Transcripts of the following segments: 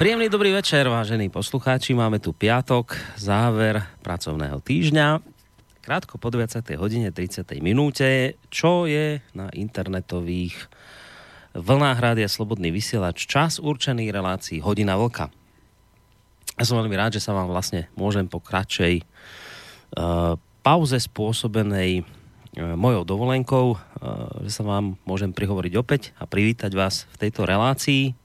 Príjemný dobrý večer, vážení poslucháči. Máme tu piatok, záver pracovného týždňa. Krátko po 20. hodine 30. minúte, čo je na internetových vlnách rádia Slobodný vysielač čas určený relácií Hodina Vlka. Ja som veľmi rád, že sa vám vlastne môžem po kratšej uh, pauze spôsobenej uh, mojou dovolenkou, uh, že sa vám môžem prihovoriť opäť a privítať vás v tejto relácii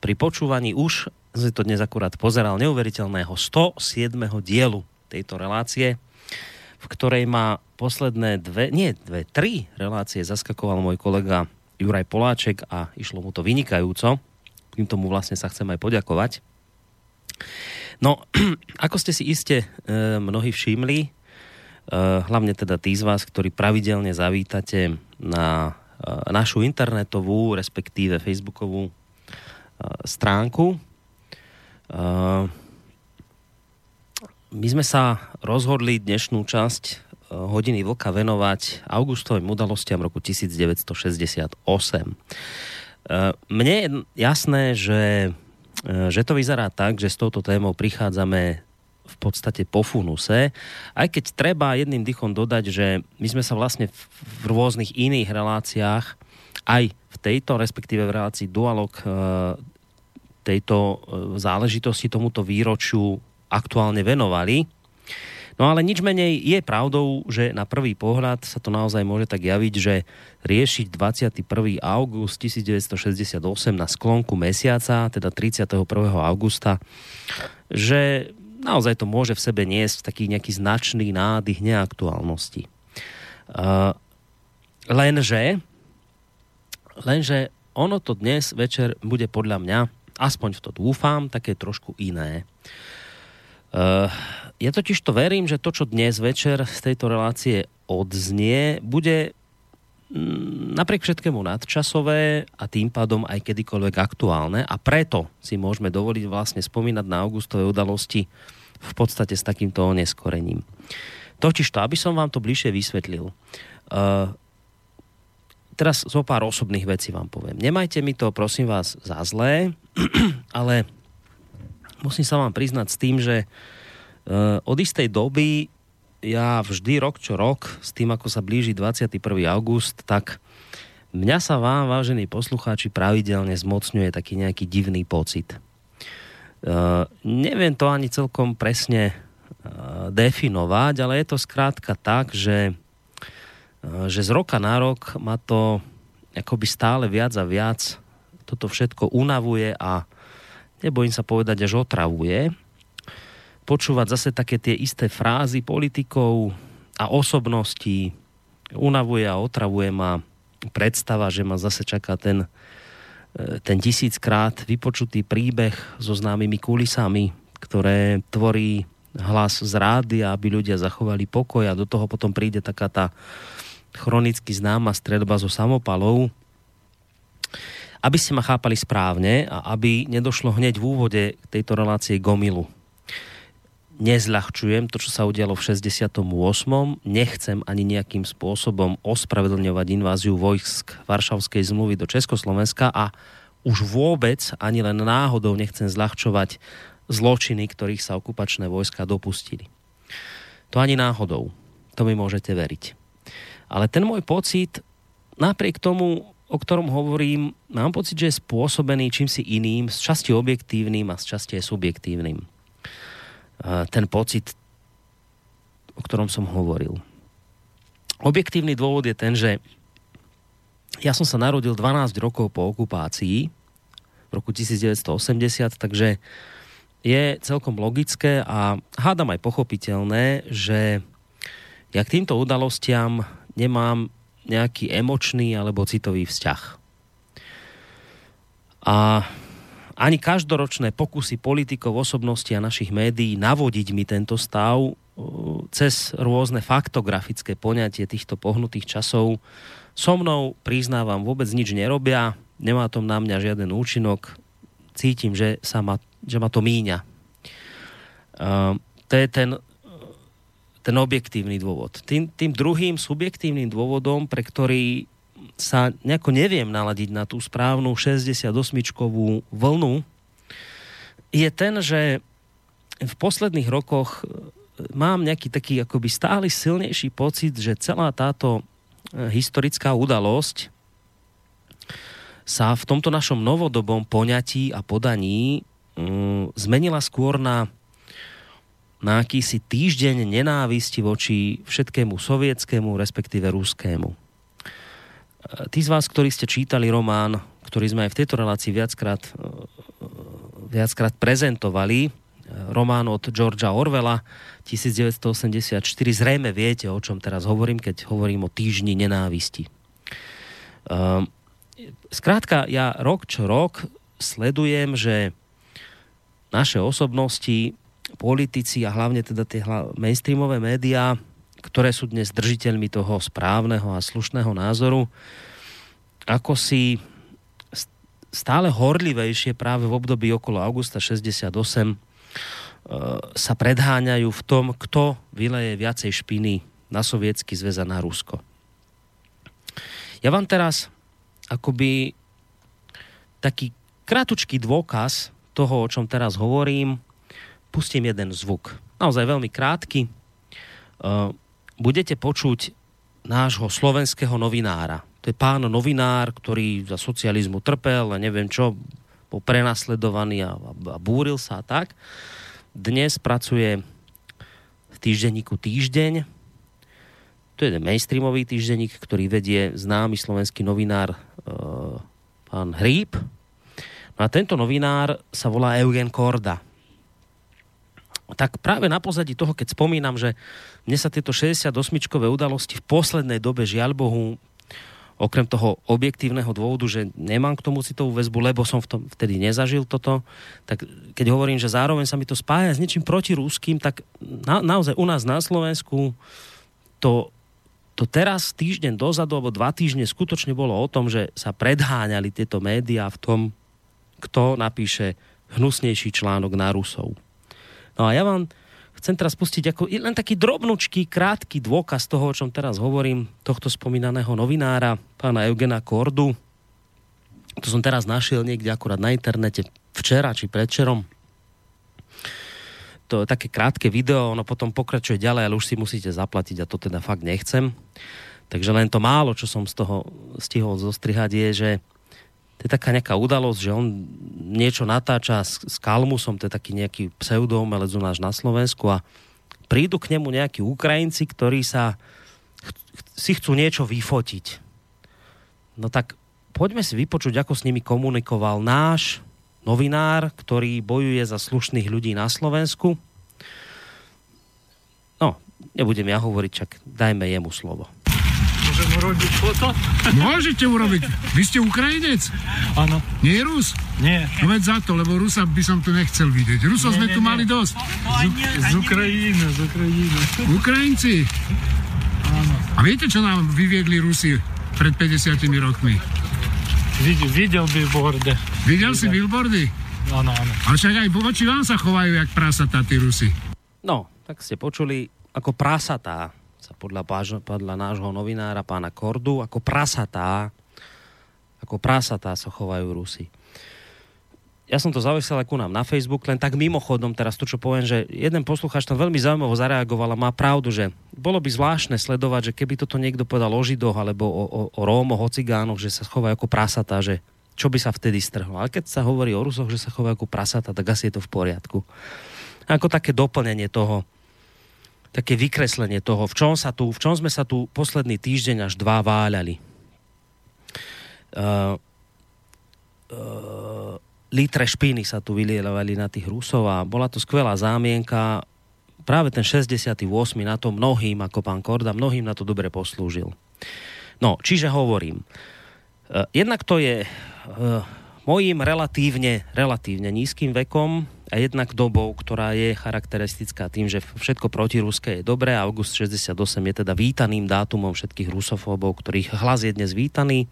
pri počúvaní už, si to dnes akurát pozeral, neuveriteľného 107. dielu tejto relácie, v ktorej má posledné dve, nie dve, tri relácie zaskakoval môj kolega Juraj Poláček a išlo mu to vynikajúco. Tým tomu vlastne sa chcem aj poďakovať. No, ako ste si iste e, mnohí všimli, e, hlavne teda tí z vás, ktorí pravidelne zavítate na e, našu internetovú, respektíve facebookovú stránku. My sme sa rozhodli dnešnú časť hodiny vlka venovať augustovým udalostiam roku 1968. Mne je jasné, že, že to vyzerá tak, že s touto témou prichádzame v podstate po funuse, aj keď treba jedným dychom dodať, že my sme sa vlastne v rôznych iných reláciách aj v tejto, respektíve v relácii Dualog e, tejto e, záležitosti, tomuto výročiu aktuálne venovali. No ale nič menej je pravdou, že na prvý pohľad sa to naozaj môže tak javiť, že riešiť 21. august 1968 na sklonku mesiaca, teda 31. augusta, že naozaj to môže v sebe niesť taký nejaký značný nádych neaktuálnosti. Uh, lenže Lenže ono to dnes večer bude podľa mňa, aspoň v to dúfam, také trošku iné. Uh, ja totiž to verím, že to, čo dnes večer z tejto relácie odznie, bude mm, napriek všetkému nadčasové a tým pádom aj kedykoľvek aktuálne a preto si môžeme dovoliť vlastne spomínať na augustové udalosti v podstate s takýmto oneskorením. Totiž to, aby som vám to bližšie vysvetlil. Uh, teraz zo pár osobných vecí vám poviem. Nemajte mi to, prosím vás, za zlé, ale musím sa vám priznať s tým, že uh, od istej doby ja vždy rok čo rok, s tým ako sa blíži 21. august, tak mňa sa vám, vážení poslucháči, pravidelne zmocňuje taký nejaký divný pocit. Uh, neviem to ani celkom presne uh, definovať, ale je to skrátka tak, že že z roka na rok ma to akoby stále viac a viac toto všetko unavuje a nebojím sa povedať, až otravuje. Počúvať zase také tie isté frázy politikov a osobností unavuje a otravuje ma predstava, že ma zase čaká ten, eh, ten tisíckrát vypočutý príbeh so známymi kulisami, ktoré tvorí hlas z rády, aby ľudia zachovali pokoj a do toho potom príde taká tá chronicky známa stredba zo samopalov, aby ste ma chápali správne a aby nedošlo hneď v úvode tejto relácie gomilu. Nezľahčujem to, čo sa udialo v 68. Nechcem ani nejakým spôsobom ospravedlňovať inváziu vojsk Varšavskej zmluvy do Československa a už vôbec ani len náhodou nechcem zľahčovať zločiny, ktorých sa okupačné vojska dopustili. To ani náhodou. To mi môžete veriť. Ale ten môj pocit, napriek tomu, o ktorom hovorím, mám pocit, že je spôsobený čím si iným, z časti objektívnym a z časti aj subjektívnym. Ten pocit, o ktorom som hovoril. Objektívny dôvod je ten, že ja som sa narodil 12 rokov po okupácii v roku 1980, takže je celkom logické a hádam aj pochopiteľné, že ja k týmto udalostiam nemám nejaký emočný alebo citový vzťah. A ani každoročné pokusy politikov, osobnosti a našich médií navodiť mi tento stav uh, cez rôzne faktografické poňatie týchto pohnutých časov so mnou, priznávam, vôbec nič nerobia, nemá to na mňa žiaden účinok, cítim, že, sa ma, že ma to míňa. Uh, to je ten, ten objektívny dôvod. Tým, tým druhým subjektívnym dôvodom, pre ktorý sa nejako neviem naladiť na tú správnu 68-čkovú vlnu, je ten, že v posledných rokoch e, mám nejaký taký akoby stály silnejší pocit, že celá táto e, historická udalosť sa v tomto našom novodobom poňatí a podaní um, zmenila skôr na, na akýsi týždeň nenávisti voči všetkému sovietskému, respektíve ruskému. Tí z vás, ktorí ste čítali román, ktorý sme aj v tejto relácii viackrát, e, viackrát prezentovali, e, román od Georgia Orwella 1984, zrejme viete, o čom teraz hovorím, keď hovorím o týždni nenávisti. Skrátka, ja rok čo rok sledujem, že naše osobnosti, politici a hlavne teda tie mainstreamové médiá ktoré sú dnes držiteľmi toho správneho a slušného názoru, ako si stále horlivejšie práve v období okolo augusta 68 e, sa predháňajú v tom, kto vyleje viacej špiny na sovietský zväz a na Rusko. Ja vám teraz akoby taký krátučký dôkaz toho, o čom teraz hovorím, pustím jeden zvuk. Naozaj veľmi krátky. E, budete počuť nášho slovenského novinára. To je pán novinár, ktorý za socializmu trpel a neviem čo, bol prenasledovaný a, a búril sa a tak. Dnes pracuje v týždenníku Týždeň. To je ten mainstreamový týždenník, ktorý vedie známy slovenský novinár e, pán Hríb. No a tento novinár sa volá Eugen Korda tak práve na pozadí toho, keď spomínam, že mne sa tieto 68-čkové udalosti v poslednej dobe, žiaľ Bohu, okrem toho objektívneho dôvodu, že nemám k tomu citovú väzbu, lebo som v tom vtedy nezažil toto, tak keď hovorím, že zároveň sa mi to spája s niečím protirúským, tak na, naozaj u nás na Slovensku to, to teraz týždeň dozadu, alebo dva týždne skutočne bolo o tom, že sa predháňali tieto médiá v tom, kto napíše hnusnejší článok na Rusov. No a ja vám chcem teraz pustiť ako len taký drobnučký, krátky dôkaz toho, o čom teraz hovorím, tohto spomínaného novinára, pána Eugena Kordu. To som teraz našiel niekde akurát na internete včera či predčerom. To je také krátke video, ono potom pokračuje ďalej, ale už si musíte zaplatiť a to teda fakt nechcem. Takže len to málo, čo som z toho stihol zostrihať, je, že to je taká nejaká udalosť, že on niečo natáča s, s Kalmusom, to je taký nejaký pseudoumelec u nás na Slovensku a prídu k nemu nejakí Ukrajinci, ktorí sa ch- si chcú niečo vyfotiť. No tak poďme si vypočuť, ako s nimi komunikoval náš novinár, ktorý bojuje za slušných ľudí na Slovensku. No, nebudem ja hovoriť, čak dajme jemu slovo. Môžem urobiť foto? Môžete urobiť. Vy ste Ukrajinec? Áno. Nie je Rus? Nie. No veď za to, lebo Rusa by som tu nechcel vidieť. Rusov sme nie, tu nie. mali dosť. Z, z Ukrajiny, z Ukrajiny. Ukrajinci. Áno. A viete, čo nám vyviedli Rusi pred 50 rokmi? Videl, videl billboardy. Videl si billboardy? Áno, áno. Ale však aj voči vám sa chovajú jak prasatá tí Rusi. No, tak ste počuli ako prasatá sa podľa, podľa nášho novinára pána Kordu, ako prasatá, ako prasatá sa chovajú Rusy. Ja som to zavesel ku nám na Facebook, len tak mimochodom teraz to, čo poviem, že jeden poslucháč tam veľmi zaujímavo zareagoval a má pravdu, že bolo by zvláštne sledovať, že keby toto niekto povedal o Židoch alebo o, o, o Rómoch, o Cigánoch, že sa chovajú ako prasatá, že čo by sa vtedy strhlo. Ale keď sa hovorí o Rusoch, že sa chovajú ako prasatá, tak asi je to v poriadku. Ako také doplnenie toho, také vykreslenie toho, v čom, sa tu, v čom sme sa tu posledný týždeň až dva váľali. Uh, uh, litre špiny sa tu vylielovali na tých Rusov a bola to skvelá zámienka. Práve ten 68. na to mnohým, ako pán Korda, mnohým na to dobre poslúžil. No, čiže hovorím, uh, jednak to je uh, mojím relatívne, relatívne nízkym vekom a jednak dobou, ktorá je charakteristická tým, že všetko protiruské je dobré. August 68 je teda vítaným dátumom všetkých rusofóbov, ktorých hlas je dnes vítaný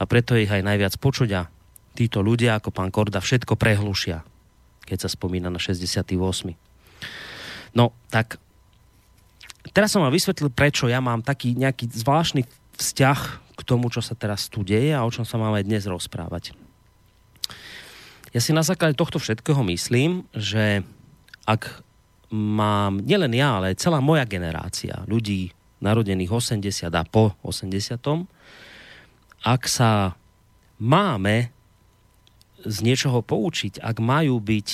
a preto ich aj najviac počuť a títo ľudia, ako pán Korda, všetko prehlušia, keď sa spomína na 68. No, tak teraz som vám vysvetlil, prečo ja mám taký nejaký zvláštny vzťah k tomu, čo sa teraz tu deje a o čom sa máme dnes rozprávať. Ja si na základe tohto všetkého myslím, že ak mám nielen ja, ale celá moja generácia ľudí narodených 80 a po 80 ak sa máme z niečoho poučiť, ak majú byť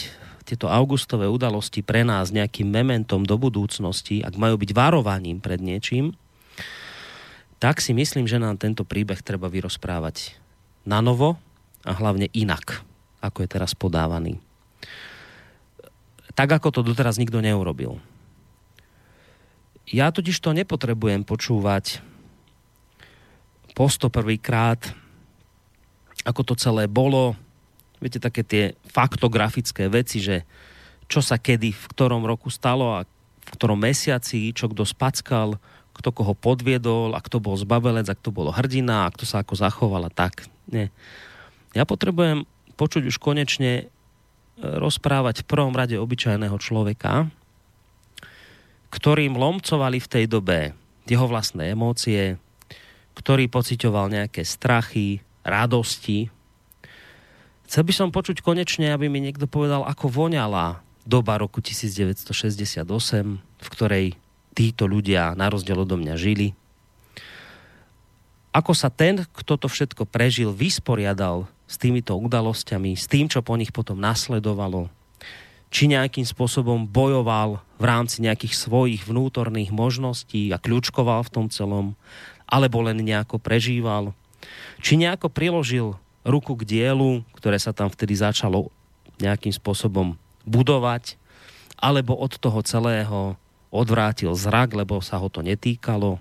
tieto augustové udalosti pre nás nejakým mementom do budúcnosti, ak majú byť varovaním pred niečím, tak si myslím, že nám tento príbeh treba vyrozprávať na novo a hlavne inak, ako je teraz podávaný. Tak, ako to doteraz nikto neurobil. Ja totiž to nepotrebujem počúvať po 101 krát, ako to celé bolo. Viete, také tie faktografické veci, že čo sa kedy, v ktorom roku stalo a v ktorom mesiaci, čo kto spackal, kto koho podviedol, a kto bol zbabelec, a kto bol hrdina, a kto sa ako zachoval a tak. Nie. Ja potrebujem počuť už konečne e, rozprávať v prvom rade obyčajného človeka, ktorým lomcovali v tej dobe jeho vlastné emócie, ktorý pocitoval nejaké strachy, radosti. Chcel by som počuť konečne, aby mi niekto povedal, ako voňala doba roku 1968, v ktorej títo ľudia na rozdiel odo mňa žili. Ako sa ten, kto to všetko prežil, vysporiadal s týmito udalosťami, s tým, čo po nich potom nasledovalo, či nejakým spôsobom bojoval v rámci nejakých svojich vnútorných možností a kľúčkoval v tom celom, alebo len nejako prežíval, či nejako priložil ruku k dielu, ktoré sa tam vtedy začalo nejakým spôsobom budovať, alebo od toho celého odvrátil zrak, lebo sa ho to netýkalo.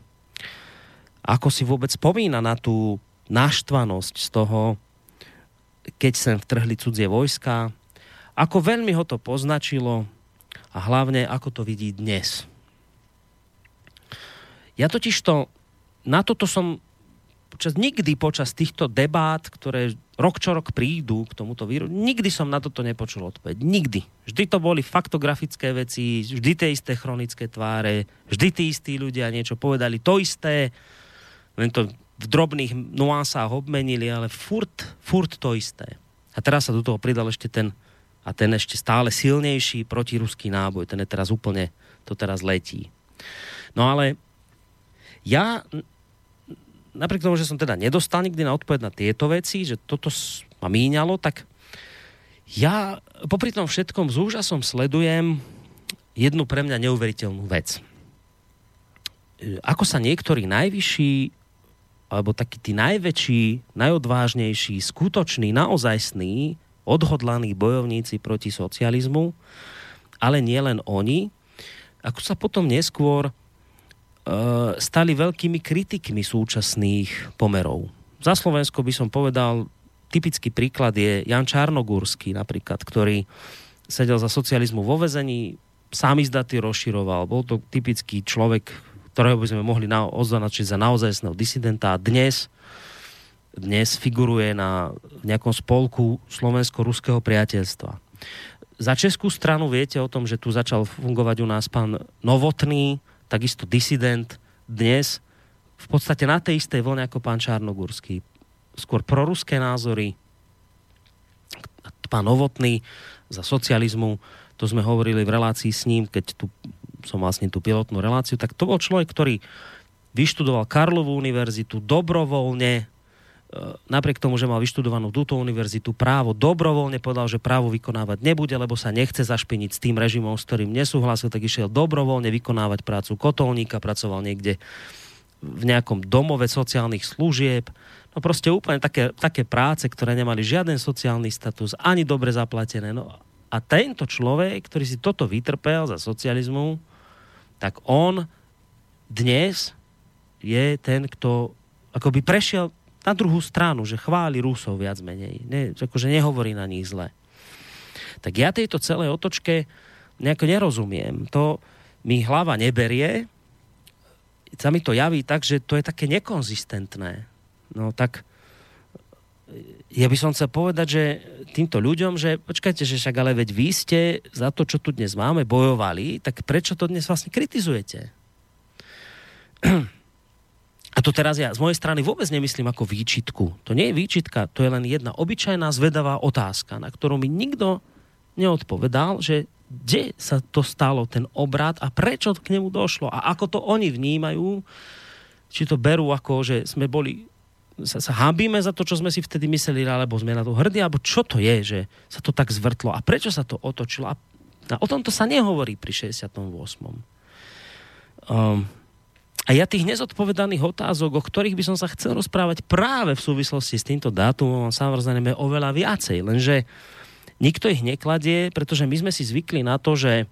Ako si vôbec spomína na tú naštvanosť z toho, keď sem vtrhli cudzie vojska, ako veľmi ho to poznačilo a hlavne ako to vidí dnes. Ja totiž to na toto som počas, nikdy počas týchto debát, ktoré rok čo rok prídu k tomuto víru, nikdy som na toto nepočul odpoveď. Nikdy. Vždy to boli faktografické veci, vždy tie isté chronické tváre, vždy tí istí ľudia niečo povedali, to isté, len to v drobných nuansách obmenili, ale furt, furt to isté. A teraz sa do toho pridal ešte ten a ten ešte stále silnejší protiruský náboj, ten je teraz úplne, to teraz letí. No ale ja napriek tomu, že som teda nedostal nikdy na odpoveď na tieto veci, že toto ma míňalo, tak ja popri tom všetkom s úžasom sledujem jednu pre mňa neuveriteľnú vec. E, ako sa niektorí najvyšší alebo takí tí najväčší, najodvážnejší, skutoční, naozajstní, odhodlaní bojovníci proti socializmu, ale nielen oni, ako sa potom neskôr Eh, stali veľkými kritikmi súčasných pomerov. Za Slovensko by som povedal, typický príklad je Jan Čarnogórsky napríklad, ktorý sedel za socializmu vo vezení, sám izdaty rozširoval, bol to typický človek, ktorého by sme mohli na, označiť za naozajstného disidenta a dnes dnes figuruje na nejakom spolku slovensko-ruského priateľstva. Za českú stranu viete o tom, že tu začal fungovať u nás pán Novotný, takisto disident, dnes v podstate na tej istej vlne ako pán Čarnogurský. Skôr proruské názory, pán Novotný za socializmu, to sme hovorili v relácii s ním, keď tu som vlastne tú pilotnú reláciu, tak to bol človek, ktorý vyštudoval Karlovú univerzitu dobrovoľne, E, napriek tomu, že mal vyštudovanú túto univerzitu právo, dobrovoľne povedal, že právo vykonávať nebude, lebo sa nechce zašpiniť s tým režimom, s ktorým nesúhlasil, tak išiel dobrovoľne vykonávať prácu kotolníka, pracoval niekde v nejakom domove sociálnych služieb. No proste úplne také, také práce, ktoré nemali žiaden sociálny status, ani dobre zaplatené. No a tento človek, ktorý si toto vytrpel za socializmu, tak on dnes je ten, kto akoby prešiel na druhú stranu, že chváli Rusov viac menej. Ne, akože nehovorí na nich zle. Tak ja tejto celej otočke nejako nerozumiem. To mi hlava neberie, sa mi to javí tak, že to je také nekonzistentné. No tak ja by som chcel povedať, že týmto ľuďom, že počkajte, že však ale veď vy ste za to, čo tu dnes máme, bojovali, tak prečo to dnes vlastne kritizujete? A to teraz ja z mojej strany vôbec nemyslím ako výčitku. To nie je výčitka, to je len jedna obyčajná zvedavá otázka, na ktorú mi nikto neodpovedal, že kde sa to stalo, ten obrad a prečo k nemu došlo a ako to oni vnímajú, či to berú ako, že sme boli sa, sa hambíme za to, čo sme si vtedy mysleli, alebo sme na to hrdí, alebo čo to je, že sa to tak zvrtlo a prečo sa to otočilo. A, a o tomto sa nehovorí pri 68. Um, a ja tých nezodpovedaných otázok, o ktorých by som sa chcel rozprávať práve v súvislosti s týmto dátumom, samozrejme oveľa viacej, lenže nikto ich nekladie, pretože my sme si zvykli na to, že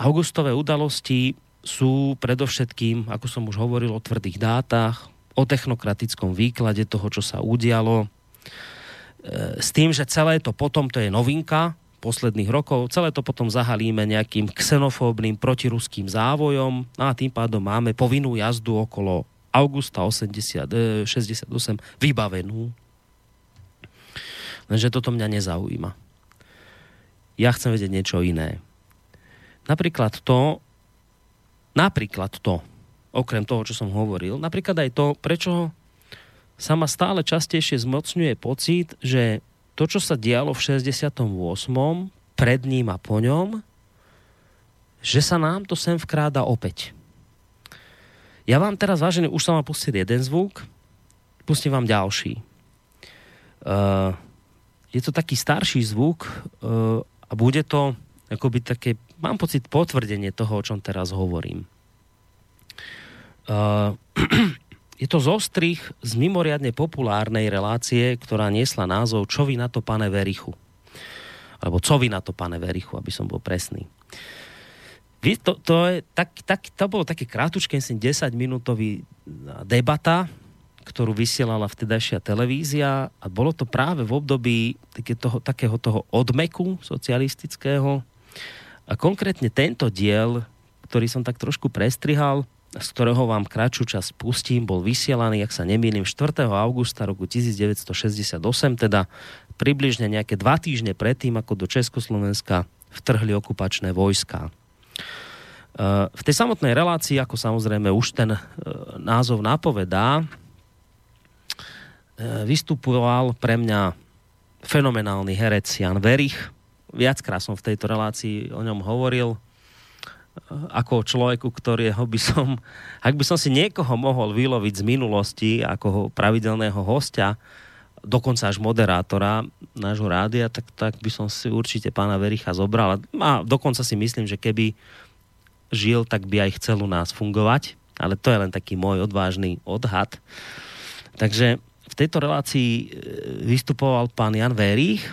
augustové udalosti sú predovšetkým, ako som už hovoril, o tvrdých dátach, o technokratickom výklade toho, čo sa udialo. E, s tým, že celé to potom, to je novinka posledných rokov, celé to potom zahalíme nejakým xenofóbnym protiruským závojom no a tým pádom máme povinnú jazdu okolo augusta 80, 68 e, vybavenú. Lenže toto mňa nezaujíma. Ja chcem vedieť niečo iné. Napríklad to, napríklad to, okrem toho, čo som hovoril. Napríklad aj to, prečo sa ma stále častejšie zmocňuje pocit, že to, čo sa dialo v 68. pred ním a po ňom, že sa nám to sem vkráda opäť. Ja vám teraz, vážený, už som vám pustil jeden zvuk, pustím vám ďalší. Uh, je to taký starší zvuk uh, a bude to akoby také, mám pocit, potvrdenie toho, o čom teraz hovorím. Uh, je to zostrich z mimoriadne populárnej relácie, ktorá niesla názov Čo vy na to, pane Verichu? Alebo Co vy na to, pane Verichu, aby som bol presný. To, to, je, tak, tak, to bolo také krátučké, 10 minútový debata, ktorú vysielala vtedajšia televízia a bolo to práve v období také toho, takého toho odmeku socialistického. A konkrétne tento diel, ktorý som tak trošku prestrihal, z ktorého vám kratšiu čas pustím, bol vysielaný, ak sa nemýlim, 4. augusta roku 1968, teda približne nejaké dva týždne predtým, ako do Československa vtrhli okupačné vojska. E, v tej samotnej relácii, ako samozrejme už ten e, názov napovedá, e, vystupoval pre mňa fenomenálny herec Jan Verich. Viackrát som v tejto relácii o ňom hovoril ako človeku, ktorého by som, ak by som si niekoho mohol vyloviť z minulosti ako pravidelného hostia, dokonca až moderátora nášho rádia, tak, tak by som si určite pána Vericha zobral. A dokonca si myslím, že keby žil, tak by aj chcel u nás fungovať. Ale to je len taký môj odvážny odhad. Takže v tejto relácii e, vystupoval pán Jan Verich,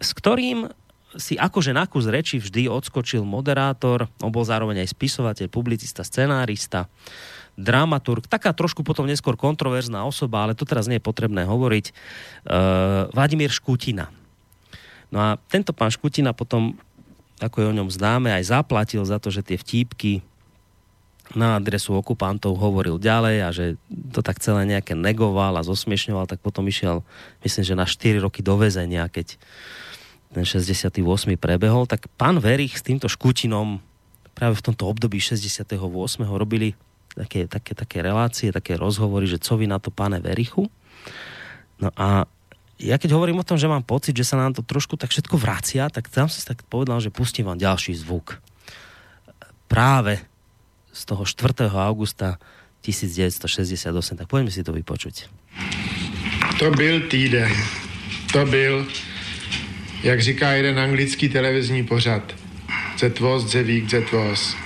s ktorým si akože na kus reči vždy odskočil moderátor, on bol zároveň aj spisovateľ, publicista, scenárista, dramaturg, taká trošku potom neskôr kontroverzná osoba, ale to teraz nie je potrebné hovoriť, uh, Vladimír Škutina. No a tento pán Škutina potom, ako je o ňom známe, aj zaplatil za to, že tie vtípky na adresu okupantov hovoril ďalej a že to tak celé nejaké negoval a zosmiešňoval, tak potom išiel, myslím, že na 4 roky do väzenia, keď ten 68. prebehol, tak pán Verich s týmto Škutinom práve v tomto období 68. robili také, také, také relácie, také rozhovory, že co vy na to, páne Verichu. No a ja keď hovorím o tom, že mám pocit, že sa nám to trošku tak všetko vracia, tak tam som si tak povedal, že pustím vám ďalší zvuk. Práve z toho 4. augusta 1968. Tak poďme si to vypočuť. To byl týden. To byl jak říká jeden anglický televizní pořad. Week that was.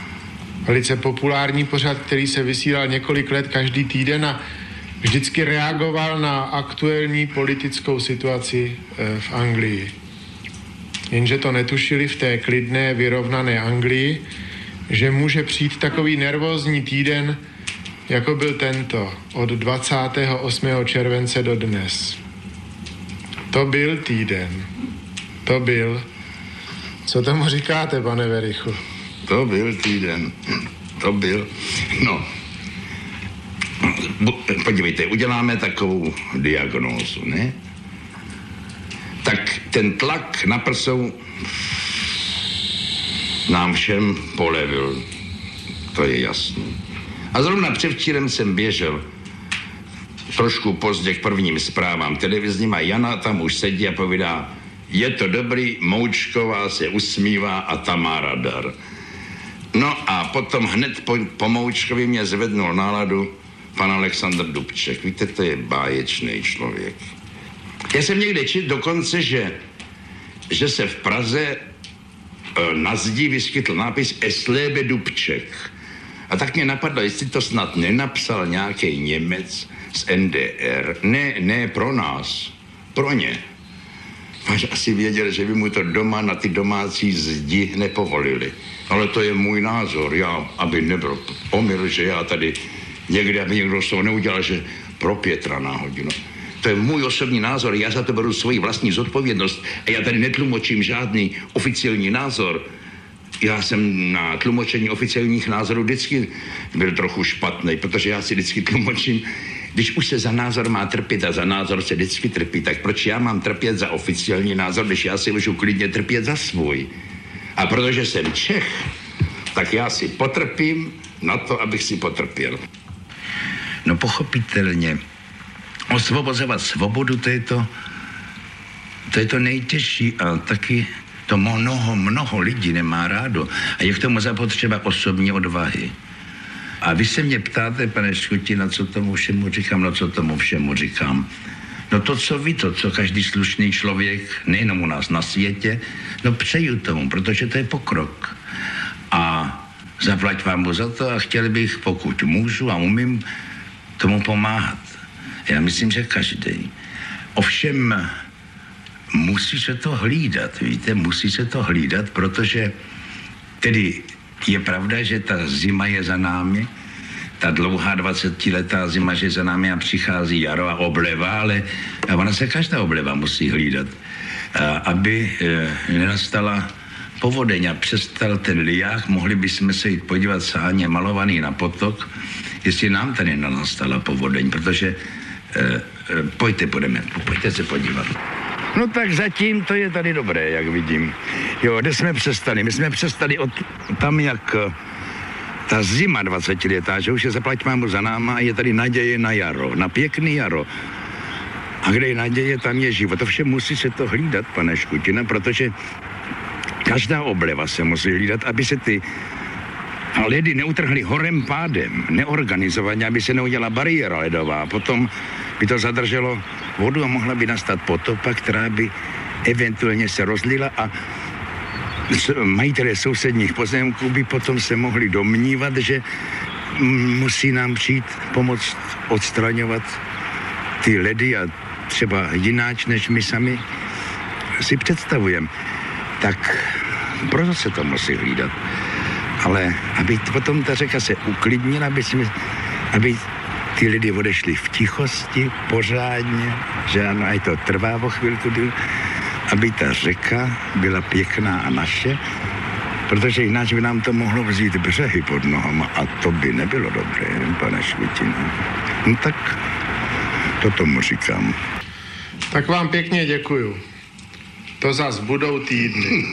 Velice populární pořad, který se vysílal několik let každý týden a vždycky reagoval na aktuální politickou situaci eh, v Anglii. Jenže to netušili v té klidné, vyrovnané Anglii, že může přijít takový nervózní týden, jako byl tento od 28. července do dnes. To byl týden. To byl. Co tomu říkáte, pane Verichu? To byl týden. To byl. No. Podívejte, uděláme takovou diagnózu, ne? Tak ten tlak na prsou nám všem polevil. To je jasné. A zrovna převčírem jsem běžel trošku pozdě k prvním zprávám televizním a Jana tam už sedí a povídá, je to dobrý, Moučková se usmívá a ta má radar. No a potom hned po, po Moučkovi mě zvednul náladu pan Aleksandr Dubček. Víte, to je báječný člověk. Já jsem někde čit dokonce, že, že se v Praze e, na zdi vyskytl nápis Eslebe Dubček. A tak mě napadlo, jestli to snad nenapsal nějaký Němec z NDR. Ne, ne pro nás, pro ně. Až asi věděl, že by mu to doma na ty domácí zdi nepovolili. Ale to je můj názor. Já, aby nebyl omyl, že já tady někde, aby někdo z toho neudělal, že pro Pětra náhodinu. To je můj osobní názor, já za to beru svoji vlastní zodpovědnost a já tady netlumočím žádný oficiální názor. Já jsem na tlumočení oficiálních názorů vždycky byl trochu špatný, protože já si vždycky tlumočím, když už se za názor má trpět a za názor se vždycky trpí, tak proč já mám trpět za oficiální názor, když já si můžu klidně trpět za svůj. A protože jsem Čech, tak já si potrpím na to, abych si potrpěl. No pochopitelně, osvobozovat svobodu, to je to, to je to nejtěžší a taky to mnoho, mnoho lidí nemá rádo a je k tomu zapotřeba osobní odvahy. A vy se mě ptáte, pane Škutina, co tomu všemu říkám, no co tomu všemu říkám. No to, co vy, to, co každý slušný člověk, nejenom u nás na světě, no přeju tomu, protože to je pokrok. A zaplať vám mu za to a chtěl bych, pokud můžu a umím, tomu pomáhat. Já myslím, že každý. Ovšem, musí se to hlídat, víte, musí se to hlídat, protože tedy je pravda, že ta zima je za námi, ta dlouhá 20-letá zima, že za námi a přichází jaro a obleva, ale ona se každá obleva musí hlídat, aby e, nenastala povodeň a přestal ten liák, mohli bychom se jít podívat sáně malovaný na potok, jestli nám tady nenastala povodeň, protože e, e, pojďte, půjdeme, pojďte se podívat. No tak zatím to je tady dobré, jak vidím. Jo, kde jsme přestali? My jsme přestali od tam, jak eh, ta zima 20 letá, že už je zaplať mámu za náma a je tady naděje na jaro, na pěkný jaro. A kde je naděje, tam je život. To vše musí se to hlídat, pane Škutina, protože každá obleva se musí hlídat, aby se ty ledy neutrhly horem pádem, neorganizovaně, aby se neudělala bariéra ledová. Potom by to zadrželo vodu a mohla by nastat potopa, která by eventuálně se rozlila a majitelé sousedních pozemků by potom se mohli domnívat, že musí nám přijít pomoct odstraňovat ty ledy a třeba jináč, než my sami si představujeme. Tak proto se to musí hlídat. Ale aby potom ta řeka se uklidnila, aby, jsme, aby ty lidi odešli v tichosti, pořádně, že ano, aj to trvá o chvilku, aby ta řeka byla pěkná a naše, protože jinak by nám to mohlo vzít břehy pod nohama a to by nebylo dobré, pane Švitina. No tak to tomu říkám. Tak vám pěkně děkuju. To zas budou týdny.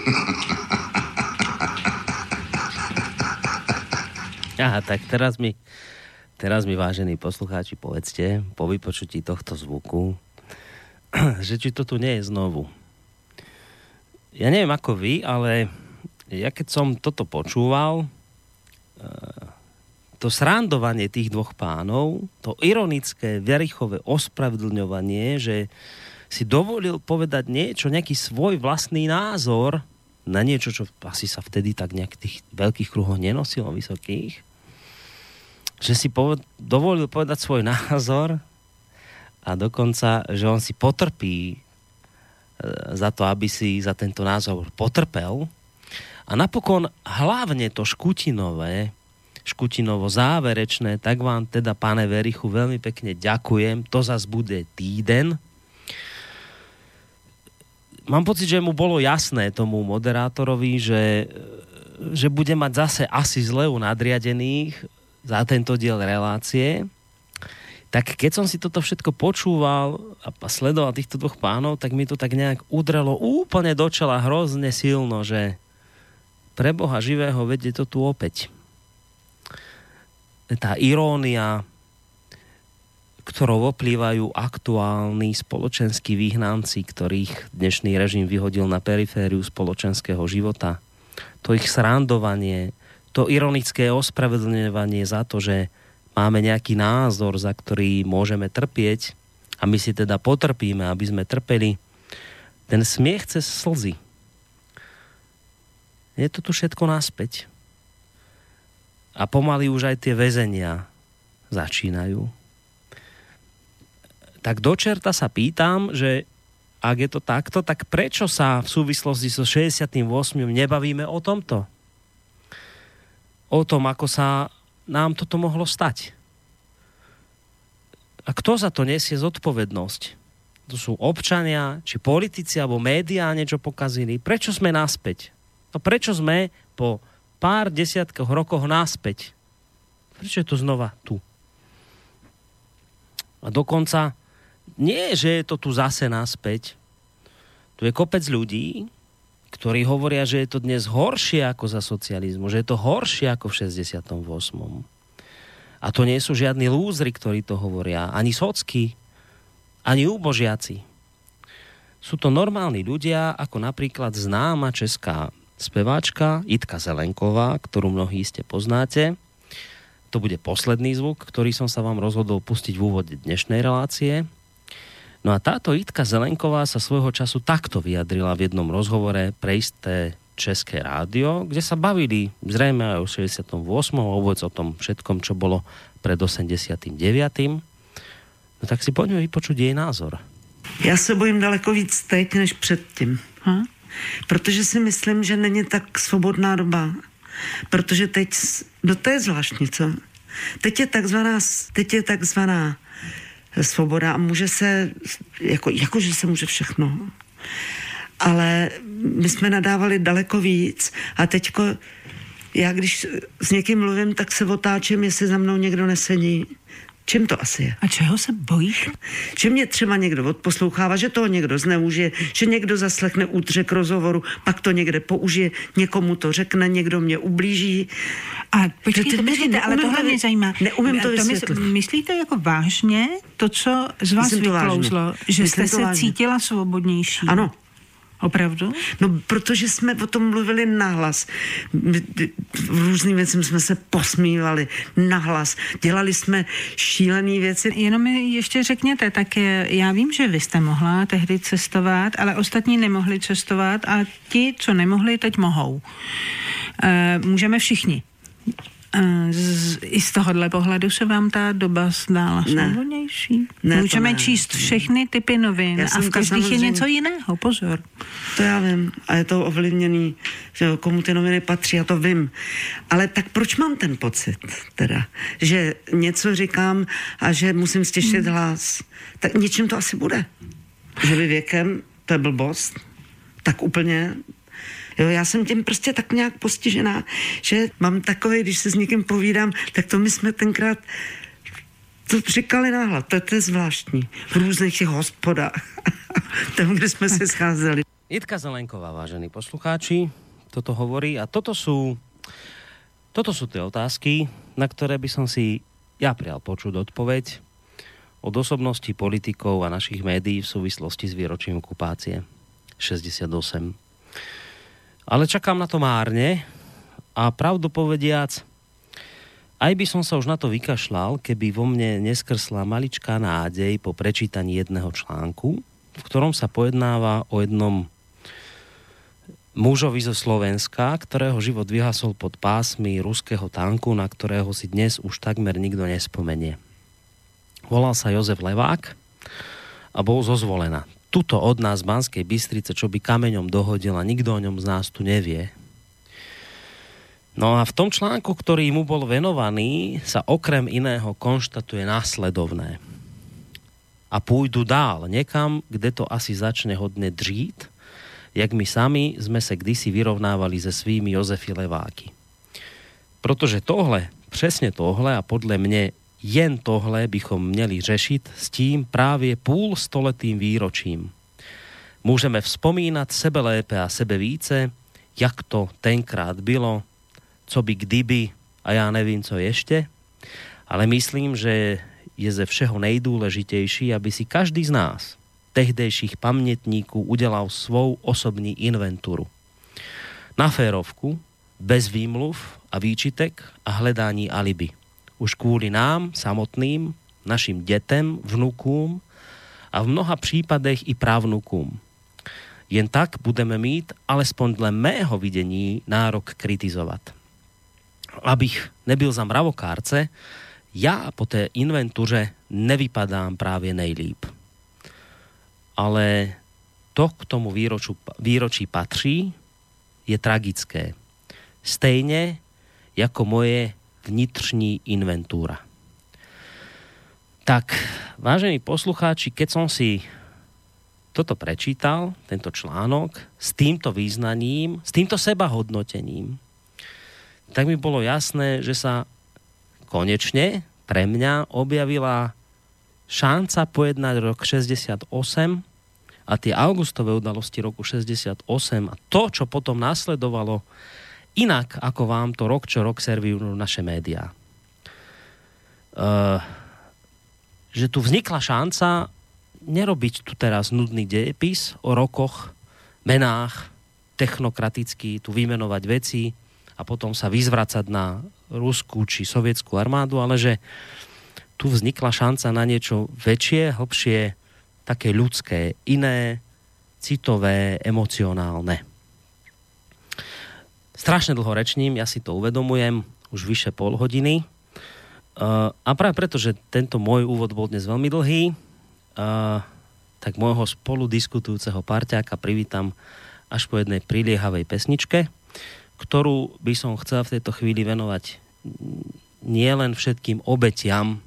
Aha, tak teraz mi Teraz mi, vážení poslucháči, povedzte po vypočutí tohto zvuku, že či to tu nie je znovu. Ja neviem ako vy, ale ja keď som toto počúval, eh, to srandovanie tých dvoch pánov, to ironické, verichové ospravedlňovanie, že si dovolil povedať niečo, nejaký svoj vlastný názor na niečo, čo asi sa vtedy tak nejak tých veľkých kruhoch nenosilo, vysokých, že si poved, dovolil povedať svoj názor a dokonca, že on si potrpí e, za to, aby si za tento názor potrpel. A napokon hlavne to škutinové, Škutinovo záverečné, tak vám teda, pane Verichu, veľmi pekne ďakujem. To zas bude týden. Mám pocit, že mu bolo jasné tomu moderátorovi, že, že bude mať zase asi zle u nadriadených za tento diel relácie. Tak keď som si toto všetko počúval a sledoval týchto dvoch pánov, tak mi to tak nejak udrelo úplne do čela hrozne silno, že pre Boha živého vedie to tu opäť. Tá irónia, ktorou oplývajú aktuálni spoločenskí vyhnanci, ktorých dnešný režim vyhodil na perifériu spoločenského života. To ich srandovanie, to ironické ospravedlňovanie za to, že máme nejaký názor, za ktorý môžeme trpieť a my si teda potrpíme, aby sme trpeli. Ten smiech cez slzy. Je to tu všetko naspäť. A pomaly už aj tie väzenia začínajú tak dočerta sa pýtam, že ak je to takto, tak prečo sa v súvislosti so 68. nebavíme o tomto? O tom, ako sa nám toto mohlo stať. A kto za to nesie zodpovednosť? To sú občania, či politici, alebo médiá niečo pokazili. Prečo sme naspäť? No prečo sme po pár desiatkoch rokoch naspäť? Prečo je to znova tu? A dokonca nie, že je to tu zase naspäť. Tu je kopec ľudí, ktorí hovoria, že je to dnes horšie ako za socializmu, že je to horšie ako v 68. A to nie sú žiadni lúzry, ktorí to hovoria, ani socky, ani úbožiaci. Sú to normálni ľudia, ako napríklad známa česká speváčka Itka Zelenková, ktorú mnohí ste poznáte. To bude posledný zvuk, ktorý som sa vám rozhodol pustiť v úvode dnešnej relácie. No a táto Itka Zelenková sa svojho času takto vyjadrila v jednom rozhovore pre isté České rádio, kde sa bavili zrejme aj o 68. a o tom všetkom, čo bolo pred 89. No tak si poďme vypočuť jej názor. Já se bojím daleko víc teď, než předtím. Protože si myslím, že není tak svobodná doba. Protože teď, to je zvláštní, co? Teď je takzvaná, teď je takzvaná svoboda a může se, jako, jako že se může všechno. Ale my jsme nadávali daleko víc a teďko já když s někým mluvím, tak se otáčím, jestli za mnou někdo nesedí. Čím to asi je? A čeho se bojíš? Že mě třeba někdo odposlouchává, že toho někdo zneužije, že někdo zaslechne útřek rozhovoru, pak to někde použije, někomu to řekne, někdo mě ublíží. A počkejte, počkejte, ale tohle mě zajímá. Neumím to, vysvětlit. Myslíte jako vážně to, co z vás vyklouzlo, že Myslím jste se vážně. cítila svobodnější? Ano, Opravdu? No, protože jsme o tom mluvili nahlas. Různým věcem jsme se posmívali nahlas. Dělali jsme šílené věci. Jenom mi ještě řekněte, tak je, já vím, že vy jste mohla tehdy cestovat, ale ostatní nemohli cestovat a ti, co nemohli, teď mohou. E, můžeme všichni. Z, I z tohohle pohledu se vám ta doba zdála svobodnější? Ne, Můžeme ne. číst všechny typy novin Já a v každých je něco jiného, pozor. To já vím. A je to ovlivněný, že komu ty noviny patří, já to vím. Ale tak proč mám ten pocit teda? Že něco říkám a že musím stěšit hlas. Tak něčím to asi bude. Že vy věkem, to je blbost. Tak úplně Jo, já jsem tím prostě tak nějak postižená, že mám takové, když se s někým povídám, tak to my jsme tenkrát to říkali náhle, to, to je zvláštní. V různých těch hospodách, tam, kde jsme se scházeli. Jitka Zelenková, vážení poslucháči, toto hovorí a toto sú, toto sú tie otázky, na ktoré by som si ja prial počuť odpoveď od osobností politikov a našich médií v súvislosti s výročím okupácie 68. Ale čakám na to márne a pravdu povediac, aj by som sa už na to vykašľal, keby vo mne neskrsla maličká nádej po prečítaní jedného článku, v ktorom sa pojednáva o jednom mužovi zo Slovenska, ktorého život vyhasol pod pásmy ruského tanku, na ktorého si dnes už takmer nikto nespomenie. Volal sa Jozef Levák a bol zozvolená. Tuto od nás z Banskej Bystrice, čo by kameňom dohodil a nikto o ňom z nás tu nevie. No a v tom článku, ktorý mu bol venovaný, sa okrem iného konštatuje následovné. A pôjdu dál, niekam, kde to asi začne hodne dřít, jak my sami sme sa kdysi vyrovnávali se svými Jozefy Leváky. Protože tohle, přesně tohle a podle mne jen tohle bychom měli řešit s tím právě půl stoletým výročím. Můžeme vzpomínat sebe lépe a sebe více, jak to tenkrát bylo, co by kdyby a já nevím, co ještě, ale myslím, že je ze všeho nejdůležitější, aby si každý z nás, tehdejších pamětníků, udělal svou osobní inventuru. Na férovku, bez výmluv a výčitek a hledání alibi. Už kvůli nám, samotným, našim detem, vnukům a v mnoha případech i právnukům. Jen tak budeme mít, alespoň dle mého videní, nárok kritizovat. Abych nebyl za mravokárce, ja po té inventuře nevypadám právě nejlíp. Ale to k tomu výroču, výročí patří, je tragické. Stejně jako moje vnitřní inventúra. Tak, vážení poslucháči, keď som si toto prečítal, tento článok, s týmto význaním, s týmto sebahodnotením, tak mi bolo jasné, že sa konečne pre mňa objavila šanca pojednať rok 68 a tie augustové udalosti roku 68 a to, čo potom nasledovalo, inak ako vám to rok čo rok servírujú naše médiá. Uh, že tu vznikla šanca nerobiť tu teraz nudný dejepis o rokoch, menách, technokraticky tu vymenovať veci a potom sa vyzvracať na ruskú či sovietskú armádu, ale že tu vznikla šanca na niečo väčšie, hlbšie, také ľudské, iné, citové, emocionálne. Strašne dlho rečním, ja si to uvedomujem, už vyše pol hodiny. Uh, a práve preto, že tento môj úvod bol dnes veľmi dlhý, uh, tak môjho spolu diskutujúceho parťáka privítam až po jednej priliehavej pesničke ktorú by som chcel v tejto chvíli venovať nielen všetkým obetiam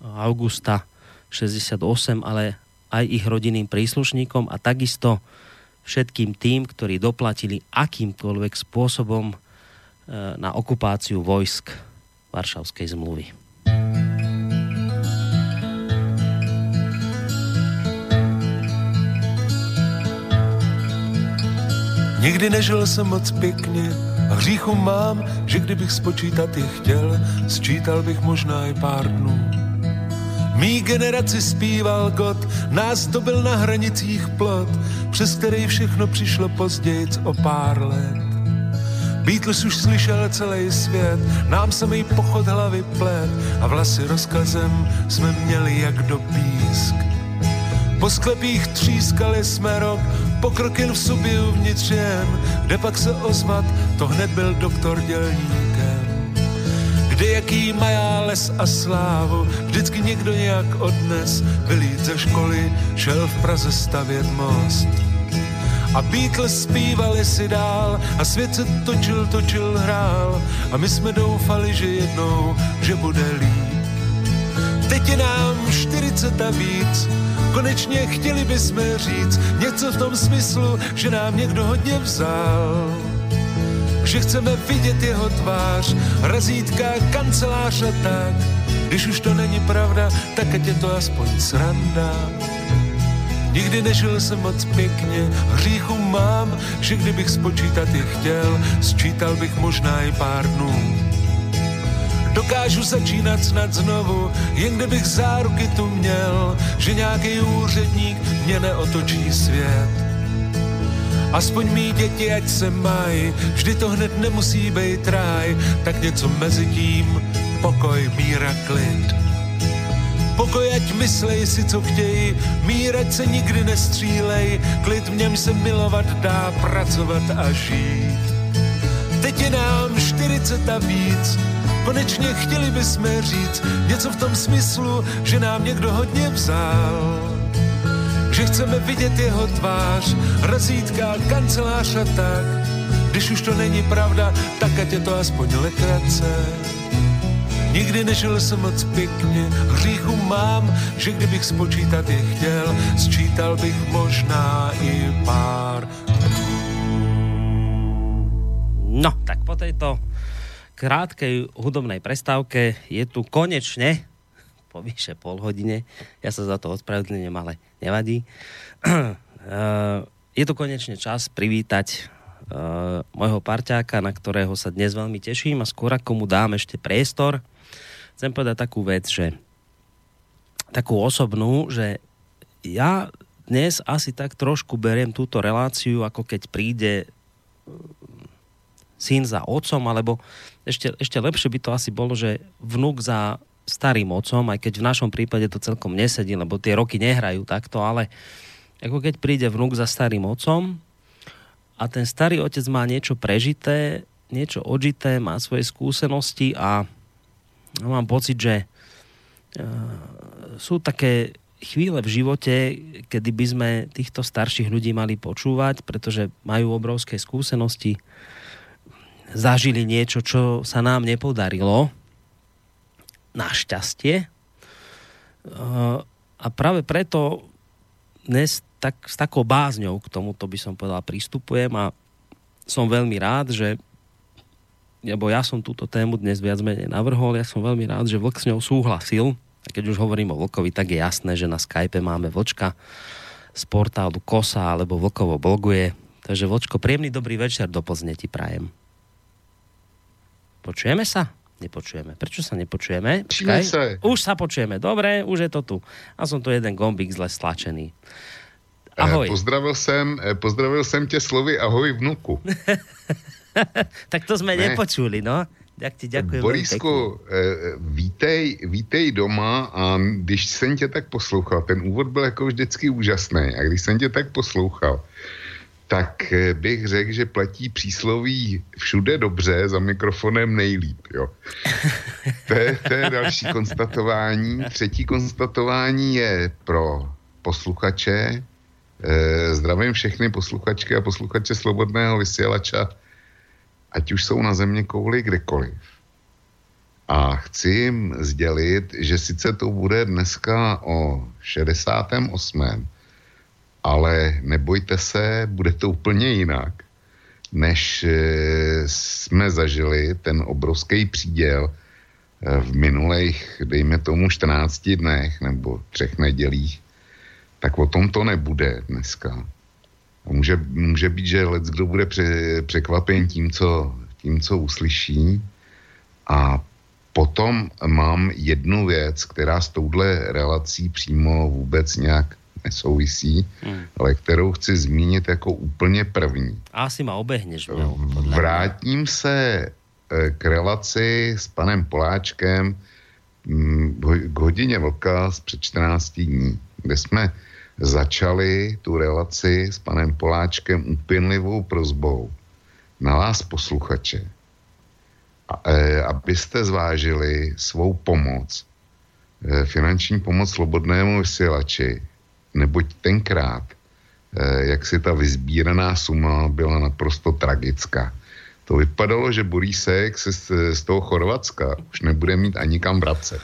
augusta 68, ale aj ich rodinným príslušníkom a takisto všetkým tým, ktorí doplatili akýmkoľvek spôsobom e, na okupáciu vojsk Varšavskej zmluvy. Nikdy nežil jsem moc pěkně a hříchu mám, že kdybych spočítat je chtěl, sčítal bych možná i pár dnů. Mý generaci zpíval God, nás to byl na hranicích plot, přes který všechno přišlo později o pár let. Beatles už slyšel celý svět, nám se mi pochod hlavy plet a vlasy rozkazem jsme měli jak do písk. Po sklepích třískali jsme rok, pokrokin v sobě uvnitř kde pak se ozvat, to hned byl doktor dělníkem. Kde jaký mají les a slávu, vždycky někdo nějak odnes, vylít ze školy, šel v Praze stavět most. A Beatles zpívali si dál a svět se točil, točil, hrál a my jsme doufali, že jednou, že bude líp. Teď je nám 40 a víc, Konečně chtěli bychom říct něco v tom smyslu, že nám někdo hodně vzal. Že chceme vidět jeho tvář, razítka, kancelář a tak. Když už to není pravda, tak ať je to aspoň sranda. Nikdy nežil jsem moc pěkně, hříchu mám, že kdybych spočítat je chtěl, sčítal bych možná i pár dnů Dokážu začínat snad znovu, jen kdybych záruky tu měl, že nějaký úředník mě neotočí svět. Aspoň mý děti, ať se mají, vždy to hned nemusí být ráj, tak něco mezi tím, pokoj, míra, klid. Pokoj, ať myslej si, co chtějí, mír, ať se nikdy nestřílej, klid v něm se milovat dá, pracovat a žít. Teď je nám 40 a víc, Konečně chtěli bychom říct něco v tom smyslu, že nám někdo hodně vzal. Že chceme vidět jeho tvář, razítka, kancelář a tak. Když už to není pravda, tak ať je to aspoň legrace. Nikdy nežil jsem moc pěkně, hříchu mám, že kdybych spočítat je chtěl, sčítal bych možná i pár. No, tak po tejto krátkej hudobnej prestávke je tu konečne po vyše pol hodine. Ja sa za to ospravedlňujem, ale nevadí. Eh, je tu konečne čas privítať uh, môjho parťáka, na ktorého sa dnes veľmi teším a skôr ako mu dám ešte priestor, chcem povedať takú vec, že takú osobnú, že ja dnes asi tak trošku beriem túto reláciu, ako keď príde syn za otcom, alebo ešte, ešte lepšie by to asi bolo, že vnúk za starým otcom, aj keď v našom prípade to celkom nesedí, lebo tie roky nehrajú takto, ale ako keď príde vnúk za starým otcom a ten starý otec má niečo prežité, niečo odžité, má svoje skúsenosti a mám pocit, že uh, sú také chvíle v živote, kedy by sme týchto starších ľudí mali počúvať, pretože majú obrovské skúsenosti, zažili niečo, čo sa nám nepodarilo. Našťastie. A práve preto dnes tak, s takou bázňou k tomuto by som povedal pristupujem a som veľmi rád, že lebo ja som túto tému dnes viac menej navrhol, ja som veľmi rád, že Vlk s ňou súhlasil. A keď už hovorím o Vlkovi, tak je jasné, že na Skype máme Vlčka z portálu Kosa alebo Vlkovo bloguje. Takže Vlčko, príjemný dobrý večer do Plzne ti prajem. Počujeme sa? Nepočujeme. Prečo sa nepočujeme? Počkaj. Už sa počujeme. Dobre, už je to tu. A som tu jeden gombík zle stlačený. Eh, ahoj. Pozdravil jsem, eh, pozdravil jsem tě slovy ahoj vnuku. tak to jsme ne. nepočuli, no. Jak ti děkuji. Borisku, eh, vítej, vítej doma a když jsem tě tak poslouchal, ten úvod byl jako vždycky úžasný a když jsem tě tak poslouchal, tak eh, bych řekl, že platí přísloví všude dobře, za mikrofonem nejlíp. Jo. To, je, to je další konstatování. Třetí konstatování je pro posluchače. Eh, zdravím všechny posluchačky a posluchače Slobodného vysílača, ať už jsou na země kouli kdekoliv. A chci jim sdělit, že sice to bude dneska o 68 ale nebojte se, bude to úplně jinak, než eh, jsme zažili ten obrovský příděl eh, v minulých, dejme tomu, 14 dnech nebo třech nedělích, tak o tom to nebude dneska. A může, může být, že lec kdo bude pře, překvapen tím co, tím, co uslyší. A potom mám jednu věc, která s touhle relací přímo vůbec nějak nesouvisí, hmm. ale kterou chci zmínit jako úplně první. Asi ma obehneš. No, Vrátím se eh, k relaci s panem Poláčkem mm, k hodině vlka z před 14 dní, kde jsme začali tu relaci s panem Poláčkem úpěnlivou prozbou na vás posluchače, a, e, abyste zvážili svou pomoc, e, finanční pomoc slobodnému vysílači neboť tenkrát, eh, jak si ta vyzbíraná suma byla naprosto tragická. To vypadalo, že Borísek se z, toho Chorvatska už nebude mít ani kam vracet.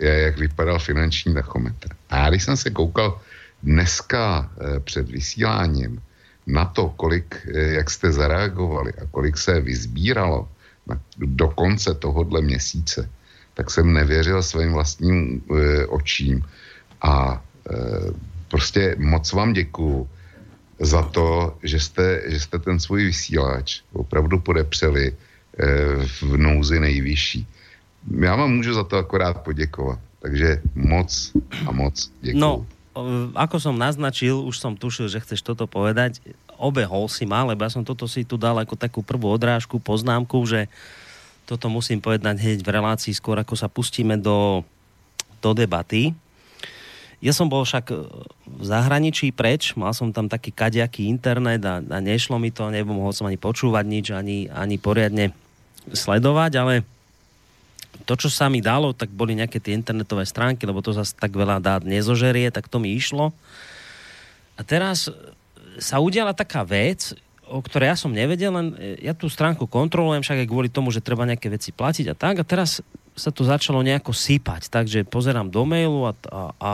Jak vypadal finanční tachometr. A já když jsem se koukal dneska eh, před vysíláním na to, kolik, eh, jak jste zareagovali a kolik se vyzbíralo na, do konce tohohle měsíce, tak jsem nevěřil svým vlastním e, očím a prostě moc vám děkuju za to, že jste, že jste ten svůj vysílač opravdu podepřeli eh, v nouzi nejvyšší. Já vám můžu za to akorát poděkovat. Takže moc a moc děkuju. No, ako som naznačil, už som tušil, že chceš toto povedať. Obehol si ma, lebo ja som toto si tu dal ako takú prvú odrážku, poznámku, že toto musím povedať hneď v relácii skôr, ako sa pustíme do, do debaty. Ja som bol však e, v zahraničí preč, mal som tam taký kaďaký internet a, a nešlo mi to, nemohol som ani počúvať nič, ani, ani poriadne sledovať, ale to, čo sa mi dalo, tak boli nejaké tie internetové stránky, lebo to zase tak veľa dát nezožerie, tak to mi išlo. A teraz sa udiala taká vec, o ktoré ja som nevedel, len e, ja tú stránku kontrolujem, však aj kvôli tomu, že treba nejaké veci platiť a tak. A teraz sa to začalo nejako sypať, takže pozerám do mailu a, a, a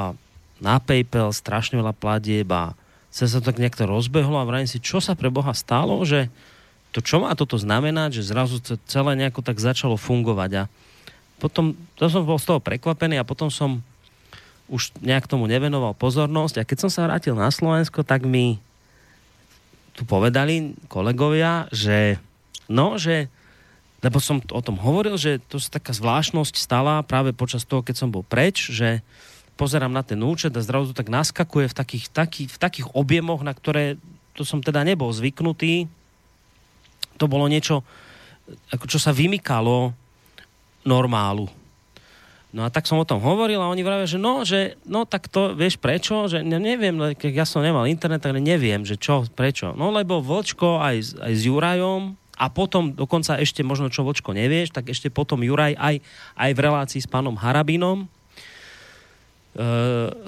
na PayPal strašne veľa platieb a sa sa tak nejak to rozbehlo a vrajím si, čo sa pre Boha stalo, že to čo má toto znamenať, že zrazu to celé nejako tak začalo fungovať a potom, to som bol z toho prekvapený a potom som už nejak tomu nevenoval pozornosť a keď som sa vrátil na Slovensko, tak mi tu povedali kolegovia, že no, že lebo som o tom hovoril, že to sa taká zvláštnosť stala práve počas toho, keď som bol preč, že pozerám na ten účet a zrazu tak naskakuje v takých, taký, v takých objemoch, na ktoré to som teda nebol zvyknutý. To bolo niečo, ako čo sa vymykalo normálu. No a tak som o tom hovoril a oni vravia, že no, že no tak to vieš prečo, že ne, neviem, ja som nemal internet, ale neviem, že čo, prečo. No lebo Vlčko aj, aj s Jurajom a potom dokonca ešte možno čo Vlčko nevieš, tak ešte potom Juraj aj, aj v relácii s pánom Harabinom, e,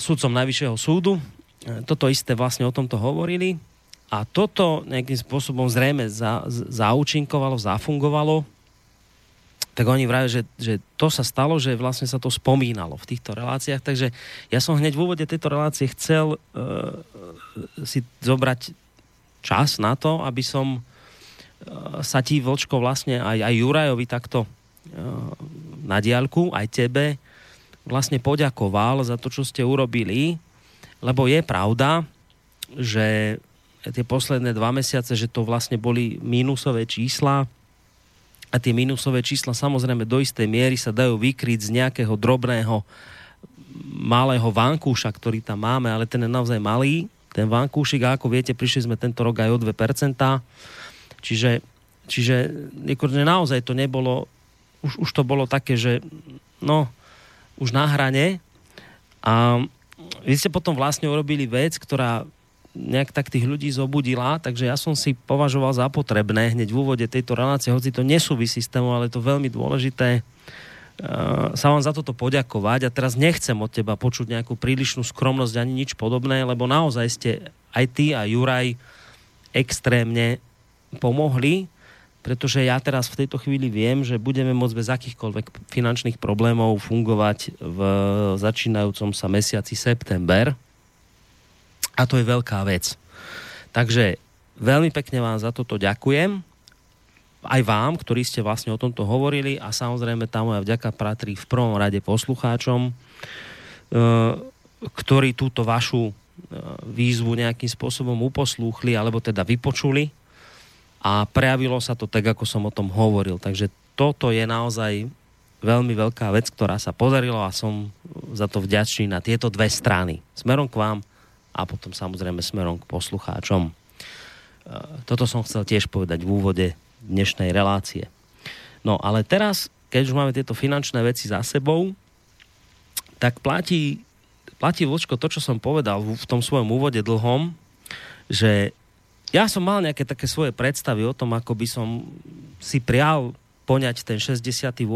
sudcom Najvyššieho súdu, e, toto isté vlastne o tomto hovorili. A toto nejakým spôsobom zrejme za, zaučinkovalo, zafungovalo. Tak oni vrajú, že, že to sa stalo, že vlastne sa to spomínalo v týchto reláciách, takže ja som hneď v úvode tejto relácie chcel uh, si zobrať čas na to, aby som uh, sa ti, Vlčko, vlastne aj, aj Jurajovi takto uh, na diálku, aj tebe, vlastne poďakoval za to, čo ste urobili, lebo je pravda, že tie posledné dva mesiace, že to vlastne boli mínusové čísla, a tie minusové čísla samozrejme do istej miery sa dajú vykryť z nejakého drobného malého vankúša, ktorý tam máme, ale ten je naozaj malý. Ten vankúšik, a ako viete, prišli sme tento rok aj o 2%. Čiže, čiže naozaj to nebolo, už, už to bolo také, že no, už na hrane. A vy ste potom vlastne urobili vec, ktorá nejak tak tých ľudí zobudila, takže ja som si považoval za potrebné hneď v úvode tejto relácie, hoci to nesúvisí s témou, ale je to veľmi dôležité, uh, sa vám za toto poďakovať a teraz nechcem od teba počuť nejakú prílišnú skromnosť ani nič podobné, lebo naozaj ste aj ty a Juraj extrémne pomohli, pretože ja teraz v tejto chvíli viem, že budeme môcť bez akýchkoľvek finančných problémov fungovať v začínajúcom sa mesiaci september, a to je veľká vec. Takže veľmi pekne vám za toto ďakujem. Aj vám, ktorí ste vlastne o tomto hovorili a samozrejme tá moja vďaka patrí v prvom rade poslucháčom, e, ktorí túto vašu e, výzvu nejakým spôsobom uposlúchli alebo teda vypočuli a prejavilo sa to tak, ako som o tom hovoril. Takže toto je naozaj veľmi veľká vec, ktorá sa podarila a som za to vďačný na tieto dve strany. Smerom k vám a potom samozrejme smerom k poslucháčom. E, toto som chcel tiež povedať v úvode dnešnej relácie. No ale teraz, keď už máme tieto finančné veci za sebou, tak platí, platí Vlčko to, čo som povedal v tom svojom úvode dlhom, že ja som mal nejaké také svoje predstavy o tom, ako by som si prial poňať ten 68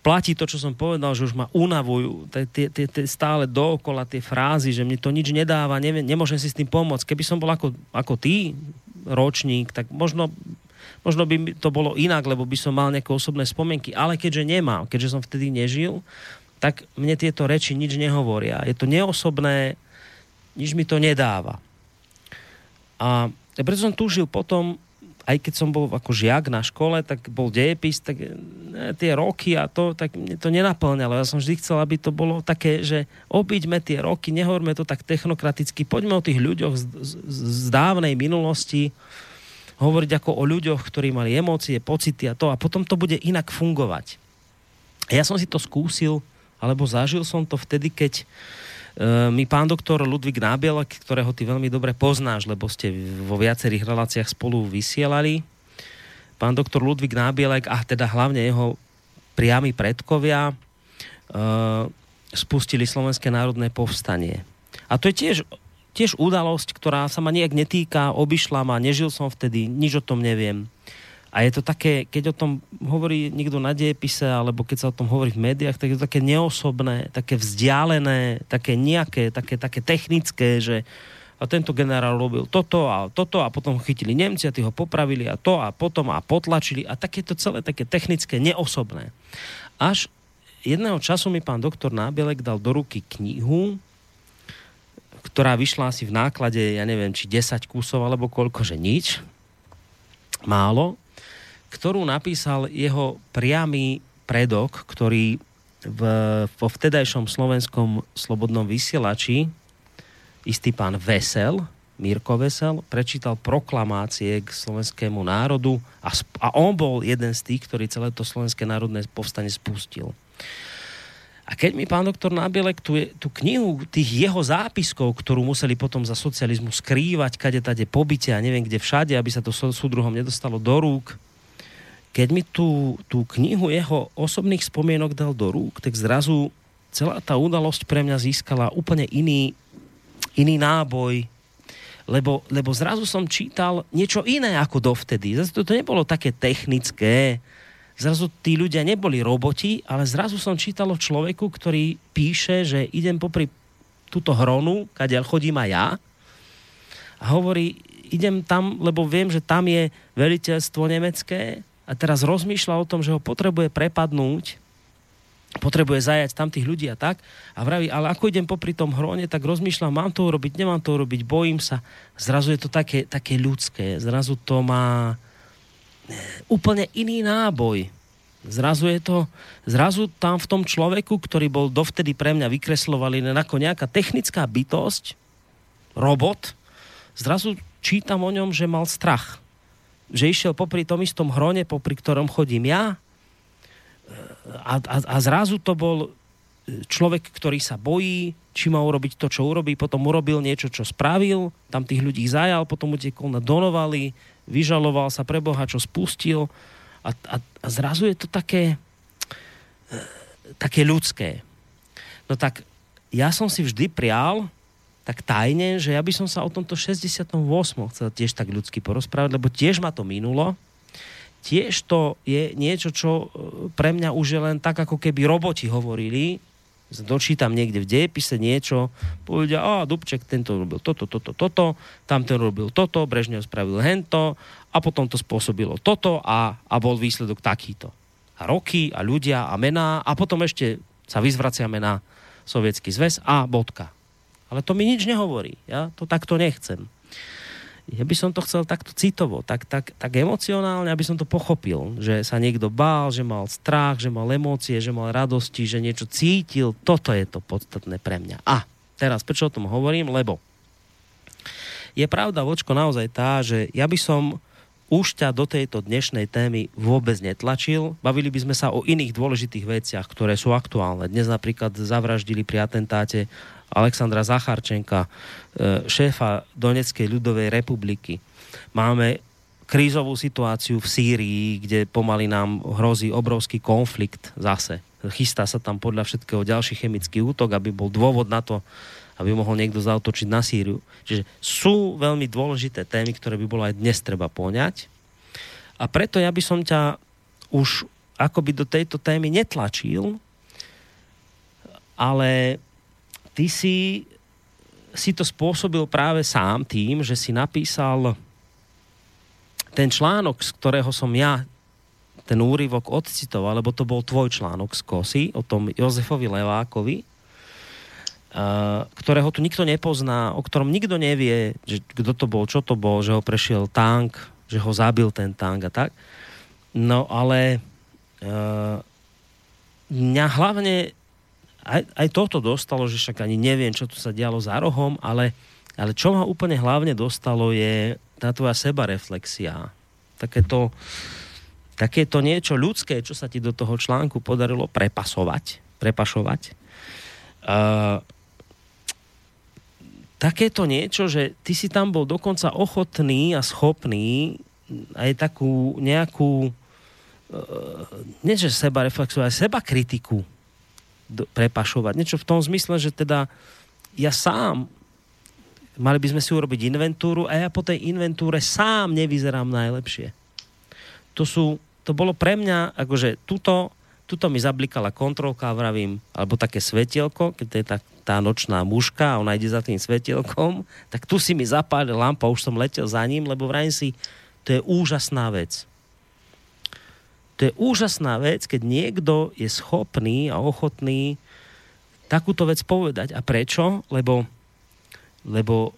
platí to, čo som povedal, že už ma unavujú tie, tie, tie stále dookola tie frázy, že mne to nič nedáva, neviem, nemôžem si s tým pomôcť. Keby som bol ako, ako ty, ročník, tak možno, možno by to bolo inak, lebo by som mal nejaké osobné spomienky. Ale keďže nemám, keďže som vtedy nežil, tak mne tieto reči nič nehovoria. Je to neosobné, nič mi to nedáva. A preto som túžil potom aj keď som bol ako žiak na škole, tak bol dejepis, tak ne, tie roky a to, tak mne to nenaplňalo. Ja som vždy chcel, aby to bolo také, že obiďme tie roky, nehovorme to tak technokraticky, poďme o tých ľuďoch z, z, z dávnej minulosti, hovoriť ako o ľuďoch, ktorí mali emócie, pocity a to a potom to bude inak fungovať. Ja som si to skúsil, alebo zažil som to vtedy, keď uh, E, mi pán doktor Ludvík Nábielek, ktorého ty veľmi dobre poznáš, lebo ste vo viacerých reláciách spolu vysielali. Pán doktor Ludvík Nábielek a teda hlavne jeho priami predkovia e, spustili Slovenské národné povstanie. A to je tiež, tiež udalosť, ktorá sa ma nejak netýka, obišla ma, nežil som vtedy, nič o tom neviem. A je to také, keď o tom hovorí niekto na diepise, alebo keď sa o tom hovorí v médiách, tak je to také neosobné, také vzdialené, také nejaké, také, také technické, že a tento generál robil toto a toto a potom chytili Nemci a tí ho popravili a to a potom a potlačili a takéto celé také technické, neosobné. Až jedného času mi pán doktor Nábielek dal do ruky knihu, ktorá vyšla asi v náklade, ja neviem, či 10 kusov alebo koľko, že nič, málo, ktorú napísal jeho priamy predok, ktorý v, vo vtedajšom slovenskom slobodnom vysielači istý pán Vesel, Mirko Vesel, prečítal proklamácie k slovenskému národu a, a on bol jeden z tých, ktorý celé to slovenské národné povstanie spustil. A keď mi pán doktor Nábielek tú, tú knihu tých jeho zápiskov, ktorú museli potom za socializmu skrývať, kade tade pobyte a neviem kde všade, aby sa to súdruhom nedostalo do rúk, keď mi tú, tú knihu jeho osobných spomienok dal do rúk, tak zrazu celá tá udalosť pre mňa získala úplne iný, iný náboj, lebo, lebo zrazu som čítal niečo iné ako dovtedy. Zase to, to nebolo také technické, zrazu tí ľudia neboli roboti, ale zrazu som čítal o človeku, ktorý píše, že idem popri túto hronu, kadiaľ chodím aj ja a hovorí, idem tam, lebo viem, že tam je veliteľstvo nemecké a teraz rozmýšľa o tom, že ho potrebuje prepadnúť, potrebuje zajať tam tých ľudí a tak a vraví, ale ako idem popri tom hrone, tak rozmýšľam, mám to urobiť, nemám to urobiť, bojím sa. Zrazu je to také, také ľudské, zrazu to má úplne iný náboj. Zrazu je to, zrazu tam v tom človeku, ktorý bol dovtedy pre mňa vykreslovaný ako nejaká technická bytosť, robot, zrazu čítam o ňom, že mal strach. Že išiel popri tom istom hrone, popri ktorom chodím ja. A, a, a zrazu to bol človek, ktorý sa bojí, či má urobiť to, čo urobí, potom urobil niečo, čo spravil, tam tých ľudí zajal, potom utekol na Donovali, vyžaloval sa pre Boha, čo spustil a, a, a zrazu je to také také ľudské. No tak ja som si vždy prial tak tajne, že ja by som sa o tomto 68. chcel tiež tak ľudsky porozprávať, lebo tiež ma to minulo. Tiež to je niečo, čo e, pre mňa už je len tak, ako keby roboti hovorili, dočítam niekde v dejepise niečo, povedia, a Dubček, tento robil toto, toto, toto, tamten robil toto, Brežnev spravil hento a potom to spôsobilo toto a, a bol výsledok takýto. A roky a ľudia a mená a potom ešte sa vyzvraciame na sovietský zväz a bodka. Ale to mi nič nehovorí. Ja to takto nechcem ja by som to chcel takto citovo, tak, tak, tak emocionálne, aby som to pochopil, že sa niekto bál, že mal strach, že mal emócie, že mal radosti, že niečo cítil. Toto je to podstatné pre mňa. A teraz, prečo o tom hovorím? Lebo je pravda, vočko, naozaj tá, že ja by som už ťa do tejto dnešnej témy vôbec netlačil. Bavili by sme sa o iných dôležitých veciach, ktoré sú aktuálne. Dnes napríklad zavraždili pri atentáte Alexandra Zacharčenka, e, šéfa Doneckej ľudovej republiky. Máme krízovú situáciu v Sýrii, kde pomaly nám hrozí obrovský konflikt zase. Chystá sa tam podľa všetkého ďalší chemický útok, aby bol dôvod na to, aby mohol niekto zautočiť na Sýriu. Čiže sú veľmi dôležité témy, ktoré by bolo aj dnes treba poňať. A preto ja by som ťa už akoby do tejto témy netlačil, ale ty si, si to spôsobil práve sám tým, že si napísal ten článok, z ktorého som ja ten úryvok odcitoval, lebo to bol tvoj článok z Kosy o tom Jozefovi Levákovi, Uh, ktorého tu nikto nepozná, o ktorom nikto nevie, že kto to bol, čo to bol, že ho prešiel tank, že ho zabil ten tank a tak. No ale uh, mňa hlavne aj, aj toto dostalo, že však ani neviem, čo tu sa dialo za rohom, ale, ale čo ma úplne hlavne dostalo je tá tvoja sebareflexia. Takéto, takéto niečo ľudské, čo sa ti do toho článku podarilo prepasovať, prepašovať. Uh, takéto niečo, že ty si tam bol dokonca ochotný a schopný aj takú nejakú uh, nie že seba reflexu, ale seba kritiku prepašovať. Niečo v tom zmysle, že teda ja sám mali by sme si urobiť inventúru a ja po tej inventúre sám nevyzerám najlepšie. To sú, to bolo pre mňa, akože tuto, tuto mi zablikala kontrolka, vravím, alebo také svetielko, keď to je tá, tá nočná muška a ona ide za tým svetielkom, tak tu si mi zapálil lampa, už som letel za ním, lebo vravím si, to je úžasná vec. To je úžasná vec, keď niekto je schopný a ochotný takúto vec povedať. A prečo? Lebo, lebo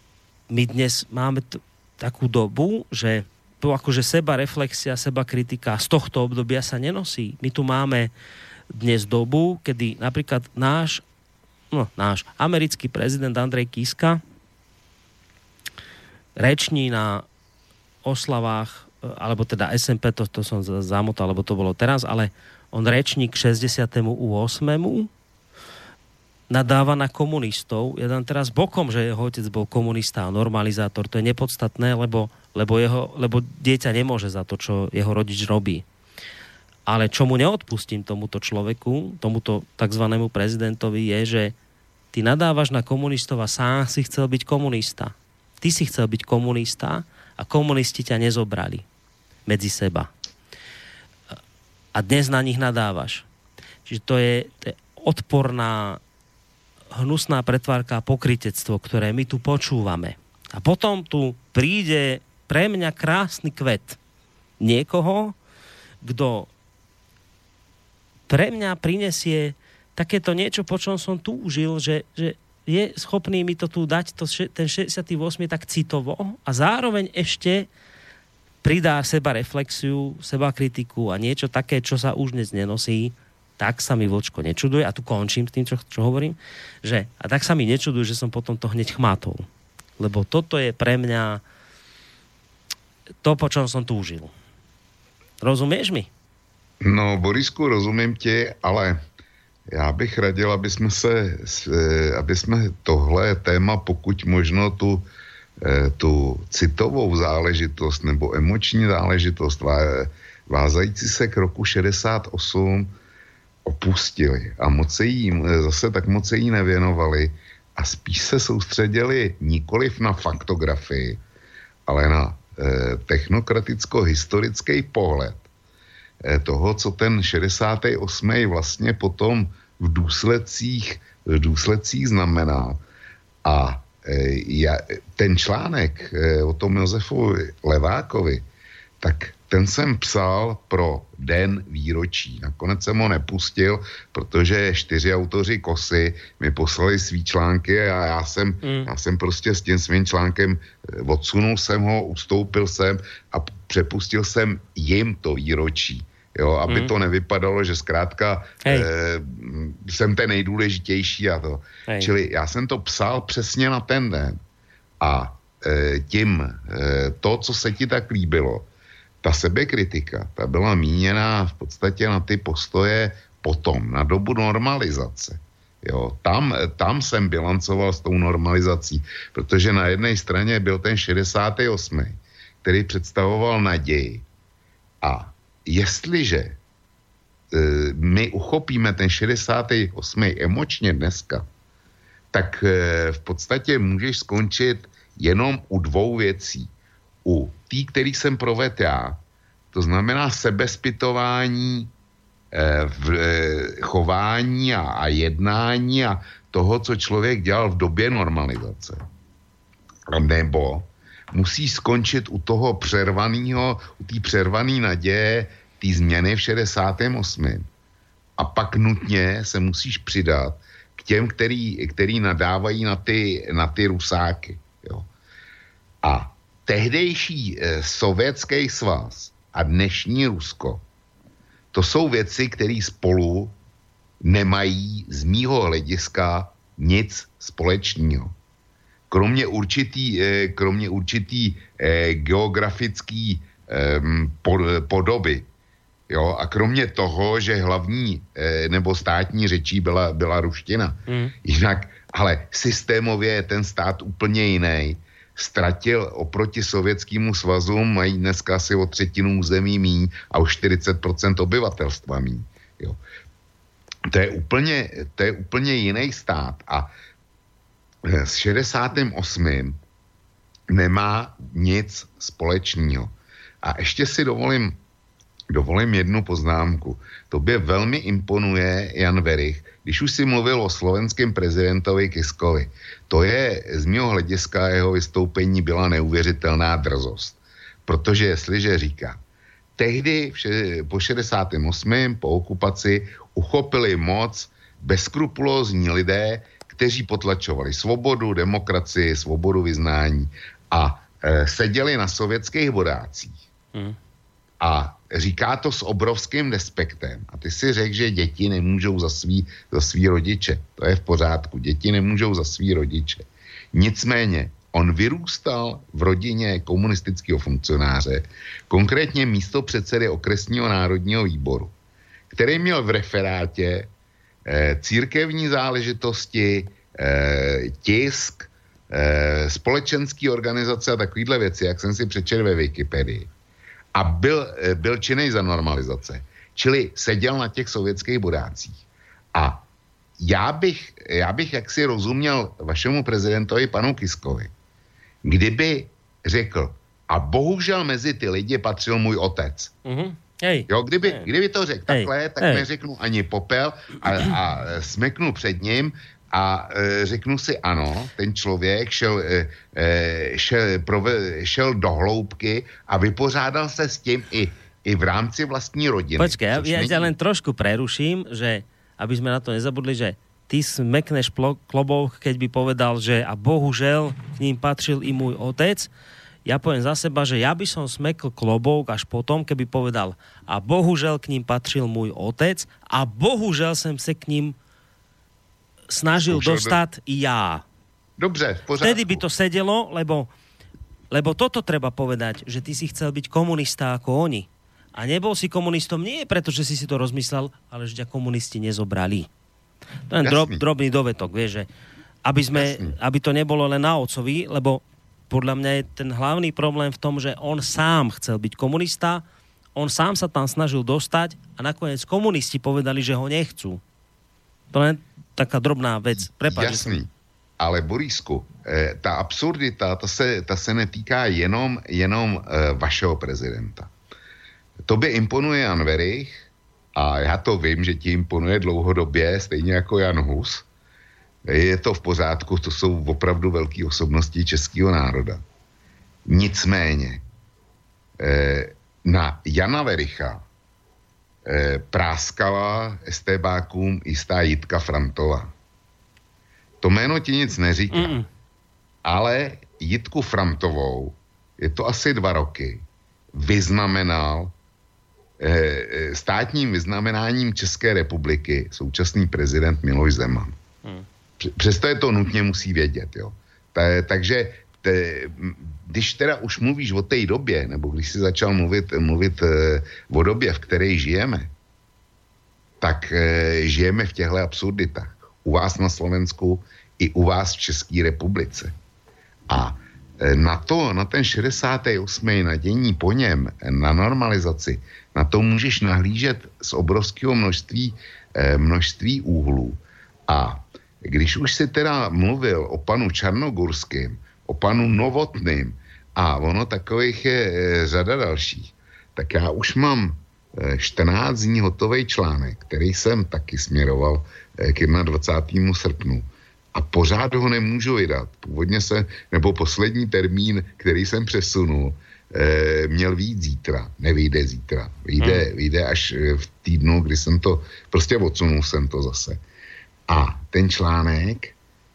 my dnes máme t- takú dobu, že to akože seba reflexia, seba kritika z tohto obdobia sa nenosí. My tu máme dnes dobu, kedy napríklad náš, no, náš americký prezident Andrej Kiska reční na oslavách, alebo teda SMP, to, to som zamotal, alebo to bolo teraz, ale on rečník 68 nadáva na komunistov. Ja dám teraz bokom, že jeho otec bol komunista a normalizátor. To je nepodstatné, lebo, lebo, jeho, lebo dieťa nemôže za to, čo jeho rodič robí. Ale čo mu neodpustím tomuto človeku, tomuto tzv. prezidentovi, je, že ty nadávaš na komunistov a sám si chcel byť komunista. Ty si chcel byť komunista a komunisti ťa nezobrali medzi seba. A dnes na nich nadávaš. Čiže to je, to je odporná hnusná pretvárka a pokritectvo, ktoré my tu počúvame. A potom tu príde pre mňa krásny kvet niekoho, kto pre mňa prinesie takéto niečo, po čom som túžil, že, že je schopný mi to tu dať, to, ten 68 tak citovo a zároveň ešte pridá seba reflexiu, seba kritiku a niečo také, čo sa už dnes nenosí tak sa mi vočko nečuduje, a tu končím s tým, čo, čo hovorím, že a tak sa mi nečuduje, že som potom to hneď chmátol. Lebo toto je pre mňa to, po čom som túžil. Rozumieš mi? No, Borisku, rozumím ti, ale já bych radil, aby jsme se, aby jsme tohle téma, pokud možno tu, tu citovou záležitost nebo emoční záležitost vázající se k roku 68 opustili a moc se jí, zase tak moc se jí nevěnovali a spíš se soustředili nikoliv na faktografii, ale na eh, technokraticko-historický pohled eh, toho, co ten 68. vlastně potom v důsledcích, v důsledcích znamená. A ja, ten článek eh, o tom Josefu Levákovi, tak ten jsem psal pro den výročí. Nakonec jsem ho nepustil, protože čtyři autoři Kosy mi poslali svý články a já jsem, mm. já jsem prostě s tím svým článkem eh, odsunul jsem ho, ustoupil jsem a přepustil jsem jim to výročí. Jo, aby mm. to nevypadalo, že zkrátka e, jsem ten nejdůležitější a to. Hej. Čili já jsem to psal přesně na ten den a e, tím e, to, co se ti tak líbilo, ta sebekritika, ta byla míněná v podstatě na ty postoje potom, na dobu normalizace. Jo, tam, tam jsem bilancoval s tou normalizací, protože na jedné straně byl ten 68., který představoval naději. A jestliže e, my uchopíme ten 68. emočně dneska, tak e, v podstatě můžeš skončit jenom u dvou věcí u tý, který jsem provedl já, to znamená sebespytování eh, v chování a, a jednání a toho, co člověk dělal v době normalizace. Nebo musí skončit u toho přervaného, u té přervané naděje, té změny v 68. A pak nutně se musíš přidat k těm, který, který nadávají na ty, na ty rusáky. Jo. A tehdejší eh, sovětský svaz a dnešní Rusko, to jsou věci, které spolu nemají z mýho hlediska nic společného. Kromě určitý, eh, kromě určitý eh, geografický podoby. Jo, a kromě toho, že hlavní eh, nebo státní řečí byla, byla ruština. Mm. Jinak, ale systémově je ten stát úplně jiný ztratil oproti Sovětskému svazu, mají dneska asi o třetinu území míň a o 40% obyvatelstva míň. Jo. To, je úplně, to je úplně jiný stát a s 68. nemá nic společného. A ještě si dovolím dovolím jednu poznámku. Tobě velmi imponuje Jan Verich, když už si mluvil o slovenském prezidentovi Kiskovi. To je z mého hlediska jeho vystoupení byla neuvěřitelná drzost. Protože jestliže říká, tehdy po 68. po okupaci uchopili moc bezkrupulózní lidé, kteří potlačovali svobodu, demokracii, svobodu vyznání a e, seděli na sovětských vodácích. Hmm. A říká to s obrovským respektem. A ty si řekl, že děti nemůžou za svý, za svý rodiče. To je v pořádku. Děti nemůžou za svý rodiče. Nicméně, on vyrůstal v rodině komunistického funkcionáře, konkrétně místo předsedy okresního národního výboru, který měl v referátě církevní záležitosti, eh, tisk, eh, společenské organizace a takovéhle věci, jak jsem si přečetl ve Wikipedii a byl, byl činný za normalizace. Čili seděl na těch sovětských bodácích. A já bych, já bych jaksi rozuměl vašemu prezidentovi panu Kiskovi, kdyby řekl, a bohužel mezi ty lidi patřil můj otec. Mm-hmm. Hej. Jo, kdyby, Hej. kdyby to řekl takhle, tak Hej. neřeknu ani popel a, a smeknu před ním a e, řeknu si ano, ten člověk šel, e, e, šel, prove, šel do hloubky a vypořádal se s tím i, i v rámci vlastní rodiny. Počkaj, ja, ja ťa len trošku preruším, že aby sme na to nezabudli, že ty smekneš plo- klobouk, keď by povedal, že a bohužel k ním patril i môj otec. Ja poviem za seba, že ja by som smekl klobouk až potom, keby povedal a bohužel k ním patril môj otec a bohužel som sa k ním snažil by- dostať i ja. Dobře, pořádku. Vtedy by to sedelo, lebo, lebo toto treba povedať, že ty si chcel byť komunista ako oni. A nebol si komunistom nie preto, že si si to rozmyslel, ale že ťa komunisti nezobrali. To je drob, drobný dovetok, vieš, že aby, sme, aby to nebolo len na ocovi, lebo podľa mňa je ten hlavný problém v tom, že on sám chcel byť komunista, on sám sa tam snažil dostať a nakoniec komunisti povedali, že ho nechcú. To je taká drobná vec. Prepáč, Jasný. Ale Borisku, eh, ta absurdita, ta se, ta se netýká jenom, jenom eh, vašeho prezidenta. Tobě imponuje Jan Verich a já to vím, že ti imponuje dlouhodobě, stejně jako Jan Hus. Je to v pořádku, to jsou opravdu velké osobnosti českého národa. Nicméně, eh, na Jana Vericha eh, práskala estébákům jistá Jitka Frantová. To jméno ti nic neříká. Mm-mm. Ale Jitku Framtovou, je to asi dva roky, vyznamenal eh, státním vyznamenáním České republiky současný prezident Miloš Zeman. Hmm. Pře- Přesto je to nutně musí vědět, jo. Ta, takže te, když teda už mluvíš o té době, nebo když jsi začal mluvit, mluvit eh, o době, v které žijeme, tak eh, žijeme v těchto absurditách. U vás na Slovensku i u vás v České republice. A eh, na to, na ten 68. na dění po něm, na normalizaci, na to můžeš nahlížet z obrovského množství, množství úhlů. A když už si teda mluvil o panu Čarnogurském, o panu Novotným a ono takových je eh, řada dalších, tak já už mám eh, 14 dní hotový článek, který jsem taky směroval eh, k 21. srpnu a pořád ho nemůžu vydat. Původně se, nebo poslední termín, který jsem přesunul, eh, měl výjít zítra. Nevyjde zítra. Vyjde, Hmm. vyjde až v týdnu, kdy jsem to, prostě odsunul jsem to zase. A ten článek,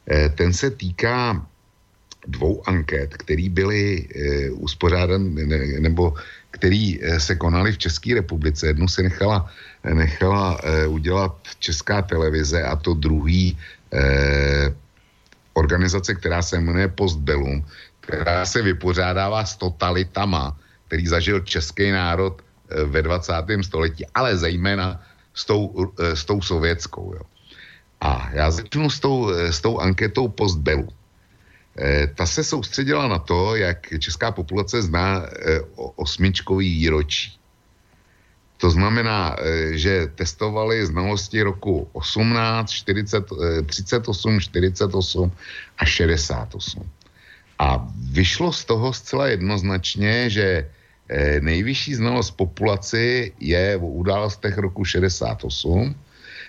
eh, ten se týká dvou anket, které byly e, uspořádané, ne, nebo který e, se konaly v České republice. Jednu si nechala, nechala udělat Česká televize a to druhý organizace, která se jmenuje Postbellum, která se vypořádává s totalitama, který zažil český národ ve 20. století, ale zejména s tou, s tou sovětskou. Jo. A já začnu s tou, e, s tou anketou Postbellum. Eh, ta se soustředila na to, jak česká populace zná eh, o- osmičkový výročí. To znamená, eh, že testovali znalosti roku 18, 40, eh, 38, 48 a 68. A vyšlo z toho zcela jednoznačně, že eh, nejvyšší znalost populaci je o událostech roku 68,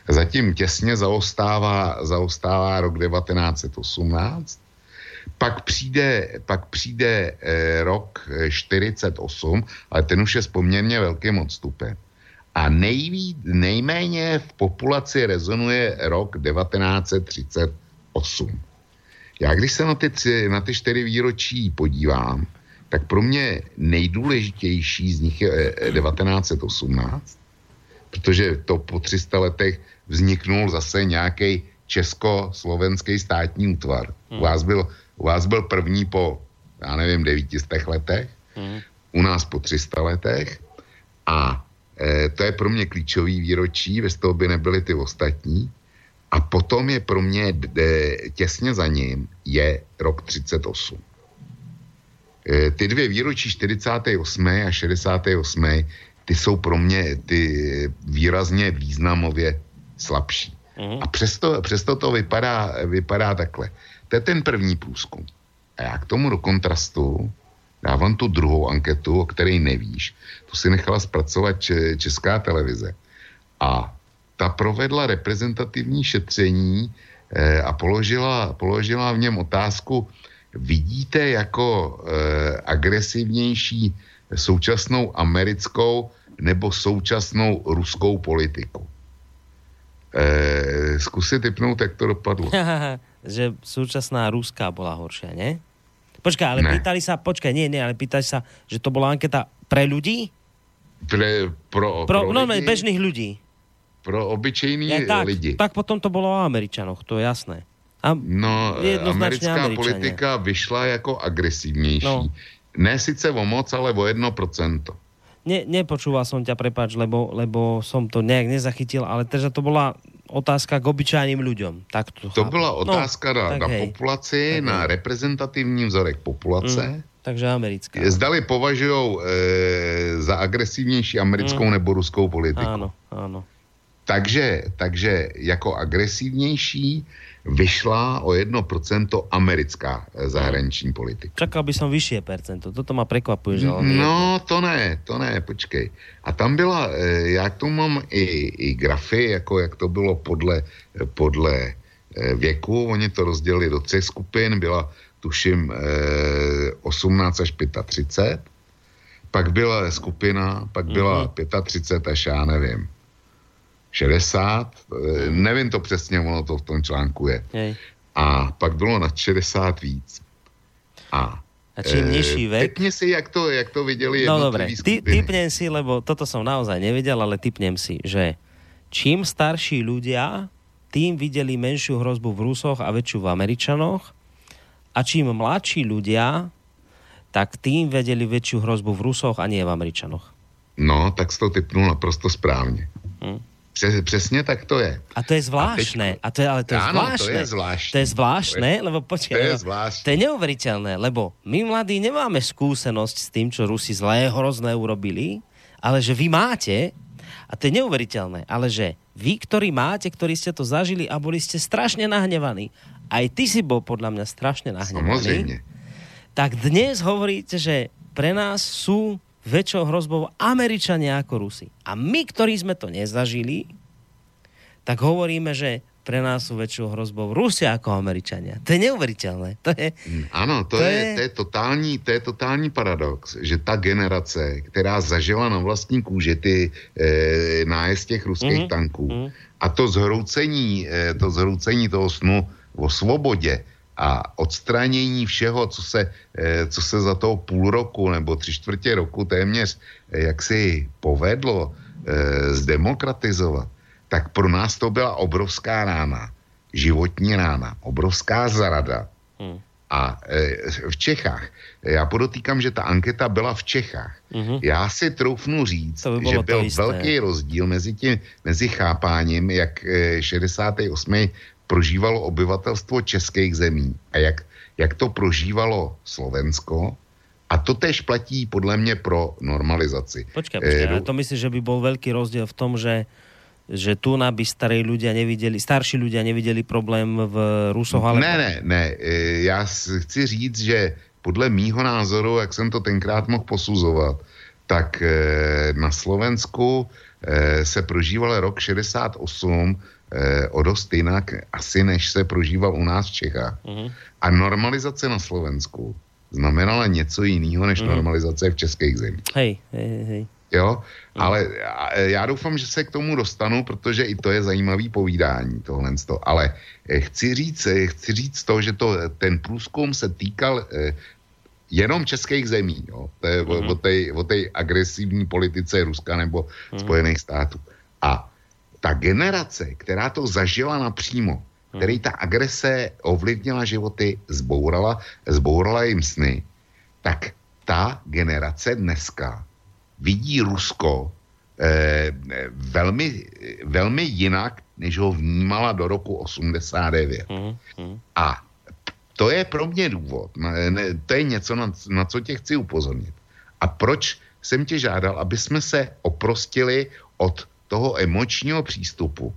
zatím těsně zaostává, zaostává rok 1918, pak přijde, pak přijde eh, rok eh, 48, ale ten už je s poměrně velkým odstupem. A nejví, nejméně v populaci rezonuje rok 1938. Já když se na ty, na ty čtyři výročí podívám, tak pro mě nejdůležitější z nich je eh, 1918, protože to po 300 letech vzniknul zase nějaký československý státní útvar. U vás byl, u vás byl první po, já nevím, 900 letech, u nás po 300 letech a e, to je pro mě klíčový výročí, bez toho by nebyly ty ostatní. A potom je pro mě d- těsně za ním je rok 38. E, ty dvě výročí 48. a 68. ty jsou pro mě ty výrazně významově slabší. A přesto, přesto to vypadá, vypadá takhle. To je ten první průzkum. A já k tomu do kontrastu dávám tu druhou anketu, o které nevíš. Tu si nechala zpracovat če- Česká televize. A ta provedla reprezentativní šetření eh, a položila, položila v něm otázku, vidíte jako eh, agresivnější současnou americkou nebo současnou ruskou politiku? Eh, zkusit typnout, jak to dopadlo. že súčasná Ruská bola horšia, nie? Počkaj, ale Ne. pýtali sa, počkaj, nie, nie, ale pýtali sa, že to bola anketa pre ľudí? Pre, pro, Pro, pro, no, lidi, bežných ľudí. pro obyčejný Ja, tak, lidi. tak potom to bolo o Američanoch, to je jasné. A No, jednoznačne americká Američania. politika vyšla jako agresivnější. No. Ne sice o moc, ale o jedno procento. Ne, nepočúval som ťa, prepáč, lebo, lebo som to nejak nezachytil, ale teda to bola otázka k obyčajným ľuďom. Tak to, To chápem. byla otázka no, na, na hej. populaci, Tak na hej. reprezentativní vzorek populace. Mm, takže americká. Zdali považují e, za agresivnější americkou Mm. nebo ruskou politiku. Áno, áno. Takže, takže jako agresivnější vyšla o 1% americká eh, zahraniční politika. Čakal by som vyššie percento. Toto ma prekvapuje, že No, to ne, to ne, počkej. A tam byla, eh, já tomu mám i, i grafy, jako jak to bylo podle, podle eh, věku. Oni to rozdělili do třech skupin, byla tuším eh, 18 až 35, pak byla skupina, pak byla 35 až já nevím, 60, eh, nevím to přesně, ono to v tom článku je. Hej. A pak bylo na 60 víc. A A čím nižší vek... Typni si, jak to, jak to viděli No dobre, ty, typnem si, lebo toto som naozaj nevedel, ale typnem si, že čím starší ľudia, tým videli menšiu hrozbu v Rusoch a väčšiu v Američanoch a čím mladší ľudia, tak tým vedeli väčšiu hrozbu v Rusoch a nie v Američanoch. No, tak jsi to typnul naprosto správně. Přes, přesně tak to je. A to je zvláštne. A, to je, ale to je Áno, to zvláštne. je zvláštne. To je zvláštne, To je- lebo počkaj, to je zvláštne. to je neuveriteľné, lebo my mladí nemáme skúsenosť s tým, čo Rusi zlé, hrozné urobili, ale že vy máte, a to je neuveriteľné, ale že vy, ktorí máte, ktorí ste to zažili a boli ste strašne nahnevaní, aj ty si bol podľa mňa strašne nahnevaný, Samozřejmě. tak dnes hovoríte, že pre nás sú väčšou hrozbou Američania ako Rusi. A my, ktorí sme to nezažili, tak hovoríme, že pre nás sú väčšou hrozbou Rusia ako Američania. To je neuveriteľné. To je... Ano, to, To je, je- to, je totální, to je totální paradox, že ta generace, která zažila na vlastní kůži ty e, nájezd těch ruských Mhm, tanků mhm. a to zhroucení, e, to zhroucení toho snu o svobodě a odstranění všeho, co se, e, co se za toho půl roku nebo tři čtvrtě roku téměř e, jak si povedlo e, zdemokratizovat, tak pro nás to byla obrovská rána, životní rána, obrovská zarada. Hm. A v Čechách, já podotýkám, že ta anketa byla v Čechách. Mhm. Já si troufnu říct, by že byl jisté. velký rozdíl mezi, tím, mezi chápáním, jak e, 68. prožívalo obyvatelstvo českých zemí a jak, jak to prožívalo Slovensko. A to tež platí podle mě pro normalizaci. Počkaj, E, počkaj, do- ale to myslíš, že by bol veľký rozdiel v tom, že že tu na by starí ľudia nevideli, starší ľudia nevideli problém v Rusoch, ale... Ne, ne, ne. e, Já chci říct, že podle mýho názoru, jak jsem to tenkrát mohl posuzovat, tak eh, na Slovensku eh, se prožíval rok 68 eh, o dost jinak asi než se prožíval u nás v Čechách. Mhm. A normalizace na Slovensku znamenala něco jiného než Mhm. normalizace v českých zemích. Hej, hej, hej. Jo, ale a- já doufám, že se k tomu dostanu, protože i to je zajímavý povídání, tohle. Ale eh, chci říct, eh, chci říct to, že to, ten průzkum se týkal eh, jenom českých zemí, jo. To je o, o, tej, o tej agresivní politice Ruska nebo Spojených států. A ta generace, která to zažila napřímo, který ta agrese ovlivnila životy, zbourala, zbourala jim sny, tak ta generace dneska vidí Rusko eh, velmi, velmi jinak, než ho vnímala do roku 89. A to je pro mě důvod. Ne, ne, to je něco, na, na co tě chci upozornit. A proč jsem tě žádal, aby jsme se oprostili od toho emočního přístupu.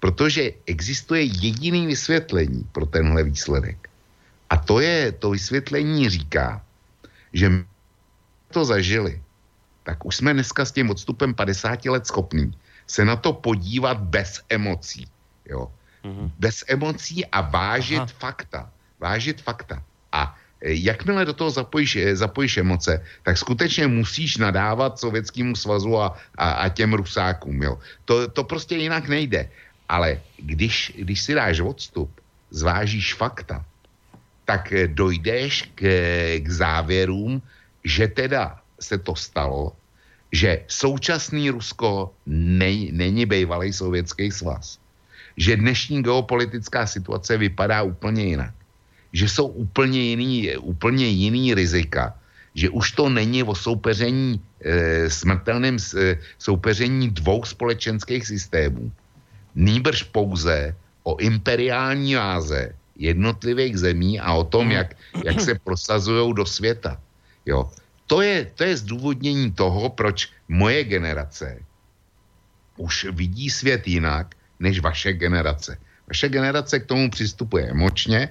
Protože existuje jediný vysvětlení pro tenhle výsledek. A to je, to vysvětlení říká, že my to zažili, tak už jsme dneska s tím odstupem 50 let schopní se na to podívat bez emocí. Jo? Bez emocí a vážit Aha. fakta. Vážit fakta. A jakmile do toho zapojíš, e, zapojíš emoce, tak skutečně musíš nadávat Sovětskému svazu a, a, a těm Rusákům. Jo? To, to prostě jinak nejde. Ale když, když si dáš odstup, zvážíš fakta, tak eh, dojdeš k, k závěrům, že teda se to stalo, že současný Rusko nej, není bývalý sovětský svaz. Že dnešní geopolitická situace vypadá úplně jinak. Že jsou úplně jiný, úplně jiný rizika. Že už to není o soupeření, e, smrtelném e, soupeření dvou společenských systémů. Nýbrž pouze o imperiální váze jednotlivých zemí a o tom, jak, jak se prosazují do světa. Jo. To je, to je zdůvodnění toho, proč moje generace už vidí svět jinak než vaše generace. Vaše generace k tomu přistupuje emočně,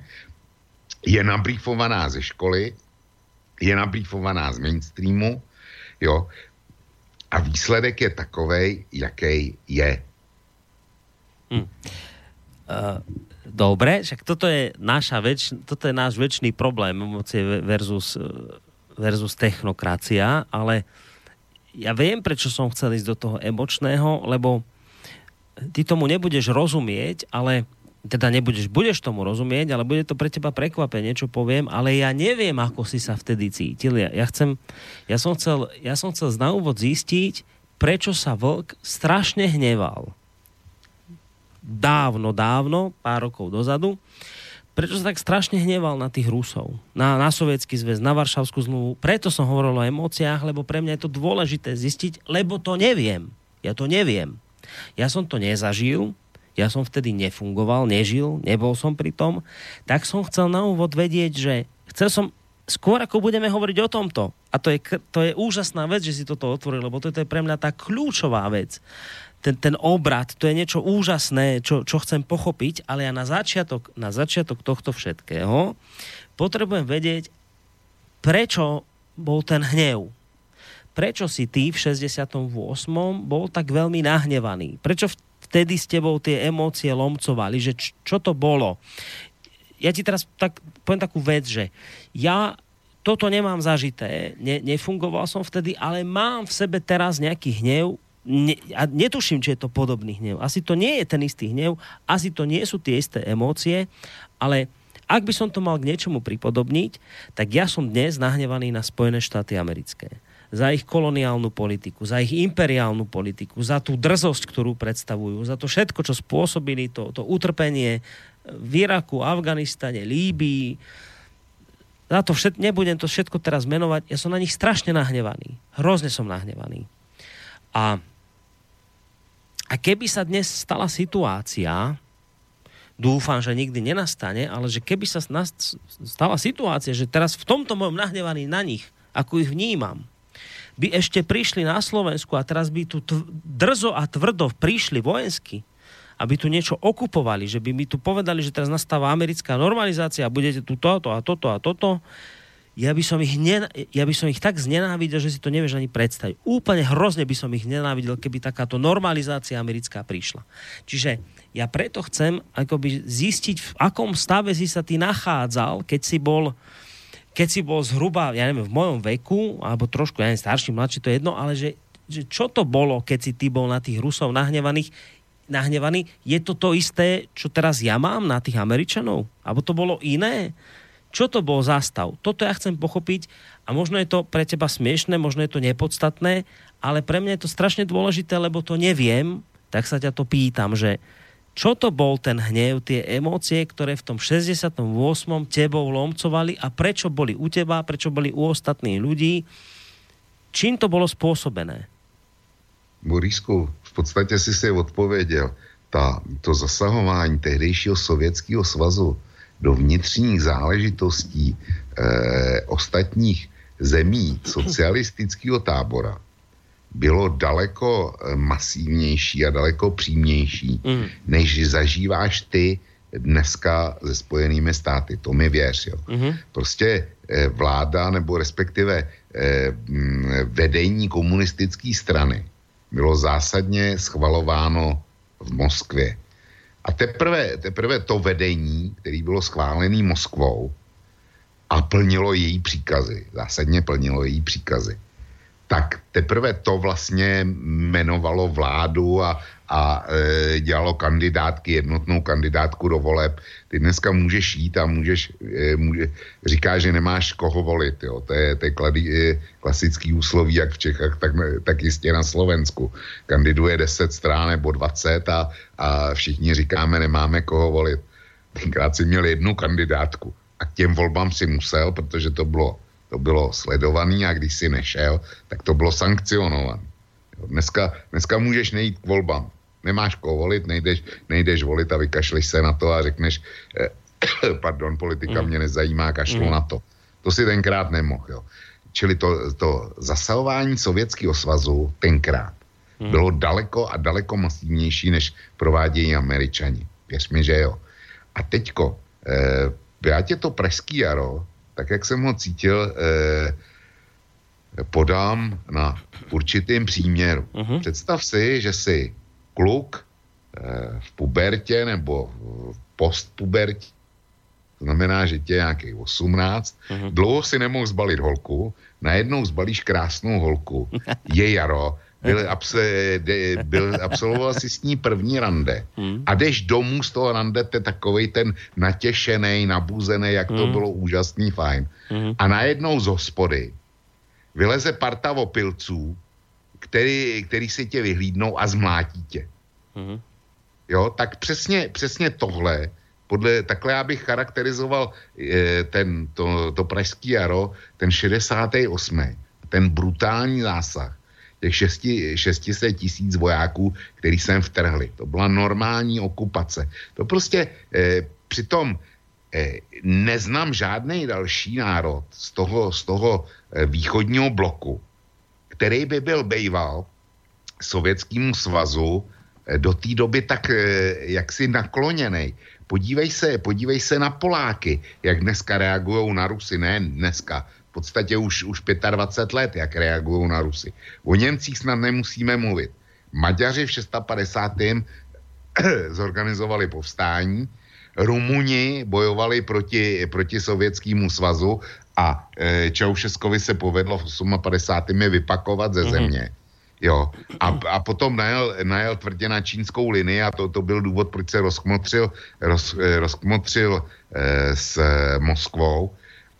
je nabrýfovaná ze školy, je nabrýfovaná z mainstreamu, jo, a výsledek je takovej, jaký je. Uh, dobre, však toto je, naša väč, toto je náš väčší problém, emócie versus, eh, versus technokracia, ale ja viem, prečo som chcel ísť do toho emočného, lebo ty tomu nebudeš rozumieť, ale teda nebudeš, budeš tomu rozumieť, ale bude to pre teba prekvapenie, niečo poviem, ale ja neviem, ako si sa vtedy cítil. Ja, ja, chcem, ja, som chcel, ja som chcel na úvod zistiť, prečo sa vlk strašne hneval dávno, dávno, pár rokov dozadu, prečo sa tak strašne hneval na tých Rusov, na, na Sovietský zväz, na Varšavskú zmluvu. Preto som hovoril o emóciách, lebo pre mňa je to dôležité zistiť, lebo to neviem. Ja to neviem. Ja som to nezažil, ja som vtedy nefungoval, nežil, nebol som pri tom, tak som chcel na úvod vedieť, že chcel som skôr ako budeme hovoriť o tomto, a to je, to je úžasná vec, že si toto otvoril, lebo toto je pre mňa tá kľúčová vec ten, ten obrad, to je niečo úžasné, čo, čo chcem pochopiť, ale ja na začiatok, na začiatok tohto všetkého potrebujem vedieť, prečo bol ten hnev. Prečo si ty v 68. bol tak veľmi nahnevaný? Prečo vtedy s tebou tie emócie lomcovali? Že č, čo to bolo? Ja ti teraz tak, poviem takú vec, že ja toto nemám zažité, ne, nefungoval som vtedy, ale mám v sebe teraz nejaký hnev, ne, a netuším, či je to podobný hnev. Asi to nie je ten istý hnev, asi to nie sú tie isté emócie, ale ak by som to mal k niečomu pripodobniť, tak ja som dnes nahnevaný na Spojené štáty americké. Za ich koloniálnu politiku, za ich imperiálnu politiku, za tú drzosť, ktorú predstavujú, za to všetko, čo spôsobili, to, to utrpenie v Iraku, Afganistane, Líbii, za to všetko, nebudem to všetko teraz menovať, ja som na nich strašne nahnevaný. Hrozne som nahnevaný. A a keby sa dnes stala situácia, dúfam, že nikdy nenastane, ale že keby sa stala situácia, že teraz v tomto mojom nahnevaní na nich, ako ich vnímam, by ešte prišli na Slovensku a teraz by tu drzo a tvrdo prišli vojensky, aby tu niečo okupovali, že by mi tu povedali, že teraz nastáva americká normalizácia a budete tu toto a toto a toto, ja by som ich, nen, ja by som ich tak znenávidel, že si to nevieš ani predstaviť. Úplne hrozne by som ich nenávidel, keby takáto normalizácia americká prišla. Čiže ja preto chcem akoby zistiť, v akom stave si sa ty nachádzal, keď si bol keď si bol zhruba, ja neviem, v mojom veku, alebo trošku, ja neviem, starší, mladší, to je jedno, ale že, že čo to bolo, keď si ty bol na tých Rusov nahnevaných, nahnevaný, je to to isté, čo teraz ja mám na tých Američanov? Alebo to bolo iné? Čo to bol zastav? Toto ja chcem pochopiť a možno je to pre teba smiešne, možno je to nepodstatné, ale pre mňa je to strašne dôležité, lebo to neviem, tak sa ťa to pýtam, že čo to bol ten hnev, tie emócie, ktoré v tom 68. tebou lomcovali a prečo boli u teba, prečo boli u ostatných ľudí, čím to bolo spôsobené? Borisku, v podstatě si si odpověděl. Ta, to zasahování tehdejšího sovětského svazu do vnitřních záležitostí eh, ostatních zemí socialistického tábora bylo daleko eh, masivnější a daleko přímější, mm. než zažíváš ty dneska se spojenými státy. To mi věř. Jo. Mm. Prostě eh, vláda nebo respektive eh, vedení komunistické strany bylo zásadně schvalováno v Moskvě. A teprve, teprve to vedení, který bylo schválený Moskvou a plnilo její příkazy, zásadně plnilo její příkazy, tak teprve to vlastně jmenovalo vládu a, a e, dělalo kandidátky, jednotnou kandidátku do voleb. Ty dneska můžeš jít a můžeš, e, může, říká, že nemáš koho volit. Jo. To je, to je kladi, e, klasický úsloví, jak v Čechách, tak, tak jistě na Slovensku. Kandiduje 10 strán nebo 20 a, a všichni říkáme, nemáme koho volit. Tenkrát si měl jednu kandidátku a k těm volbám si musel, protože to bylo to bylo sledovaný a když si nešel, tak to bylo sankcionované. Dneska, dneska můžeš nejít k volbám. Nemáš koho volit, nejdeš, nejdeš volit a vykašleš se na to a řekneš, eh, pardon, politika mm. mě nezajímá, kašlu mm. na to. To si tenkrát nemohl. Jo. Čili to, to zasahování Sovětského svazu tenkrát mm. bylo daleko a daleko masivnější, než provádějí američani. Věř mi, že jo. A teďko, eh, já tě to pražský jaro tak jak jsem ho cítil, eh, podám na určitým příměru. Uh-huh. Představ si, že si kluk eh, v pubertě nebo v postpubertě, to znamená, že tě je nějakých 18, uh-huh. dlouho si nemohl zbalit holku, najednou zbalíš krásnou holku, je jaro, byl, abse, de, byl, absolvoval si s ní první rande hmm. a jdeš domů z toho rande, te takovej ten natěšený, nabuzený, jak to hmm. bylo úžasný, fajn. Hmm. A najednou z hospody vyleze parta opilců, který, který si tě vyhlídnou a zmlátí tě. Hmm. Jo, tak přesně, přesně tohle, podle, takhle já bych charakterizoval e, ten, to, to pražský jaro, ten 68. Ten brutální zásah těch 600 tisíc vojáků, který sem vtrhli. To byla normální okupace. To prostě eh, přitom eh, neznám žádný další národ z toho, z toho eh, východního bloku, který by byl bejval Sovětskému svazu eh, do té doby tak eh, jaksi nakloněný. Podívej se, podívej se na Poláky, jak dneska reagují na Rusy, ne dneska, v podstatě už, už 25 let, jak reagují na Rusy. O Němcích snad nemusíme mluvit. Maďaři v 650. zorganizovali povstání, Rumuni bojovali proti, proti Sovětskému svazu a e, Čaušeskovi se povedlo v 58. je vypakovat ze mhm. země. Jo. A, a potom najel, najel tvrdě na čínskou linii a to, to byl důvod, proč se rozkmotřil, roz, e, rozkmotřil e, s Moskvou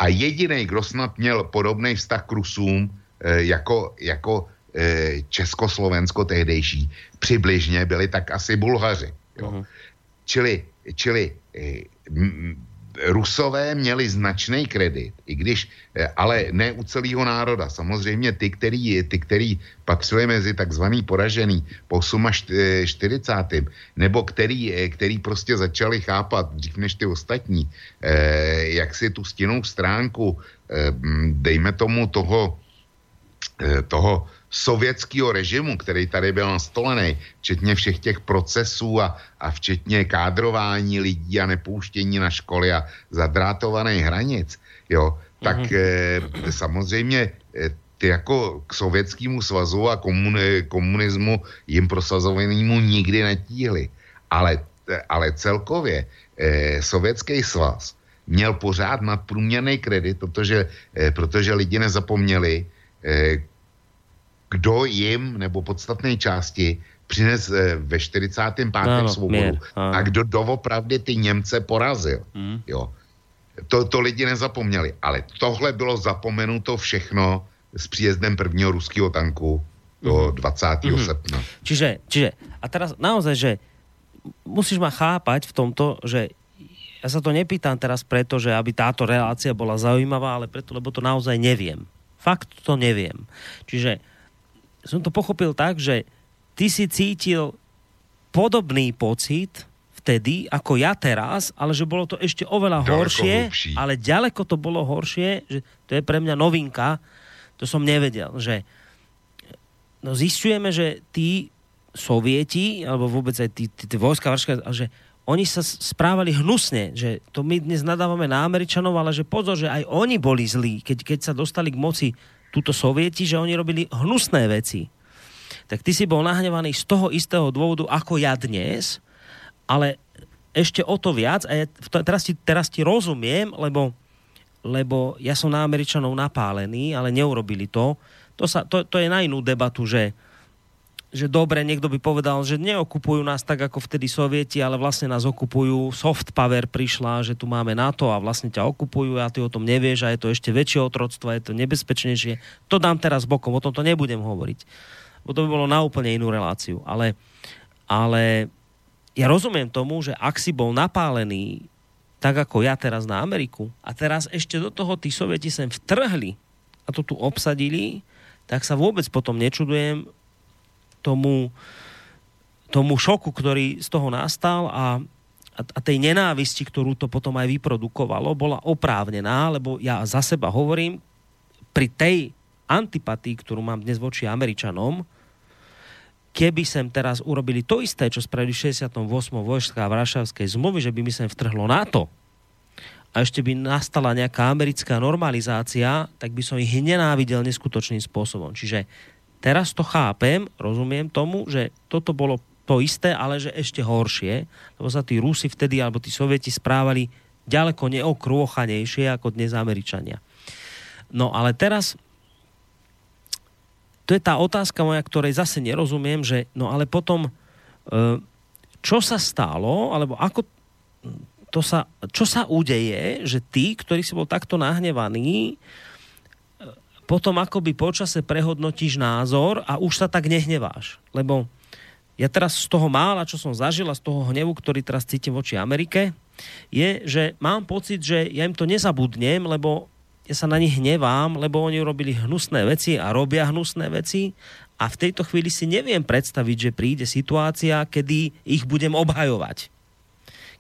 a jediný, kdo snad měl podobný vztah k Rusům e, jako, jako e, Československo tehdejší, přibližně byli tak asi Bulhaři. Jo. Uh-huh. Čili, čili e, m, Rusové měli značný kredit, i když, eh, ale ne u celého národa. Samozřejmě ty, který, ty, který patřili mezi takzvaný poražený po 48. nebo který, eh, který prostě začali chápat dřív než ty ostatní, eh, jak si tu stěnou stránku, dejme tomu toho, toho sovětského režimu, který tady byl nastolený, včetně všech těch procesů a, a včetně kádrování lidí a nepouštění na školy a zadrátovaných hranic, jo, tak mm-hmm. eh, samozřejmě eh, ty jako k sovětskému svazu a komun- komunismu jim prosazovanému nikdy netíhli. Ale, eh, ale celkově eh, sovětský svaz měl pořád nadprůměrný kredit, protože, eh, protože lidi nezapomněli, eh, kdo jim nebo podstatné části přines eh, ve 45. Áno, svobodu a kdo doopravdy ty Němce porazil. Mm. Jo. To, to lidi nezapomněli, ale tohle bylo zapomenuto všechno s příjezdem prvního ruského tanku do 20. Mhm. srpna. Čiže, čiže, a teraz naozaj, že musíš ma chápať v tomto, že ja sa to nepýtam teraz preto, že aby táto relácia bola zaujímavá, ale preto, lebo to naozaj neviem. Fakt to neviem. Čiže som to pochopil tak, že ty si cítil podobný pocit vtedy, ako ja teraz, ale že bolo to ešte oveľa Ďaleko horšie, hlbší. ale ďaleko to bolo horšie, že to je pre mňa novinka, to som nevedel, že no zistujeme, že tí sovieti, alebo vôbec aj tí, tí, tí vojska, vrška, že oni sa správali hnusne, že to my dnes nadávame na Američanov, ale že pozor, že aj oni boli zlí, keď, keď sa dostali k moci túto sovieti, že oni robili hnusné veci. Tak ty si bol nahnevaný z toho istého dôvodu, ako ja dnes, ale ešte o to viac, a ja teraz, ti, teraz ti rozumiem, lebo, lebo ja som na Američanov napálený, ale neurobili to. To, sa, to, to je na inú debatu, že, že dobre, niekto by povedal, že neokupujú nás tak ako vtedy sovieti, ale vlastne nás okupujú, soft power prišla, že tu máme NATO a vlastne ťa okupujú a ty o tom nevieš a je to ešte väčšie otroctvo, je to nebezpečnejšie. To dám teraz bokom, o tom to nebudem hovoriť. Bo to by bolo na úplne inú reláciu. Ale, ale ja rozumiem tomu, že ak si bol napálený tak ako ja teraz na Ameriku a teraz ešte do toho tí sovieti sem vtrhli a to tu obsadili, tak sa vôbec potom nečudujem tomu, tomu šoku, ktorý z toho nastal a, a, tej nenávisti, ktorú to potom aj vyprodukovalo, bola oprávnená, lebo ja za seba hovorím, pri tej antipatii, ktorú mám dnes voči Američanom, keby sem teraz urobili to isté, čo spravili v 68. vojská Varšavskej zmluvy, že by mi sem vtrhlo NATO a ešte by nastala nejaká americká normalizácia, tak by som ich nenávidel neskutočným spôsobom. Čiže teraz to chápem, rozumiem tomu, že toto bolo to isté, ale že ešte horšie, lebo sa tí Rusi vtedy, alebo tí Sovieti správali ďaleko neokrôchanejšie ako dnes Američania. No ale teraz to je tá otázka moja, ktorej zase nerozumiem, že no ale potom e, čo sa stalo, alebo ako to sa, čo sa udeje, že ty, ktorý si bol takto nahnevaný, e, potom akoby počase prehodnotíš názor a už sa tak nehneváš. Lebo ja teraz z toho mála, čo som zažil a z toho hnevu, ktorý teraz cítim voči Amerike, je, že mám pocit, že ja im to nezabudnem, lebo ja sa na nich hnevám, lebo oni urobili hnusné veci a robia hnusné veci a v tejto chvíli si neviem predstaviť, že príde situácia, kedy ich budem obhajovať.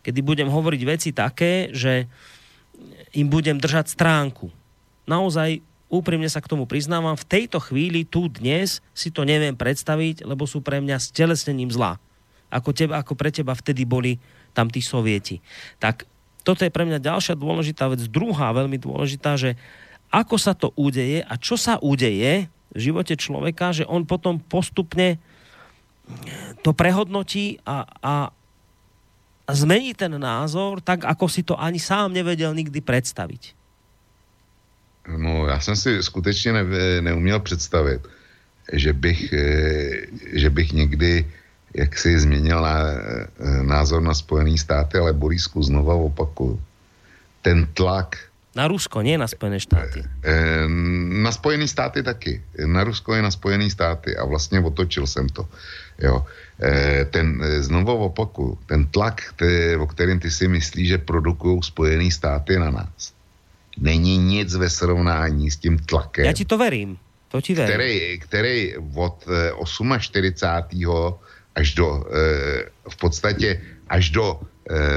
Kedy budem hovoriť veci také, že im budem držať stránku. Naozaj úprimne sa k tomu priznávam, v tejto chvíli, tu dnes, si to neviem predstaviť, lebo sú pre mňa stelesnením zla. Ako, teba, ako pre teba vtedy boli tam tí sovieti. Tak toto je pre mňa ďalšia dôležitá vec. Druhá veľmi dôležitá, že ako sa to udeje a čo sa udeje v živote človeka, že on potom postupne to prehodnotí a, a, a zmení ten názor tak, ako si to ani sám nevedel nikdy predstaviť. No, já jsem si skutečně ne, neuměl představit, že bych, eh, že bych někdy jak si změnil na, eh, názor na Spojené státy, ale Borisku znova opakuju. Ten tlak Na Rusko, nie na Spojené štáty. eh, na Spojené státy taky. Na Rusko je na Spojené státy a vlastně otočil jsem to. Jo. Ten, znovu opakuju, ten tlak, který, o kterém ty si myslíš, že produkují Spojené státy na nás, není nic ve srovnání s tím tlakem Ja ti to verím. To ti verím. který, který od eh, 48. až do eh, v podstatě až do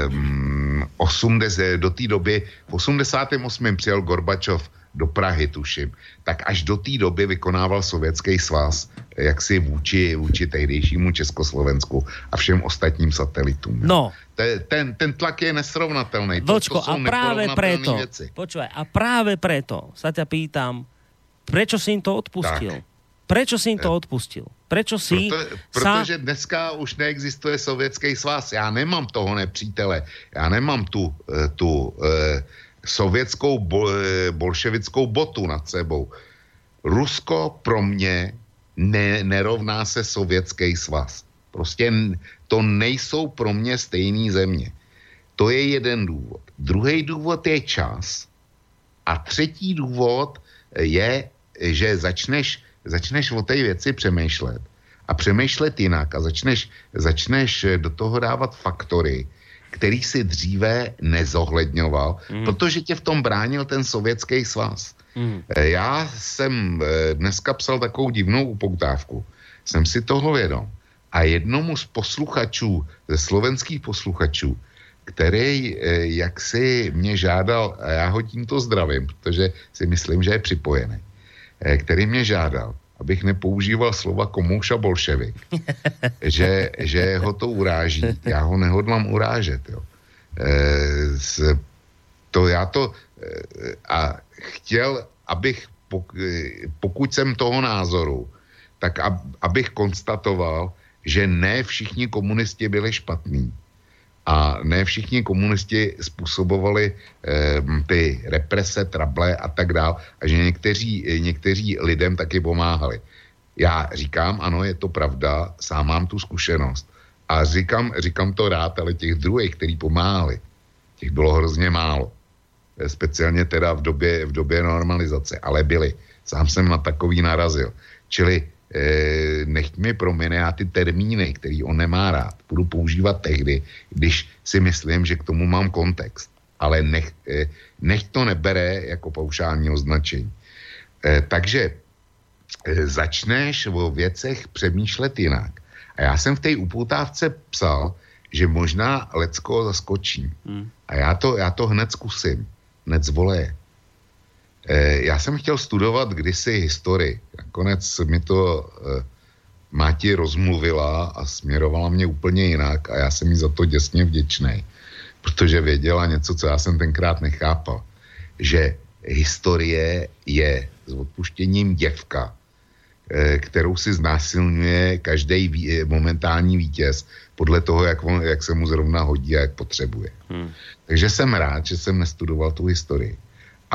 um, 80, do té doby v 88. přijel Gorbačov do Prahy, tuším, tak až do té doby vykonával Sovětský svaz jaksi vůči, vůči tehdejšímu Československu a všem ostatním satelitům. No. Ten, ten, ten tlak je nesrovnatelný. Vlčko, to, to a práve preto, Věci. počúvaj, a práve preto sa ťa pýtam, prečo si im to odpustil? Tak. Prečo si im to odpustil? Prečo si Proto, sa... protože dneska už neexistuje sovětský svaz. Já nemám toho nepřítele. Já nemám tu, eh, tu eh, sovětskou bo, eh, bolševickou botu nad sebou. Rusko pro mě ne, nerovná se sovětský svaz. Prostě to nejsou pro mě stejné země. To je jeden důvod. Druhý důvod je čas. A třetí důvod je, že začneš, začneš o té věci přemýšlet a přemýšlet jinak a začneš, začneš do toho dávat faktory, který si dříve nezohledňoval, mm. protože tě v tom bránil ten sovětský svaz. Mm. Já jsem eh, dneska psal takovou divnou upoutávku. Jsem si toho vědom. A jednomu z posluchačů, ze slovenských posluchačů, který eh, jak si mě žádal, a já ho tímto zdravím, protože si myslím, že je připojený, který mě žádal, abych nepoužíval slova komouš a bolševik, že, že ho to uráží. Já ho nehodlám urážet. Jo. Eh, s- to já to eh, a chtěl, abych, eh, pokud jsem toho názoru, tak ab, abych konstatoval, že ne všichni komunisti byli špatní. A ne všichni komunisti způsobovali eh, ty represe, trable a tak dál. A že někteří, někteří lidem taky pomáhali. Já říkám, ano, je to pravda, sám mám tu zkušenost. A říkám, říkám to rád, ale těch druhých, kteří pomáhali, těch bylo hrozně málo. Eh, Speciálně teda v době, v době normalizace, ale byli. Sám jsem na takový narazil. Čili nechť mi promine, já ty termíny, který on nemá rád, budu používat tehdy, když si myslím, že k tomu mám kontext. Ale nech, eh, nech to nebere jako paušální označení. Eh, takže eh, začneš o věcech přemýšlet jinak. A já jsem v té upoutávce psal, že možná Lecko zaskočí. Hmm. A já to, já to hned zkusím. Hned z voleje. Eh, já jsem chtěl studovat kdysi historii. Nakonec mi to eh, Máti rozmluvila a směrovala mě úplně jinak a já jsem jí za to děsně vděčný, protože věděla něco, co já jsem tenkrát nechápal. Že historie je s odpuštěním děvka, eh, kterou si znásilňuje každý momentální vítěz podle toho, jak, on, jak se mu zrovna hodí a jak potřebuje. Hmm. Takže jsem rád, že jsem nestudoval tu historii.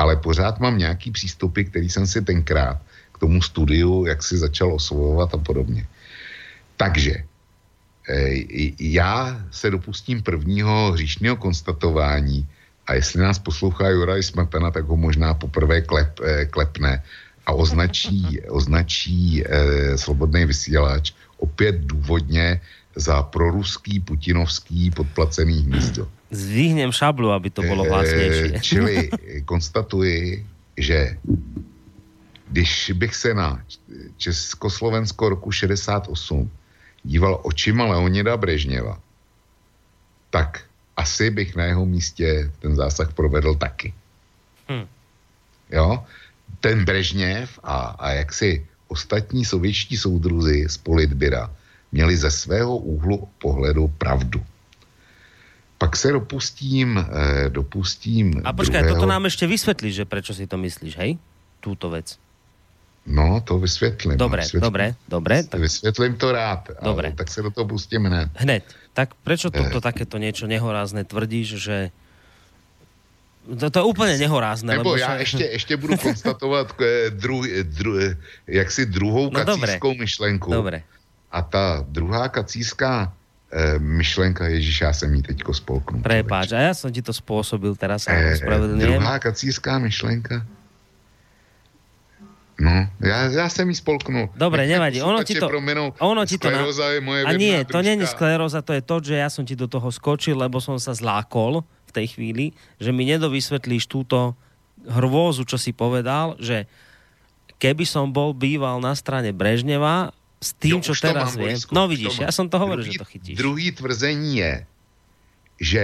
Ale pořád mám nějaký přístupy, který jsem si tenkrát k tomu studiu, jak si začal osvojovat a podobně. Takže eh, já se dopustím prvního hříšného konstatování a jestli nás poslouchá Juraj Smetana, tak ho možná poprvé klep, eh, klepne a označí, označí eh, svobodný vysílač opět důvodně za proruský, putinovský podplacený hnízdo. Zvihnem šablu, aby to bolo Eh, hlasnejšie. Čili konstatuji, že když bych se na Československo roku 68 díval očima Leonida Brežněva, tak asi bych na jeho místě ten zásah provedl taky. Hm. Jo? Ten Brežněv a, a jaksi ostatní sovětští soudruzi z Politbyra měli ze svého úhlu pohledu pravdu. Pak se dopustím, eh, dopustím A počkaj, druhého... toto nám ešte vysvetlíš, že prečo si to myslíš, hej? Túto vec. No, to vysvětlím. Dobre, vysvětlím, dobre, dobre. Tak, Vysvětlím to rád, Dobre. ale tak se do toho pustím hned. hneď. Tak prečo Eh. toto takéto niečo nehorázne tvrdíš, že... To, to je úplne nehorázne. Nebo lebo já sa- ještě, ještě budu konstatovat eh, dru, dru, eh, jaksi druhou No, dobre. kacířskou myšlenku. Dobre. A ta druhá kacířská eh, myšlenka, Ježíš, já jsem jí teďko spolknul. Prepáč, a ja som ti to spôsobil, teraz sa ospravedlňujem. druhá kacířská myšlenka. No, já, já jsem jí spolknul. Dobre, nevadí. Ono ti to, Prominou, ono ti to na... je moje A nie, to není družka. skleróza, to je to, že ja som ti do toho skočil, lebo som sa zlákol v tej chvíli, že mi nedovysvetlíš túto hrôzu, čo si povedal, že keby som bol býval na strane Brežneva, s tým, Jo, čo teraz viem. No vidíš, ja som to hovoril, druhý, že to chytíš. Druhý tvrzení je, že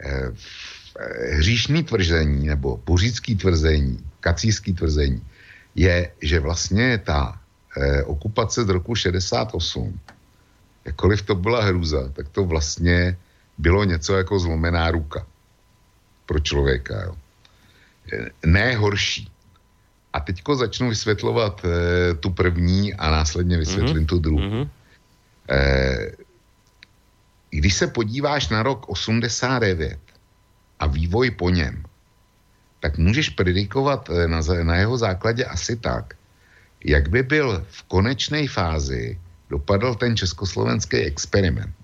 eh, hříšný tvrzení nebo pořícký tvrzení, kacířský tvrzení, je, že vlastně ta eh, okupace z roku 68, jakkoliv to byla hrůza, tak to vlastně bylo něco jako zlomená ruka pro člověka. Jo. Eh, Ne horší. A teďko začnu vysvětlovat eh, tu první a následně vysvětlím tu druhou. Mhm. Eh, když se podíváš na rok 89 a vývoj po něm, tak můžeš predikovat eh, na, na jeho základě asi tak, jak by byl v konečné fázi dopadl ten československý experiment.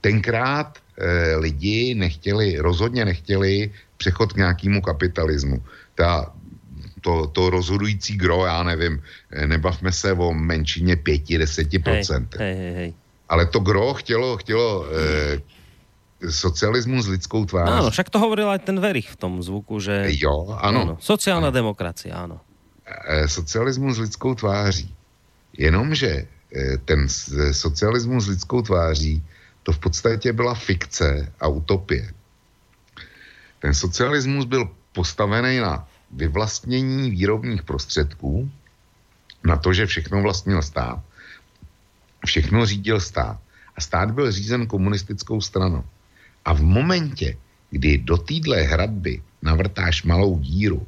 Tenkrát eh, lidi nechtěli, rozhodně nechtěli přechod k nějakému kapitalismu. Ta, to, to rozhodující gro, já nevím, eh, nebavme se o menšině 5-10%. Hej, hej, hej. Ale to gro chtělo, chtělo eh, socialismus s lidskou tváří. Áno, však to hovoril aj ten Verich v tom zvuku, že... Jo, ano. Sociálna demokracia, áno. eh, socialismus s lidskou tváří. Jenomže eh, ten socialismus s lidskou tváří, to v podstatě byla fikce a utopie. Ten socialismus byl postavený na vyvlastnění výrobních prostředků, na to, že všechno vlastnil stát, všechno řídil stát. A stát byl řízen komunistickou stranou. A v momentě, kdy do týdle hradby navrtáš malou díru,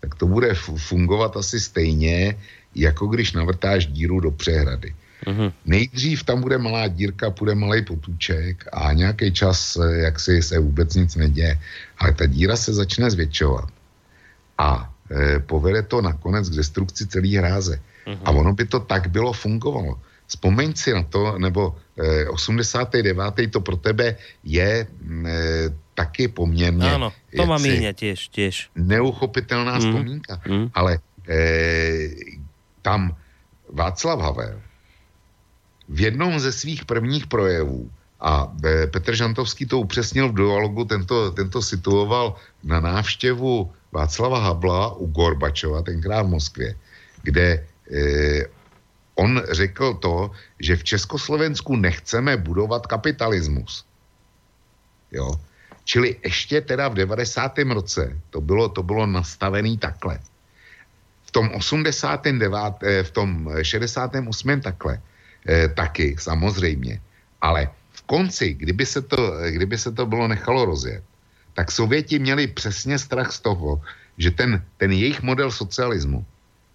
tak to bude fu- fungovat asi stejně, jako když navrtáš díru do přehrady. Mhm. Nejdřív tam bude malá dírka, bude malý potůček a nějaký čas, eh, jak si se vůbec nic neděje. Ale ta díra se začne zvětšovat. A e, povede to nakonec k destrukci celé hráze. A ono by to tak bylo fungovalo. Vzpomeň si na to, nebo e, 89. to pro tebe je e, taky poměrně Áno, to jaksi míňa tiež, tiež. neuchopitelná Mm. vzpomínka. Mm. Ale e, tam Václav Havel v jednom ze svých prvních projevů a e, Petr Žantovský to upřesnil v dialogu, tento, tento situoval na návštěvu Václava Havla u Gorbačova, tenkrát v Moskvě, kde e, on řekl to, že v Československu nechceme budovat kapitalismus. Jo. Čili ještě teda v 90. roce to bylo, to bylo nastavený takhle. V tom 89. eh, v tom eh, 68. takhle eh, taky samozřejmě. Ale v konci, kdyby se to, eh, kdyby se to bylo nechalo rozjet, tak Sověti měli přesně strach z toho, že ten, ten jejich model socialismu,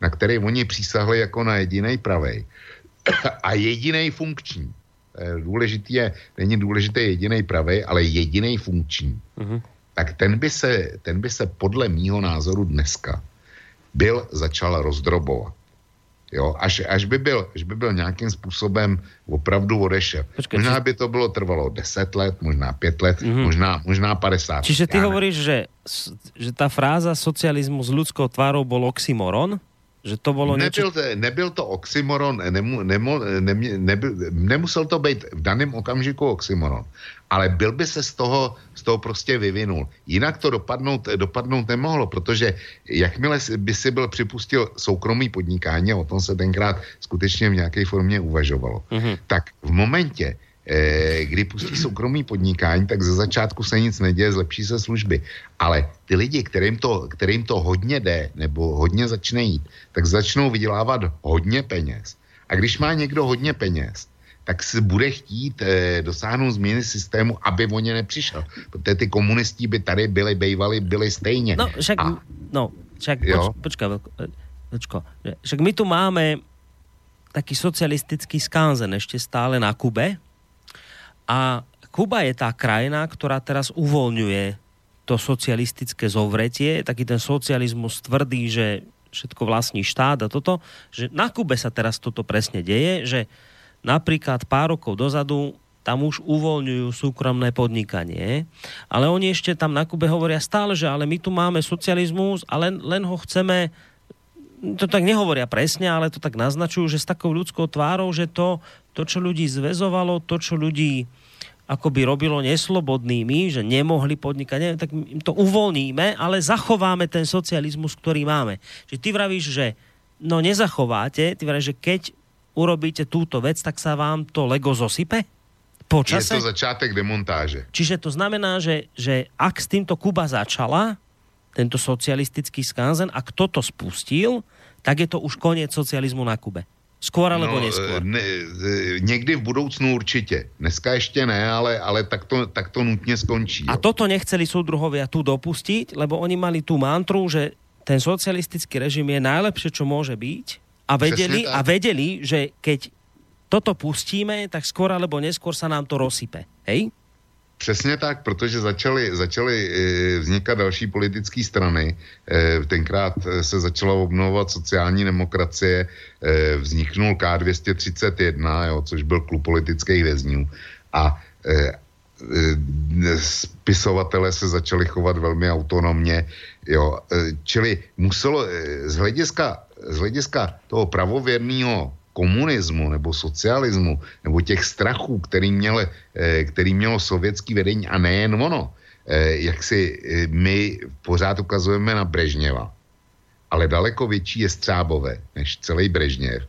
na který oni přísahli jako na jediný pravej a jediný funkční, důležitý je, není důležité jediný pravej, ale jediný funkční, Mhm. tak ten by, se, ten by se podle mýho názoru dneska byl začal rozdrobovat. Jo, až, až, by byl, až by byl nějakým způsobem opravdu odešel. Počkej, možná či- by to bylo trvalo 10 let, možná 5 let, Mhm. možná, možná 50. Čiže ty hovoríš, že, že tá fráza socializmus s ľudskou tvárou bol oxymoron? Že to bolo niečo... Nebyl, to, nebyl to oxymoron, nemu, nemu, nemě, nebyl, nemusel to být v daném okamžiku oxymoron, ale byl by se z toho, z toho prostě vyvinul. Jinak to dopadnout, dopadnout nemohlo, protože jakmile by si byl připustil soukromý podnikání, o tom se tenkrát skutečně v nějaké formě uvažovalo, Mhm. tak v momentě, eh, kdy pustí soukromý podnikání, tak ze začátku se nic neděje, zlepší se služby. Ale ty lidi, kterým to, kterým to hodně jde, nebo hodně začne jít, tak začnou vydělávat hodně peněz. A když má někdo hodně peněz, tak si bude chtít eh, dosáhnout změny systému, aby o ně nepřišel. Protože ty komunisti by tady byli, bejvali, byli stejně. No, však, A, no, však Jo. poč, počkaj, e, počko, že- však my tu máme taký socialistický skanzen ešte stále na Kube a Kuba je tá krajina, ktorá teraz uvoľňuje to socialistické zovretie, taký ten socializmus tvrdý, že všetko vlastní štát a toto, že na Kube sa teraz toto presne deje, že napríklad pár rokov dozadu tam už uvoľňujú súkromné podnikanie, ale oni ešte tam na Kube hovoria stále, že ale my tu máme socializmus a len, len ho chceme to tak nehovoria presne, ale to tak naznačujú, že s takou ľudskou tvárou, že to, to čo ľudí zväzovalo, to, čo ľudí akoby robilo neslobodnými, že nemohli podnikať, neviem, tak im to uvoľníme, ale zachováme ten socializmus, ktorý máme. Že ty vravíš, že no nezachováte, ty vravíš, že keď urobíte túto vec, tak sa vám to Lego zosype? je Počase? to začátek demontáže. Čiže to znamená, že, že ak s týmto Kuba začala, tento socialistický skanzen a kto to spustil, tak je to už koniec socializmu na Kube. Skôr alebo no, neskôr? Ne, e, někdy v budoucnu určitě. Dneska ještě ne, ale, ale tak, to, tak to nutně skončí. A jo. toto nechceli súdruhovia tu dopustiť, lebo oni mali tú mantru, že ten socialistický režim je najlepšie, čo môže byť a vedeli, a vedeli že keď toto pustíme, tak skôr alebo neskôr sa nám to rozsype. Hej? Přesně tak, protože začaly, začaly e, vznikat další politické strany. E, tenkrát e, se začala obnovovat sociální demokracie, vzniknul K231, jo, což byl klub politických vězňů. A spisovatele se začali chovat velmi autonomně. Jo. Čili muselo z hlediska, z hlediska toho pravověrného komunismu nebo socialismu nebo těch strachů, který, měle, eh, který mělo sovětský vedení a nejen ono, eh, jak si eh, my pořád ukazujeme na Brežněva, ale daleko větší je Střábové než celý Brežněv.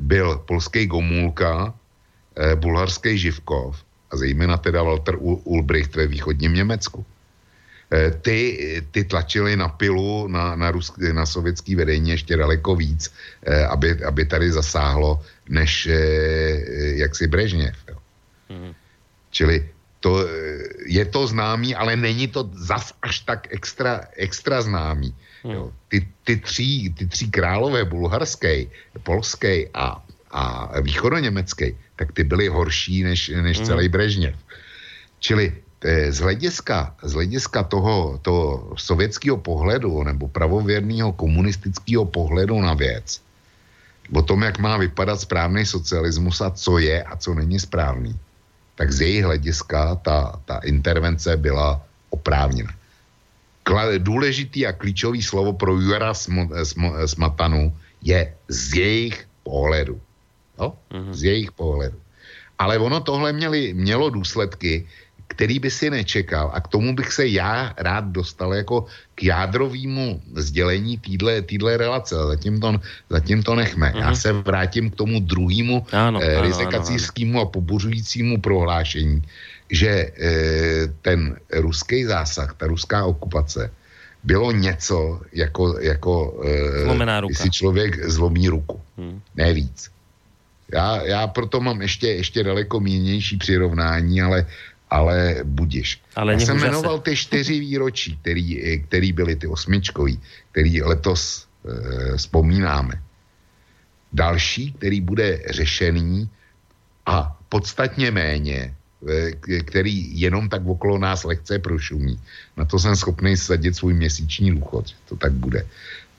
Byl polský Gomulka, bulharský Živkov a zejména teda Walter Ulbricht ve východním Německu ty, ty tlačili na pilu na, na, rusk, na sovětský vedení ještě daleko víc, aby, aby tady zasáhlo, než jak si Brežněv. Jo. Mm. Čili to, je to známý, ale není to zas až tak extra, extra známý. Mm. Jo. Ty, ty, tří, ty tří králové, bulharský, polský a, a východoněmecký, tak ty byly horší než, než mm. celý Brežněv. Čili z hlediska, z hlediska toho, toho sovětského pohledu nebo pravověrného komunistického pohledu na věc, o tom, jak má vypadat správný socialismus a co je a co není správný, tak z jejich hlediska ta, ta intervence byla oprávněna. Kla, důležitý a klíčový slovo pro Jura Sm, Sm, Smatanu je z jejich pohledu. No? Mm-hmm. Z jejich pohledu. Ale ono tohle měli, mělo důsledky, který by si nečekal a k tomu bych se já rád dostal jako k jádrovému sdělení týdle relace. Zatím to, zatím to nechme. Mm-hmm. Já se vrátím k tomu druhému eh, rizikacískému a pobuřujícímu prohlášení, že eh, ten ruský zásah, ta ruská okupace, bylo něco jako, jako eh, si člověk zlomí ruku. Mm. Ne víc. Já, já proto mám ještě, ještě daleko mínější přirovnání, ale ale budiš. Ale Já jsem jmenoval ty čtyři výročí, který, který byly ty osmičkový, který letos e, vzpomínáme. Další, který bude řešený a podstatně méně, e, který jenom tak okolo nás lehce prošumí. Na to jsem schopný sadit svůj měsíční důchod, to tak bude.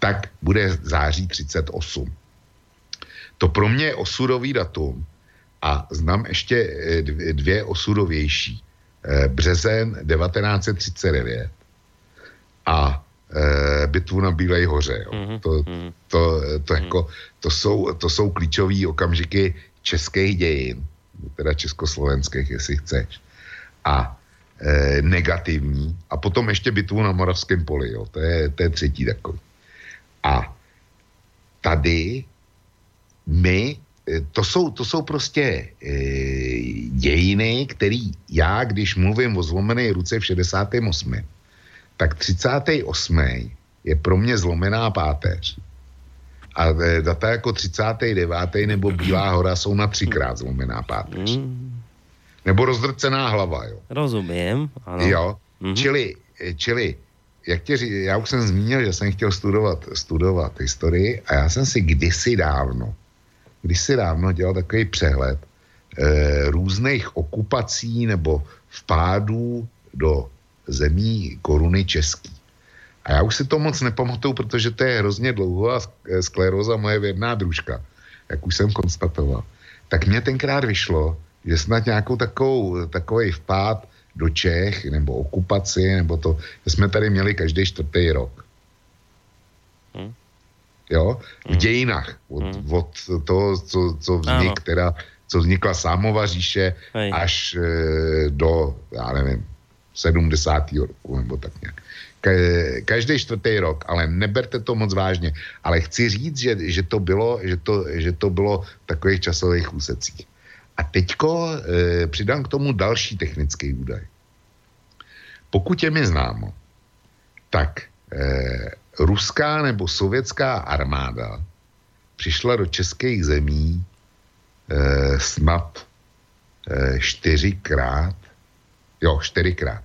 Tak bude září 38. To pro mě je osudový datum, a znám ještě dvě osudovější. Březen 1939 a bitvu na Bílej hoře. Jo. Mm-hmm. To, to, to, jako, to, jsou, to jsou klíčové okamžiky českých dějin, teda československých, jestli chceš. A e, negativní. A potom ještě bitvu na Moravském poli. Jo. To, je, to je třetí takový. A tady my to jsou, to jsou prostě e, dějiny, který já, když mluvím o zlomené ruce v 68. tak 38. je pro mě zlomená páteř. A e, data jako 39. nebo Bílá hora jsou na třikrát zlomená páteř. Mm. Nebo rozdrcená hlava, jo. Rozumím, ano. Jo, mm-hmm. čili, čili jak tě ří, já už jsem zmínil, že jsem chtěl studovat, studovat historii a já jsem si kdysi dávno když si dávno dělal takový přehled e, různých okupací nebo vpádů do zemí koruny český. A já už si to moc nepamatuju, protože to je hrozně dlouho a skleróza moje věrná družka, jak už jsem konstatoval. Tak mně tenkrát vyšlo, že snad nějakou takovou, takový vpád do Čech, nebo okupaci, nebo to, že jsme tady měli každý čtvrtý rok. Hmm jo, v hmm. dějinách od, hmm. od toho, co, co vznik, teda, co vznikla Sámova říše Hej. až e, do, já nevím, 70. roku nebo tak nějak. Každý čtvrtý rok, ale neberte to moc vážně. Ale chci říct, že, že, to, bylo, že, to, že to bylo v takových časových úsecích. A teďko e, přidám k tomu další technický údaj. Pokud je mi známo, tak ruská nebo sovětská armáda přišla do českých zemí eh, snad eh, čtyřikrát, jo, čtyřikrát.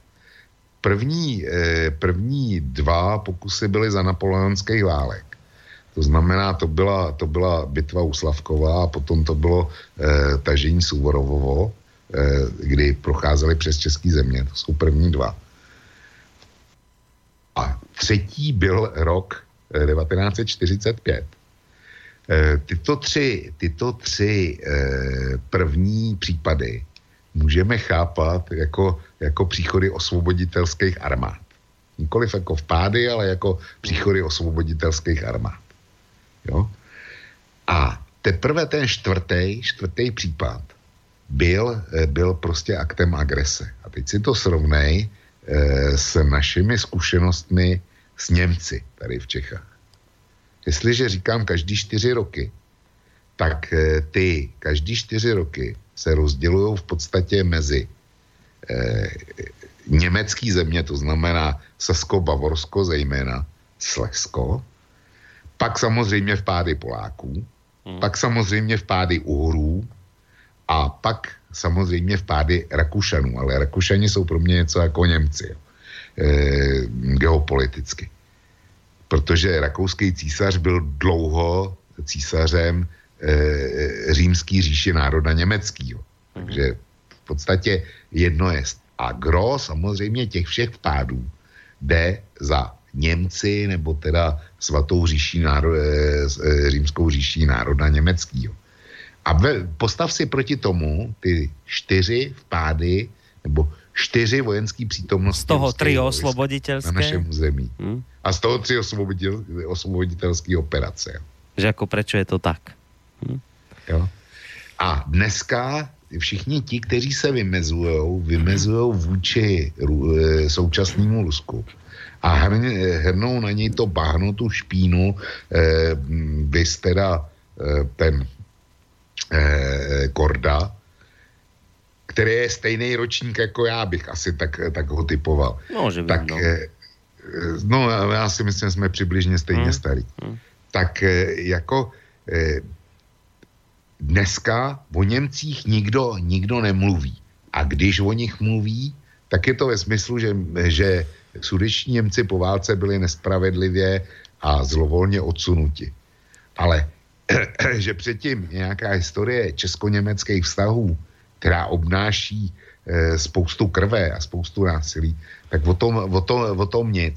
První, eh, první dva pokusy byly za napoleonských válek. To znamená, to byla, to byla bitva u Slavkova a potom to bylo eh, tažení Suvorovovo, eh, kdy procházeli přes české země. To jsou první dva. Třetí byl rok eh, 1945. Eh, Tyto tři, tyto tři eh, první případy můžeme chápat jako, jako příchody osvoboditelských armád. Nikoliv jako vpády, ale jako příchody osvoboditelských armád. Jo? A teprve ten čtvrtý, čtvrtý případ byl, eh, byl prostě aktem agrese. A teď si to srovnej eh, s našimi zkušenostmi s Němci tady v Čechách. Jestliže říkám každý čtyři roky, tak eh, ty každý čtyři roky se rozdělují v podstatě mezi eh, německý země, to znamená Sasko, Bavorsko zejména, Slezsko, pak samozřejmě vpády Poláků, hmm. pak samozřejmě vpády Uhrů a pak samozřejmě vpády Rakušanů, ale Rakušani jsou pro mě něco jako Němci, jo, geopoliticky. Protože rakouský císař byl dlouho císařem e, římský říše národa německého. Hmm. Takže v podstatě jedno je. A gro samozřejmě těch všech vpádů jde za Němci nebo teda svatou říší náro, e, římskou říší národa německého. A ve, postav si proti tomu ty čtyři vpády nebo čtyři vojenský přítomnosti. Z toho tři osvoboditelské. Na našem území. Hmm. A z toho tři osvoboditel, osvoboditelské operace. Že jako prečo je to tak? Hmm. Jo. A dneska všichni ti, kteří se vymezují, vymezují vůči e, současnému Rusku a hrnou na něj to bahno, tu špínu, eh, vys teda eh, ten eh, Korda, který je stejný ročník jako já bych asi tak, tak ho typoval. No, že tak, no. Eh, no, já si myslím, že jsme přibližně stejně hmm. starý. Hmm. Tak eh, jako eh, dneska o Němcích nikdo, nikdo nemluví. A když o nich mluví, tak je to ve smyslu, že, že sudeční Němci po válce byli nespravedlivě a zlovolně odsunuti. Ale že předtím nějaká historie česko-německých vztahů, která obnáší e, spoustu krve a spoustu násilí, tak o tom, o, tom, o tom nic.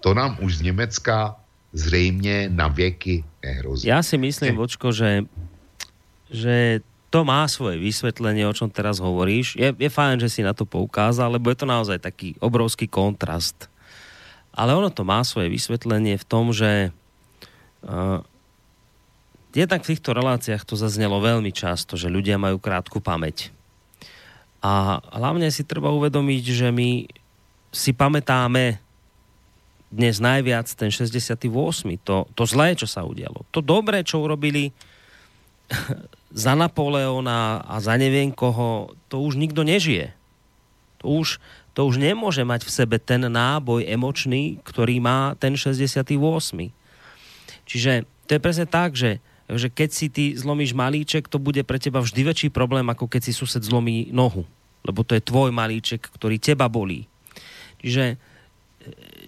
To nám už z Německa zřejmě na věky nehrozí. Já si myslím, Vočko, že, že to má svoje vysvetlenie, o čom teraz hovoríš. Je, je fajn, že si na to poukázal, lebo je to naozaj taký obrovský kontrast. Ale ono to má svoje vysvetlenie v tom, že uh, jednak v týchto reláciách to zaznelo veľmi často, že ľudia majú krátku pamäť. A hlavne si treba uvedomiť, že my si pamätáme dnes najviac ten 68. To, to zlé, čo sa udialo. To dobré, čo urobili za Napoleona a za neviem koho, to už nikto nežije. To už, to už nemôže mať v sebe ten náboj emočný, ktorý má ten 68. Čiže to je presne tak, že, že keď si ty zlomíš malíček, to bude pre teba vždy väčší problém, ako keď si sused zlomí nohu. Lebo to je tvoj malíček, ktorý teba bolí. Čiže,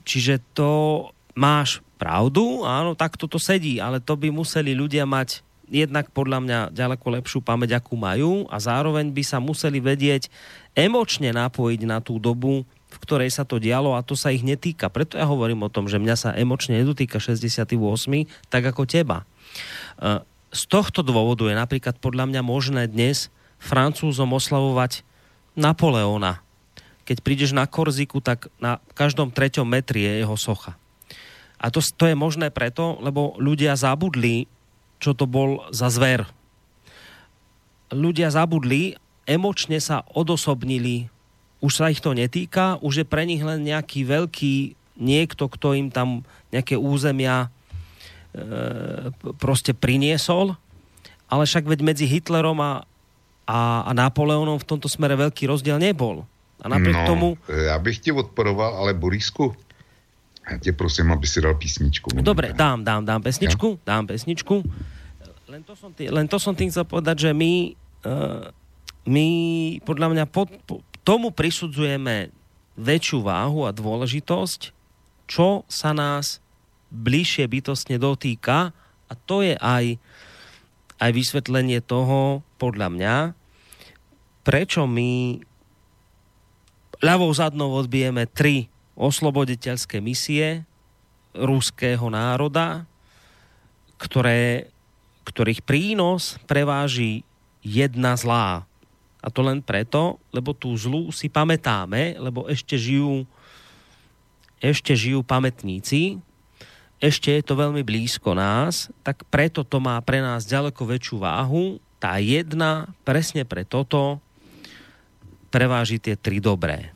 čiže to máš pravdu, áno, tak toto sedí, ale to by museli ľudia mať jednak podľa mňa ďaleko lepšiu pamäť, akú majú a zároveň by sa museli vedieť emočne napojiť na tú dobu, v ktorej sa to dialo a to sa ich netýka. Preto ja hovorím o tom, že mňa sa emočne nedotýka 68, tak ako teba. E, z tohto dôvodu je napríklad podľa mňa možné dnes Francúzom oslavovať Napoleona. Keď prídeš na Korziku, tak na každom treťom metri je jeho socha. A to, to je možné preto, lebo ľudia zabudli čo to bol za zver. Ľudia zabudli, emočne sa odosobnili, už sa ich to netýka, už je pre nich len nejaký veľký niekto, kto im tam nejaké územia proste priniesol, ale však veď medzi Hitlerom a, a, a Napoleonom v tomto smere veľký rozdiel nebol. A napriek no, tomu... Já bych ti odporoval, ale Borisku, Já tě prosím, aby si dal písničku. Dobre, dám, dám, dám pesničku, dám pesničku. Len to som, tý, len to som tým chcel povedať, že my, uh, my podľa mňa pod, po, tomu prisudzujeme väčšiu váhu a dôležitosť, čo sa nás bližšie bytostne dotýka a to je aj, aj vysvetlenie toho, podľa mňa, prečo my ľavou zadnou odbijeme tri osloboditeľské misie ruského národa, ktoré, ktorých prínos preváži jedna zlá. A to len preto, lebo tú zlú si pamätáme, lebo ešte žijú ešte žijú pamätníci, ešte je to veľmi blízko nás, tak preto to má pre nás ďaleko väčšiu váhu. Tá jedna, presne pre toto, preváži tie tri dobré.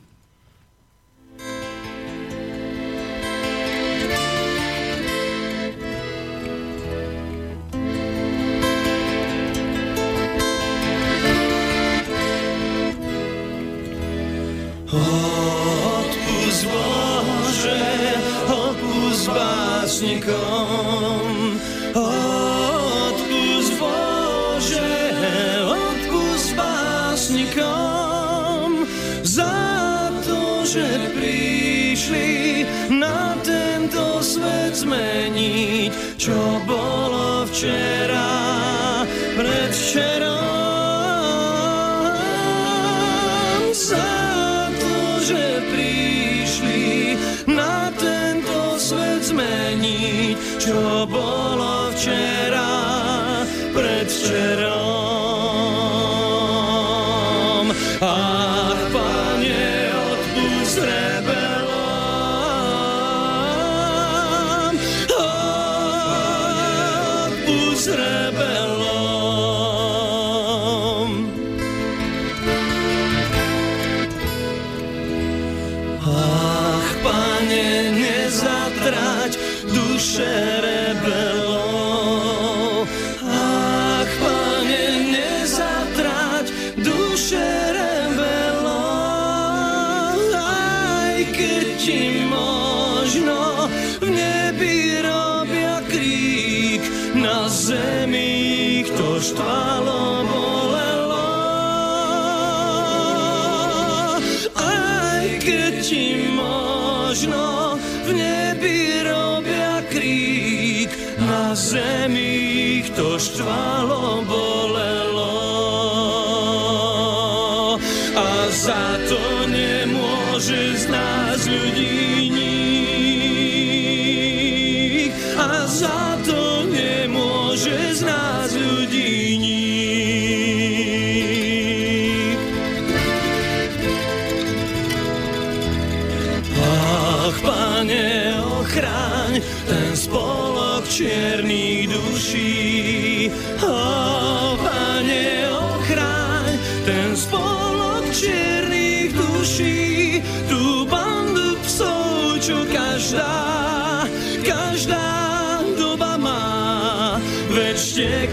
Odpust básnikom. Odpust Bože, odpust básnikom. Za to, že prišli na tento svet zmeniť, čo bolo včera, predvčerom. Čo bolo včera,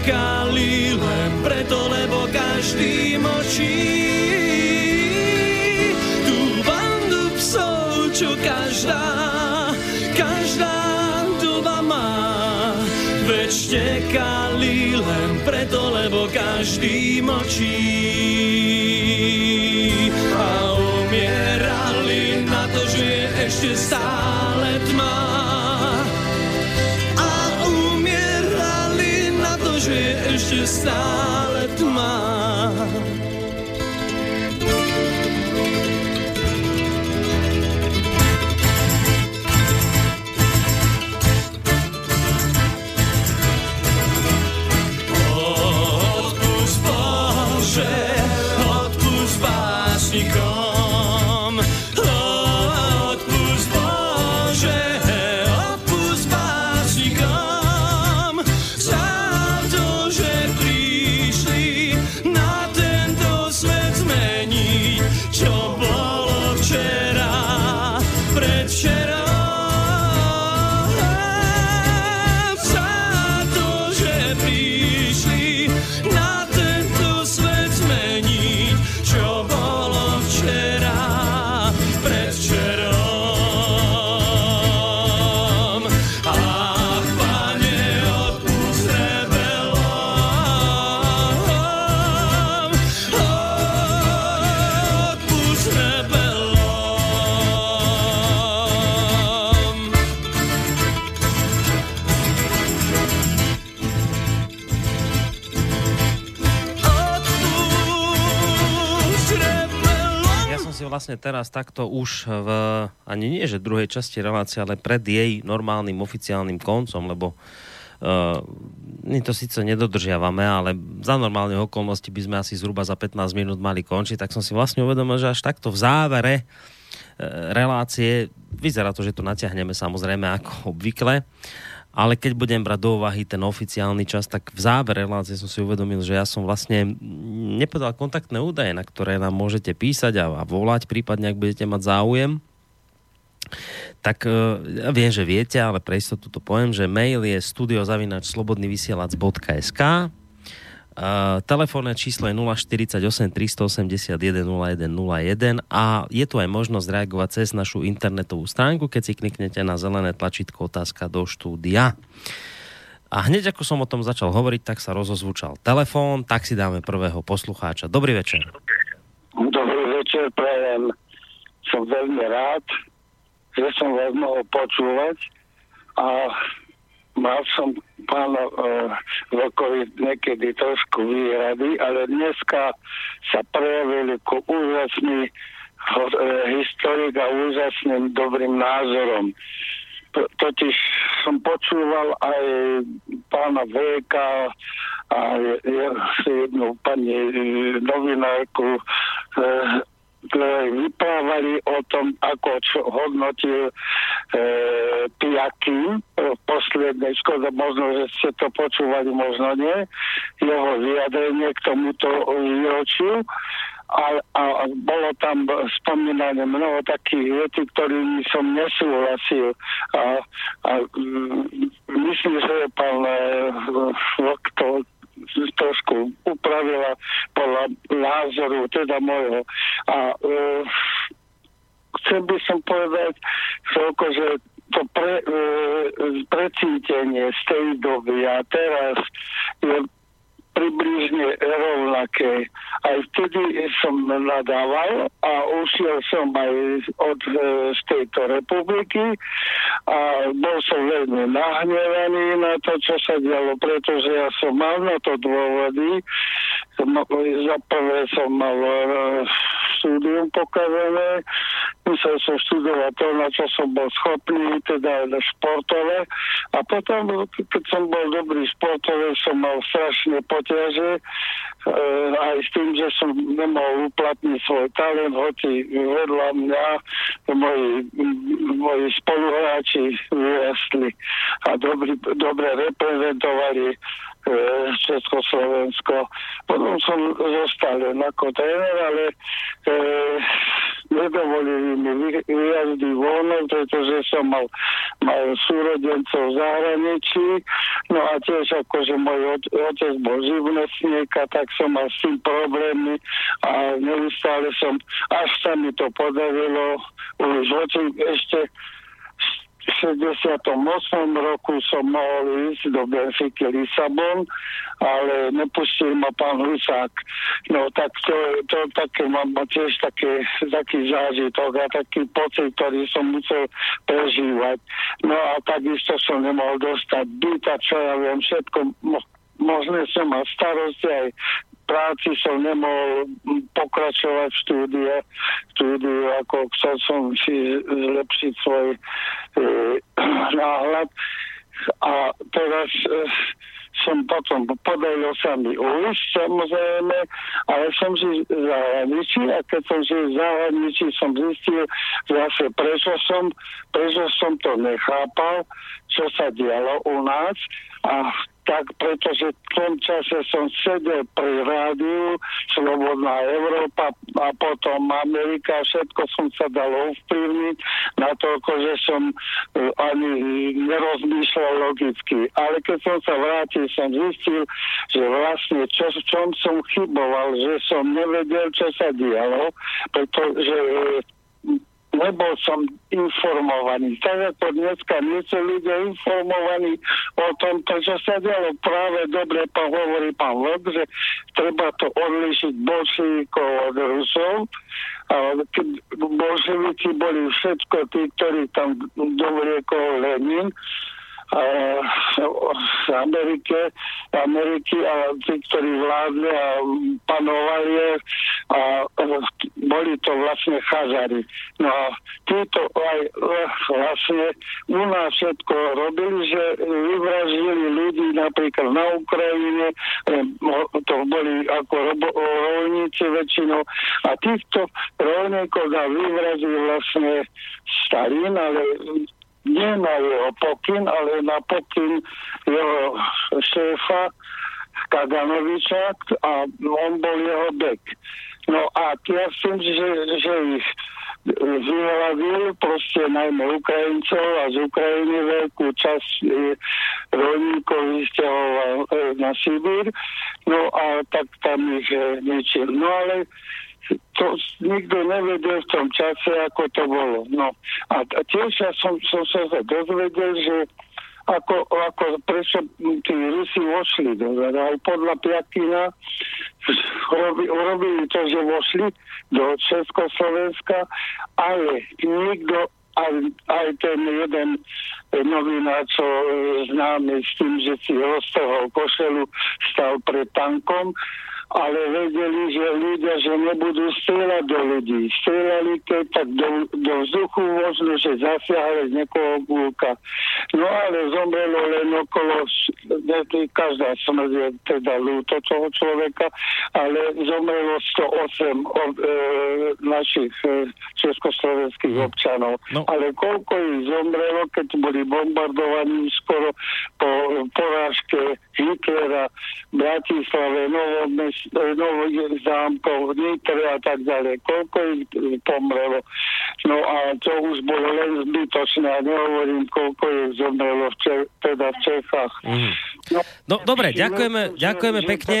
štekali len preto, lebo každý močí. Tú bandu psov, čo každá, každá doba má. Veď štekali len preto, lebo každý močí. A umierali na to, že je ešte stále ešte stále tma. Vlastne teraz takto už v, ani nie že druhej časti relácie, ale pred jej normálnym oficiálnym koncom, lebo Uh, my to síce nedodržiavame, ale za normálne okolnosti by sme asi zhruba za 15 minút mali končiť, tak som si vlastne uvedomil, že až takto v závere uh, relácie, vyzerá to, že to natiahneme samozrejme ako obvykle, ale keď budem brať do úvahy ten oficiálny čas, tak v závere relácie som si uvedomil, že ja som vlastne nepovedal kontaktné údaje, na ktoré nám môžete písať a, volať, prípadne ak budete mať záujem. Tak uh, ja viem, že viete, ale pre istotu to poviem, že mail je studiozavinačslobodnyvysielac.sk Telefónne číslo je 048 381 0101 a je tu aj možnosť reagovať cez našu internetovú stránku, keď si kliknete na zelené tlačítko otázka do štúdia. A hneď ako som o tom začal hovoriť, tak sa rozozvučal telefón, tak si dáme prvého poslucháča. Dobrý večer. Dobrý večer, prajem. Som veľmi rád, že som vás mohol počúvať a mal som pána Vlkovi niekedy trošku výhrady, ale dneska sa prejavili ku úžasný uh, historik a úžasným dobrým názorom. Totiž som počúval aj pána Veka a jednu pani e, novinárku uh, vyprávali o tom, ako hodnotil e, Piaky v poslednej škole, možno, že ste to počúvali, možno nie, jeho vyjadrenie k tomuto výročiu. A, a bolo tam spomínané mnoho takých vety, ktorými som nesúhlasil. A, a mm, myslím, že pán Vlk to trošku upravila podľa názoru, teda môjho. A e, chcel by som povedať, toľko, že to pre, e, precítenie z tej doby a teraz je približne rovnaké. Aj vtedy som nadával a ušiel som aj od e, z tejto republiky a bol som veľmi nahnevaný na to, čo sa dialo, pretože ja som mal na to dôvody. Za prvé som mal e, štúdium pokazané, musel som študovať to, na čo som bol schopný, teda športové. A potom, keď som bol dobrý športové, som mal strašne poď súťaže e, aj s tým, že som nemohol uplatniť svoj talent, hoci vedľa mňa moji, moji spoluhráči vyrastli a dobri, dobre reprezentovali Československo. Potom som zostal len ako tréner, ale e, nedovolili mi vyjazdy voľno, pretože som mal, mal súrodencov v zahraničí, no a tiež akože môj otec bol živnostník a tak som mal s tým problémy a neustále som, až sa mi to podarilo, už ešte 68. roku som mohol ísť do Benfiky Lisabon, ale nepustil ma pán Husák. No tak to, to také mám tiež také, taký zážitok a taký pocit, ktorý som musel prežívať. No a takisto som nemohol dostať byt a čo ja viem, všetko možné som mal starosti aj práci som nemohol pokračovať v štúdie, štúdiu, ako chcel som si zlepšiť svoj e, náhľad. A teraz e, som potom, podarilo sa mi ujsť samozrejme, ale som si v zahraničí a keď som si v zahraničí som zistil zase prečo som, prečo som to nechápal, čo sa dialo u nás a tak pretože v tom čase som sedel pri rádiu Slobodná Európa a potom Amerika, všetko som sa dal ovplyvniť na to, že som e, ani nerozmýšľal logicky. Ale keď som sa vrátil, som zistil, že vlastne čo, čom som chyboval, že som nevedel, čo sa dialo, pretože nebol som informovaný. Tak ako dneska nie sú ľudia informovaní o tom, čo sa dialo. Práve dobre hovorí pán Vlk, že treba to odlišiť bolševikov od Rusov. A bolševici boli všetko tí, ktorí tam dovriekol Lenin, z Amerike, Ameriky a tí, ktorí vládli a panovali a boli títo vlastne chazari. No a títo aj eh, vlastne u nás všetko robili, že vyvraždili ľudí napríklad na Ukrajine, eh, to boli ako robo, rolníci väčšinou a týchto rolníkov dá vyvraždil vlastne Stalin, ale nie na jeho pokyn, ale na pokyn jeho šéfa Kaganoviča a on bol jeho bek. No a ja si že, že ich vyhľadil proste najmä Ukrajincov a z Ukrajiny veľkú časť e, rolníkov vysťahoval e, na Sibír, no a tak tam ich e, ničil. No ale to nikto nevedel v tom čase, ako to bolo. No a, a tiež ja som, som sa dozvedel, že ako, ako prečo tí Rusi vošli do Aj podľa Piatina urobili to, že vošli do Československa, ale nikto aj, aj ten jeden novinár, čo známy s tým, že si roztrhol košelu, stal pred tankom, ale vedeli, že ľudia, že nebudú strieľať do ľudí. Strieľali keď tak do, do vzduchu možno, že zasiahli z niekoho gulka. No ale zomrelo len okolo, každá smrť je teda ľúto toho človeka, ale zomrelo 108 od, e, našich e, československých mm. občanov. No. Ale koľko ich zomrelo, keď boli bombardovaní skoro po porážke Hitlera Bratislave, nových zámkov, Nitre a tak ďalej. Koľko ich pomrelo. No a to už bolo len zbytočné. A nehovorím, koľko ich zomrelo v Če- teda v Čechách. Mm. No, no dobre, ďakujeme, ďakujeme pekne.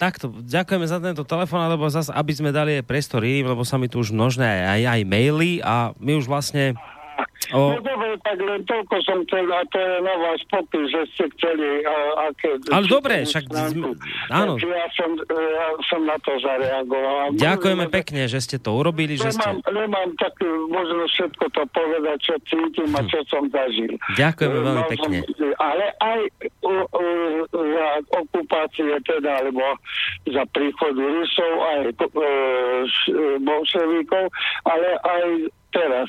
Takto, ďakujeme za tento telefón, alebo zase, aby sme dali aj priestor iným, lebo sa mi tu už množné aj, aj, aj maily a my už vlastne O... No dobre, tak len toľko som chcel, a to je na vás popis, že ste chceli, a, aké... Ale dobre, však... Áno. ja som, ja som na to zareagoval. Ďakujeme možno, pekne, že ste to urobili, nemám, že ste... Nemám tak možno všetko to povedať, čo cítim a čo som zažil. Ďakujeme veľmi Mal pekne. Som, ale aj u, u, za okupácie teda, alebo za príchod Rusov, aj e, bolševikov, ale aj teraz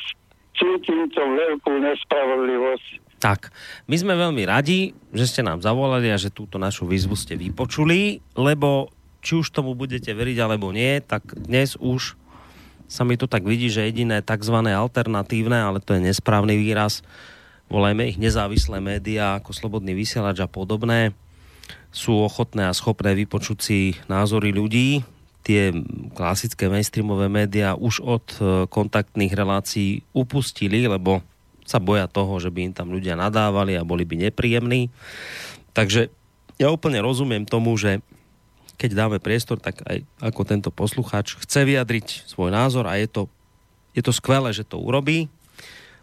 cítim to veľkú nespravodlivosť. Tak, my sme veľmi radi, že ste nám zavolali a že túto našu výzvu ste vypočuli, lebo či už tomu budete veriť alebo nie, tak dnes už sa mi to tak vidí, že jediné tzv. alternatívne, ale to je nesprávny výraz, volajme ich nezávislé médiá ako Slobodný vysielač a podobné, sú ochotné a schopné vypočuť si názory ľudí, tie klasické mainstreamové médiá už od e, kontaktných relácií upustili, lebo sa boja toho, že by im tam ľudia nadávali a boli by nepríjemní. Takže ja úplne rozumiem tomu, že keď dáme priestor, tak aj ako tento poslucháč chce vyjadriť svoj názor a je to, je to skvelé, že to urobí,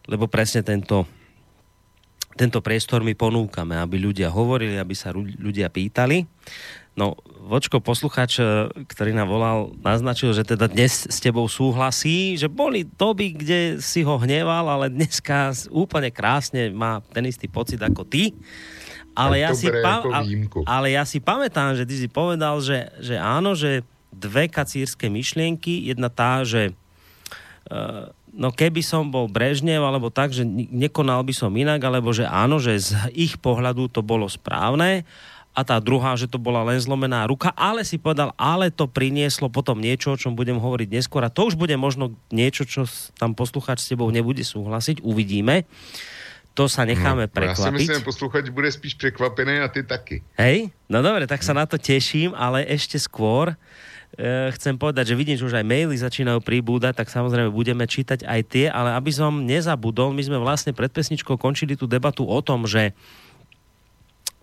lebo presne tento, tento priestor my ponúkame, aby ľudia hovorili, aby sa ľudia pýtali. No, Vočko, posluchač, e, ktorý nám volal, naznačil, že teda dnes s tebou súhlasí, že boli doby, kde si ho hneval, ale dneska úplne krásne má ten istý pocit ako ty. Ale ja, si pa- ale ja si pamätám, že ty si povedal, že, že áno, že dve kacírske myšlienky. Jedna tá, že uh, no keby som bol Brežnev, alebo tak, že nekonal by som inak, alebo že áno, že z ich pohľadu to bolo správne a tá druhá, že to bola len zlomená ruka, ale si povedal, ale to prinieslo potom niečo, o čom budem hovoriť neskôr a to už bude možno niečo, čo tam posluchač s tebou nebude súhlasiť, uvidíme. To sa necháme no, prekvapiť. Ja si myslím, posluchač bude spíš prekvapený a ty taky. Hej, no dobre, tak sa na to teším, ale ešte skôr e, chcem povedať, že vidím, že už aj maily začínajú pribúdať, tak samozrejme budeme čítať aj tie, ale aby som nezabudol, my sme vlastne pred pesničkou končili tú debatu o tom, že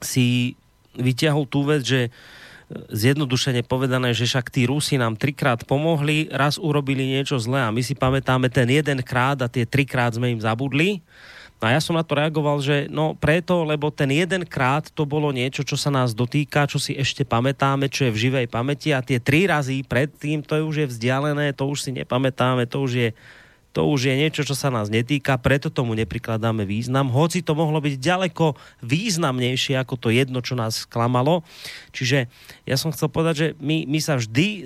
si vyťahol tú vec, že e, zjednodušene povedané, že však tí Rusi nám trikrát pomohli, raz urobili niečo zlé a my si pamätáme ten jeden krát a tie trikrát sme im zabudli. No a ja som na to reagoval, že no preto, lebo ten jeden krát to bolo niečo, čo sa nás dotýka, čo si ešte pamätáme, čo je v živej pamäti a tie tri razy predtým, to už je vzdialené, to už si nepamätáme, to už je to už je niečo, čo sa nás netýka, preto tomu neprikladáme význam, hoci to mohlo byť ďaleko významnejšie ako to jedno, čo nás sklamalo. Čiže ja som chcel povedať, že my, my sa vždy e,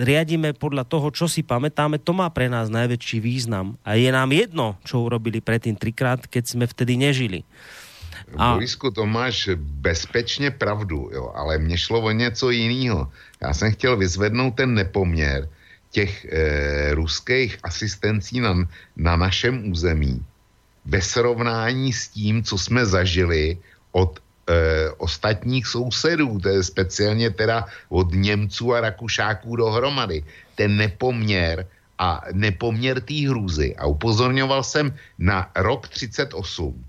riadíme podľa toho, čo si pamätáme, to má pre nás najväčší význam. A je nám jedno, čo urobili predtým trikrát, keď sme vtedy nežili. A... Borisku, to máš bezpečně pravdu, jo, ale mně šlo o něco jiného. Já jsem chtěl vyzvednout ten nepoměr těch e, ruských asistencí na, na našem území ve srovnání s tím, co jsme zažili od e, ostatních sousedů, to je speciálně teda od Němců a Rakušáků dohromady. Ten nepoměr a nepoměr té hrůzy. A upozorňoval jsem na rok 38,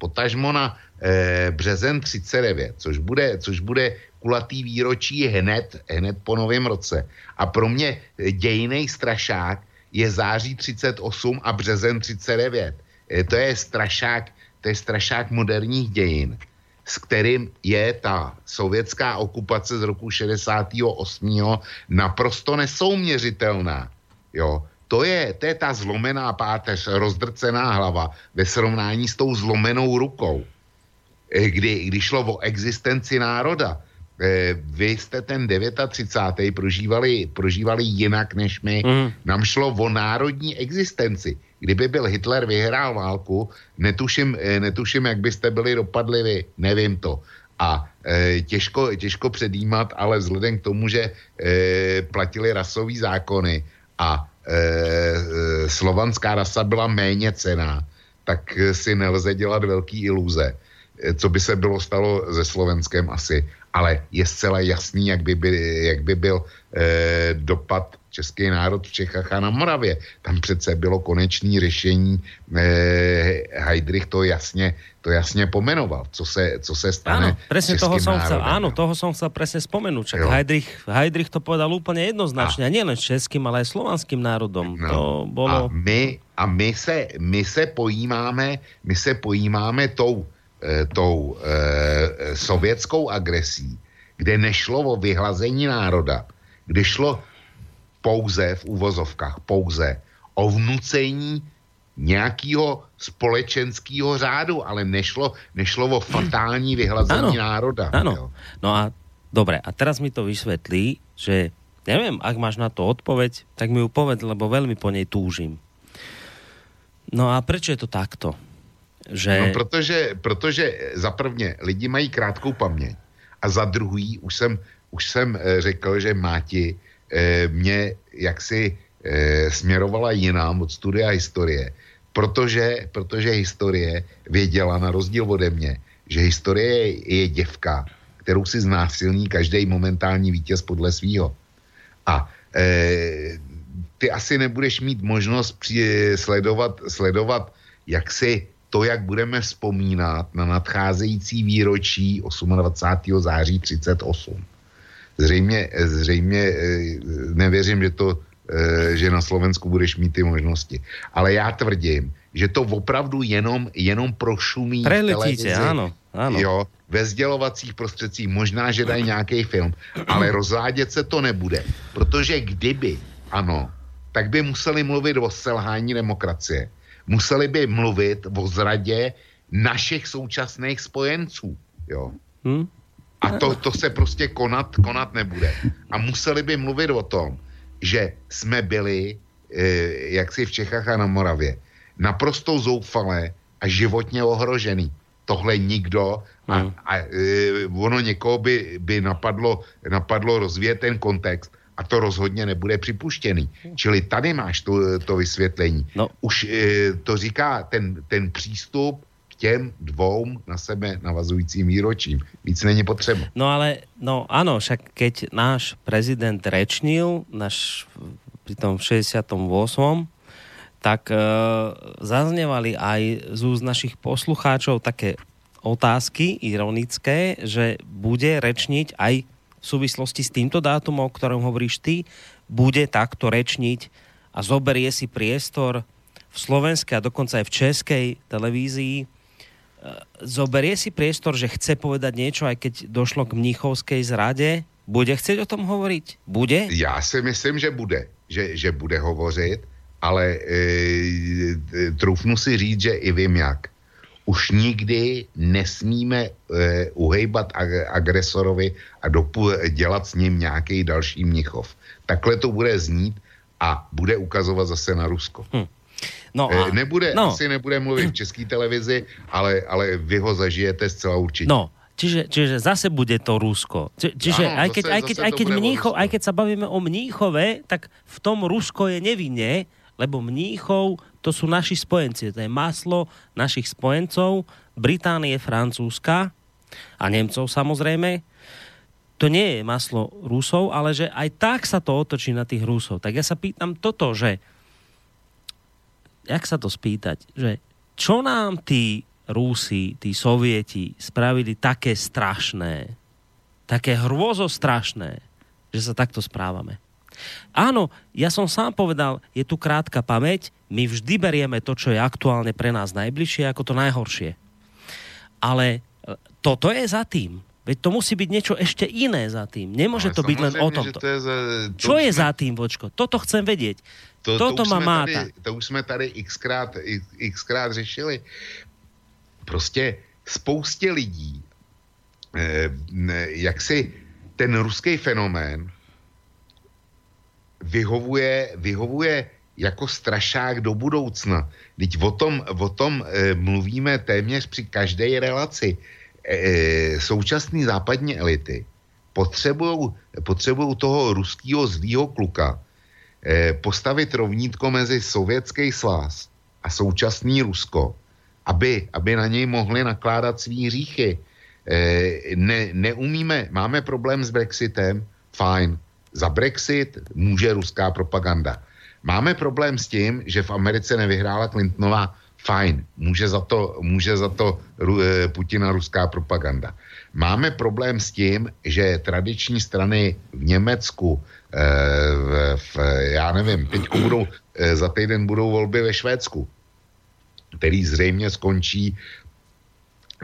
potažmo na e, březen 39, což bude, což bude kulatý výročí hned, hned po novém roce. A pro mě dějiný strašák je září 38 a březen 39. E, to je strašák, to je strašák moderních dějin, s kterým je ta sovětská okupace z roku 68. naprosto nesouměřitelná. Jo, to je, to je ta zlomená páteř, rozdrcená hlava ve srovnání s tou zlomenou rukou, eh, kdy, kdy šlo o existenci národa. Eh, vy jste ten 39. prožívali, prožívali jinak než my. Mm. Nám šlo o národní existenci. Kdyby byl Hitler vyhrál válku, netuším, eh, netuším jak byste byli dopadli vy. Nevím to. A e, těžko, těžko předjímat, ale vzhledem k tomu, že e, platili rasové zákony a e, slovanská rasa byla méně cená, tak si nelze dělat velký iluze, e, co by se bylo stalo se Slovenskem asi. Ale je zcela jasný, jak by, by, jak by byl e, dopad český národ v Čechách a na Moravě. Tam přece bylo konečné řešení. E, Heidrich to jasně, to jasně pomenoval, co se, co se stane áno, presne toho som chcel, áno, toho som chcel presne spomenúť. Čak Heidrich, Heidrich to povedal úplne jednoznačne, a, a nielen českým, ale aj slovanským národom. No, to bolo... A my, a my se, my se pojímáme, my se pojímáme tou, tou e, sovětskou agresí, kde nešlo o vyhlazení národa, kde šlo pouze v úvozovkách, pouze o vnucení nějakého společenského řádu, ale nešlo, nešlo o fatální vyhlazení ano, národa. Áno. No a dobre, a teraz mi to vysvetlí, že neviem, ak máš na to odpoveď, tak mi ju povedz, lebo veľmi po nej túžim. No a prečo je to takto? Že... No protože, protože za prvně lidi mají krátkou paměť a za druhý už jsem, už jsem eh, řekl, že Máti eh, mě jaksi eh, směrovala jinam od studia historie protože, protože historie věděla na rozdíl ode mě, že historie je, je děvka, kterou si znásilní každý momentální vítěz podle svýho. A e, ty asi nebudeš mít možnost při, sledovat, sledovat, jak si to, jak budeme vzpomínat na nadcházející výročí 28. září 38. Zřejmě, zřejmě e, nevěřím, že to Eh, že na Slovensku budeš mít ty možnosti. Ale já tvrdím, že to opravdu jenom, jenom prošumí Preletíte, áno, áno. Jo, ve sdělovacích prostředcích, možná, že dají nějaký film, ale rozvádět se to nebude. Protože kdyby, ano, tak by museli mluvit o selhání demokracie. Museli by mluvit o zradě našich současných spojenců. Jo. Hmm? A to, to se prostě konat, konat nebude. A museli by mluvit o tom, že jsme byli, e, jaksi v Čechách a na Moravě, naprosto zoufalé a životně ohrožený. Tohle nikdo a, hmm. a e, ono někoho by, by napadlo, napadlo rozvíjet ten kontext a to rozhodně nebude připuštěný. Čili tady máš to, to vysvětlení. No. Už e, to říká ten, ten přístup těm dvou na sebe navazujícím výročím. Víc není potřeba. No ale, no áno, však keď náš prezident rečnil, náš pri tom 68 tak e, zaznevali aj z úst našich poslucháčov také otázky ironické, že bude rečniť aj v súvislosti s týmto dátumom, o ktorom hovoríš ty, bude takto rečniť a zoberie si priestor v slovenskej a dokonca aj v českej televízii zoberie si priestor, že chce povedať niečo, aj keď došlo k mnichovskej zrade? Bude chcieť o tom hovoriť? Bude? Já si myslím, že bude. Že, že bude hovořit, ale e, troufnu si říct, že i vím jak. Už nikdy nesmíme e, uhejbat ag- agresorovi a dopu, dělat s ním nějaký další mnichov. Takhle to bude znít a bude ukazovat zase na Rusko. Hm. No E, a, nebude, no. asi nebude mluvit v české televizi, ale, ale vy ho zažijete zcela určitě. No, čiže, čiže zase bude to Rusko. Či, čiže Áno, aj, keď, zase- aj, keď, aj, keď Rusku. aj keď sa bavíme o Mníchove, tak v tom Rusko je nevinne, lebo Mníchov to sú naši spojenci. To je maslo našich spojencov, Británie, Francúzska a Nemcov samozrejme. To nie je maslo Rusov, ale že aj tak sa to otočí na tých Rusov. Tak ja sa pýtam toto, že jak sa to spýtať, že čo nám tí Rusi, tí Sovieti spravili také strašné, také hrôzo strašné, že sa takto správame. Áno, ja som sám povedal, je tu krátka pamäť, my vždy berieme to, čo je aktuálne pre nás najbližšie, ako to najhoršie. Ale e, toto je za tým. Veď to musí byť niečo ešte iné za tým. Nemôže Ale to byť len o tomto. to je za, to Čo je jsme- za tým, Vočko? Toto chcem vedieť. To, Toto už ma máta. Tady, to už jsme tady xkrát, xkrát řešili. Prostě spoustě lidí, eh, jak si ten ruský fenomén vyhovuje, vyhovuje jako strašák do budoucna. Teď o tom, o tom eh, mluvíme téměř při každé relaci. Eh, současné západní elity potřebují toho ruského zlýho kluka, eh, postavit rovnítko mezi sovětský svaz a současný Rusko, aby, aby na něj mohli nakládat svý hříchy. Eh, ne, neumíme, máme problém s Brexitem, fajn, za Brexit může ruská propaganda. Máme problém s tím, že v Americe nevyhrála Clintonová, fajn, může za to, může za to eh, Putina ruská propaganda. Máme problém s tím, že tradiční strany v Německu, eh, v, v, já nevím, teď budou, eh, za týden budou volby ve Švédsku, který zřejmě skončí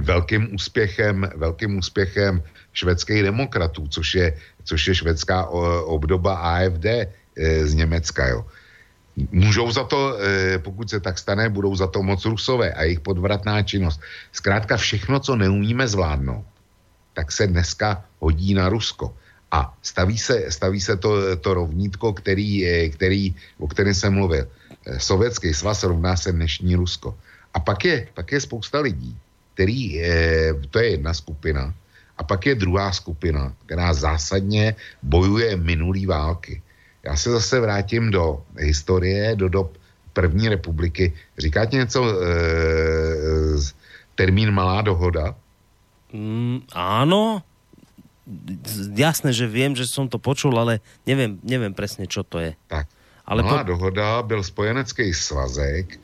velkým úspěchem, velkým úspěchem švédských demokratů, což je, což je švédská obdoba AFD e, z Německa. Jo. Můžou za to, e, pokud se tak stane, budou za to moc rusové a jejich podvratná činnost. Zkrátka všechno, co neumíme zvládnout, tak se dneska hodí na Rusko. A staví se, staví se to, to rovnítko, který, eh, který, o kterém jsem mluvil. Sovětský svaz rovná se dnešní Rusko. A pak je, pak je spousta lidí, který, eh, to je jedna skupina, a pak je druhá skupina, která zásadně bojuje minulý války. Já se zase vrátím do historie, do dob první republiky. Říkáte něco, z- termín malá dohoda? Mm, áno, jasné, že viem, že som to počul, ale neviem, neviem presne, čo to je. Tak. Ale Malá po- dohoda byl spojenecký svazek,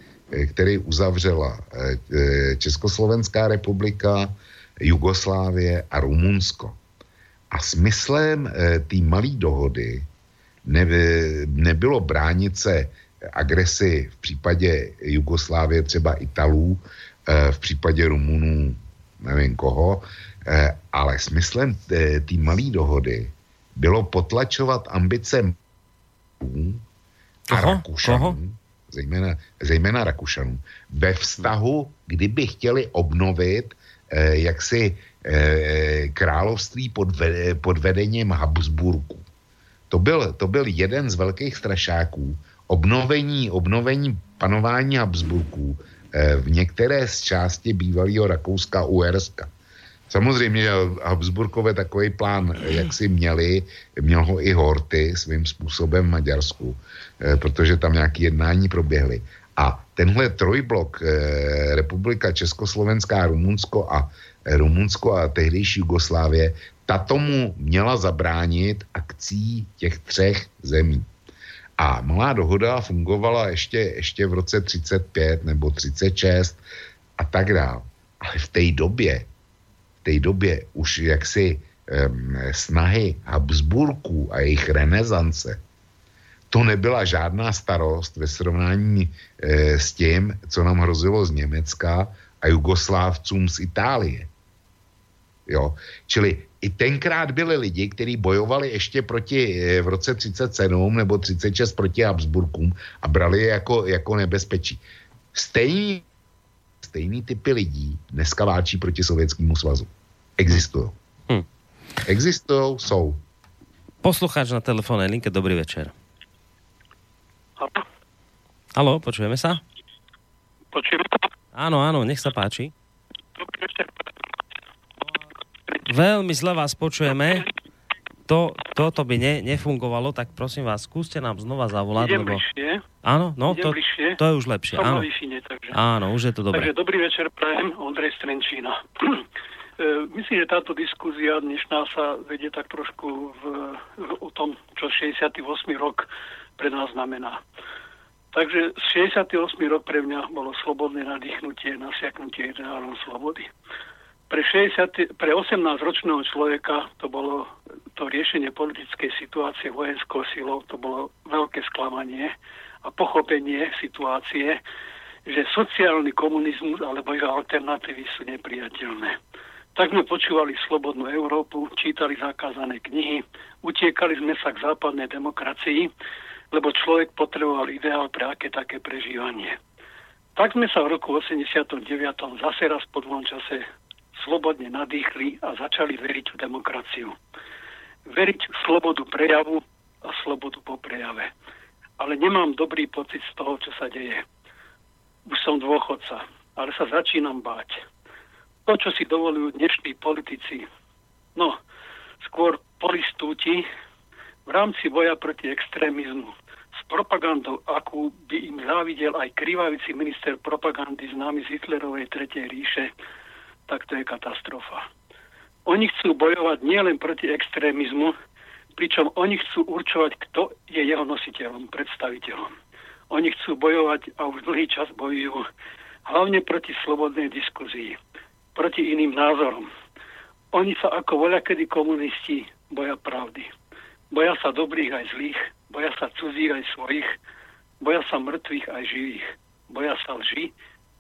který uzavřela eh, eh, Československá republika, Jugoslávie a Rumunsko. A smyslem té malé dohody ne, nebylo bránit se agresi v případě Jugoslávie třeba Italů, eh, v případě Rumunů nevím koho, eh, ale smyslem té malé dohody bylo potlačovat ambice a? Rakušanů, zejména, zejména Rakušanů, ve vztahu, kdyby chtěli obnovit eh, jaksi eh, království pod, ve, pod vedením Habsburků. To byl, to byl jeden z velkých strašáků obnovení, obnovení panování Habsburků eh, v některé z části bývalého Rakouska Uherska. Samozřejmě, Habsburkové takový plán, jak si měli, měl ho i Horty svým způsobem v Maďarsku, eh, protože tam nějaké jednání proběhly. A tenhle trojblok, eh, republika Československá, Rumunsko a eh, Rumunsko a tehdejší Jugoslávie, ta tomu měla zabránit akcí těch třech zemí. A malá dohoda fungovala ještě, ještě v roce 35 nebo 36 a tak dále. Ale v té době, té době už jaksi snahy Habsburků a jejich renesance, to nebyla žádná starost ve srovnání e, s tím, co nám hrozilo z Německa a Jugoslávcům z Itálie. Jo. Čili i tenkrát byli lidi, kteří bojovali ještě proti eh, v roce 37 nebo 36 proti Habsburkům a brali je jako, jako nebezpečí. Stejný, stejný typy lidí dneska váčí proti Sovětskému svazu. Existují. Hm. Existují, jsou. Poslucháč na telefónnej linke, dobrý večer. Halo, počujeme sa? Počujeme Áno, áno, nech sa páči. Veľmi zle vás počujeme. To, toto by ne, nefungovalo, tak prosím vás, skúste nám znova zavolať. Idem lebo... bližšie. Áno, no, Idem to, bližšie. to je už lepšie. Som Áno. na Wi-Fi, takže. áno, už je to dobré. Takže dobrý večer prajem, Ondrej Strenčína. E, Myslím, že táto diskuzia dnešná sa vedie tak trošku v, v, o tom, čo 68. rok pre nás znamená. Takže 68. rok pre mňa bolo slobodné nadýchnutie, nasiaknutie ideálom slobody. Pre, 60, pre 18-ročného človeka to bolo to riešenie politickej situácie vojenskou silou, to bolo veľké sklamanie a pochopenie situácie, že sociálny komunizmus alebo jeho alternatívy sú nepriateľné. Tak sme počúvali Slobodnú Európu, čítali zakázané knihy, utiekali sme sa k západnej demokracii, lebo človek potreboval ideál pre aké také prežívanie. Tak sme sa v roku 89. zase raz po dvom čase slobodne nadýchli a začali veriť v demokraciu. Veriť v slobodu prejavu a slobodu po prejave. Ale nemám dobrý pocit z toho, čo sa deje. Už som dôchodca, ale sa začínam báť to, čo si dovolujú dnešní politici, no, skôr polistúti v rámci boja proti extrémizmu s propagandou, akú by im závidel aj krivavici minister propagandy známy z Hitlerovej Tretej ríše, tak to je katastrofa. Oni chcú bojovať nielen proti extrémizmu, pričom oni chcú určovať, kto je jeho nositeľom, predstaviteľom. Oni chcú bojovať a už dlhý čas bojujú hlavne proti slobodnej diskuzii proti iným názorom. Oni sa ako voľakedy komunisti boja pravdy. Boja sa dobrých aj zlých, boja sa cudzích aj svojich, boja sa mŕtvych aj živých. Boja sa lži,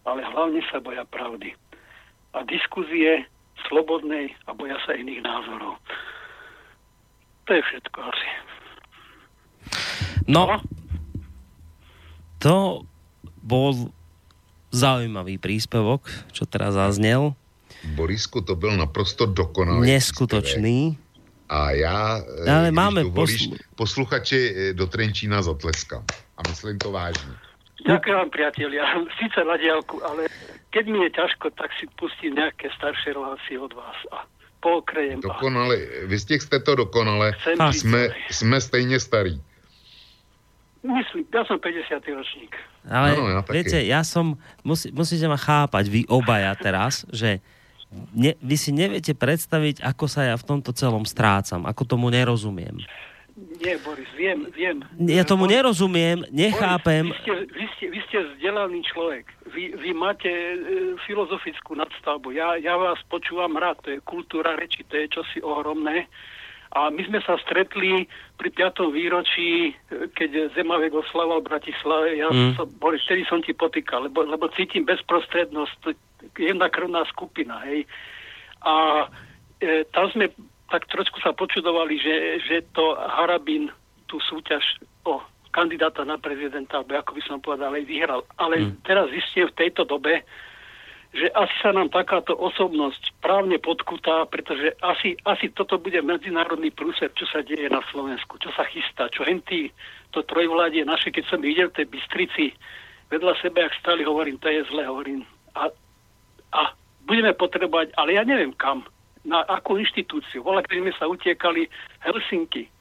ale hlavne sa boja pravdy. A diskuzie slobodnej a boja sa iných názorov. To je všetko asi. No, to bol zaujímavý príspevok, čo teraz zaznel. Borisku, to byl naprosto dokonalý. Neskutočný. A já, eh, Ale máme dovolíš, poslu- posluchači eh, do Trenčína zatleskám. A myslím to vážně. Ďakujem vám, priatelia. Síce na diálku, ale keď mi je ťažko, tak si pustím nejaké staršie relácie od vás a pookrejem. Dokonale, vystihl jste to dokonale. Chcem A byť jsme, jsme stejně starí. myslím, ja som 50. ročník. Ale Áno, ja taký. viete, ja som, musí, musíte ma chápať, vy obaja teraz, že ne, vy si neviete predstaviť, ako sa ja v tomto celom strácam, ako tomu nerozumiem. Nie, Boris, viem, viem. Ja tomu nerozumiem, nechápem. Vy ste, vy ste, vy ste vzdelaný človek. Vy, vy máte e, filozofickú nadstavbu. Ja, ja vás počúvam rád. To je kultúra reči, to je čosi ohromné. A my sme sa stretli pri 5. výročí, e, keď Zemavek oslavoval v Bratislave. Ja Mm. som, Boris, vtedy som ti potýkal, lebo, lebo cítim bezprostrednosť. Jedna krvná skupina, hej. A e, tam sme tak trošku sa počudovali, že, že to Harabin tú súťaž o kandidáta na prezidenta, alebo ako by som povedal, aj vyhral. Ale Mm. teraz zistím v tejto dobe, že asi sa nám takáto osobnosť právne podkutá, pretože asi, asi toto bude medzinárodný prúser, čo sa deje na Slovensku, čo sa chystá, čo hentý to trojvládie naše, keď som videl v tej Bystrici, vedľa sebe, ak stali, hovorím, to je zle, hovorím. A, a budeme potrebovať, ale ja neviem kam, na akú inštitúciu. Voľa, keď sme sa utiekali Helsinky,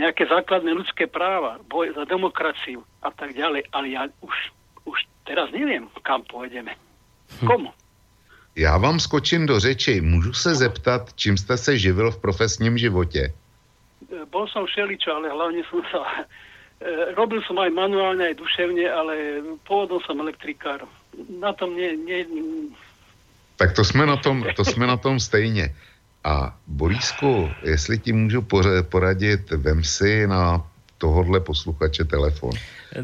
nejaké základné ľudské práva, boj za demokraciu a tak ďalej, ale ja už, už teraz neviem, kam pôjdeme. Komu? Já vám skočím do řeči. Můžu se zeptat, čím jste se živil v profesním životě? E, Bol som všeličo, ale hlavne som sa... e, Robil som aj manuálne, aj duševne, ale pôvodom som elektrikár. Na tom nie... nie Tak to jsme na tom, to jsme na tom stejně. A Borísku, jestli ti můžu poradit, vem si na tohodle posluchače telefon.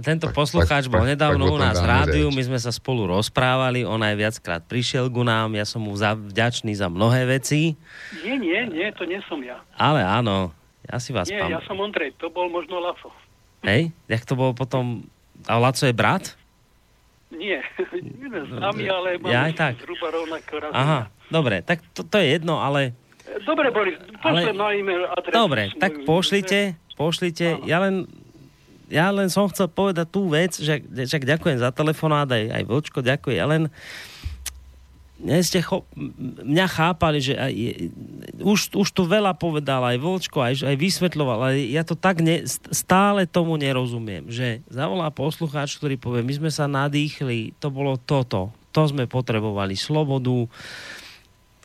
Tento poslucháč bol pak- nedávno pak o u nás v rádiu, my sme sa spolu rozprávali, on aj viackrát prišiel ku nám, ja som mu za, vďačný za mnohé veci, Nie, nie, nie, to nie som ja. ale áno, ja si vás Nie, ja pam... som Ondrej, to bol možno Laco. Hej, jak to bolo potom... A Laco je brat? Nie, nie sme známi, ale No, Ja máme aj tak. zhruba rovnako raz. Aha, dobre, tak to, to je jedno, ale... Dobre, Boris, pošlem na e-mail adresu. Dobre, tak pošlite, pošlite. Ja len, ja len som chcel povedať tú vec, že, že ďakujem za telefonát, aj, aj Vlčko ďakuje, ja len ste cho- mňa chápali, že aj, už, už tu veľa povedal aj Vlčko, aj, aj vysvetľoval, ale ja to tak ne, st- stále tomu nerozumiem, že zavolá poslucháč, ktorý povie, my sme sa nadýchli, to bolo toto, to sme potrebovali, slobodu,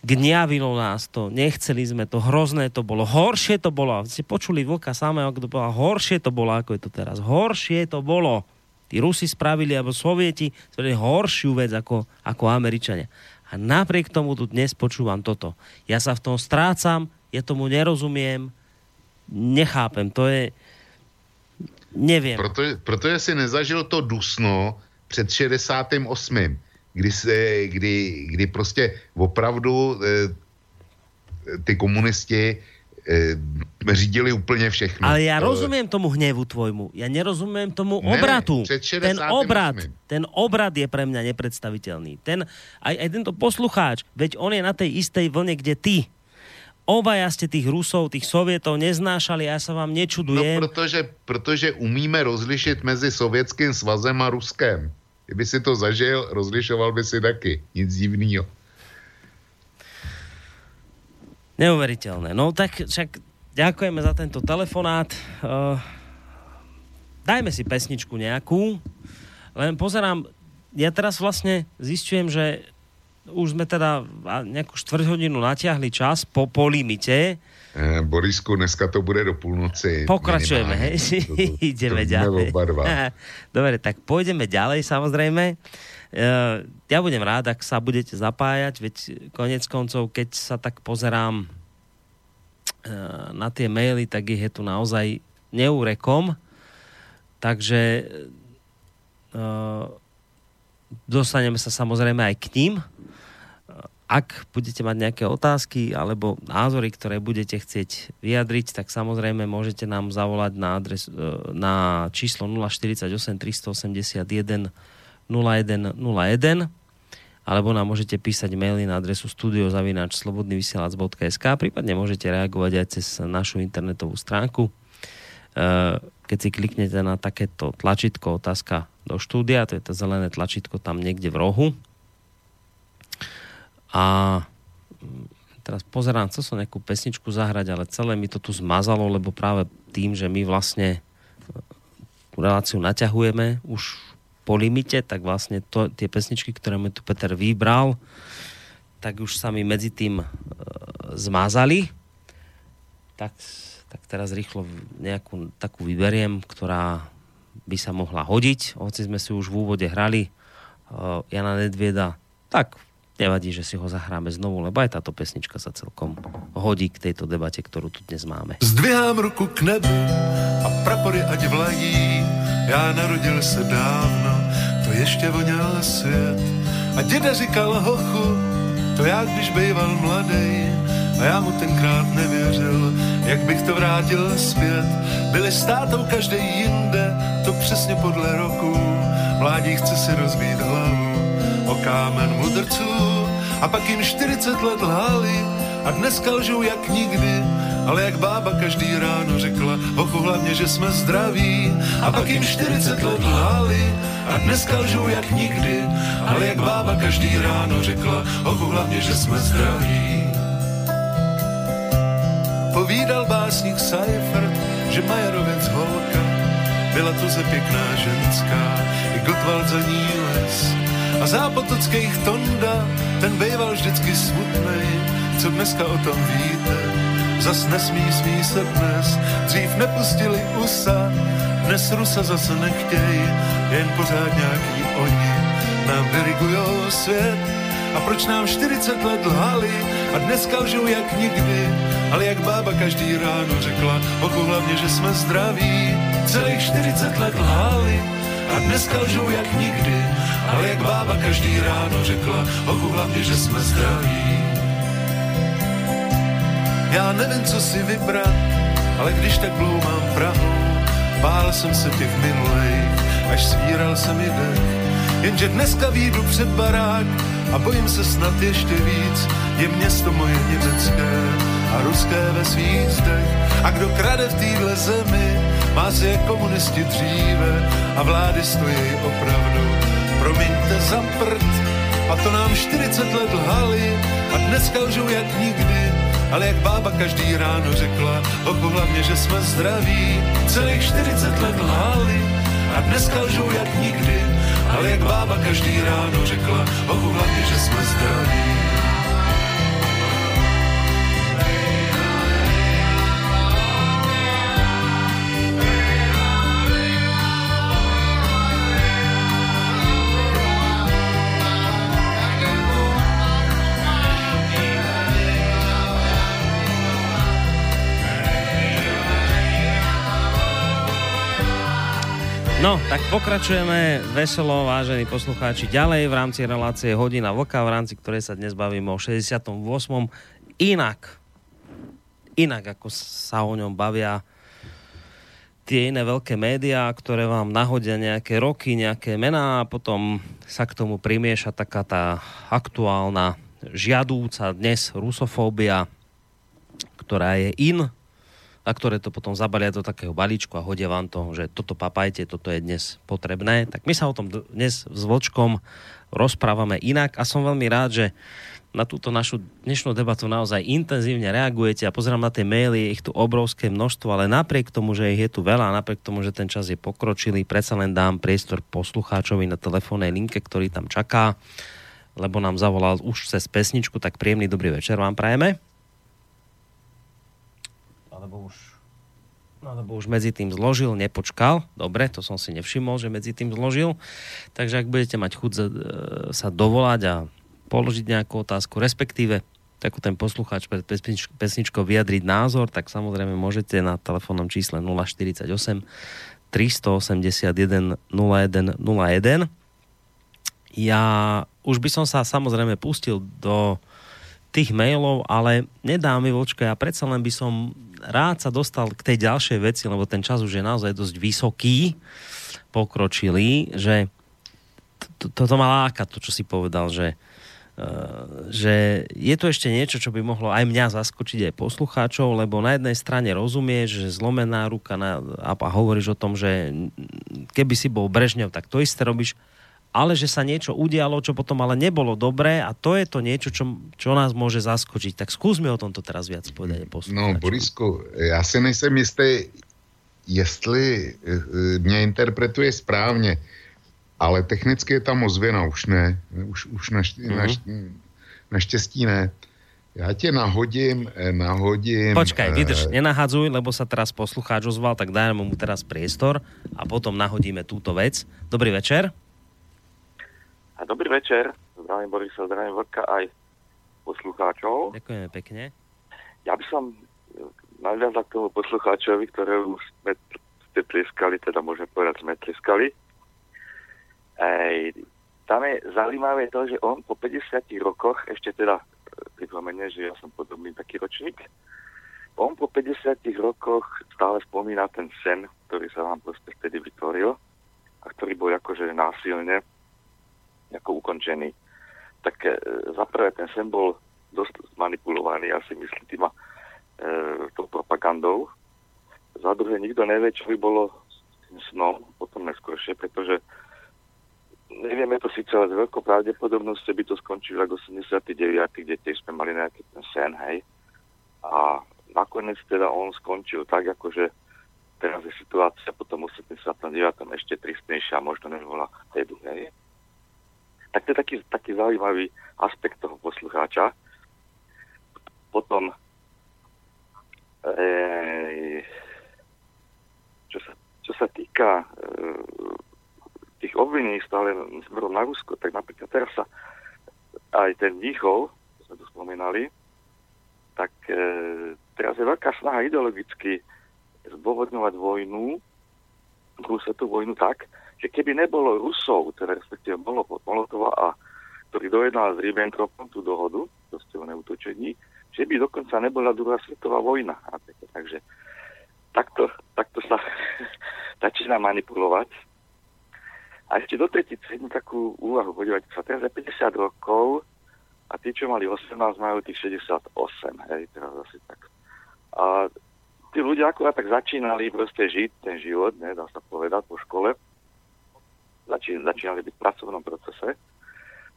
gňavilo nás to, nechceli sme to, hrozné to bolo, horšie to bolo, ste počuli Vlka samého, kto povedal, horšie to bolo, ako je to teraz, horšie to bolo. Tí Rusi spravili, alebo Sovieti spravili horšiu vec ako, ako Američania. A napriek tomu tu dnes počúvam toto. Ja sa v tom strácam, ja tomu nerozumiem, nechápem, to je... Neviem. Protože, protože si nezažil to dusno před 68. Kdy, se, kdy, kdy prostě opravdu eh, ty komunisti eh, řídili úplně všechno. Ale ja To- rozumiem tomu hnevu tvojmu. Ja nerozumiem tomu Ne, obratu. ten 68. obrad, ten obrad je pre mňa nepredstaviteľný. Ten, aj, aj tento poslucháč, veď on je na tej istej vlne, kde ty. Obaja ste tých Rusov, tých Sovietov neznášali, ja sa vám No, nečudujem. protože, protože umíme rozlišit mezi Sovětským svazem a Ruskem. Kdyby si to zažil, rozlišoval by si taky. Nic divného. Neuveriteľné. No tak však ďakujeme za tento telefonát. Uh, dajme si pesničku nejakú. Len pozerám, ja teraz vlastne zistujem, že už sme teda nejakú štvrť hodinu natiahli čas po, po limite. Eh, Borisku, dneska to bude do půlnoci. Pokračujeme, hej? Ideme ďalej. Dobre, tak pôjdeme ďalej samozrejme. Eh, Ja budem rád, ak sa budete zapájať, veď konec koncov, keď sa tak pozerám eh, na tie maily, tak ich je tu naozaj neúrekom. Takže eh, dostaneme sa samozrejme aj k ním. Ak budete mať nejaké otázky alebo názory, ktoré budete chcieť vyjadriť, tak samozrejme môžete nám zavolať na, adres, e, na číslo 048 381 0101 alebo nám môžete písať maily na adresu studiozavináčslobodnyvysielac.sk prípadne môžete reagovať aj cez našu internetovú stránku. E, Keď si kliknete na takéto tlačítko otázka do štúdia, to je to zelené tlačítko tam niekde v rohu, a mm, teraz pozerám, chcel som nejakú pesničku zahrať, ale celé mi to tu zmazalo, lebo práve tým, že my vlastne e, reláciu naťahujeme už po limite, tak vlastne to, tie pesničky, ktoré mi tu Peter vybral, tak už sa mi medzi tým e, zmazali. Tak, tak teraz rýchlo nejakú takú vyberiem, ktorá by sa mohla hodiť. Hoci sme si už v úvode hrali uh, Jana Nedvieda, tak nevadí, že si ho zahráme znovu, lebo aj táto pesnička sa celkom hodí k tejto debate, ktorú tu dnes máme. Zdvihám ruku k nebi a prapory ať vlají. Já narodil se dávno, to ještě voněl svět. A děda říkal hochu, to já když bejval mladej. A já mu tenkrát nevěřil, jak bych to vrátil zpět. Byli s tátou každý jinde, to přesně podle roku. Mládí chce si rozbít hlavu o kámen mudrců. A pak jim 40 let lhali a dneska lžou jak nikdy. Ale jak bába každý ráno řekla, hochu hlavně, že jsme zdraví. A pak jim 40 let lhali a dneska lžou jak nikdy. Ale jak bába každý ráno řekla, hochu hlavně, že jsme zdraví. Povídal básník Seifert, že Majerovec holka byla to ze pěkná ženská, i Gottwald za ní les. A zápotockých Tonda, ten bejval vždycky smutnej, co dneska o tom víte. Zas nesmí, smí se dnes, dřív nepustili USA, dnes Rusa zase nechtěj, jen pořád nějaký oni nám dirigujou svět. A proč nám 40 let lhali a dneska lžou jak nikdy, ale jak bába každý ráno řekla, oku hlavně, že jsme zdraví. celých 40 let lhali a dneska lžou jak nikdy, ale jak bába každý ráno řekla, hochu hlavně, že jsme zdraví. Já nevím, co si vybrat, ale když tak bloumám Prahu, bál jsem se těch minulých, až svíral jsem mi dech. Jenže dneska výjdu před barák a bojím se snad ještě víc, je město moje německé a ruské ve svých zdech. A kdo krade v téhle zemi, má si je komunisti dříve a vlády stojí opravdu. Promiňte za prd, a to nám 40 let lhali a dneska lžou jak nikdy. Ale jak bába každý ráno řekla, oku hlavně, že jsme zdraví. Celých 40 let lhali a dneska lžou jak nikdy. Ale jak bába každý ráno řekla, oku hlavně, že jsme zdraví. No, tak pokračujeme veselo, vážení poslucháči, ďalej v rámci relácie Hodina Vlka, v rámci ktorej sa dnes bavíme o 68. Inak, inak ako sa o ňom bavia tie iné veľké médiá, ktoré vám nahodia nejaké roky, nejaké mená a potom sa k tomu primieša taká tá aktuálna žiadúca dnes rusofóbia, ktorá je in, a ktoré to potom zabalia do takého balíčku a hodia vám to, že toto papajte, toto je dnes potrebné. Tak my sa o tom dnes s Vlčkom rozprávame inak a som veľmi rád, že na túto našu dnešnú debatu naozaj intenzívne reagujete a pozerám na tie maily, je ich tu obrovské množstvo, ale napriek tomu, že ich je tu veľa, napriek tomu, že ten čas je pokročilý, predsa len dám priestor poslucháčovi na telefónnej linke, ktorý tam čaká, lebo nám zavolal už cez pesničku, tak príjemný dobrý večer vám prajeme alebo už alebo už medzi tým zložil, nepočkal. Dobre, to som si nevšimol, že medzi tým zložil. Takže ak budete mať chuť sa dovolať a položiť nejakú otázku, respektíve takú ten poslucháč pred pesničkou vyjadriť názor, tak samozrejme môžete na telefónnom čísle 048 381 0101. Ja už by som sa samozrejme pustil do tých mailov, ale nedá mi, Vočka, ja predsa len by som rád sa dostal k tej ďalšej veci, lebo ten čas už je naozaj dosť vysoký, pokročilý, že toto to, to ma láka, to, čo si povedal, že, uh, že je to ešte niečo, čo by mohlo aj mňa zaskočiť aj poslucháčov, lebo na jednej strane rozumieš, že zlomená ruka na, a, a hovoríš o tom, že keby si bol Brežňov, tak to isté robíš, ale že sa niečo udialo, čo potom ale nebolo dobré a to je to niečo, čo, čo nás môže zaskočiť. Tak skúsme o tomto teraz viac povedať. No, Borisku, já si nejsem jistý, jestli uh, mě interpretuje správně, ale technicky je tam ozvěna, už ne. Už, už našť, mm-hmm. naš, naštěstí ne. Já tě nahodím, eh, nahodím... Počkaj, vydrž, nenahadzuj, lebo sa teraz poslucháč ozval, tak dajme mu teraz priestor a potom nahodíme túto vec. Dobrý večer. A dobrý večer, zdravím Borisa, zdravím Vlka aj poslucháčov. Ďakujeme pekne. Ja by som nadviazal k tomu poslucháčovi, ktorého sme ste plieskali, teda môžem povedať, sme plieskali. Ej, tam je zaujímavé to, že on po 50 rokoch, ešte teda pripomenie, že ja som podobný taký ročník, on po 50 rokoch stále spomína ten sen, ktorý sa vám proste vtedy vytvoril a ktorý bol akože násilne ako ukončený. Tak e, zaprvé ten sen bol dosť zmanipulovaný, ja si myslím, tým e, tou propagandou. Za druhé, nikto nevie, čo by bolo tým snom potom neskôršie, pretože nevieme to síce, ale s veľkou pravdepodobnosťou by to skončilo ako 89, kde tiež sme mali nejaký ten sen, hej. A nakoniec teda on skončil tak, akože teraz je situácia potom 89. ešte tristnejšia, možno než bola vtedy, hej tak to je taký, taký zaujímavý aspekt toho poslucháča. Potom e, čo, sa, čo sa týka e, tých obvinení stále smerom na Rusko, tak napríklad teraz sa aj ten Mníchov, sme tu spomínali, tak e, teraz je veľká snaha ideologicky zdôvodňovať vojnu druhú svetovú vojnu tak, že keby nebolo Rusov, teda respektíve Molotova a ktorý dojednal s Ribbentropom tú dohodu, to ste o neutočení, že by dokonca nebola druhá svetová vojna. Takže takto, takto sa začína manipulovať. A ešte do tretice jednu takú úvahu, podívajte sa, teraz je 50 rokov a tí, čo mali 18, majú tých 68, hej, teraz asi tak. A tí ľudia akurát tak začínali proste žiť ten život, ne, dá sa povedať, po škole. Začí, začínali byť v pracovnom procese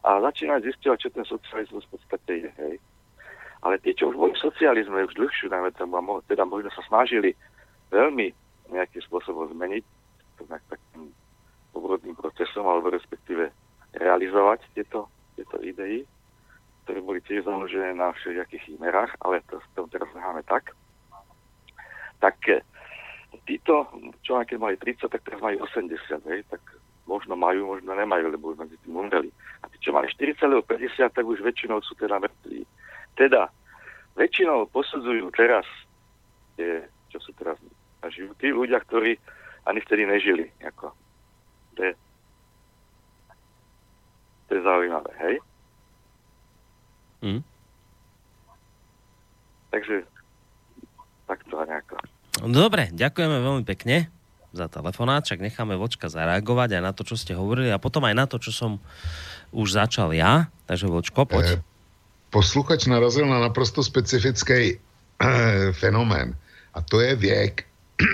a začínali zistiť, čo ten socializmus v podstate je, hej. Ale tí, čo už boli v socializme už dlhšiu, najmä tomu, teda možno sa snažili veľmi nejakým spôsobom zmeniť, to takým obrodným procesom, alebo respektíve realizovať tieto, tieto idei, ktoré boli tiež založené na všelijakých chimerách, ale to, to teraz necháme tak tak eh, títo, čo aj keď mali 30, tak teraz majú 80, hej, tak možno majú, možno nemajú, lebo už medzi tým umreli. A tí, čo mali 40 alebo 50, tak už väčšinou sú teda mŕtvi. Teda, väčšinou posudzujú teraz, je, čo sú teraz a žijú tí ľudia, ktorí ani vtedy nežili. Ako. To, je, to je zaujímavé, hej? Mm. Takže takto nejako. Dobre, ďakujeme veľmi pekne za telefonát, však necháme Vočka zareagovať aj na to, čo ste hovorili a potom aj na to, čo som už začal ja. Takže Vočko, poď. Eh, posluchač narazil na naprosto specifický eh, fenomén a to je věk.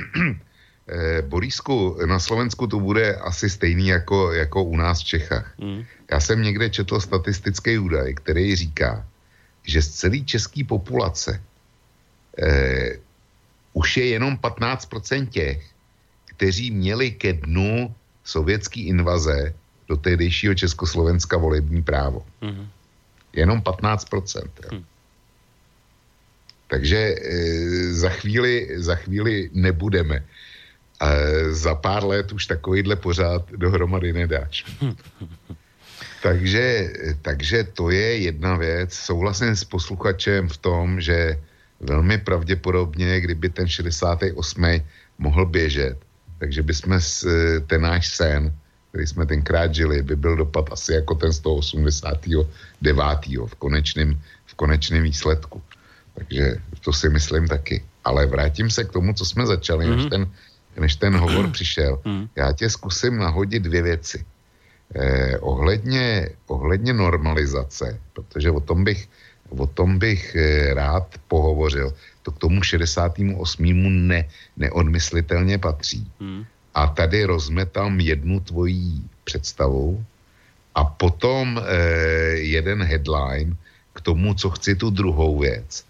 eh, Borisku, na Slovensku to bude asi stejný jako, jako u nás v Čechách. Mm. Já jsem někde četl statistický údaj, který říká, že z celé české populace eh, už je jenom 15% těch, kteří měli ke dnu sovětské invaze do tehdejšího Československa volební právo. Mm-hmm. Jenom 15%. Jo. Mm. Takže e, za, chvíli, za chvíli nebudeme. A za pár let už takovýhle pořád dohromady nedáš. takže, takže to je jedna věc. Souhlasím s posluchačem v tom, že velmi pravděpodobně, kdyby ten 68. mohl běžet, takže bychom ten náš sen, který jsme tenkrát žili, by byl dopad asi jako ten z toho 89. v konečném, v konečném výsledku. Takže to si myslím taky. Ale vrátím se k tomu, co jsme začali, mm-hmm. než, mhm. ten, než ten hovor přišel. Mm-hmm. Já tě zkusím nahodit dvě věci. Eh, ohledně, ohledně normalizace, protože o tom bych o tom bych eh, rád pohovořil. To k tomu 68. Ne, neodmyslitelně patří. Hmm. A tady rozmetám jednu tvojí představu a potom eh, jeden headline k tomu, co chci tu druhou věc.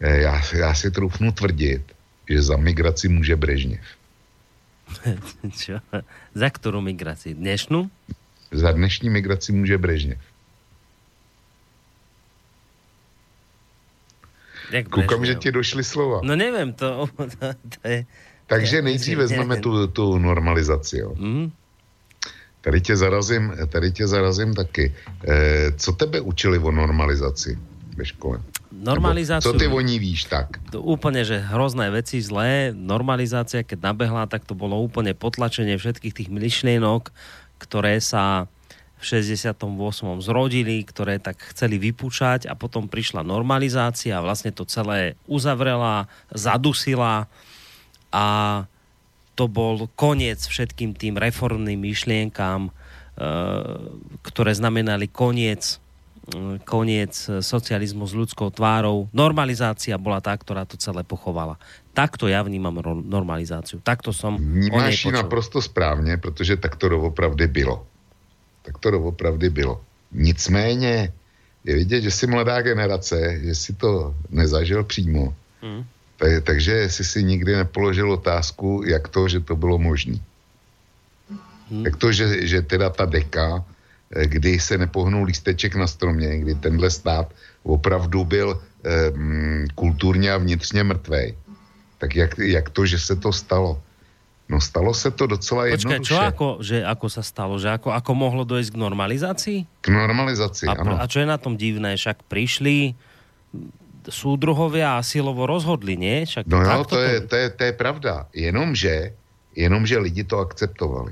Eh, já, já si trufnu tvrdit, že za migraci může Brežněv. Čo? Za kterou migraci? Dnešnou? Za dnešní migraci může Brežněv. Jak Koukám, že ti došly slova. No nevím, to, to, to je... Takže nejdřív vezmeme tu, tu normalizaci. Jo. Mm. Tady tě zarazím, tady tě zarazím taky. E, co tebe učili o normalizaci ve škole? Normalizáciu... Co ty o ní víš tak? To úplne, že hrozné veci, zlé. Normalizácia, keď nabehla, tak to bolo úplne potlačenie všetkých tých myšlienok, ktoré sa v 68. zrodili, ktoré tak chceli vypúčať a potom prišla normalizácia a vlastne to celé uzavrela, zadusila a to bol koniec všetkým tým reformným myšlienkám, e, ktoré znamenali koniec e, koniec socializmu s ľudskou tvárou. Normalizácia bola tá, ktorá to celé pochovala. Takto ja vnímam normalizáciu. Takto som Vnímáš ji naprosto správně, protože tak to doopravdy bylo tak to opravdu bylo. Nicméně je vidět, že jsi mladá generace, že si to nezažil přímo. Hmm. Tak, takže jsi si nikdy nepoložil otázku, jak to, že to bylo možné. Hmm. Jak to, že, že teda ta deka, eh, kdy se nepohnul lísteček na stromě, kdy tenhle stát opravdu byl eh, kulturně a vnitřně mrtvej. Tak jak, jak to, že se to stalo? No stalo sa to docela Počkaj, jednoduše. čo ako, že ako sa stalo? Že ako, ako mohlo dojsť k normalizácii? K normalizácii, a, A čo je na tom divné? Však prišli súdruhovia a silovo rozhodli, nie? Však no jo, to, to, je, to, je, to je pravda. Jenomže jenomže lidi to akceptovali.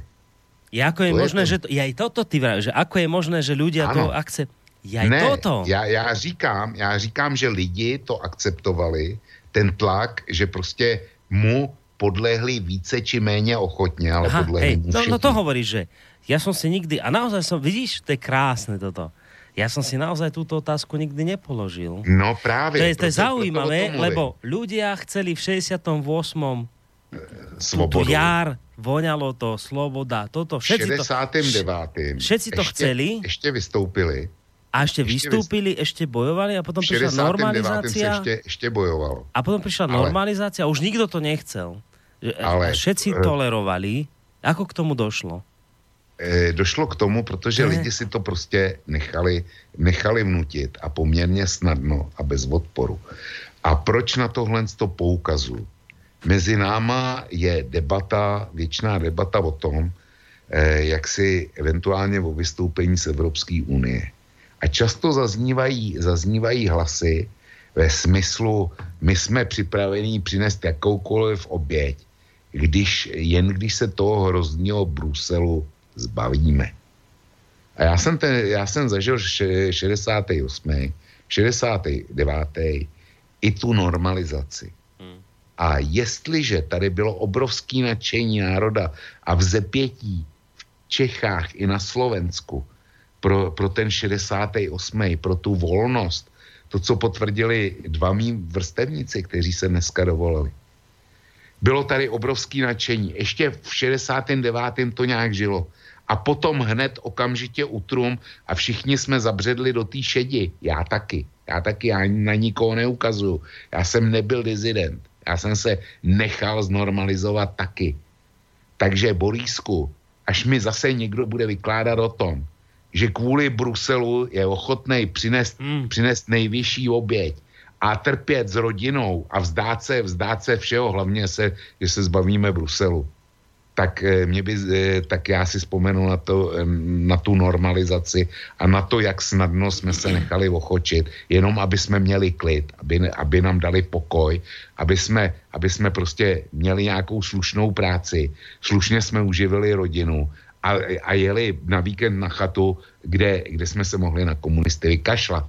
Je ako je To je možné, to. že to, je aj toto ty vravíš, že ako je možné, že ľudia to Áno. akcept... Je aj ne, toto. Já, já, říkám, já říkám, že lidi to akceptovali, ten tlak, že prostě mu podlehli více či méně ochotně, ale Aha, podlehli hej, no, no to hovoríš, že ja som si nikdy, a naozaj som, vidíš, to je krásne toto. Ja som si naozaj túto otázku nikdy nepoložil. No právě. To je, to je zaujímavé, mluvím. lebo ľudia chceli v 68. túto Svobodu. jar, voňalo to, sloboda, toto, V všetci to, 69. všetci to ještě, chceli. Ještě vystoupili. A ešte ešte vystúpili, ešte bojovali a potom prišla 69. se normalizácia. ještě, ještě bojovalo. A potom prišla Ale- normalizácia, už nikto to nechcel. Že- Ale, všetci eh, tolerovali. Ako k tomu došlo? Eh, došlo k tomu, protože Ne. lidi si to prostě nechali, nechali vnutit a poměrně snadno a bez odporu. A proč na tohle to poukazu? Mezi náma je debata, věčná debata o tom, eh, jak si eventuálně o vystoupení z Evropské unie. A často zaznívají, zaznívají hlasy ve smyslu, my jsme připraveni přinést jakoukoliv oběť, když, jen když se toho hrozného Bruselu zbavíme. A já jsem, ten, já jsem zažil še- 68. 69. i tu normalizaci. A jestliže tady bylo obrovský nadšení národa a vzepětí v Čechách i na Slovensku pro, pro ten 68. pro tu volnost, to, co potvrdili dva mý vrstevníci, kteří se dneska dovolili. Bylo tady obrovský nadšení. Ještě v 69. to nějak žilo. A potom hned okamžitě utrum a všichni jsme zabředli do té šedi. Já taky. Já taky, já na nikoho neukazuju. Já jsem nebyl dizident. Já jsem se nechal znormalizovat taky. Takže Borísku, až mi zase někdo bude vykládat o tom, že kvůli Bruselu je ochotný přinést, mm. přinést nejvyšší oběť a trpět s rodinou a vzdát se, vzdát se všeho, hlavně se, že se zbavíme Bruselu. Tak, eh, mě by, eh, tak já si vzpomenu na, to, na tu normalizaci a na to, jak snadno jsme se nechali ochočit, jenom aby jsme měli klid, aby, aby nám dali pokoj, aby jsme, aby jsme prostě měli nějakou slušnou práci, slušně jsme uživili rodinu a, a jeli na víkend na chatu, kde, kde jsme se mohli na komunisty vykašlat.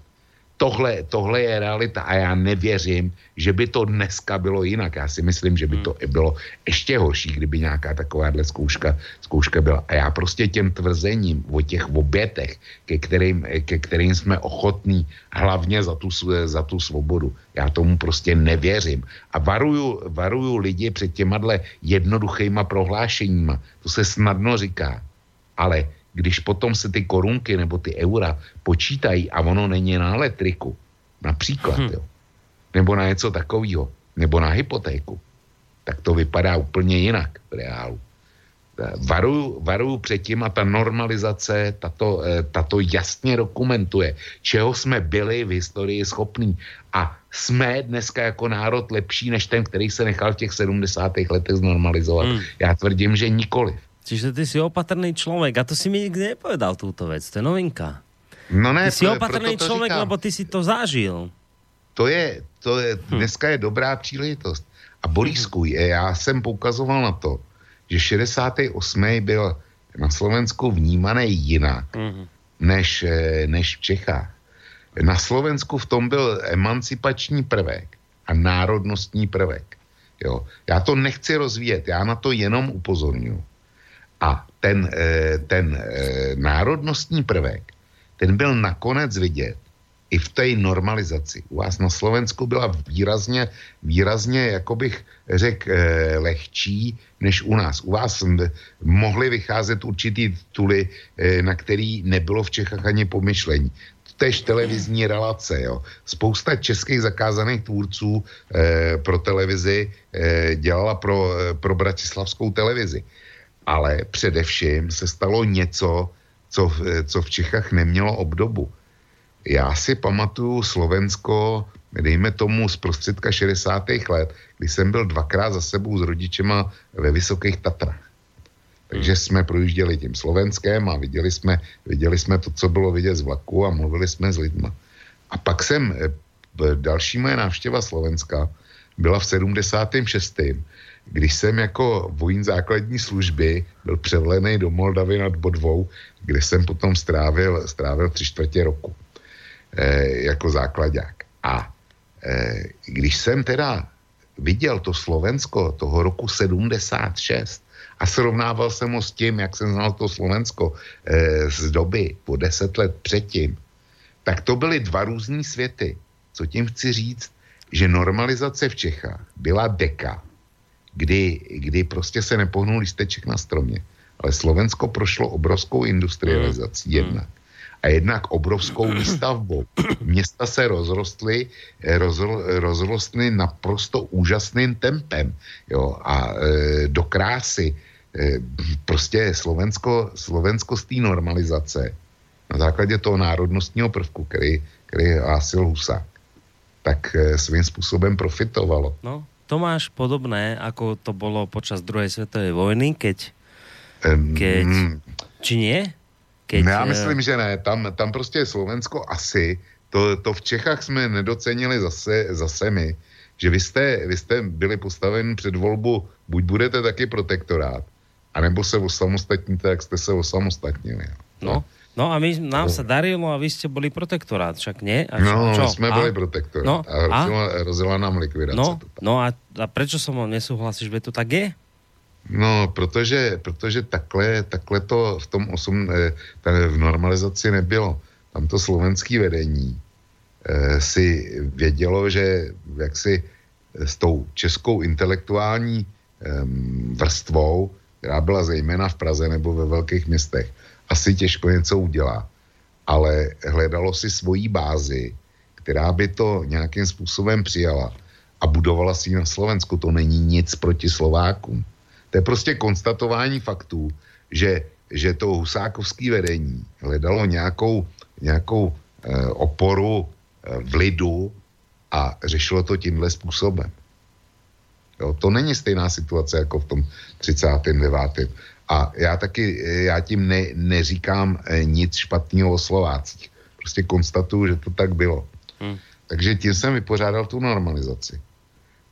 Tohle, tohle je realita a já nevěřím, že by to dneska bylo jinak. Já si myslím, že by to i bylo ještě horší, kdyby nějaká takováhle zkouška, zkouška byla. A já prostě těm tvrzením o těch obětech, ke kterým, ke kterým jsme ochotní hlavně za tu, za tu svobodu, já tomu prostě nevěřím. A varuju, varuju lidi před těma jednoduchýma prohlášeníma. To se snadno říká. Ale když potom se ty korunky nebo ty eura počítají a ono není na elektriku, například, jo, nebo na něco takového, nebo na hypotéku, tak to vypadá úplně jinak v reálu. Eh, Varuju, varuju před tím a ta normalizace, tato, eh, tato jasně dokumentuje, čeho jsme byli v historii schopní. A jsme dneska jako národ lepší než ten, který se nechal v těch 70. letech znormalizovat. Hmm. Já tvrdím, že nikoliv. Čiže ty si opatrný človek a to si mi nikdy nepovedal túto vec, to je novinka. No ne, ty si opatrný to človek, říkám. lebo ty si to zažil. To je, to je, dneska je dobrá příležitost. A Borísku, je, já jsem poukazoval na to, že 68. byl na Slovensku vnímaný jinak, než, eh, než v Čechách. Na Slovensku v tom byl emancipační prvek a národnostní prvek. Jo. Já to nechci rozvíjet, já na to jenom upozorňuji. A ten, eh, ten eh, národnostní prvek, ten byl nakonec vidět i v té normalizaci. U vás na Slovensku byla výrazně, výrazně, jako bych řekl, eh, lehčí než u nás. U vás m- mohly vycházet určitý tituly, eh, na který nebylo v Čechách ani pomyšlení. Tež televizní relace, jo. Spousta českých zakázaných tvůrců eh, pro televizi eh, dělala pro, eh, pro bratislavskou televizi. Ale především se stalo něco, co, v- co v Čechách nemělo obdobu. Já si pamatuju Slovensko, dejme tomu z prostředka 60. let, kdy jsem byl dvakrát za sebou s rodičema ve Vysokých Tatrách. Takže jsme projížděli tím Slovenskem a viděli jsme, viděli jsme to, co bylo vidět z vlaku a mluvili jsme s lidma. A pak jsem, eh, další moje návštěva Slovenska byla v 76. Když jsem jako vojín základní služby byl převlený do Moldavy nad Bodvou, kde jsem potom strávil, strávil tři čtvrtě roku e, jako základák. A e, když jsem teda viděl to Slovensko toho roku 76 a srovnával jsem ho s tím, jak jsem znal to Slovensko e, z doby po deset let předtím, tak to byly dva různý světy. Co tím chci říct? Že normalizace v Čechách byla deka, kdy, kdy prostě se nepohnul listeček na stromě. Ale Slovensko prošlo obrovskou industrializací jednak a jednak obrovskou výstavbou. Města se rozrostly, rozro, rozrostly naprosto úžasným tempem jo, a e, do krásy. E, prostě Slovensko, Slovensko z té normalizace na základě toho národnostního prvku, který, který hlásil Husák, tak svým způsobem profitovalo. No, to máš podobné, ako to bolo počas druhej svetovej vojny, keď, keď Mm, či nie? Keď, ne, já eh, myslím, že ne. Tam, tam prostě Slovensko asi, to, to v Čechách jsme nedocenili zase, zase my, že vy jste, vy jste byli postaveni před volbu, buď budete taky protektorát, anebo se osamostatníte, jak jste se osamostatnili. No, no a my, nám sa darilo a vy ste boli protektorát, však nie? A No, čo? my jsme a? byli protektorát No, a, a? hrozila, hrozila nám likvidace. No, no a, a prečo som vám nesúhlasíš, že to tak je? No, protože, protože takhle, takhle to v tom osm, eh, ta- v normalizaci nebylo. Tam to slovenský vedení eh, si vědělo, že jaksi s tou českou intelektuální em, vrstvou, která byla zejména v Praze nebo ve velkých městech, asi těžko něco udělá. Ale hledalo si svoji bázi, která by to nějakým způsobem přijala a budovala si ji na Slovensku. To není nic proti Slovákům. To je prostě konstatování faktů, že, že to husákovské vedení hledalo nějakou, nějakou eh, oporu eh, v lidu a řešilo to tímhle způsobem. Jo, to není stejná situace jako v tom 39. A já taky, já tím ne, neříkám eh, nic špatného o Slovácích. Prostě konstatuju, že to tak bylo. Hmm. Takže tím jsem vypořádal tu normalizaci.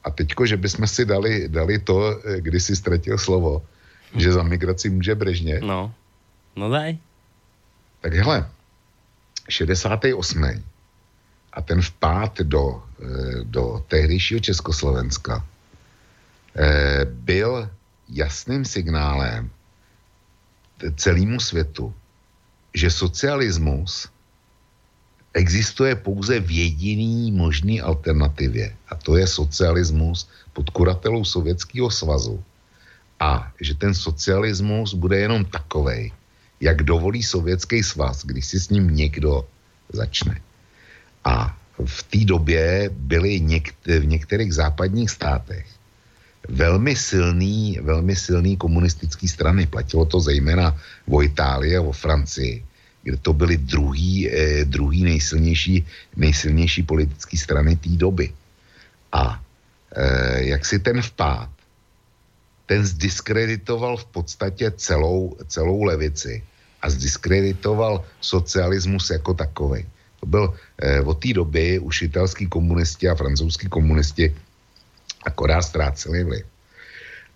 A teďko, že bychom si dali, dali to, eh, kdy si ztratil slovo, že za migraci může Brežně. No, no daj. Tak hele, 68. a ten vpád do, eh, do tehdejšího Československa byl jasným signálem celému světu, že socialismus existuje pouze v jediný možný alternativě a to je socialismus pod kuratelou Sovětského svazu a že ten socialismus bude jenom takovej, jak dovolí Sovětský svaz, když si s ním někdo začne. A v té době byly něk- v některých západních státech velmi silný, velmi silný komunistický strany. Platilo to zejména o Itálii a o Francii, kde to byly druhý, eh, druhý nejsilnější, nejsilnější politické strany té doby. A eh, jak si ten vpád, ten zdiskreditoval v podstatě celou, celou levici a zdiskreditoval socialismus jako takový. To byl eh, od té doby už italský komunisti a francouzský komunisti akorát ztráceli vliv.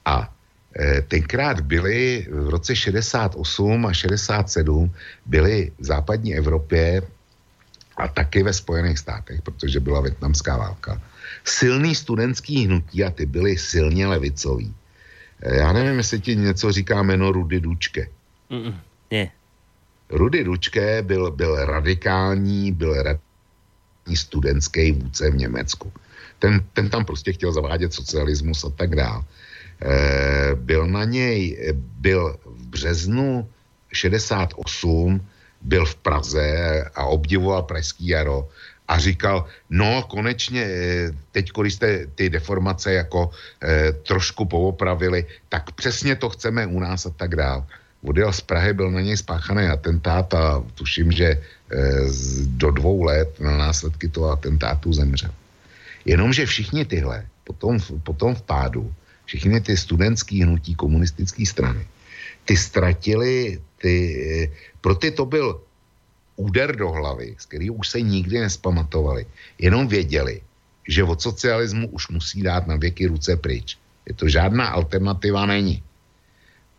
A e, tenkrát byly v roce 68 a 67 byly v západní Evropě a taky ve Spojených státech, protože byla větnamská válka, silný studentský hnutí a ty byly silně levicový. E, já nevím, jestli ti něco říká jméno Rudy Dučke. Mm-mm, nie. Rudy Dučke byl, byl radikální, byl radikální studentský vůdce v Německu. Ten, ten tam prostě chtěl zavádět socialismus a tak dále. E, byl na něj, byl v březnu 68, byl v Praze a obdivoval Pražský jaro a říkal, no konečně eh, teď, když jste ty deformace jako e, trošku poopravili, tak přesně to chceme u nás a tak dále odjel z Prahy, byl na něj spáchaný atentát a tuším, že e, do dvou let na následky toho atentátu zemřel. Jenomže všichni tyhle, potom, potom v pádu, všichni ty studentský hnutí komunistické strany, ty ztratili, ty, pro ty to byl úder do hlavy, z který už se nikdy nespamatovali. Jenom věděli, že od socialismu už musí dát na věky ruce pryč. Je to žádná alternativa není.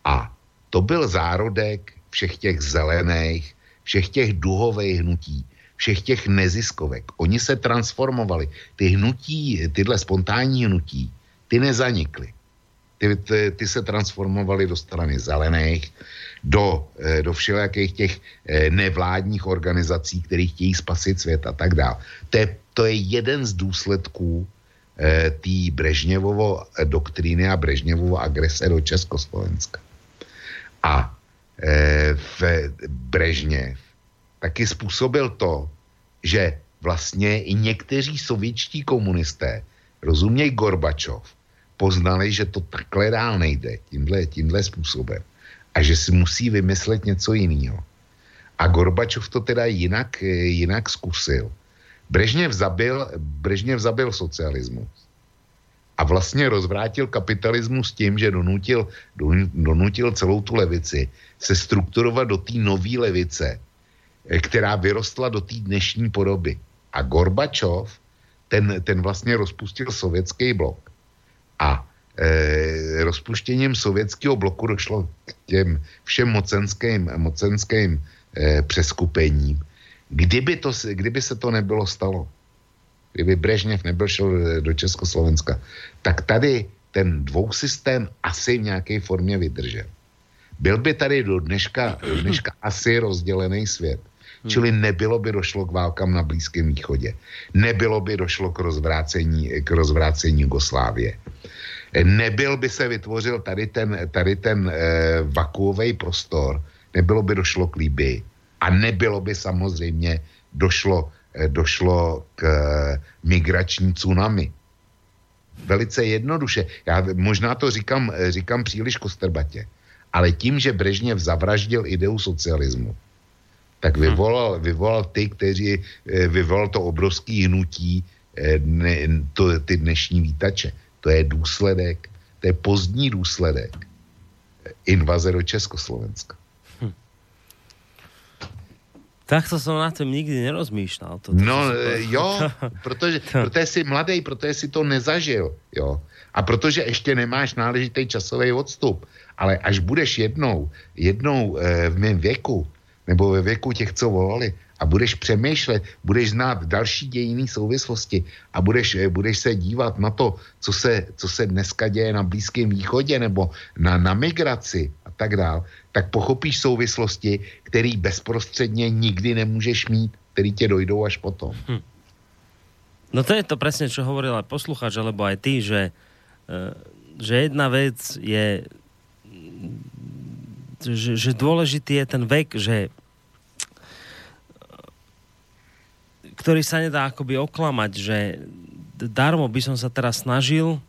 A to byl zárodek všech těch zelených, všech těch duhových hnutí, všech těch neziskovek. Oni se transformovali. Ty hnutí, tyhle spontánní hnutí, ty nezanikly. Ty, ty, ty se transformovaly do strany zelených, do, eh, do všelijakých těch eh, nevládních organizací, které chtějí spasit svět a tak dále. To je, to je jeden z důsledků eh, té Brežněvovo doktríny a Brežněvovo agrese do Československa. A v Brežněv taky způsobil to, že vlastně i někteří sovětští komunisté, rozuměj Gorbačov, poznali, že to takhle dál nejde, tímhle, tímhle způsobem a že si musí vymyslet něco jiného. A Gorbačov to teda jinak, jinak zkusil. Brežněv zabil, Brežněv zabil socialismus. A vlastně rozvrátil kapitalismus tím, že donutil, donutil celou tu levici se strukturovat do té nové levice, eh, která vyrostla do té dnešní podoby. A Gorbačov, ten, ten vlastně rozpustil sovětský blok. A e, rozpuštěním sovětského bloku došlo k těm všem mocenským, mocenským e, přeskupením. Kdyby, to, kdyby se to nebylo stalo, kdyby Brežněv nebyl šel do Československa, tak tady ten dvousystém asi v nějaké formě vydržel. Byl by tady do dneška, do dneška asi rozdělený svět. Čili nebylo by došlo k válkám na Blízkém východě. Nebylo by došlo k rozvrácení, k rozvrácení Jugoslávie nebyl by se vytvořil tady ten, tady ten e, vakuový prostor, nebylo by došlo k Líbii a nebylo by samozřejmě došlo, e, došlo k e, migrační tsunami. Velice jednoduše. Já možná to říkám, říkám příliš kostrbatě, ale tím, že Brežněv zavraždil ideu socialismu, tak hm. vyvolal, vyvolal ty, kteří vyvolal to obrovské hnutí, ne, to, ty dnešní výtače. To je důsledek, to je pozdní důsledek invaze do Československa. Hm. to jsem na tom nikdy nerozmýšlel. To, no si... jo, protože, protože jsi mladý, protože jsi to nezažil, jo. A protože ještě nemáš náležitý časový odstup, ale až budeš jednou, jednou e, v mém věku, nebo ve věku těch, co volali, a budeš přemýšlet, budeš znát další dějiny souvislosti a budeš, eh, budeš se dívat na to, co se, co se dneska děje na Blízkém východě nebo na, na migraci a tak dál, tak pochopíš souvislosti, který bezprostředně nikdy nemůžeš mít, který tě dojdou až potom. Hm. No to je to presne, čo hovoril aj posluchač, alebo aj ty, že, eh, že jedna vec je že, že dôležitý je ten vek, že ktorý sa nedá akoby oklamať, že darmo by som sa teraz snažil,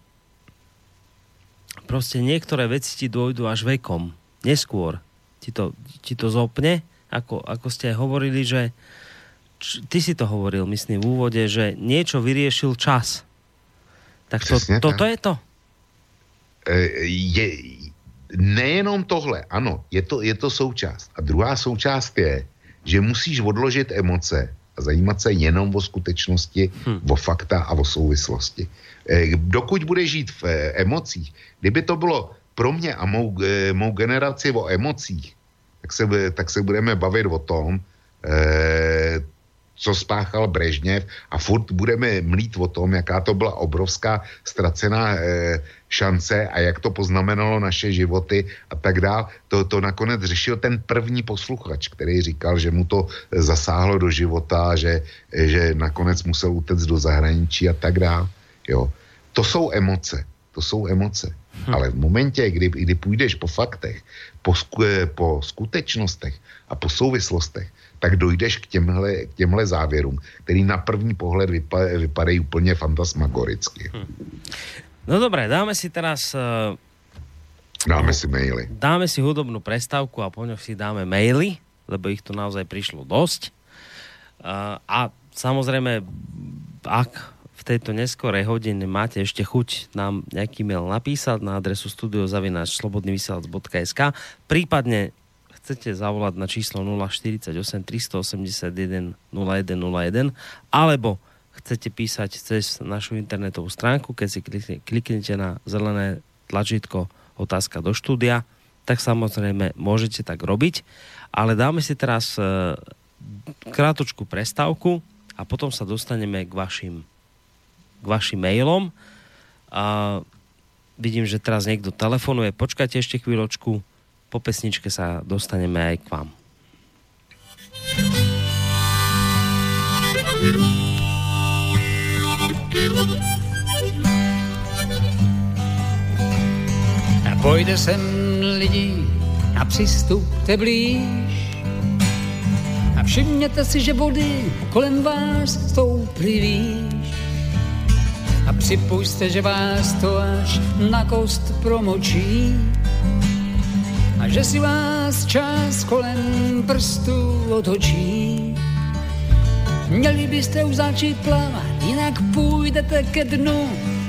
proste niektoré veci ti dôjdu až vekom. Neskôr ti to, ti to zopne, ako, ako ste aj hovorili, že č, ty si to hovoril, myslím, v úvode, že niečo vyriešil čas. Tak to, toto je to? E, je, nejenom tohle, ano, je to, je to součást. A druhá součást je, že musíš odložit emoce zajímat se jenom o skutečnosti, hmm. o fakta a o souvislosti. Eh, dokud bude žít v eh, emocích, kdyby to bylo pro mě a mou, eh, mou generaci o emocích, tak se, tak se budeme bavit o tom, co spáchal Brežněv a furt budeme mlít o tom, jaká to byla obrovská ztracená e, šance a jak to poznamenalo naše životy a tak dále. To, to nakonec řešil ten první posluchač, který říkal, že mu to zasáhlo do života, že, že nakonec musel utéct do zahraničí a tak dále. Jo. To jsou emoce. To jsou emoce. Hm. Ale v momentě, kdy, kdy půjdeš po faktech, po, po skutečnostech a po souvislostech, tak dojdeš k těmhle, k těmhle závěrům, který na první pohled vypa, vypadají úplně fantasmagoricky. Hm. No dobré, dáme si teraz... Uh, dáme si maily. Dáme si hudobnú prestávku a po si dáme maily, lebo ich tu naozaj prišlo dosť. Uh, a samozrejme, ak v tejto neskorej hodine máte ešte chuť nám nejaký mail napísať na adresu studiozavináč.slobodnyvysielac.sk prípadne chcete zavolať na číslo 048 381 0101 alebo chcete písať cez našu internetovú stránku, keď si kliknete na zelené tlačítko otázka do štúdia, tak samozrejme môžete tak robiť. Ale dáme si teraz e, krátočku prestávku a potom sa dostaneme k vašim, k vašim mailom. A vidím, že teraz niekto telefonuje. Počkajte ešte chvíľočku. Po pesničke sa dostaneme aj k vám. A pojde sem lidí a přistupte blíž. A všimněte si, že vody kolem vás stouply výš a připujte, že vás to až na kost promočí a že si vás čas kolem prstu otočí. Měli byste už začít plavat, jinak půjdete ke dnu,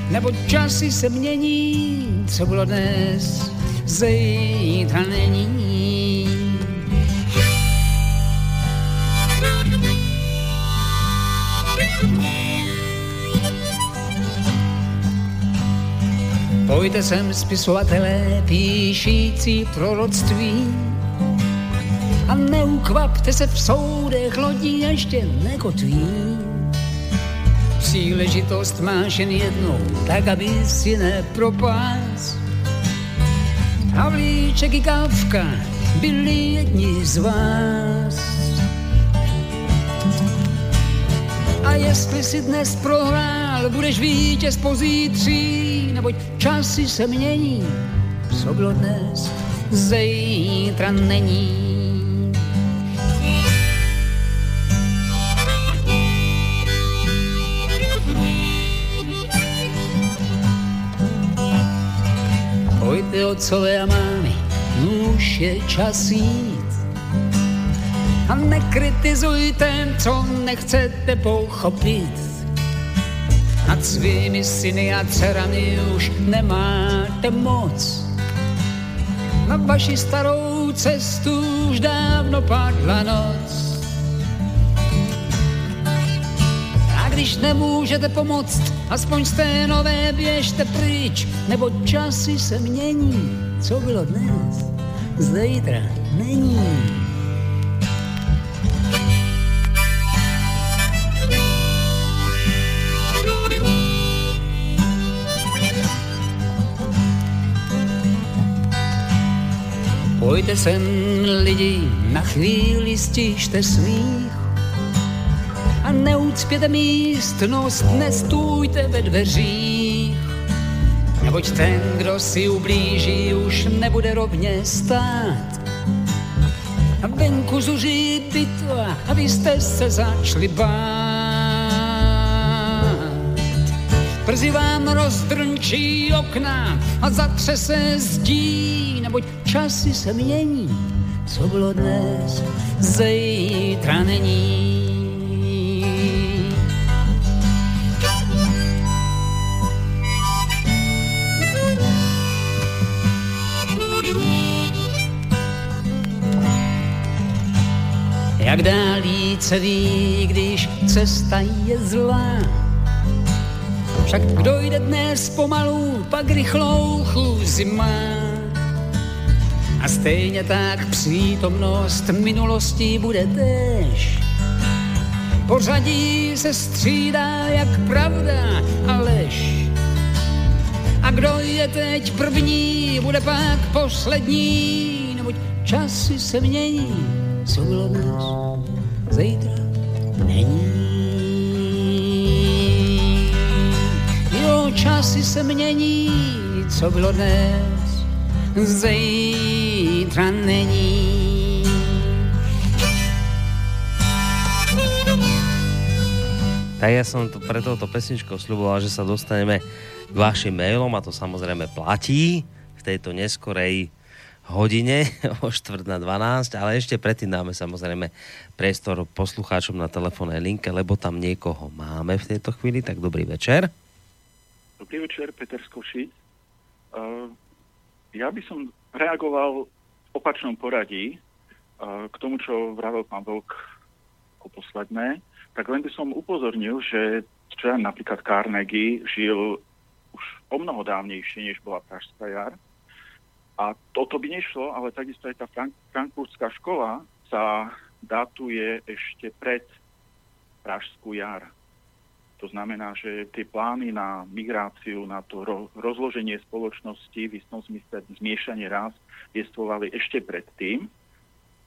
nebo časy se mění, co bylo dnes, zítra není. Pojďte sem spisovatelé, píšící proroctví a neukvapte se v soudech, lodí ještě nekotví. Příležitost máš jen jednou, tak aby si nepropás. Havlíček i Kávka byli jedni z vás. A jestli si dnes prohrál, budeš vítěz pozítří, neboť časy se mění, co bylo dnes, zítra není. Pojďte otcové a mámy, už je čas jít. A nekritizujte, co nechcete pochopit. Nad svými syny a dcerami už nemáte moc. Na vaši starou cestu už dávno padla noc. A když nemůžete pomoct, aspoň z nové běžte pryč, nebo časy se mění. Co bylo dnes, zítra není. Pojďte sem lidi, na chvíli stište smích a neucpěte místnost, nestůjte ve dveřích. Neboť ten, kdo si ublíží, už nebude rovně stát. A venku zuří bitva, a vy jste se začali bát. Brzy vám rozdrnčí okna a zatřese zdí, neboť časy se mění, co bylo dnes, zítra není. Jak dálí ví, když cesta je zlá. Však kdo jde dnes pomalu, pak rychlou chůzi má. A stejně tak přítomnost minulosti bude tež. Pořadí se střídá jak pravda a lež. A kdo je teď první, bude pak poslední, neboť časy se mění, co bylo dnes, zítra není. Časy se mění, co bylo dnes, zítra není. Tak ja som to pre touto pesničkou sľuboval, že sa dostaneme k vašim mailom a to samozrejme platí v tejto neskorej hodine o štvrt na 12, ale ešte predtým dáme samozrejme priestor poslucháčom na telefónnej linke, lebo tam niekoho máme v tejto chvíli, tak dobrý večer. Dobrý večer, Peter Skoši. Uh, ja by som reagoval v opačnom poradí uh, k tomu, čo vravel pán Vlk ako posledné, tak len by som upozornil, že čo napríklad Carnegie žil už o mnoho dávnejšie, než bola Pražská jar. A toto by nešlo, ale takisto aj tá Frank- frankfurtská škola sa datuje ešte pred Pražskú jar. To znamená, že tie plány na migráciu, na to ro- rozloženie spoločnosti, v istom zmysle zmiešanie raz, jestvovali ešte predtým.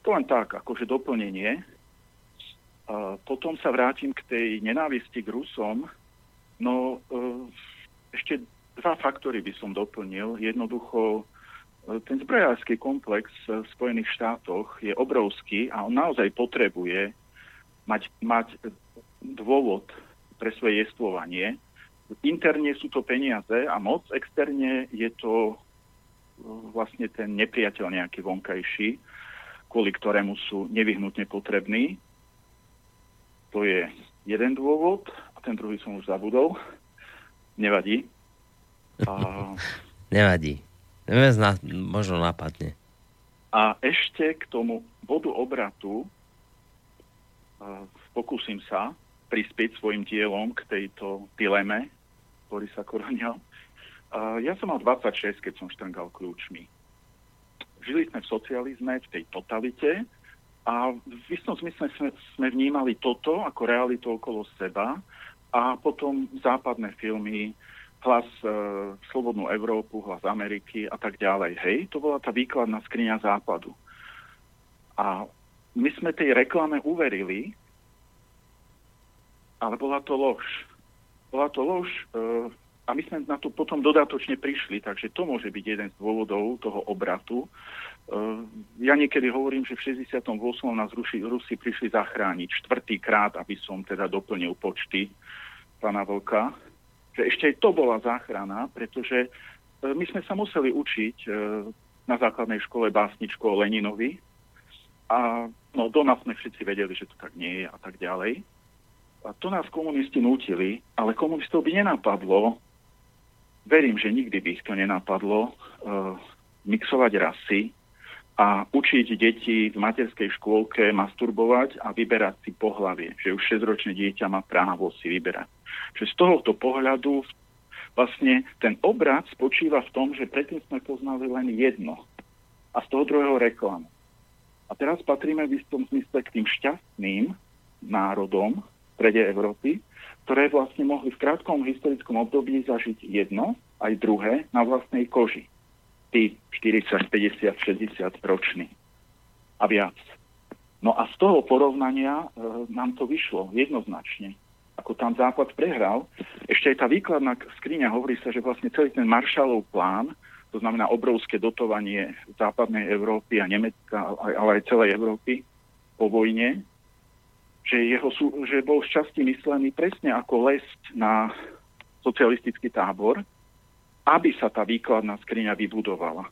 To len tak, akože doplnenie. Potom sa vrátim k tej nenávisti k Rusom. No, uh, ešte dva faktory by som doplnil. Jednoducho, uh, ten zbrojársky komplex v Spojených štátoch je obrovský a on naozaj potrebuje mať, mať dôvod pre svoje jestvovanie. Interne sú to peniaze a moc, externe je to uh, vlastne ten nepriateľ nejaký vonkajší, kvôli ktorému sú nevyhnutne potrební. To je jeden dôvod a ten druhý som už zabudol. Nevadí. A, Nevadí. Neviem, možno napadne. a ešte k tomu bodu obratu uh, pokúsim sa prispieť svojim dielom k tejto dileme Borisa Koronia. Ja som mal 26, keď som štrngal kľúčmi. Žili sme v socializme, v tej totalite a v istom zmysle sme, sme vnímali toto ako realitu okolo seba a potom západné filmy, hlas e, Slobodnú Európu, hlas Ameriky a tak ďalej. Hej, to bola tá výkladná skriňa západu. A my sme tej reklame uverili, ale bola to lož. Bola to lož e, a my sme na to potom dodatočne prišli, takže to môže byť jeden z dôvodov toho obratu. E, ja niekedy hovorím, že v 68. nás Rusi, Rusi prišli zachrániť štvrtýkrát, aby som teda doplnil počty pána Vlka, že ešte aj to bola záchrana, pretože e, my sme sa museli učiť na základnej škole básničku Leninovi a no, doma sme všetci vedeli, že to tak nie je a tak ďalej. A to nás komunisti nútili, ale komunistov by nenapadlo, verím, že nikdy by ich to nenapadlo, uh, mixovať rasy a učiť deti v materskej škôlke masturbovať a vyberať si pohlavie, že už 6-ročné dieťa má právo si vyberať. Že z tohoto pohľadu vlastne ten obrad spočíva v tom, že predtým sme poznali len jedno a z toho druhého reklamu. A teraz patríme v istom zmysle k tým šťastným národom, strede Európy, ktoré vlastne mohli v krátkom historickom období zažiť jedno aj druhé na vlastnej koži. Tí 40, 50, 60 roční a viac. No a z toho porovnania e, nám to vyšlo jednoznačne. Ako tam Západ prehral, ešte aj tá výkladná skriňa hovorí sa, že vlastne celý ten Marshallov plán, to znamená obrovské dotovanie západnej Európy a Nemecka, ale aj celej Európy po vojne, že, jeho, že bol z časti myslený presne ako lesť na socialistický tábor, aby sa tá výkladná skriňa vybudovala.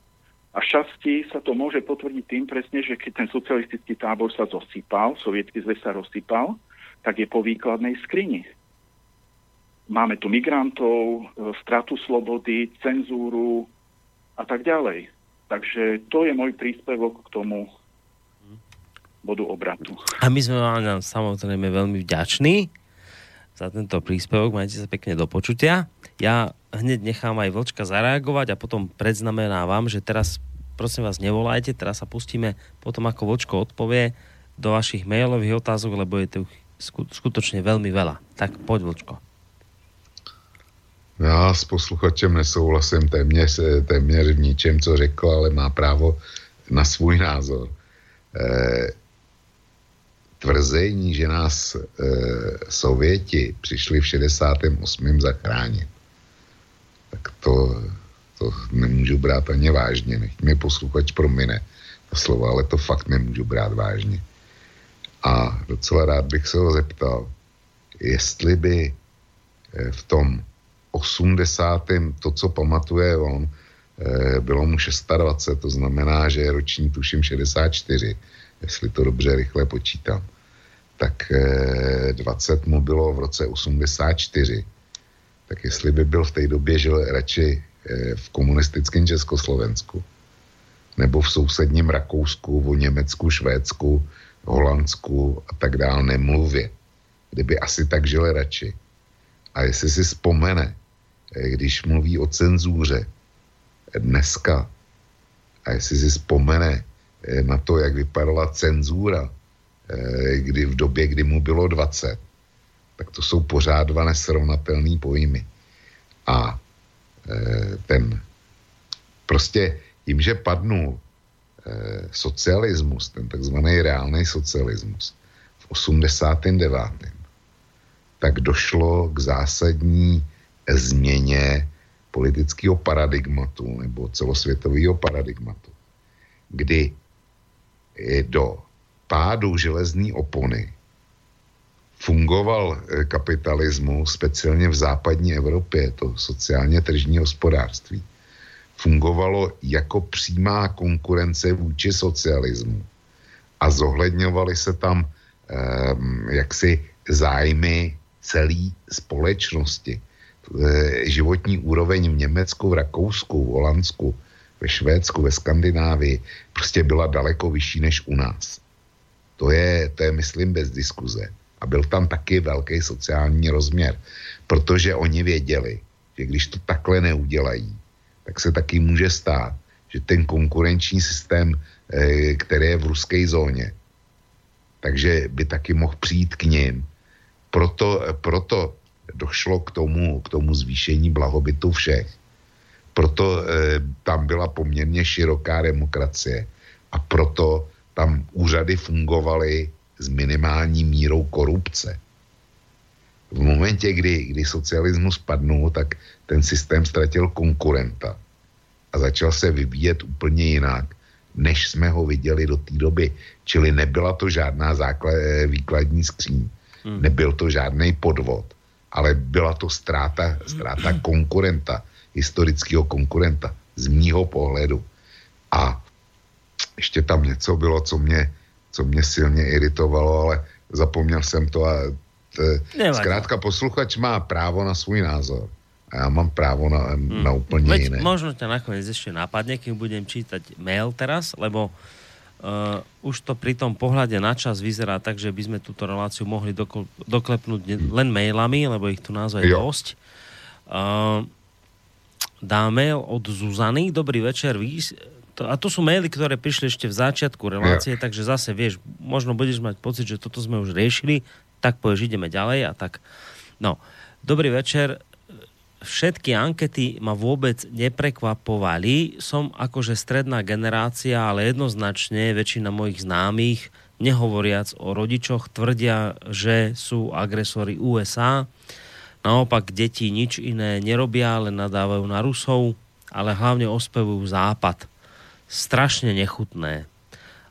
A šťastí sa to môže potvrdiť tým presne, že keď ten socialistický tábor sa zosypal, sovietský zväz sa rozsypal, tak je po výkladnej skrini. Máme tu migrantov, e, stratu slobody, cenzúru a tak ďalej. Takže to je môj príspevok k tomu bodu obratu. A my sme vám samozrejme veľmi vďační za tento príspevok. Majte sa pekne do počutia. Ja hneď nechám aj Vlčka zareagovať a potom predznamenávam, že teraz prosím vás nevolajte, teraz sa pustíme potom ako Vlčko odpovie do vašich mailových otázok, lebo je tu skutočne veľmi veľa. Tak poď Vlčko. Já s posluchačem nesouhlasím téměř, téměř v ničem, co řekl, ale má právo na svůj názor. E, tvrzení, že nás e, Sověti přišli v 68. zachránit, tak to, to nemůžu brát ani vážně. Nech mi posluchač promine ta slova, ale to fakt nemůžu brát vážně. A docela rád bych se ho zeptal, jestli by e, v tom 80. to, co pamatuje on, e, bylo mu 26, to znamená, že je roční tuším 64, jestli to dobře rychle počítám tak 20 eh, mu bylo v roce 84. Tak jestli by byl v té době žil radši eh, v komunistickém Československu, nebo v sousedním Rakousku, v Německu, Švédsku, Holandsku a tak dále nemluvě. Kdyby asi tak žil radši. A jestli si vzpomene, eh, když mluví o cenzuře dneska, a jestli si vzpomene na to, jak vypadala cenzura, kdy v době, kdy mu bylo 20, tak to jsou pořád dva nesrovnatelné pojmy. A ten prostě tím, že padnul socialismus, ten takzvaný reálný socialismus v 89 tak došlo k zásadní změně politického paradigmatu nebo celosvětového paradigmatu, kdy do pádu železné opony fungoval eh, kapitalismus, speciálně v západní Evropě, to sociálně tržní hospodářství, fungovalo jako přímá konkurence vůči socialismu a zohledňovaly se tam um, jaksi zájmy celé společnosti. Životní úroveň v Německu, v Rakousku, v Holandsku, ve Švédsku, ve Skandinávii prostě byla daleko vyšší než u nás. To je, to je myslím, bez diskuze. A byl tam taky velký sociální rozměr, protože oni věděli, že když to takhle neudělají, tak se taky může stát, že ten konkurenční systém, eh, který je v ruské zóně, takže by taky mohl přijít k ním proto, proto došlo k tomu, k tomu zvýšení blahobytu všech. Proto eh, tam byla poměrně široká demokracie a proto tam úřady fungovaly s minimální mírou korupce. V momentě, kdy, kdy socialismus padnul, tak ten systém ztratil konkurenta a začal se vyvíjet úplně jinak, než jsme ho viděli do té doby. Čili nebyla to žádná základ, eh, výkladní skříň Hmm. Nebyl to žádný podvod, ale byla to ztráta, ztráta konkurenta, historického konkurenta, z mýho pohledu. A ještě tam něco bylo, co mě, co mě silně iritovalo, ale zapomněl jsem to a t, zkrátka posluchač má právo na svůj názor. A já mám právo na, hmm. na úplně Veď jiné. Možno ťa nakoniec ešte napadne, keď budem čítať mail teraz, lebo Uh, už to pri tom pohľade na čas vyzerá tak, že by sme túto reláciu mohli dokl- doklepnúť len mailami, lebo ich tu naozaj jo. dosť. Uh, dá mail od Zuzany. Dobrý večer. Vy, to, a to sú maily, ktoré prišli ešte v začiatku relácie, jo. takže zase vieš, možno budeš mať pocit, že toto sme už riešili, tak povieš, ideme ďalej a tak. No, dobrý večer všetky ankety ma vôbec neprekvapovali. Som akože stredná generácia, ale jednoznačne väčšina mojich známych, nehovoriac o rodičoch, tvrdia, že sú agresori USA. Naopak deti nič iné nerobia, len nadávajú na Rusov, ale hlavne ospevujú Západ. Strašne nechutné.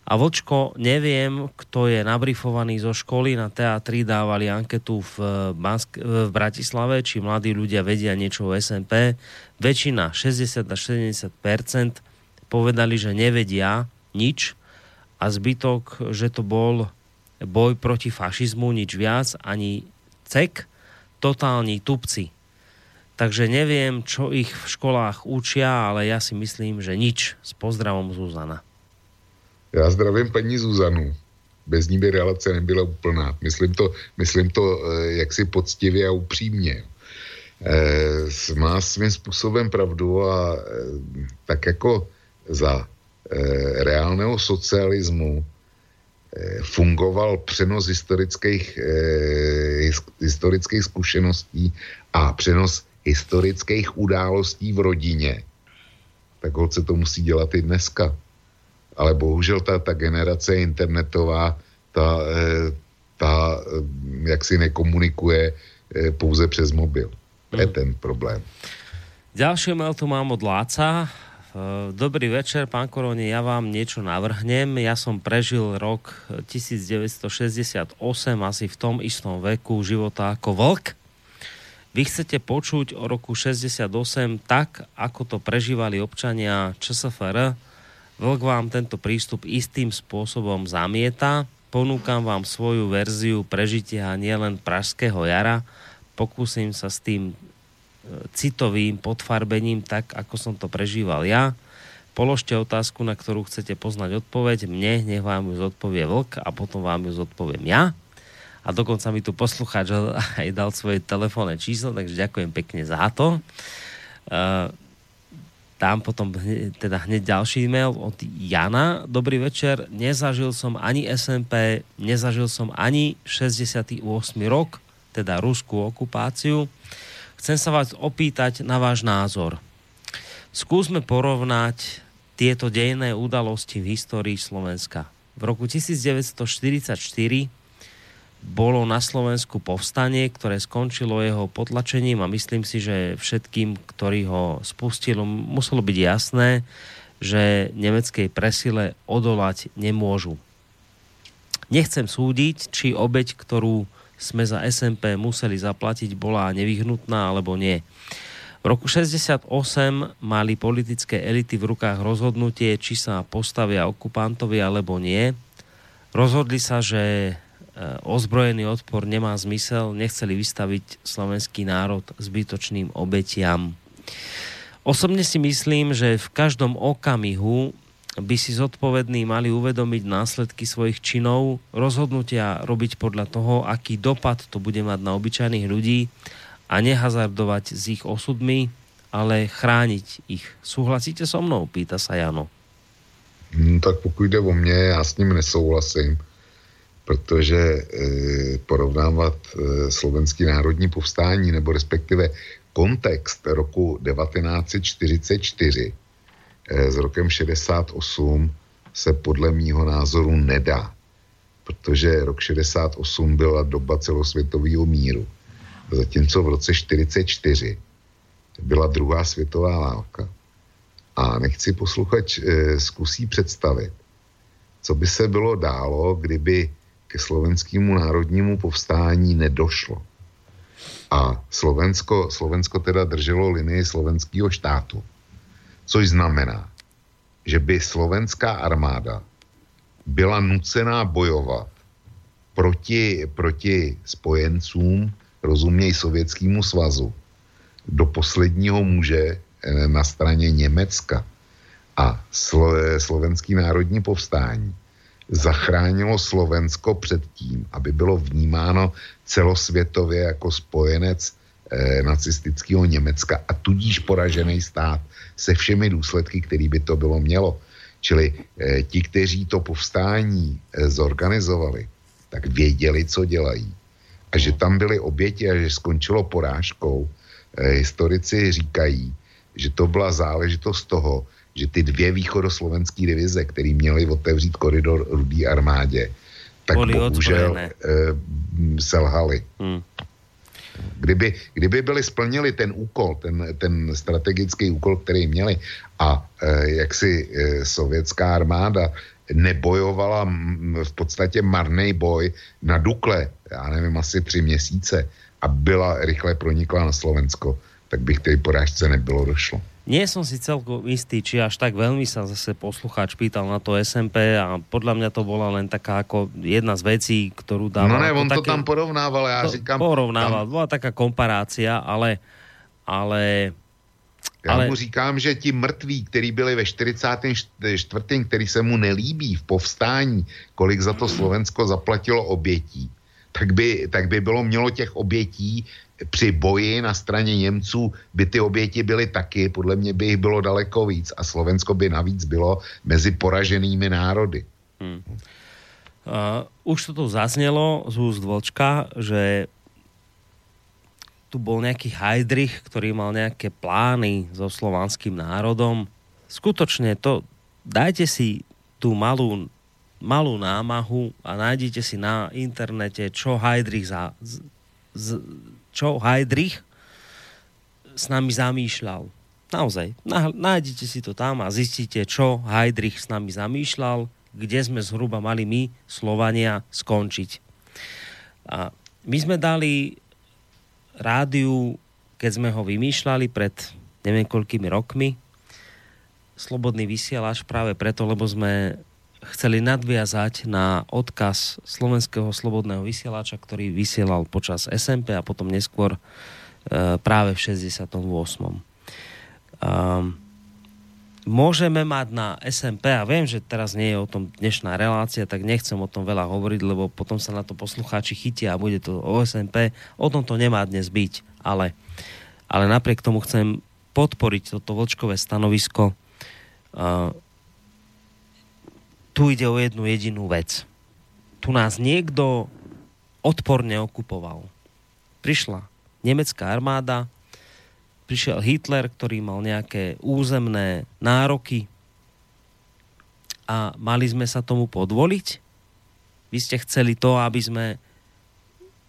A Vočko, neviem, kto je nabrifovaný zo školy, na teatri dávali anketu v, Bansk- v Bratislave, či mladí ľudia vedia niečo o SMP. Väčšina, 60 až 70 povedali, že nevedia nič a zbytok, že to bol boj proti fašizmu, nič viac, ani cek, totálni tupci. Takže neviem, čo ich v školách učia, ale ja si myslím, že nič. S pozdravom Zuzana. Já zdravím paní Zuzanu. Bez ní by relace nebyla úplná. Myslím to, myslím to eh, jaksi poctivě a upřímně. E, má svým způsobem pravdu a e, tak jako za e, reálného socialismu fungoval přenos historických, historických zkušeností a přenos historických událostí v rodině, tak se to musí dělat i dneska ale bohužel ta, ta generace internetová, ta, eh, ta eh, jak si nekomunikuje eh, pouze přes mobil. To je hmm. ten problém. Ďalší mail tu mám od Láca. Dobrý večer, pán Koroni, ja vám niečo navrhnem. Ja som prežil rok 1968 asi v tom istom veku života ako vlk. Vy chcete počuť o roku 68 tak, ako to prežívali občania ČSFR, Vlk vám tento prístup istým spôsobom zamieta. Ponúkam vám svoju verziu prežitia nielen pražského jara. Pokúsim sa s tým e, citovým podfarbením tak, ako som to prežíval ja. Položte otázku, na ktorú chcete poznať odpoveď. Mne, nech vám ju zodpovie vlk a potom vám ju zodpoviem ja. A dokonca mi tu poslucháč aj dal svoje telefónne číslo, takže ďakujem pekne za to. Uh, dám potom teda hneď ďalší e-mail od Jana. Dobrý večer, nezažil som ani SMP, nezažil som ani 68. rok, teda ruskú okupáciu. Chcem sa vás opýtať na váš názor. Skúsme porovnať tieto dejné udalosti v histórii Slovenska. V roku 1944 bolo na Slovensku povstanie, ktoré skončilo jeho potlačením a myslím si, že všetkým, ktorí ho spustili, muselo byť jasné, že nemeckej presile odolať nemôžu. Nechcem súdiť, či obeď, ktorú sme za SMP museli zaplatiť, bola nevyhnutná alebo nie. V roku 68 mali politické elity v rukách rozhodnutie, či sa postavia okupantovi alebo nie. Rozhodli sa, že ozbrojený odpor nemá zmysel, nechceli vystaviť slovenský národ zbytočným obetiam. Osobne si myslím, že v každom okamihu by si zodpovední mali uvedomiť následky svojich činov, rozhodnutia robiť podľa toho, aký dopad to bude mať na obyčajných ľudí a nehazardovať s ich osudmi, ale chrániť ich. Súhlasíte so mnou? Pýta sa Jano. No, tak pokud jde o mě, já s ním nesouhlasím protože e, porovnávat e, slovenský národní povstání nebo respektive kontext roku 1944 e, s rokem 68 se podle mýho názoru nedá, protože rok 68 byla doba celosvětového míru, zatímco v roce 44 byla druhá světová válka. A nechci posluchač e, zkusí představit, co by se bylo dálo, kdyby ke slovenskému národnímu povstání nedošlo. A Slovensko, Slovensko teda drželo linii slovenského štátu. Což znamená, že by slovenská armáda byla nucená bojovat proti, proti spojencům, rozuměj Sovětskému svazu, do posledního muže eh, na straně Německa. A slo, slovenský národní povstání zachránilo Slovensko před tím, aby bylo vnímáno celosvětově jako spojenec eh, nacistického Německa a tudíž poražený stát se všemi důsledky, který by to bylo mělo. Čili eh, ti, kteří to povstání eh, zorganizovali, tak věděli, co dělají. A že tam byly oběti a že skončilo porážkou, eh, historici říkají, že to byla záležitost toho, že ty dvě východoslovenské divize, které měly otevřít koridor rudý armádě, tak Boli bohužel e, selhali. Hmm. Kdyby, kdyby byli splnili ten úkol, ten, ten strategický úkol, který měli a e, jak si e, sovětská armáda nebojovala m, v podstatě marný boj na Dukle, já nevím, asi tři měsíce a byla rychle pronikla na Slovensko, tak bych tej porážce nebylo došlo. Nie som si celkom istý, či až tak veľmi sa zase poslucháč pýtal na to SMP a podľa mňa to bola len taká ako jedna z vecí, ktorú dával. No ne, on také, to tam porovnával, ja to říkám... Porovnával, tam... bola taká komparácia, ale, ale já ale... mu říkám, že ti mrtví, kteří byli ve 44., který se mu nelíbí v povstání, kolik za to Slovensko zaplatilo obětí, tak by, tak by bylo mělo těch obětí při boji na straně Němců by ty oběti byly taky, podle mě by jich bylo daleko víc a Slovensko by navíc bylo mezi poraženými národy. Hmm. Uh, už to tu zaznelo z úst Vlčka, že tu bol nejaký Heidrich, ktorý mal nejaké plány so slovanským národom. Skutočne to, dajte si tú malú, malú námahu a nájdete si na internete, čo Heidrich za, z, z, čo Heidrich s nami zamýšľal. Naozaj, nájdete si to tam a zistíte, čo Heidrich s nami zamýšľal, kde sme zhruba mali my, Slovania, skončiť. A my sme dali rádiu, keď sme ho vymýšľali pred neviem koľkými rokmi, slobodný vysielač práve preto, lebo sme chceli nadviazať na odkaz slovenského slobodného vysielača, ktorý vysielal počas SMP a potom neskôr e, práve v 68. Um, môžeme mať na SMP, a viem, že teraz nie je o tom dnešná relácia, tak nechcem o tom veľa hovoriť, lebo potom sa na to poslucháči chytia a bude to o SMP. O tom to nemá dnes byť, ale, ale napriek tomu chcem podporiť toto vočkové stanovisko. Uh, tu ide o jednu jedinú vec. Tu nás niekto odporne okupoval. Prišla nemecká armáda, prišiel Hitler, ktorý mal nejaké územné nároky a mali sme sa tomu podvoliť? Vy ste chceli to, aby sme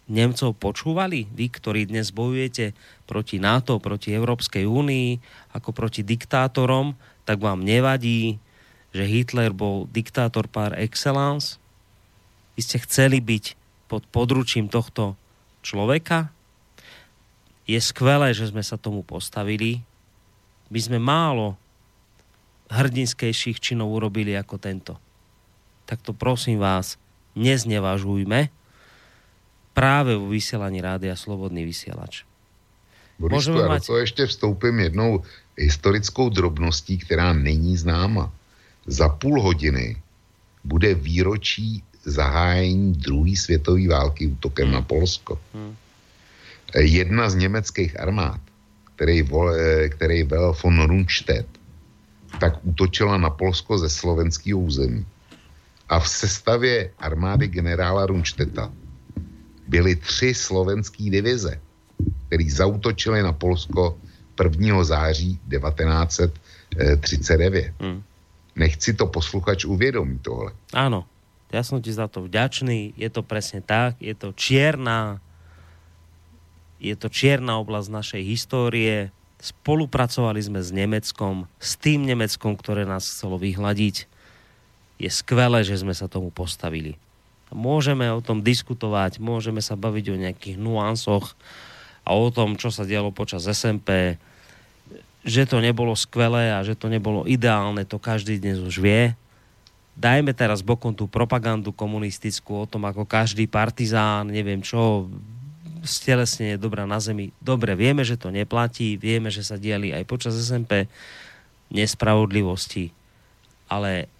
Nemcov počúvali? Vy, ktorí dnes bojujete proti NATO, proti Európskej únii, ako proti diktátorom, tak vám nevadí, že Hitler bol diktátor par excellence? Vy ste chceli byť pod područím tohto človeka? Je skvelé, že sme sa tomu postavili. My sme málo hrdinskejších činov urobili ako tento. Tak to prosím vás, neznevažujme, práve vo vysielaní rádia Slobodný vysielač. Borisku, já mať... to ještě vstoupím jednou historickou drobností, která není známa. Za půl hodiny bude výročí zahájení druhé světové války útokem hmm. na Polsko. Hmm. Jedna z německých armád, který, vol, který vel von Rundstedt, tak útočila na Polsko ze slovenského území. A v sestavě armády generála Rundstedta byly tři slovenské divize, které zautočily na Polsko 1. září 1939. Hmm. Nechci to posluchač uvědomit tohle. Áno, ja som ti za to vďačný, je to presne tak, je to čierna je to čierna oblasť našej histórie, spolupracovali sme s Nemeckom, s tým Nemeckom, ktoré nás chcelo vyhľadiť. Je skvelé, že sme sa tomu postavili. Môžeme o tom diskutovať, môžeme sa baviť o nejakých nuansoch a o tom, čo sa dialo počas SMP, že to nebolo skvelé a že to nebolo ideálne, to každý dnes už vie. Dajme teraz bokom tú propagandu komunistickú o tom, ako každý partizán, neviem čo, stelesne dobrá na zemi. Dobre, vieme, že to neplatí, vieme, že sa diali aj počas SMP nespravodlivosti, ale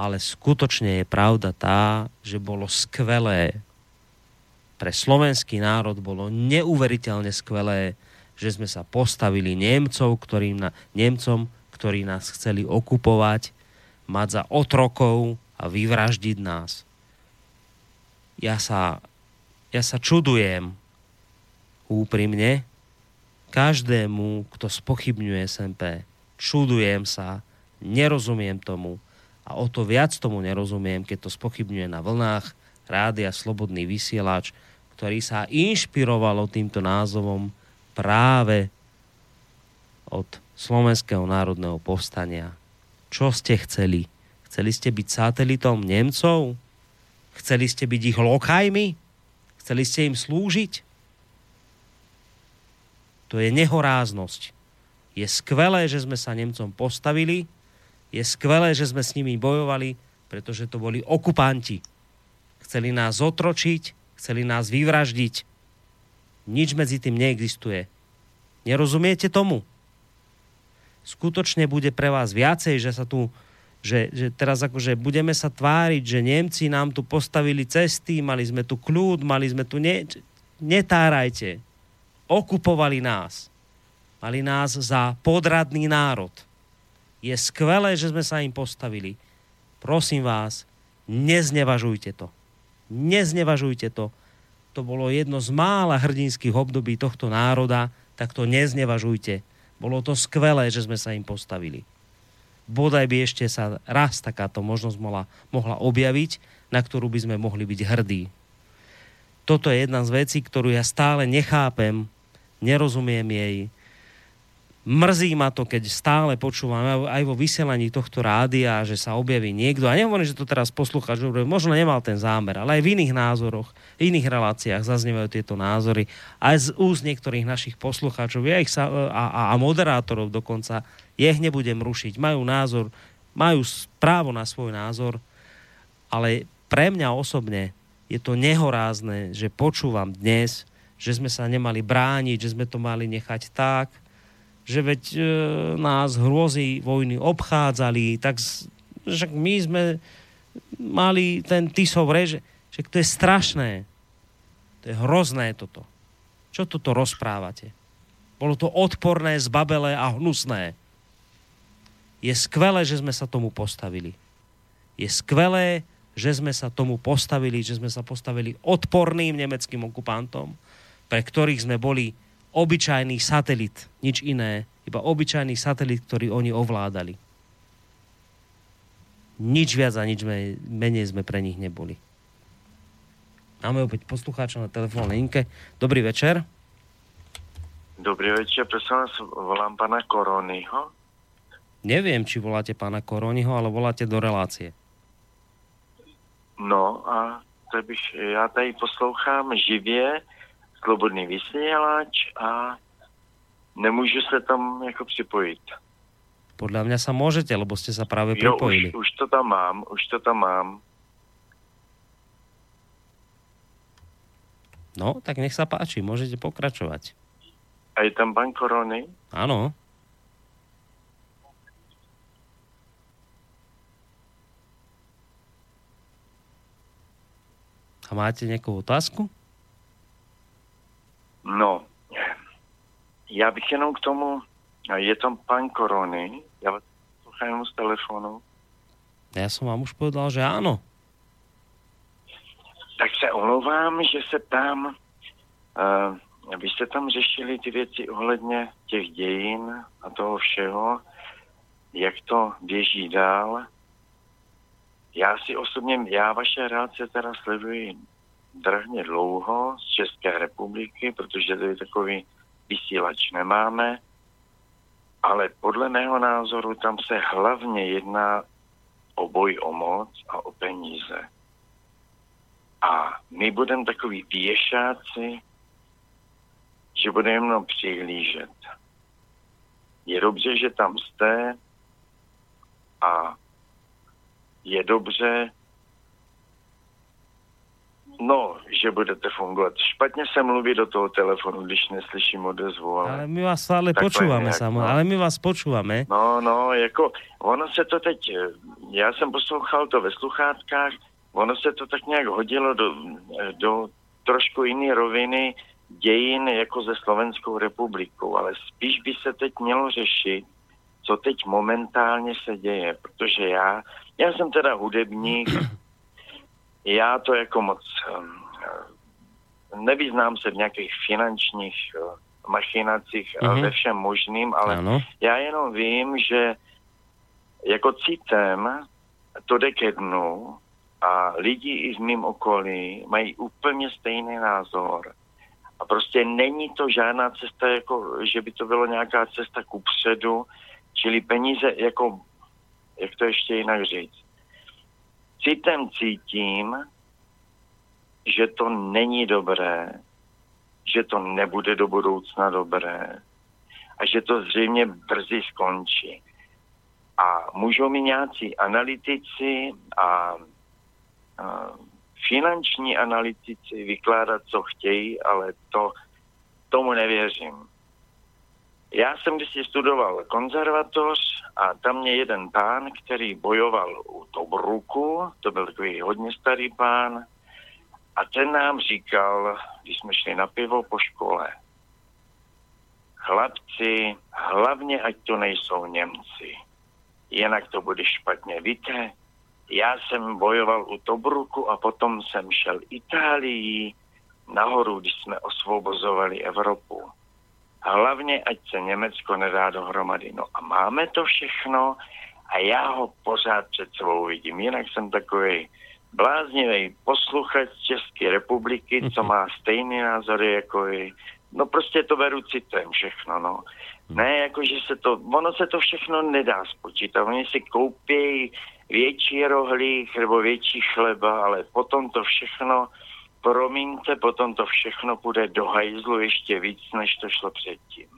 ale skutočne je pravda tá, že bolo skvelé, pre slovenský národ bolo neuveriteľne skvelé, že sme sa postavili Nemcov, ktorým na, Nemcom, ktorí nás chceli okupovať, mať za otrokov a vyvraždiť nás. Ja sa, ja sa čudujem úprimne každému, kto spochybňuje SMP. Čudujem sa, nerozumiem tomu a o to viac tomu nerozumiem, keď to spochybňuje na vlnách rádia Slobodný vysielač, ktorý sa inšpirovalo týmto názovom práve od Slovenského národného povstania. Čo ste chceli? Chceli ste byť satelitom Nemcov? Chceli ste byť ich lokajmi? Chceli ste im slúžiť? To je nehoráznosť. Je skvelé, že sme sa Nemcom postavili, je skvelé, že sme s nimi bojovali, pretože to boli okupanti. Chceli nás otročiť, chceli nás vyvraždiť. Nič medzi tým neexistuje. Nerozumiete tomu? Skutočne bude pre vás viacej, že sa tu že, že teraz akože budeme sa tváriť, že Nemci nám tu postavili cesty, mali sme tu kľud, mali sme tu... Ne, netárajte. Okupovali nás. Mali nás za podradný národ je skvelé, že sme sa im postavili. Prosím vás, neznevažujte to. Neznevažujte to. To bolo jedno z mála hrdinských období tohto národa, tak to neznevažujte. Bolo to skvelé, že sme sa im postavili. Bodaj by ešte sa raz takáto možnosť mohla, mohla objaviť, na ktorú by sme mohli byť hrdí. Toto je jedna z vecí, ktorú ja stále nechápem, nerozumiem jej, Mrzí ma to, keď stále počúvam aj vo vysielaní tohto rádia, že sa objaví niekto, a nehovorím, že to teraz poslúchač, možno nemal ten zámer, ale aj v iných názoroch, v iných reláciách zaznievajú tieto názory, aj z úst niektorých našich poslucháčov ja ich sa, a, a, a moderátorov dokonca, ich nebudem rušiť, majú názor, majú právo na svoj názor, ale pre mňa osobne je to nehorázne, že počúvam dnes, že sme sa nemali brániť, že sme to mali nechať tak, že veď e, nás hrôzy vojny obchádzali, tak však my sme mali ten Tisov rež, že to je strašné. To je hrozné toto. Čo toto rozprávate? Bolo to odporné, zbabelé a hnusné. Je skvelé, že sme sa tomu postavili. Je skvelé, že sme sa tomu postavili, že sme sa postavili odporným nemeckým okupantom, pre ktorých sme boli obyčajný satelit, nič iné, iba obyčajný satelit, ktorý oni ovládali. Nič viac a nič menej sme pre nich neboli. Máme opäť poslucháča na telefónnej linke. Dobrý večer. Dobrý večer, prosím vás, volám pana Koronyho. Neviem, či voláte pána Koronyho, ale voláte do relácie. No a to bych, já tady poslouchám živě, slobodný vysílač a nemůžu se tam jako připojit. Podľa mňa sa môžete, lebo ste sa práve pripojili. Jo, už, už to tam mám, už to tam mám. No, tak nech sa páči, môžete pokračovať. A je tam pán Korony? Áno. A máte nejakú otázku? No, já bych jenom k tomu, je tam pán Korony, já vás poslouchám z telefonu. Ja som vám už povedal, že áno. Tak se omlouvám, že se tam, uh, vy jste tam řešili ty věci ohledně těch dějin a toho všeho, jak to běží dál. Já si osobně, já vaše reakce teda sleduji drahně dlouho z České republiky, protože tady takový vysílač nemáme, ale podle mého názoru tam se hlavně jedná o boj o moc a o peníze. A my budeme takový věšáci, že budeme jenom přihlížet. Je dobře, že tam jste a je dobře, No, že budete fungovat. Špatně se mluví do toho telefonu, když neslyším odezvu. Ale, ale my vás stále počúvame, samo, no. ale my vás počúvame. No, no, jako, ono se to teď, já jsem poslouchal to ve sluchátkách, ono se to tak nějak hodilo do, do trošku jiné roviny dějin jako ze Slovenskou republikou, ale spíš by se teď mělo řešit, co teď momentálně se děje, protože já, já jsem teda hudebník, já to jako moc nevyznám se v nějakých finančních machinacích mm-hmm. ve všem možným, ale ano. já jenom vím, že jako citem to jde ke dnu a lidi i v mým okolí mají úplně stejný názor. A prostě není to žádná cesta, jako, že by to bylo nějaká cesta ku předu, čili peníze, jako, jak to ještě jinak říct, citem cítím, že to není dobré, že to nebude do budoucna dobré a že to zřejmě brzy skončí. A můžou mi nějací analytici a, a finanční analytici vykládat, co chtějí, ale to tomu nevěřím. Já jsem když studoval konzervatoř a tam mě jeden pán, který bojoval u Tobruku, to byl takový hodně starý pán, a ten nám říkal, když jsme šli na pivo po škole, chlapci, hlavně ať to nejsou Němci, jinak to bude špatně. Víte, já jsem bojoval u Tobruku a potom jsem šel Itálii nahoru, když jsme osvobozovali Evropu. Hlavně, ať se Německo nedá dohromady. No a máme to všechno a já ho pořád před sebou vidím. Jinak jsem takový bláznivý posluchač České republiky, co má stejný názory jako i No prostě to beru citem všechno, no. Ne, jakože se to, ono se to všechno nedá spočítat. Oni si koupí větší rohlík nebo větší chleba, ale potom to všechno promiňte, potom to všechno půjde do hajzlu ještě víc, než to šlo předtím.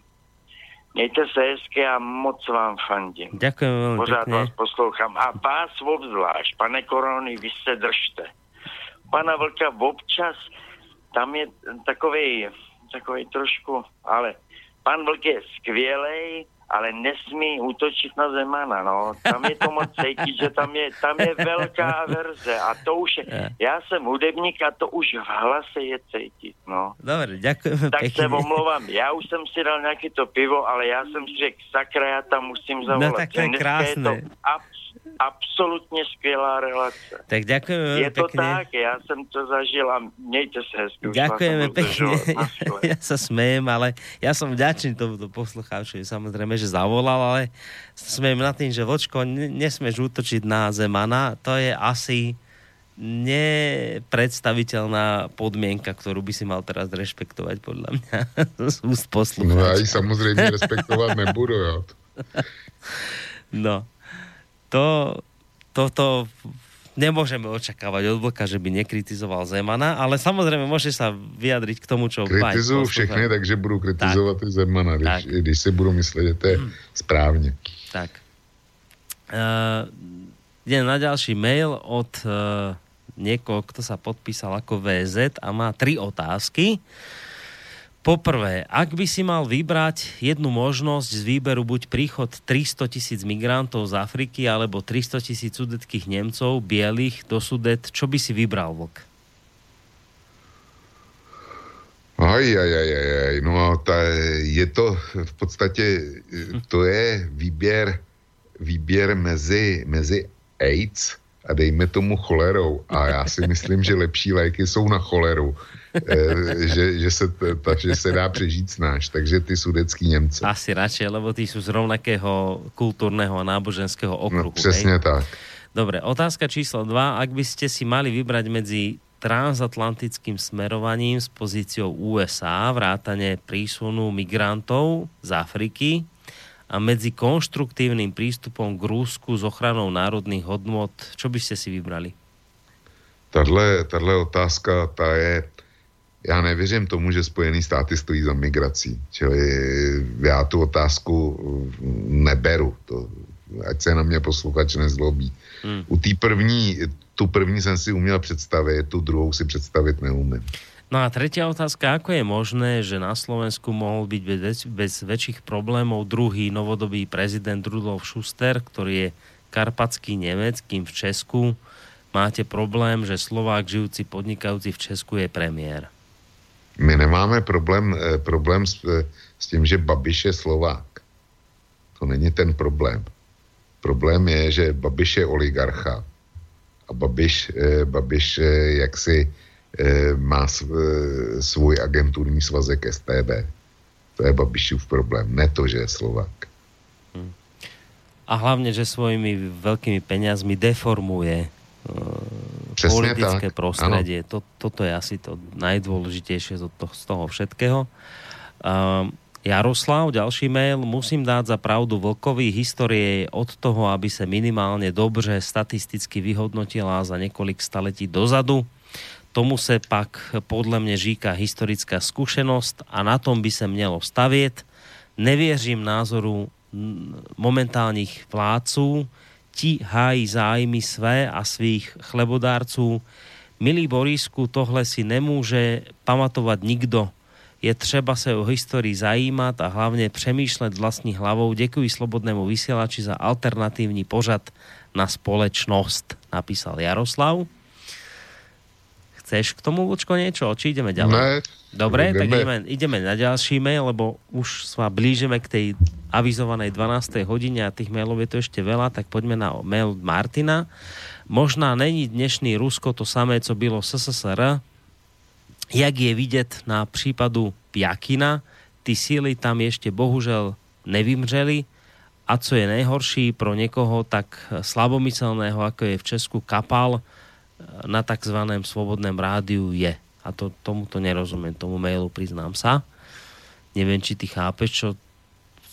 Mějte se hezky a moc vám fandím. Ďakujem veľmi Pořád pekne. vás poslouchám. A vás obzvlášť, pane Korony, vy se držte. Pana Vlka občas, tam je takový, takový trošku, ale pan Vlk je skvělej, ale nesmí útočit na Zemana, no. Tam je to moc cítit, že tam je, tam je velká verze a to už je, já jsem hudebník a to už v hlase je cítit, no. Dobre, ďakujeme Tak pekne. se omlouvám, já už jsem si dal nějaké to pivo, ale já jsem si řekl, sakra, já tam musím zavolat. No, tak to je to abs- absolutně skvělá relace. Tak ďakujeme Je veľmi to pekne. tak, já jsem to zažil a mějte se hezky. Ďakujeme pekne. Naschle. Ja sa smejem, ale ja som vďačný tomuto poslucháčovi, samozrejme, že zavolal, ale smejem nad tým, že Vočko, ne- nesmieš útočiť na Zemana. To je asi nepredstaviteľná podmienka, ktorú by si mal teraz rešpektovať, podľa mňa, z úst No poslucháča. ji samozřejmě respektovat nebudu, jo. No. To, toto nemôžeme očakávať od Vlka, že by nekritizoval Zemana, ale samozrejme môže sa vyjadriť k tomu, čo poslúcha. všechny, takže budu kritizovat i Zemana, když, když si budu myslet, že to je správně. Tak. Uh, idem na ďalší mail od uh, niekoho, kto sa podpísal ako VZ a má tri otázky. Poprvé, ak by si mal vybrať jednu možnosť z výberu buď príchod 300 tisíc migrantov z Afriky alebo 300 tisíc sudeckých Nemcov, bielých do Sudet, čo by si vybral, Vlk? Aj, aj, aj, aj, aj. No ta, je to v podstatě, to je výběr, výběr mezi, mezi AIDS a dejme tomu cholerou. A já si myslím, že lepší léky jsou na choleru. Eh, že, že, se, ta, že se dá přežít snáš. Takže ty sudecký Němce. Asi radšej, lebo tí sú z rovnakého kultúrneho a náboženského okruhu. No, přesně hej? tak. Dobre, otázka číslo 2. Ak by ste si mali vybrať medzi transatlantickým smerovaním s pozíciou USA, vrátane prísunu migrantov z Afriky a medzi konštruktívnym prístupom k Rúsku s ochranou národných hodnot, čo by ste si vybrali? Tahle, tahle otázka, ta je, já nevěřím tomu, že Spojený státy stojí za migrací. Čili já tu otázku neberu. To, ať se na mě posluchač nezlobí. Hmm. U té první, tu první jsem si uměl představit, tu druhou si představit neumím. No a tretia otázka, ako je možné, že na Slovensku mohol byť bez, bez väčších problémov druhý novodobý prezident Rudolf Schuster, ktorý je karpatský Nemec, kým v Česku máte problém, že Slovák žijúci podnikajúci v Česku je premiér. My nemáme problém, eh, problém s, eh, s tím, že Babiš je Slovák. To není ten problém. Problém je, že Babiš je oligarcha a Babiš, eh, Babiš jaksi má sv, svůj agenturní svazek STB. To je Babišův problém, ne to, že je Slovák. A hlavne, že svojimi veľkými peniazmi deformuje Presne politické tak, prostredie. To, toto je asi to najdôležitejšie z toho, z toho všetkého. Um, Jaroslav, ďalší mail. Musím dať za pravdu Vlkovi. Histórie je od toho, aby sa minimálne dobře statisticky vyhodnotila za niekoľk staletí dozadu. Tomu se pak podle mne říká historická skúsenosť a na tom by sa mělo stavět. Nevěřím názoru momentálních vládců, ti hájí zájmy své a svých chlebodárců. Milý Borisku, tohle si nemůže pamatovat nikdo. Je třeba se o historii zajímat a hlavne přemýšlet vlastní hlavou. Děkuji Slobodnému vysielači za alternatívny pořad na společnosť, napísal Jaroslav. Chceš k tomu, Vlčko, niečo? Či ideme ďalej? Ne, Dobre, tak ideme. ideme, ideme na ďalší mail, lebo už sa blížime k tej avizovanej 12. hodine a tých mailov je tu ešte veľa, tak poďme na mail Martina. Možná není dnešný Rusko to samé, co bylo SSSR, jak je vidět na případu Pjakina, ty síly tam ešte bohužel nevymřeli a co je nejhorší pro niekoho tak slabomyselného, ako je v Česku Kapal, na takzvaném svobodném rádiu je. A to, tomuto nerozumiem, tomu mailu priznám sa. Neviem, či ty chápeš, čo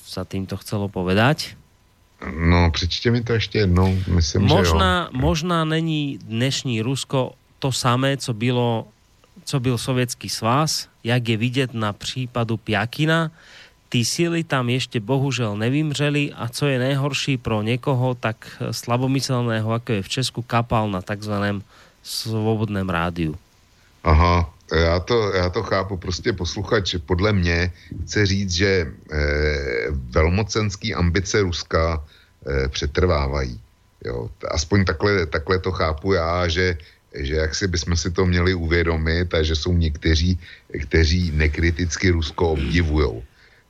sa týmto chcelo povedať. No, přečte mi to ještě jednou, myslím, že jo. Možná, možná není dnešní Rusko to samé, co bylo co byl Sovětský svaz, jak je vidět na případu Pjakina. Tí síly tam ešte bohužel nevymřeli a co je nejhorší pro niekoho tak slabomyselného, ako je v Česku kapal na takzvaném svobodném rádiu. Aha, já to, já to chápu, prostě posluchač podle mě chce říct, že e, velmocenský ambice Ruska e, přetrvávají. Jo, aspoň takhle, takhle to chápu já, že, že jak si bychom si to měli uvědomit a že jsou někteří, kteří nekriticky Rusko obdivujou.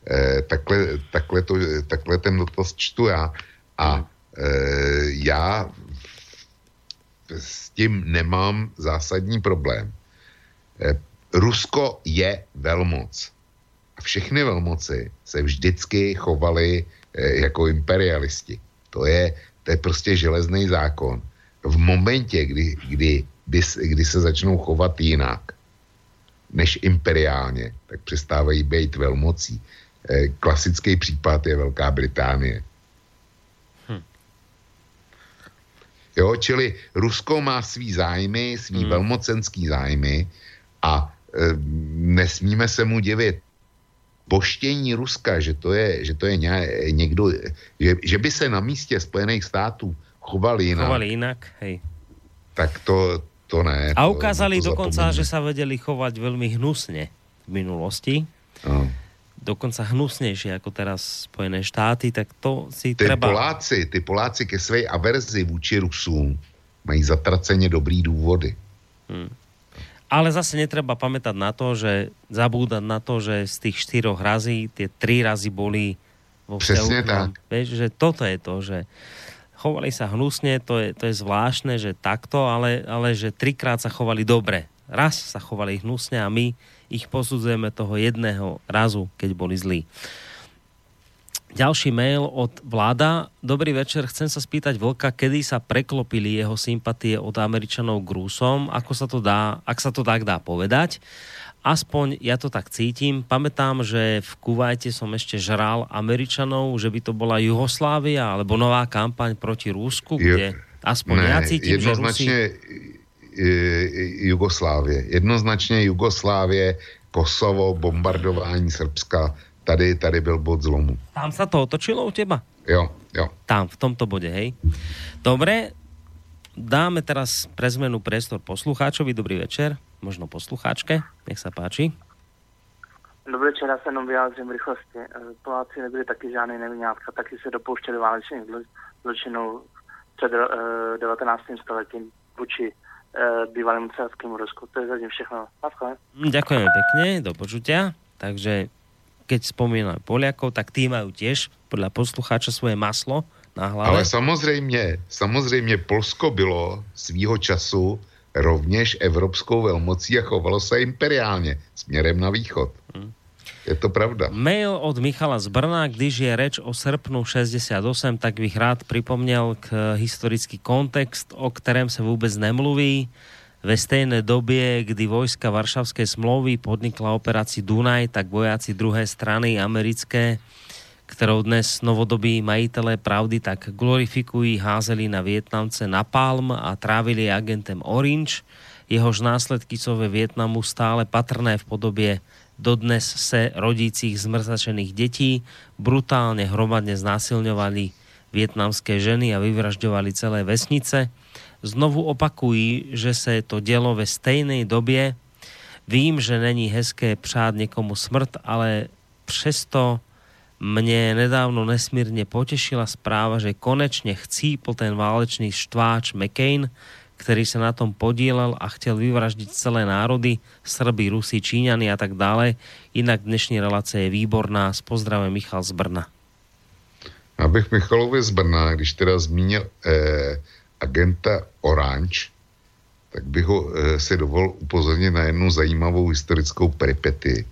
E, takhle, takhle, to, takhle ten dotaz čtu já. A e, já s tím nemám zásadní problém. E, Rusko je velmoc. A všechny velmoci se vždycky chovaly e, jako imperialisti. To je, to je prostě železný zákon. V momentě, kdy, kdy, kdy, kdy se začnou chovat jinak, než imperiálně, tak přestávají být velmocí. E, klasický případ je Velká Británie. Hm. Jo, čili Rusko má svý zájmy, svý hmm. velmocenský zájmy a e, nesmíme se mu divit. Poštění Ruska, že to je, že to je ně, někdo, že, že by se na místě Spojených států choval jinak. Chovali inak, hej. Tak to, to ne. A to, ukázali to dokonca, zapomeňme. že sa vedeli chovať veľmi hnusne v minulosti. No. Dokonca hnusnejšie ako teraz Spojené štáty, tak to si Ty treba... Poláci, ty Poláci ke své averzi vůči Rusům mají zatraceně dobrý důvody. Hmm. Ale zase netreba pamätať na to, že zabúdať na to, že z tých štyroch razí tie tri razy boli vo Presne vzťahu k nám. Vieš, že toto je to, že chovali sa hnusne, to je, to je zvláštne, že takto, ale, ale že trikrát sa chovali dobre. Raz sa chovali hnusne a my ich posudzujeme toho jedného razu, keď boli zlí. Ďalší mail od vláda. Dobrý večer, chcem sa spýtať Vlka, kedy sa preklopili jeho sympatie od Američanov k Rusom, ako sa to dá, ak sa to tak dá povedať. Aspoň ja to tak cítim. Pamätám, že v Kuvajte som ešte žral Američanov, že by to bola Jugoslávia alebo nová kampaň proti Rúsku, kde aspoň ne, ja cítim, že Rusi... e, Jugoslávie. Jednoznačně Jugoslávie, Kosovo, bombardování Srbska, tady, tady byl bod zlomu. Tam sa to otočilo u teba? Jo, jo. Tam, v tomto bode, hej. Dobre, dáme teraz pre zmenu priestor poslucháčovi. Dobrý večer, možno poslucháčke. Nech sa páči. Dobrý večer, já se jenom vyjádřím v rychlosti. Eh, Poláci nebyli taky žádný nevinátka, taky se dopouštěli válečných zlo- zločinů před eh, 19. stoletím vůči eh, bývalému carskému Rusku. To je zatím všechno. Hm, Ďakujeme pekne, do počutia. Takže keď spomíname Poliakov, tak tí majú tiež podľa poslucháča svoje maslo na hlave. Ale samozřejmě, samozřejmě Polsko bylo svýho času rovněž evropskou velmocí a chovalo se imperiálně směrem na východ. Hm. Je to pravda. Mail od Michala z Brna, když je reč o srpnu 68, tak bych rád pripomněl k historický kontext, o kterém se vůbec nemluví. Ve stejné době, kdy vojska Varšavské smlouvy podnikla operaci Dunaj, tak vojáci druhé strany americké, kterou dnes novodobí majitelé pravdy tak glorifikují, házeli na Vietnamce napalm a trávili agentem Orange. Jehož následky sú ve Vietnamu stále patrné v podobě dodnes se rodících zmrzačených detí, brutálne hromadne znásilňovali vietnamské ženy a vyvražďovali celé vesnice. Znovu opakují, že se to dělo ve stejnej době. Vím, že není hezké přát někomu smrt, ale přesto mne nedávno nesmírne potešila správa, že konečne chcípl ten válečný štváč McCain, ktorý sa na tom podielal a chcel vyvraždiť celé národy, Srby, Rusi, Číňany a tak dále. Inak dnešní relácia je výborná. S pozdravem Michal z Brna. Abych Michalovi z Brna, když teda zmínil eh, agenta Orange, tak bych ho eh, si dovolil upozornit na jednu zajímavou historickou peripety.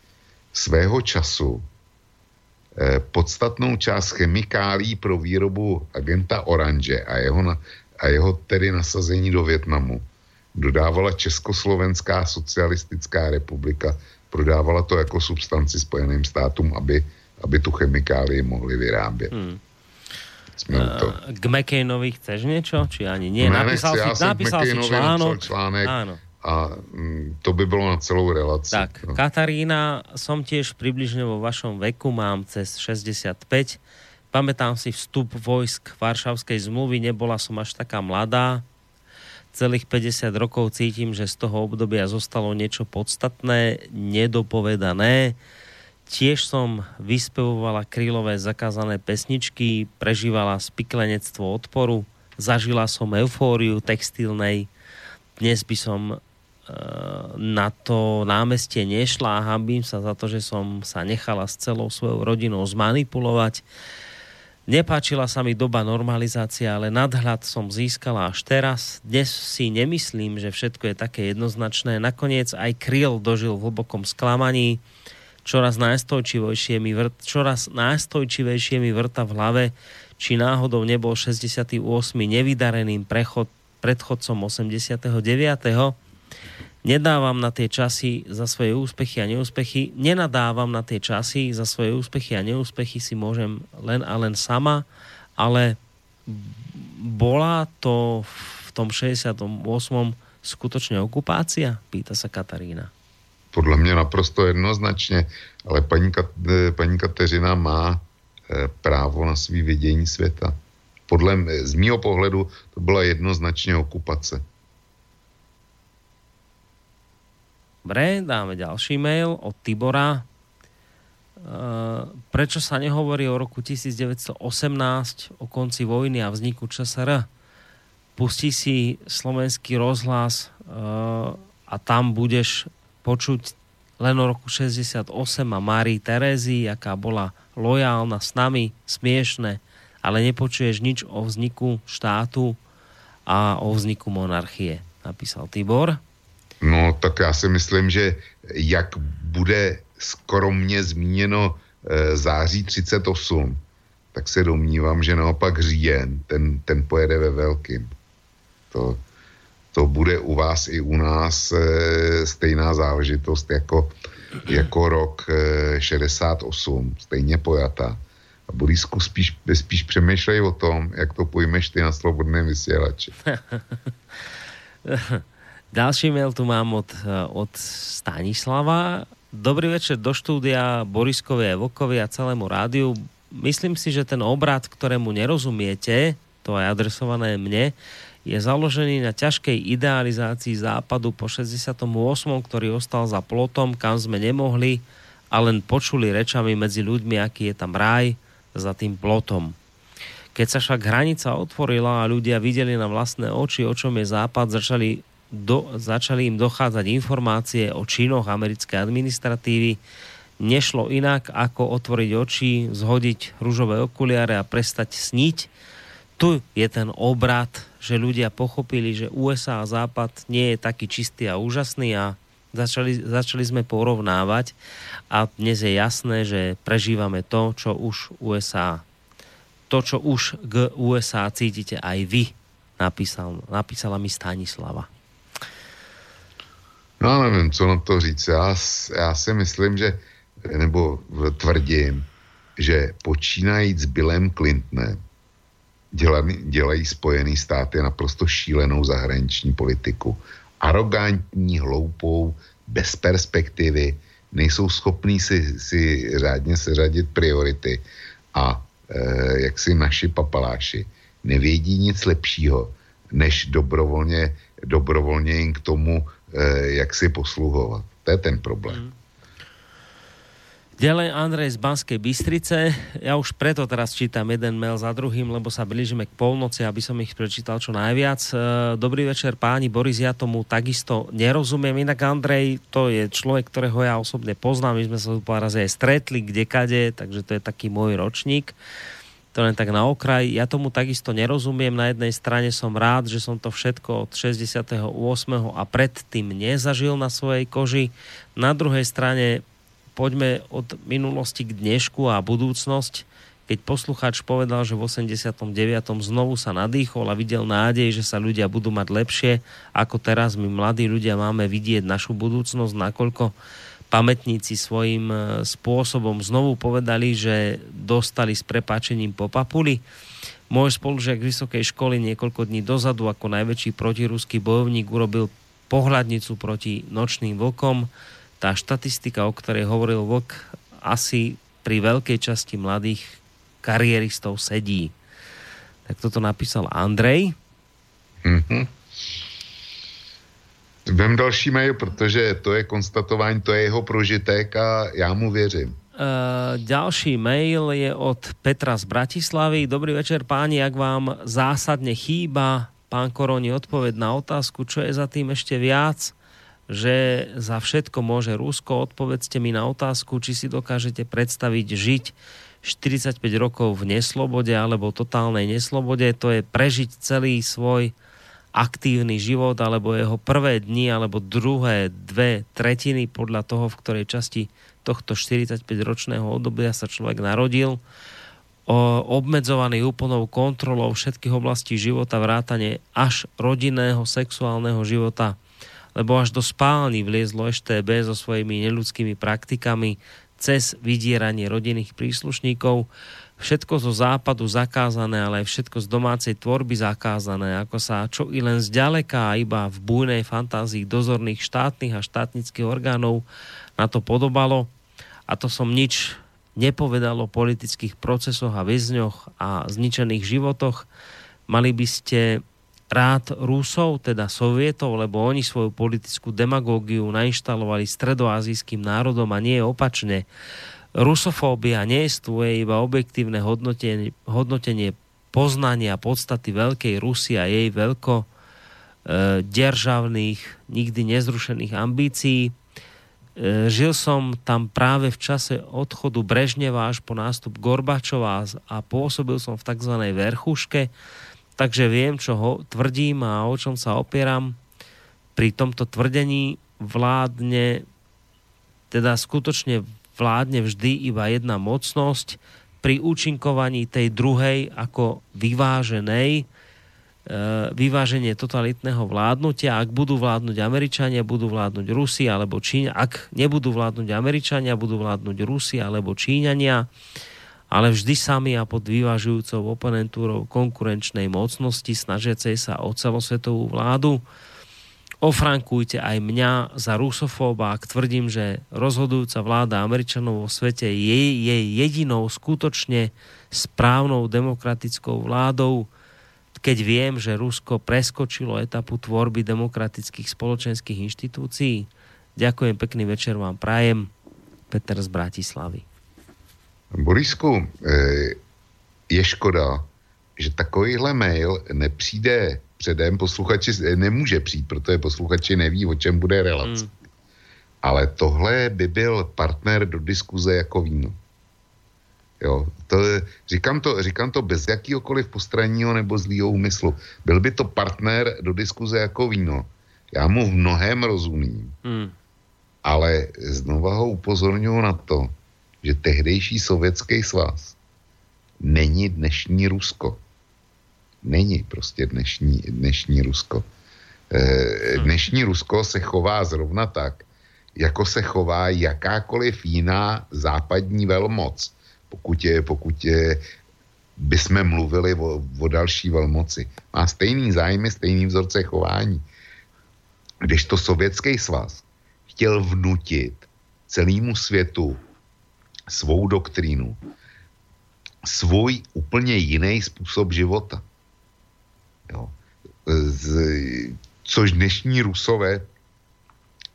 Svého času eh, podstatnou část chemikálí pro výrobu agenta Orange a jeho, na, a jeho tedy nasazení do Větnamu dodávala Československá socialistická republika, prodávala to jako substanci Spojeným státům, aby, aby tu chemikálii mohli vyrábět. Hmm. Jsme toho. K McCainovi chceš niečo? Či ani nie? Ne, napísal nechci, já si, jsem napísal si článok. článek Áno. a mm, to by bylo na celou relaci. Tak, no. Katarína, som tiež približne vo vašom veku, mám cez 65. Pamätám si vstup vojsk Varšavskej zmluvy, nebola som až taká mladá. celých 50 rokov cítim, že z toho obdobia zostalo niečo podstatné, nedopovedané. Tiež som vyspevovala krylové zakázané pesničky, prežívala spiklenectvo odporu, zažila som eufóriu textilnej. Dnes by som e, na to námestie nešla a hambím sa za to, že som sa nechala s celou svojou rodinou zmanipulovať. Nepáčila sa mi doba normalizácia, ale nadhľad som získala až teraz. Dnes si nemyslím, že všetko je také jednoznačné. Nakoniec aj Kryl dožil v hlbokom sklamaní. Čoraz najstojčivejšie mi, vrt, čoraz najstojčivejšie mi vrta v hlave, či náhodou nebol 68. nevydareným prechod, predchodcom 89. Nedávam na tie časy za svoje úspechy a neúspechy. Nenadávam na tie časy za svoje úspechy a neúspechy si môžem len a len sama, ale bola to v tom 68. skutočne okupácia? Pýta sa Katarína. Podle mě naprosto jednoznačně, ale paní, paní Kateřina má e, právo na svý vidění světa. Podle, z mýho pohledu to byla jednoznačně okupace. Dobre, dáme ďalší mail od Tibora. E, prečo sa nehovorí o roku 1918, o konci vojny a vzniku ČSR? Pustí si slovenský rozhlas e, a tam budeš počuť len o roku 68 a Márii Terézy, aká bola lojálna s nami, smiešne, ale nepočuješ nič o vzniku štátu a o vzniku monarchie, napísal Tibor. No tak já si myslím, že jak bude skromně zmíněno e, září 38, tak se domnívám, že naopak říjen, ten, ten pojede ve velkým. To, to bude u vás i u nás e, stejná záležitost jako, jako rok e, 68, stejně pojatá. A Borisku spíš, spíš přemýšlej o tom, jak to pojmeš ty na slobodném vysílači. Ďalší mail tu mám od, od Stanislava. Dobrý večer do štúdia Boriskovi a Vokovi a celému rádiu. Myslím si, že ten obrad, ktorému nerozumiete, to je adresované mne, je založený na ťažkej idealizácii západu po 68., ktorý ostal za plotom, kam sme nemohli a len počuli rečami medzi ľuďmi, aký je tam raj za tým plotom. Keď sa však hranica otvorila a ľudia videli na vlastné oči, o čom je západ, začali do, začali im dochádzať informácie o činoch americkej administratívy. Nešlo inak, ako otvoriť oči, zhodiť rúžové okuliare a prestať sniť. Tu je ten obrad, že ľudia pochopili, že USA a Západ nie je taký čistý a úžasný a začali, začali sme porovnávať a dnes je jasné, že prežívame to, čo už USA to, čo už k USA cítite aj vy, napísal, napísala mi Stanislava. No nevím, co na to říct. Já, já si myslím, že, nebo tvrdím, že počínajíc Billem Clintonem dělají, dělají Spojený státy naprosto šílenou zahraniční politiku. Arogantní, hloupou, bez perspektivy, nejsou schopní si, si řádně seřadit priority a e, jak si naši papaláši nevědí nic lepšího, než dobrovolně, dobrovolně jim k tomu jak si posluhovat. To je ten problém. Mm. Ďalej Andrej z Banskej Bystrice. Ja už preto teraz čítam jeden mail za druhým, lebo sa blížime k polnoci, aby som ich prečítal čo najviac. Eh, dobrý večer páni, Boris, ja tomu takisto nerozumiem. Inak Andrej, to je človek, ktorého ja osobne poznám. My sme sa tu pár razy aj stretli kdekade, takže to je taký môj ročník. To len tak na okraj. Ja tomu takisto nerozumiem. Na jednej strane som rád, že som to všetko od 68. a predtým nezažil na svojej koži. Na druhej strane poďme od minulosti k dnešku a budúcnosť. Keď poslucháč povedal, že v 89. znovu sa nadýchol a videl nádej, že sa ľudia budú mať lepšie, ako teraz my mladí ľudia máme vidieť našu budúcnosť, nakoľko pamätníci svojím e, spôsobom znovu povedali, že dostali s prepáčením po papuli. Môj spolužiak vysokej školy niekoľko dní dozadu ako najväčší protiruský bojovník urobil pohľadnicu proti nočným vlkom. Tá štatistika, o ktorej hovoril vlk, asi pri veľkej časti mladých karieristov sedí. Tak toto napísal Andrej. Mm-hmm. Vem další mail, protože to je konstatování, to je jeho prožitek a já mu věřím. Ďalší mail je od Petra z Bratislavy. Dobrý večer páni, ak vám zásadne chýba, pán Koroni, odpoved na otázku, čo je za tým ešte viac, že za všetko môže Rusko. Odpovedzte mi na otázku, či si dokážete predstaviť žiť 45 rokov v neslobode alebo totálnej neslobode. To je prežiť celý svoj aktívny život alebo jeho prvé dni alebo druhé dve tretiny podľa toho, v ktorej časti tohto 45-ročného obdobia sa človek narodil, obmedzovaný úplnou kontrolou všetkých oblastí života, vrátane až rodinného, sexuálneho života, lebo až do spálny vliezlo EŠTB so svojimi neludskými praktikami cez vydieranie rodinných príslušníkov, všetko zo západu zakázané, ale aj všetko z domácej tvorby zakázané, ako sa čo i len zďaleka iba v bujnej fantázii dozorných štátnych a štátnických orgánov na to podobalo a to som nič nepovedal o politických procesoch a väzňoch a zničených životoch. Mali by ste rád Rusov, teda Sovietov, lebo oni svoju politickú demagógiu nainštalovali stredoazijským národom a nie opačne. Rusofóbia neestuje iba objektívne hodnotenie, hodnotenie poznania podstaty Veľkej Rusy a jej veľko e, deržavných, nikdy nezrušených ambícií E, žil som tam práve v čase odchodu Brežneva až po nástup Gorbačova a pôsobil som v tzv. verchuške, takže viem, čo ho tvrdím a o čom sa opieram. Pri tomto tvrdení vládne, teda skutočne vládne vždy iba jedna mocnosť, pri účinkovaní tej druhej ako vyváženej, E, vyváženie totalitného vládnutia. Ak budú vládnuť Američania, budú vládnuť Rusi alebo Číňa. Ak nebudú vládnuť Američania, budú vládnuť Rusi alebo Číňania ale vždy sami a pod vyvážujúcou oponentúrou konkurenčnej mocnosti snažiacej sa o celosvetovú vládu. Ofrankujte aj mňa za rusofóba, ak tvrdím, že rozhodujúca vláda Američanov vo svete je, je jedinou skutočne správnou demokratickou vládou, keď viem, že Rusko preskočilo etapu tvorby demokratických spoločenských inštitúcií. Ďakujem, pekný večer vám prajem. Peter z Bratislavy. Borisku, eh, je škoda, že takovýhle mail nepřijde předem, posluchači nemůže přijít, protože posluchači neví, o čem bude relace. Hmm. Ale tohle by byl partner do diskuze jako víno. Jo, to, říkám, to, říkám to bez jakýhokoliv postranního nebo zlýho úmyslu. Byl by to partner do diskuze jako víno. Já mu v mnohem rozumím. Hmm. Ale znova ho upozorňuji na to, že tehdejší sovětský svaz není dnešní Rusko. Není prostě dnešní, dnešní Rusko. E, dnešní Rusko se chová zrovna tak, jako se chová jakákoliv jiná západní velmoc pokud, je, pokud je, by jsme mluvili o, o další velmoci. Má stejný zájmy, stejný vzorce chování. Když to sovětský svaz chtěl vnutit celému světu svou doktrínu, svůj úplně jiný způsob života. Jo. Z, což dnešní Rusové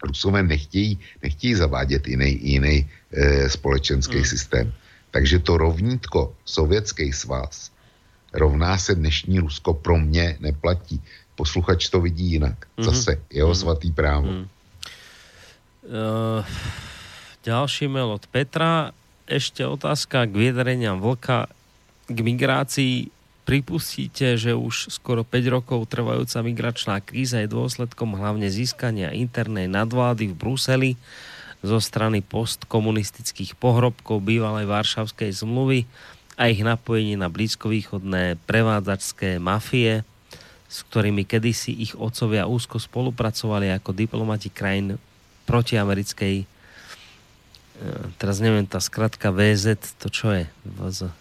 Rusové nechtějí, nechtějí zavádět jiný, jiný e, společenský hmm. systém. Takže to rovnítko Sovětský svaz rovná se dnešní Rusko pro mě neplatí. Posluchač to vidí jinak. Mm-hmm. Zase jeho mm-hmm. svatý právo. Mm. Uh, ďalší mail od Petra. Ešte otázka k vyjadreniam Vlka k migrácii. Pripustíte, že už skoro 5 rokov trvajúca migračná kríza je dôsledkom hlavne získania internej nadvlády v Bruseli zo strany postkomunistických pohrobkov bývalej Varšavskej zmluvy a ich napojení na blízkovýchodné prevádzačské mafie, s ktorými kedysi ich otcovia úzko spolupracovali ako diplomati krajín protiamerickej e, teraz neviem, tá skratka VZ, to čo je? VZ.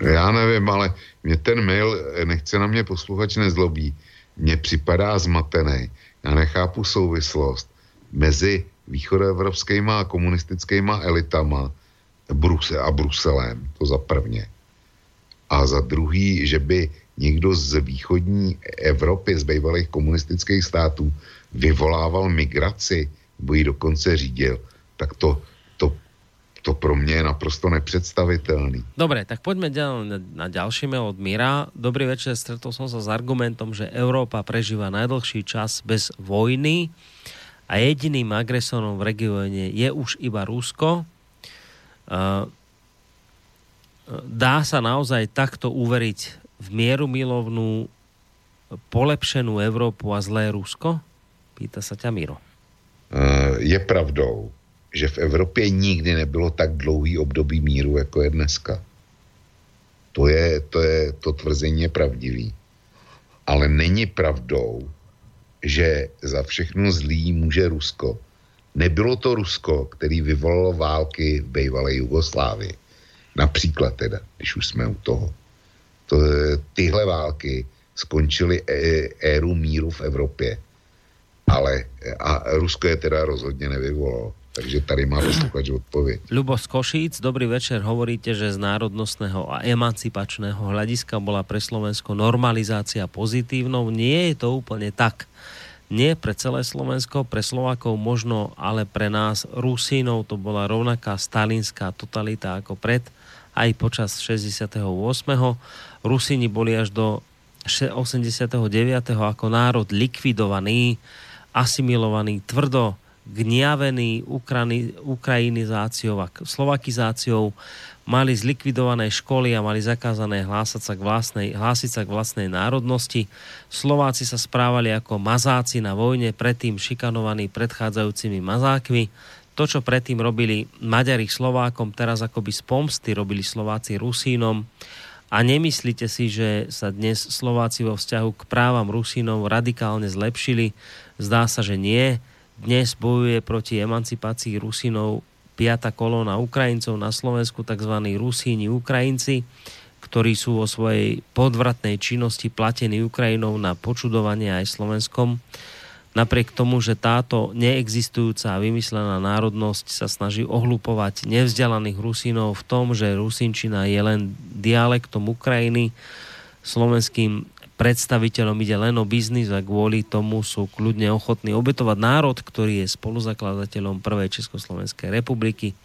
Já nevím, ale mě ten mail, nechce na mě posluchač nezlobí, mně připadá zmatený. Já nechápu souvislost mezi východoevropskýma a komunistickýma elitama Bruse a Bruselem, to za prvně. A za druhý, že by někdo z východní Evropy, z bývalých komunistických států, vyvolával migraci, nebo ji dokonce řídil, tak to, to, pro mě je naprosto nepředstavitelný. Dobre, tak poďme ďalej na, ďalší mail od Mira. Dobrý večer, stretol som sa s argumentom, že Európa prežíva najdlhší čas bez vojny a jediným agresorom v regióne je už iba Rusko. Uh, dá sa naozaj takto uveriť v mieru milovnú polepšenú Európu a zlé Rusko? Pýta sa ťa Miro. Uh, je pravdou, že v Evropě nikdy nebylo tak dlouhý období míru, jako je dneska. To, je, to, je, to tvrzení je pravdivý. Ale není pravdou, že za všechno zlý může Rusko. Nebylo to Rusko, který vyvolalo války v bývalé Jugoslávii. Například teda, když už jsme u toho. To, tyhle války skončily éru míru v Evropě. Ale a Rusko je teda rozhodně nevyvolalo. Takže tady má posluchač odpověď. Ľubo z Košíc, dobrý večer. Hovoríte, že z národnostného a emancipačného hľadiska bola pre Slovensko normalizácia pozitívnou. Nie je to úplne tak. Nie pre celé Slovensko, pre Slovákov možno, ale pre nás Rusínov to bola rovnaká stalinská totalita ako pred, aj počas 68. Rusíni boli až do 89. ako národ likvidovaný, asimilovaný, tvrdo gniavený Ukrani, ukrajinizáciou a slovakizáciou, mali zlikvidované školy a mali zakázané hlásať sa k vlastnej, hlásiť sa k vlastnej národnosti. Slováci sa správali ako mazáci na vojne, predtým šikanovaní predchádzajúcimi mazákmi. To, čo predtým robili Maďari Slovákom, teraz akoby z pomsty robili Slováci Rusínom. A nemyslíte si, že sa dnes Slováci vo vzťahu k právam Rusínov radikálne zlepšili? Zdá sa, že nie dnes bojuje proti emancipácii Rusinov piata kolóna Ukrajincov na Slovensku, tzv. Rusíni Ukrajinci, ktorí sú vo svojej podvratnej činnosti platení Ukrajinou na počudovanie aj Slovenskom. Napriek tomu, že táto neexistujúca a vymyslená národnosť sa snaží ohlupovať nevzdelaných Rusínov v tom, že Rusinčina je len dialektom Ukrajiny, slovenským predstaviteľom ide len o biznis a kvôli tomu sú kľudne ochotní obetovať národ, ktorý je spoluzakladateľom prvej Československej republiky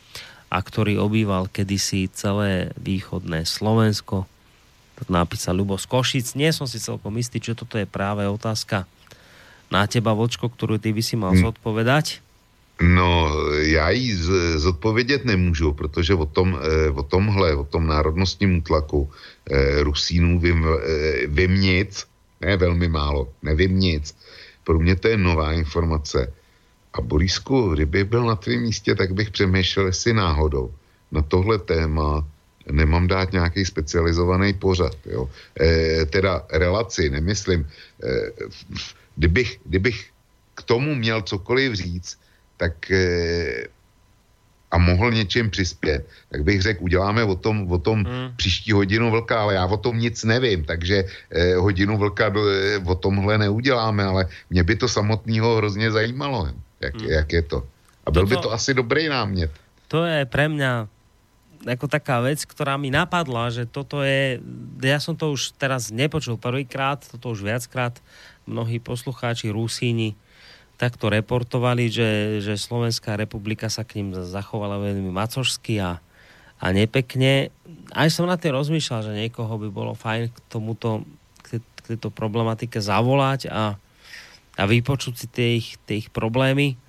a ktorý obýval kedysi celé východné Slovensko. To napísal Ľubo z Košic. Nie som si celkom istý, čo toto je práve otázka na teba, Vočko, ktorú ty by si mal hm. zodpovedať. No, já ji zodpovědět nemůžu, protože o, tom, eh, o tomhle, o tom národnostním útlaku eh, Rusínů vím, eh, vím nic, ne velmi málo, nevím nic. Pro mě to je nová informace. A Borisku, kdybych byl na tvém místě, tak bych přemýšlel, jestli náhodou na tohle téma nemám dát nějaký specializovaný pořad. Jo? E, teda relaci, nemyslím. E, kdybych, kdybych k tomu měl cokoliv říct, tak e, a mohl něčím přispět, tak bych řekl, uděláme o tom, o tom hmm. příští hodinu vlka, ale já o tom nic nevím, takže eh, hodinu vlka do, eh, o tomhle neuděláme, ale mě by to samotného hrozně zajímalo, jak, hmm. jak je to. A byl Toto, by to asi dobrý námět. To je pre mňa ako taká vec, ktorá mi napadla, že toto je, ja som to už teraz nepočul prvýkrát, toto už viackrát mnohí poslucháči Rusíni takto reportovali, že, že Slovenská republika sa k ním zachovala veľmi macožsky a, a nepekne. Aj som na tým rozmýšľal, že niekoho by bolo fajn k tomuto, k, k tejto problematike zavolať a, a vypočuť si tie ich, tie ich problémy.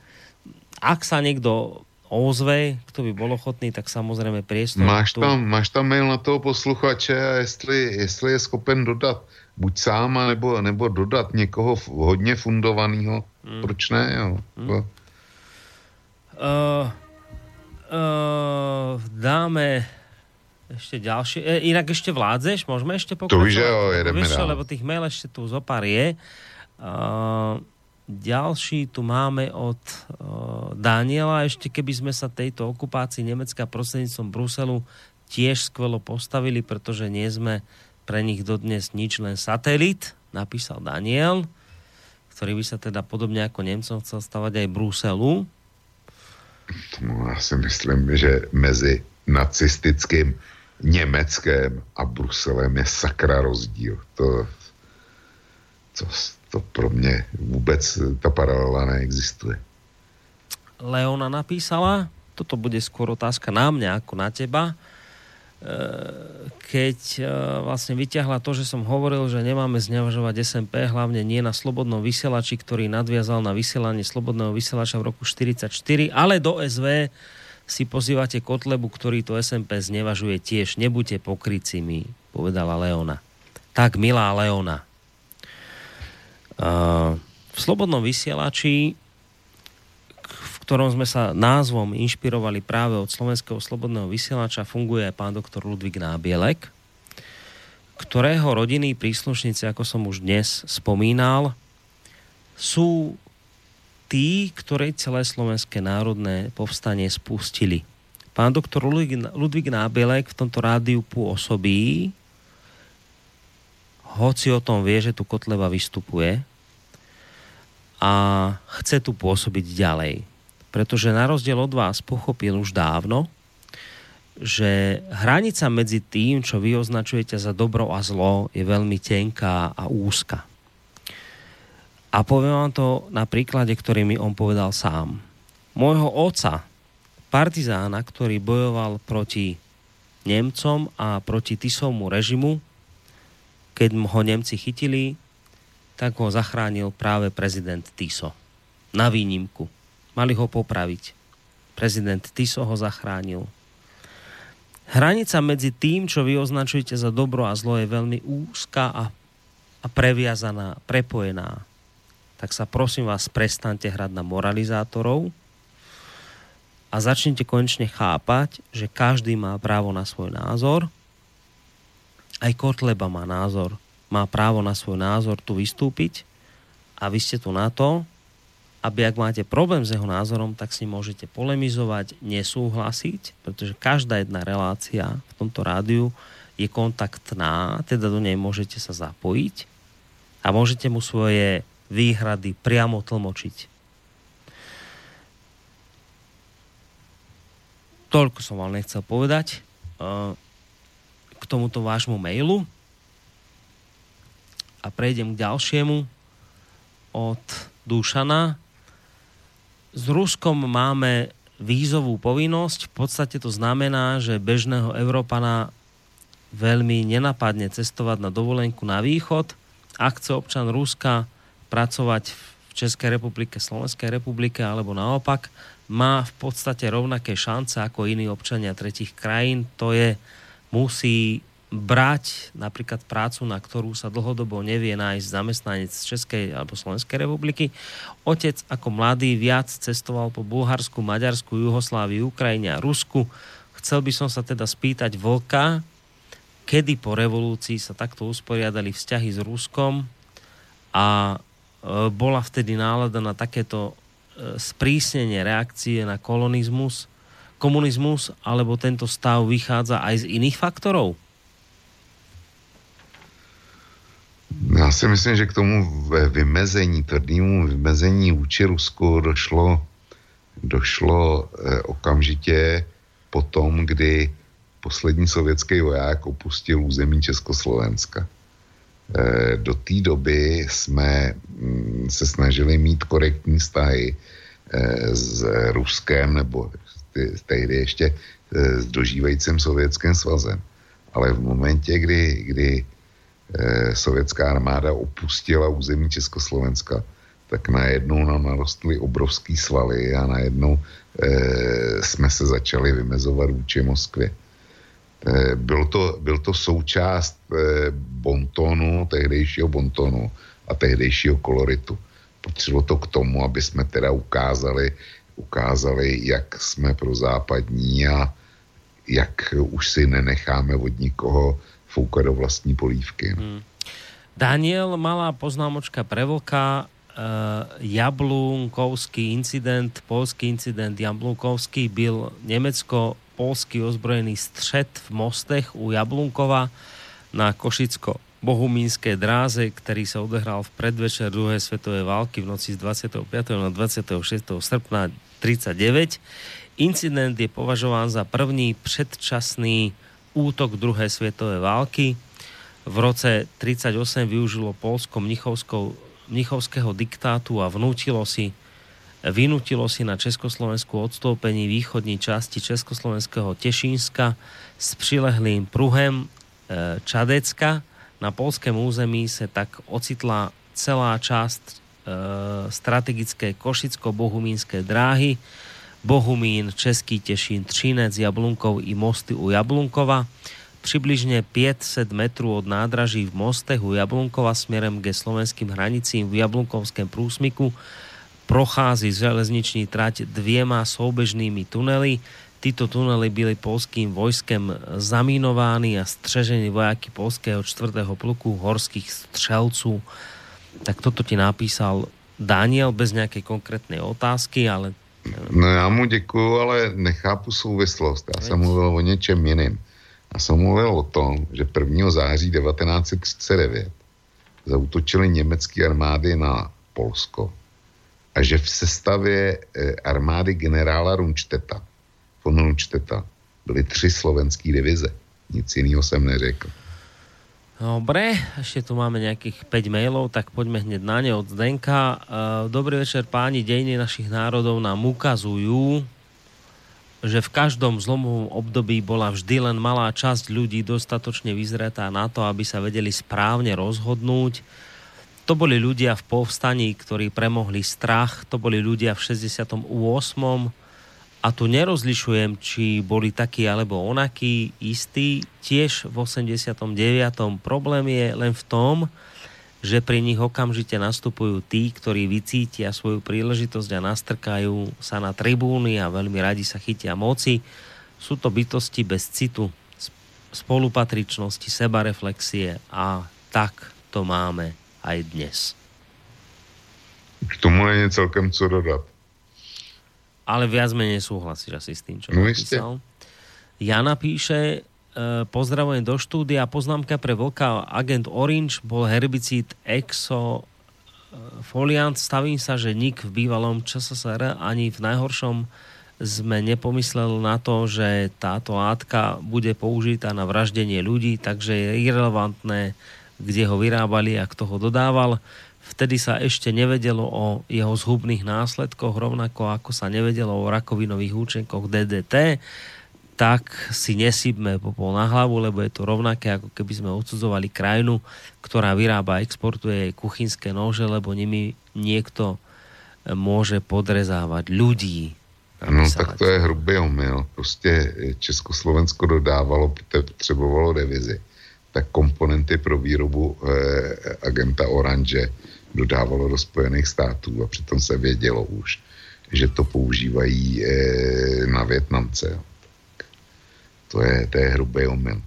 Ak sa niekto ozve, kto by bol ochotný, tak samozrejme priestor. Máš tam, máš tam mail na toho posluchače a jestli, jestli je schopen dodat buď sám, nebo, nebo dodat někoho hodně fundovaného. Hmm. Proč ne? Jo? Hmm. Uh, uh, dáme ešte ďalšie. E, inak ešte vládzeš? Môžeme ešte pokračovať? To už jo, jedeme Vieš, lebo tých mail ešte tu zopár je. Uh, ďalší tu máme od uh, Daniela. Ešte keby sme sa tejto okupácii Nemecka prostredníctvom Bruselu tiež skvelo postavili, pretože nie sme pre nich dodnes nič, len satelit, napísal Daniel, ktorý by sa teda podobne ako Nemcom chcel stavať aj Bruselu. No, já si myslím, že mezi nacistickým Německém a Bruselem je sakra rozdíl. To, to, to pro mě vůbec ta paralela neexistuje. Leona napísala, toto bude skôr otázka na mňa ako na teba, keď e, vlastne vyťahla to, že som hovoril, že nemáme znevažovať SMP, hlavne nie na slobodnom vysielači, ktorý nadviazal na vysielanie slobodného vysielača v roku 1944, ale do SV si pozývate Kotlebu, ktorý to SMP znevažuje tiež. Nebuďte pokrycimi, povedala Leona. Tak, milá Leona. Uh, v Slobodnom vysielači ktorom sme sa názvom inšpirovali práve od Slovenského slobodného vysielača, funguje pán doktor Ludvík Nábielek, ktorého rodinní príslušníci, ako som už dnes spomínal, sú tí, ktorí celé Slovenské národné povstanie spustili. Pán doktor Ludvík Nábielek v tomto rádiu pôsobí, hoci o tom vie, že tu Kotleva vystupuje a chce tu pôsobiť ďalej pretože na rozdiel od vás pochopil už dávno, že hranica medzi tým, čo vy označujete za dobro a zlo, je veľmi tenká a úzka. A poviem vám to na príklade, ktorý mi on povedal sám. Môjho oca, partizána, ktorý bojoval proti Nemcom a proti Tisovmu režimu, keď ho Nemci chytili, tak ho zachránil práve prezident Tiso. Na výnimku Mali ho popraviť. Prezident Tiso ho zachránil. Hranica medzi tým, čo vy označujete za dobro a zlo, je veľmi úzka a, a previazaná, prepojená. Tak sa prosím vás, prestante hrať na moralizátorov a začnite konečne chápať, že každý má právo na svoj názor. Aj Kotleba má názor. Má právo na svoj názor tu vystúpiť a vy ste tu na to, aby ak máte problém s jeho názorom, tak si môžete polemizovať, nesúhlasiť, pretože každá jedna relácia v tomto rádiu je kontaktná, teda do nej môžete sa zapojiť a môžete mu svoje výhrady priamo tlmočiť. Toľko som vám nechcel povedať eh, k tomuto vášmu mailu a prejdem k ďalšiemu od Dušana s Ruskom máme vízovú povinnosť. V podstate to znamená, že bežného Európana veľmi nenapadne cestovať na dovolenku na východ. Ak chce občan Ruska pracovať v Českej republike, Slovenskej republike alebo naopak, má v podstate rovnaké šance ako iní občania tretich krajín. To je, musí brať napríklad prácu, na ktorú sa dlhodobo nevie nájsť zamestnanec z Českej alebo Slovenskej republiky. Otec ako mladý viac cestoval po Bulharsku, Maďarsku, Juhoslávii, Ukrajine a Rusku. Chcel by som sa teda spýtať Vlka, kedy po revolúcii sa takto usporiadali vzťahy s Ruskom a e, bola vtedy nálada na takéto e, sprísnenie reakcie na kolonizmus, komunizmus, alebo tento stav vychádza aj z iných faktorov? Já si myslím, že k tomu vymezení, tvrdému vymezení vůči Rusku došlo, došlo eh, okamžitě po tom, kdy poslední sovětský voják opustil území Československa. Eh, do té doby jsme mm, se snažili mít korektní vztahy eh, s Ruskem nebo tehdy ještě s dožívajícím sovětským svazem. Ale v momentě, kdy, kdy eh, sovětská armáda opustila území Československa, tak najednou nám narostly obrovský svaly a najednou eh, jsme se začali vymezovat vůči Moskvě. Eh, byl, to, byl to součást eh, bontonu, tehdejšího bontonu a tehdejšího koloritu. Potřebovalo to k tomu, aby jsme teda ukázali, ukázali, jak jsme pro západní a jak už si nenecháme od nikoho fouka do vlastní polívky. Hmm. Daniel, malá poznámočka pre Vlka. Uh, Jablunkovský incident, polský incident Jablunkovský byl nemecko-polský ozbrojený střed v mostech u Jablunkova na Košicko bohumínskej dráze, ktorý sa odehral v predvečer druhej svetovej války v noci z 25. na 26. srpna 39. Incident je považován za první předčasný útok druhej svetovej války. V roce 1938 využilo Polsko mnichovského diktátu a vnútilo si vynutilo si na Československu odstoupení východní časti Československého Tešínska s přilehlým pruhem e, Čadecka. Na polském území se tak ocitla celá časť e, strategické Košicko-Bohumínskej dráhy, Bohumín, Český Tešín, Třinec, Jablunkov i mosty u Jablunkova. Přibližne 500 metrů od nádraží v mostech u Jablunkova směrem ke slovenským hranicím v Jablunkovském prúsmiku prochází železniční trať dvěma soubežnými tunely. Tyto tunely byly polským vojskem zaminovány a střežení vojáky polského 4. pluku horských střelců. Tak toto ti napísal Daniel bez nějaké konkrétnej otázky, ale No já mu děkuju, ale nechápu souvislost. Já jsem mluvil o něčem jiném. Já jsem mluvil o tom, že 1. září 1939 zautočili německé armády na Polsko a že v sestavě eh, armády generála Runšteta, von Runšteta, byly tři slovenské divize. Nic jiného jsem neřekl. Dobre, ešte tu máme nejakých 5 mailov, tak poďme hneď na ne od Zdenka. E, dobrý večer páni, dejiny našich národov nám ukazujú, že v každom zlomovom období bola vždy len malá časť ľudí dostatočne vyzretá na to, aby sa vedeli správne rozhodnúť. To boli ľudia v povstaní, ktorí premohli strach, to boli ľudia v 68 a tu nerozlišujem, či boli takí alebo onakí istí. Tiež v 89. problém je len v tom, že pri nich okamžite nastupujú tí, ktorí vycítia svoju príležitosť a nastrkajú sa na tribúny a veľmi radi sa chytia moci. Sú to bytosti bez citu, spolupatričnosti, sebareflexie a tak to máme aj dnes. K tomu je celkem co dodat ale viac menej súhlasíš asi s tým, čo no napísal. Jana píše, e, pozdravujem do štúdia, poznámka pre vlka agent Orange bol herbicid exo e, foliant. Stavím sa, že nik v bývalom ČSSR ani v najhoršom sme nepomysleli na to, že táto látka bude použitá na vraždenie ľudí, takže je irrelevantné, kde ho vyrábali a kto ho dodával. Vtedy sa ešte nevedelo o jeho zhubných následkoch, rovnako ako sa nevedelo o rakovinových účinkoch DDT, tak si nesypme popol na hlavu, lebo je to rovnaké, ako keby sme odsudzovali krajinu, ktorá vyrába a exportuje kuchynské nože, lebo nimi niekto môže podrezávať ľudí. No tak to je hrubý omyl. Prostě Československo dodávalo, potřebovalo devizi. Tak komponenty pro výrobu eh, agenta Orange dodávalo do Spojených států a přitom se vědělo už, že to používají e, na Větnamce. To je, to je hrubý omyl.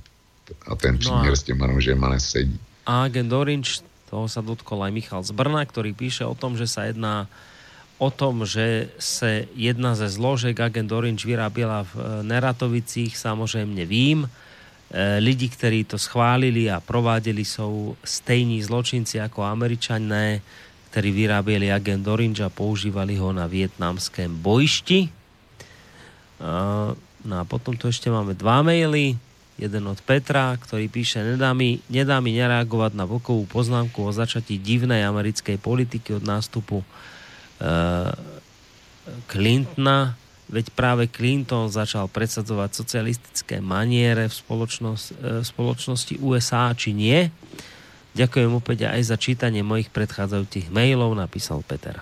A ten příměr no a... s těma nožema nesedí. A agent Orange, toho sa dotkol aj Michal z Brna, ktorý píše o tom, že sa jedná o tom, že se jedna ze zložek agent Orange vyrábila v e, Neratovicích, samozrejme vím, lidi, ktorí to schválili a provádeli sú stejní zločinci ako Američané, ktorí vyrábili agent Orange a používali ho na vietnamském bojišti. No a potom tu ešte máme dva maily. Jeden od Petra, ktorý píše, nedá mi, nedá mi nereagovať na vokovú poznámku o začatí divnej americkej politiky od nástupu uh, Clintona Veď práve Clinton začal predsadzovať socialistické maniere v, spoločnosť, e, v spoločnosti USA, či nie? Ďakujem opäť aj za čítanie mojich predchádzajúcich mailov, napísal Peter.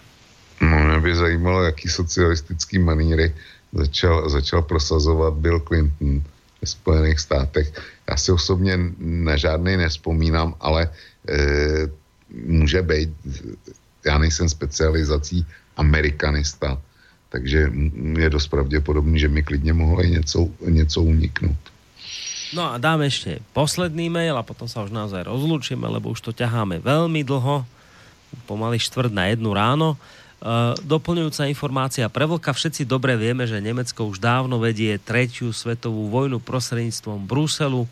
No, mě by zajímalo, jaký socialistický maníry začal, začal prosazovat Bill Clinton ve Spojených státech. Já si osobně na žádný nespomínám, ale e, může být, já nejsem specializací amerikanista, takže je dost pravděpodobný, že mi klidně mohlo něco, něco uniknout. No a dáme ešte posledný mail a potom sa už naozaj rozlúčime, lebo už to ťaháme veľmi dlho, pomaly štvrt na jednu ráno. Uh, doplňujúca informácia pre Vlka. Všetci dobre vieme, že Nemecko už dávno vedie tretiu svetovú vojnu prostredníctvom Bruselu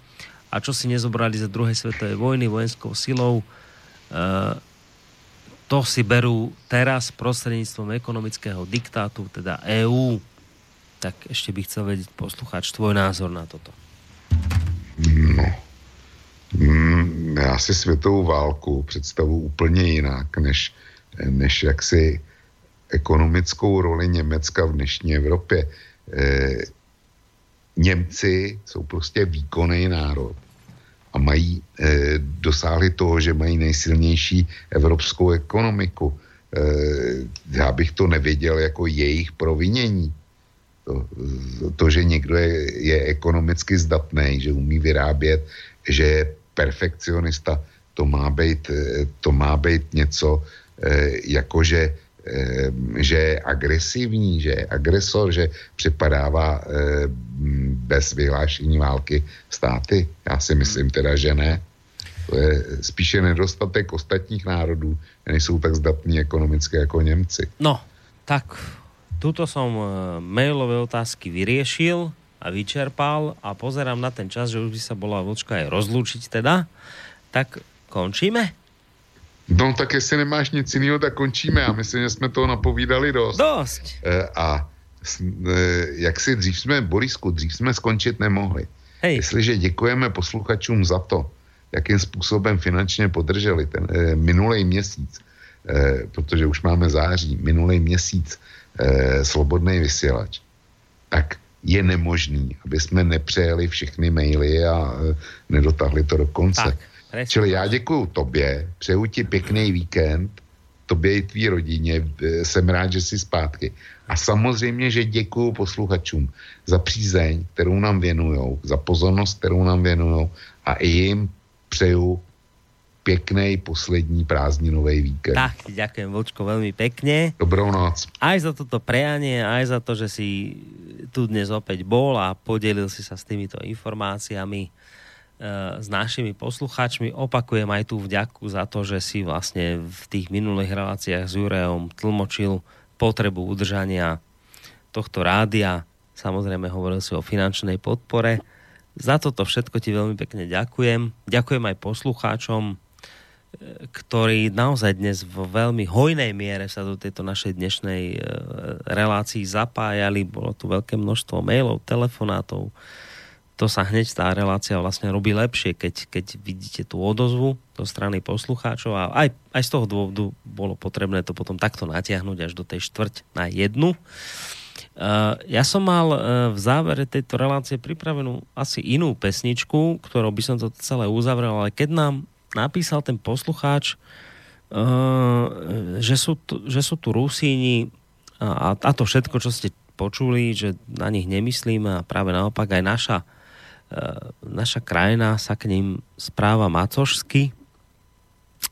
a čo si nezobrali za druhej svetovej vojny vojenskou silou, uh, to si berú teraz prostredníctvom ekonomického diktátu, teda EÚ. Tak ešte by chcel vedieť poslucháč tvoj názor na toto. No, mm, já si světovou válku představu úplně jinak, než, než jaksi ekonomickou roli Německa v dnešní Evropě. E, Němci jsou prostě výkonný národ a mají, e, dosáhli toho, že mají nejsilnější evropskou ekonomiku. E, já bych to nevěděl jako jejich provinění. To, to že někdo je, je ekonomicky zdatný, že umí vyrábět, že je perfekcionista, to má být, to má být něco, jakože že je agresivní, že je agresor, že připadává bez vyhlášení války státy. Já si myslím teda, že ne. To je spíše nedostatek ostatních národů, nejsou tak zdatní ekonomicky jako Němci. No, tak tuto som mailové otázky vyriešil a vyčerpal a pozerám na ten čas, že už by sa bola Vlčka aj rozlúčiť teda. Tak končíme? No tak jestli nemáš nic jiného, tak končíme. Já myslím, že jsme toho napovídali dost. Dost. E, a jak si dřív jsme, Borisku, dřív jsme skončit nemohli. Hej. Jestliže děkujeme posluchačům za to, jakým způsobem finančně podrželi ten e, minulý měsíc, e, protože už máme září, minulý měsíc e, slobodný vysílač, tak je nemožný, aby jsme nepřejeli všechny maily a e, nedotáhli to do konce. Tak. Čili já děkuju tobě, přeju ti pěkný víkend, tobě i tvý rodině, jsem rád, že jsi zpátky. A samozřejmě, že děkuju posluchačům za přízeň, kterou nám věnujou, za pozornost, kterou nám věnujou a i jim přeju peknej poslední prázdninový víkend. Tak, ďakujem Vlčko veľmi pekne. Dobrou noc. Aj za toto prejanie, aj za to, že si tu dnes opäť bol a podelil si sa s týmito informáciami s našimi poslucháčmi. Opakujem aj tú vďaku za to, že si vlastne v tých minulých reláciách s Jurejom tlmočil potrebu udržania tohto rádia. Samozrejme hovoril si o finančnej podpore. Za toto všetko ti veľmi pekne ďakujem. Ďakujem aj poslucháčom, ktorí naozaj dnes vo veľmi hojnej miere sa do tejto našej dnešnej relácii zapájali. Bolo tu veľké množstvo mailov, telefonátov, to sa hneď tá relácia vlastne robí lepšie, keď, keď vidíte tú odozvu zo strany poslucháčov a aj, aj z toho dôvodu bolo potrebné to potom takto natiahnuť až do tej štvrť na jednu. Uh, ja som mal uh, v závere tejto relácie pripravenú asi inú pesničku, ktorou by som to celé uzavrel, ale keď nám napísal ten poslucháč, uh, že, sú tu, že sú tu Rusíni a, a to všetko, čo ste počuli, že na nich nemyslíme a práve naopak aj naša naša krajina sa k ním správa macožsky.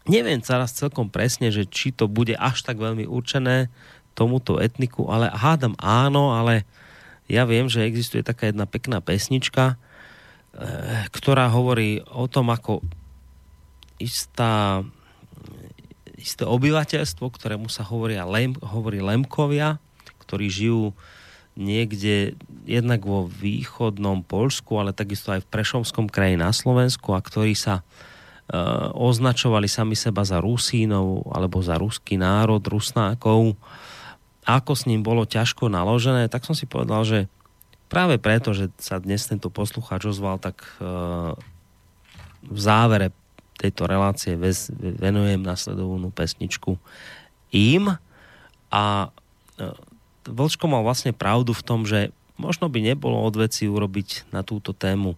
Neviem teraz celkom presne, že či to bude až tak veľmi určené tomuto etniku, ale hádam áno, ale ja viem, že existuje taká jedna pekná pesnička, ktorá hovorí o tom, ako istá, isté obyvateľstvo, ktorému sa hovoria lem, hovorí Lemkovia, ktorí žijú niekde jednak vo východnom Polsku, ale takisto aj v Prešovskom kraji na Slovensku a ktorí sa e, označovali sami seba za Rusínov alebo za ruský národ, Rusnákov. Ako s ním bolo ťažko naložené, tak som si povedal, že práve preto, že sa dnes tento poslucháč ozval, tak e, v závere tejto relácie venujem nasledovnú pesničku im a e, Vlčko mal vlastne pravdu v tom, že možno by nebolo od veci urobiť na túto tému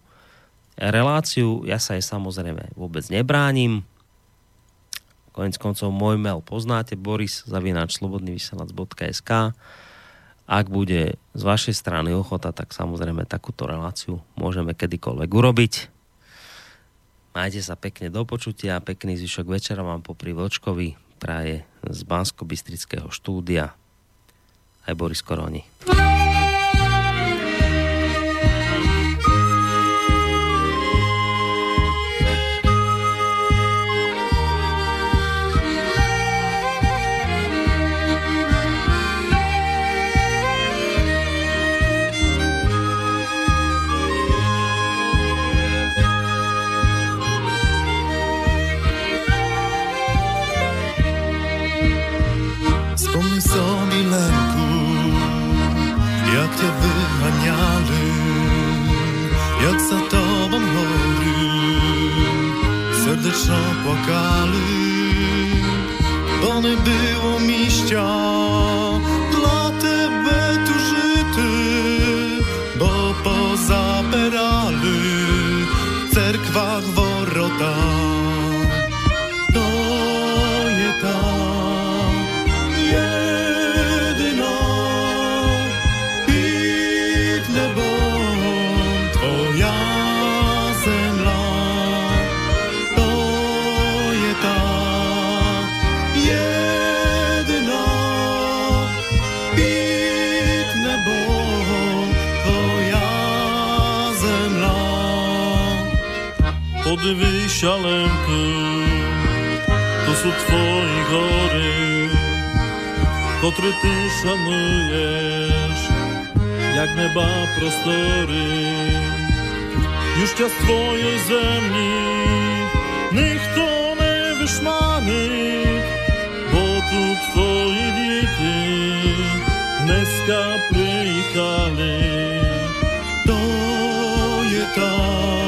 reláciu. Ja sa jej samozrejme vôbec nebránim. Konec koncov môj mail poznáte boris zavináč slobodnyvysielac.sk Ak bude z vašej strany ochota, tak samozrejme takúto reláciu môžeme kedykoľvek urobiť. Majte sa pekne do počutia, pekný zvyšok večera vám popri Vlčkovi praje z Bansko-Bystrického štúdia aj Boris Koroni. Tě vyhaňali, jak za tobą hory Serdečno płakali Bo nie było miścia Dla tebe tu żyty Bo pozaperali W cerkwach worota Подивись, Аленко, то sú твої гори, котрі ти шануєш, як неба простори. Już час твоєї землі ніхто не вишманить, бо тут твої діти днеска приїхали. То є та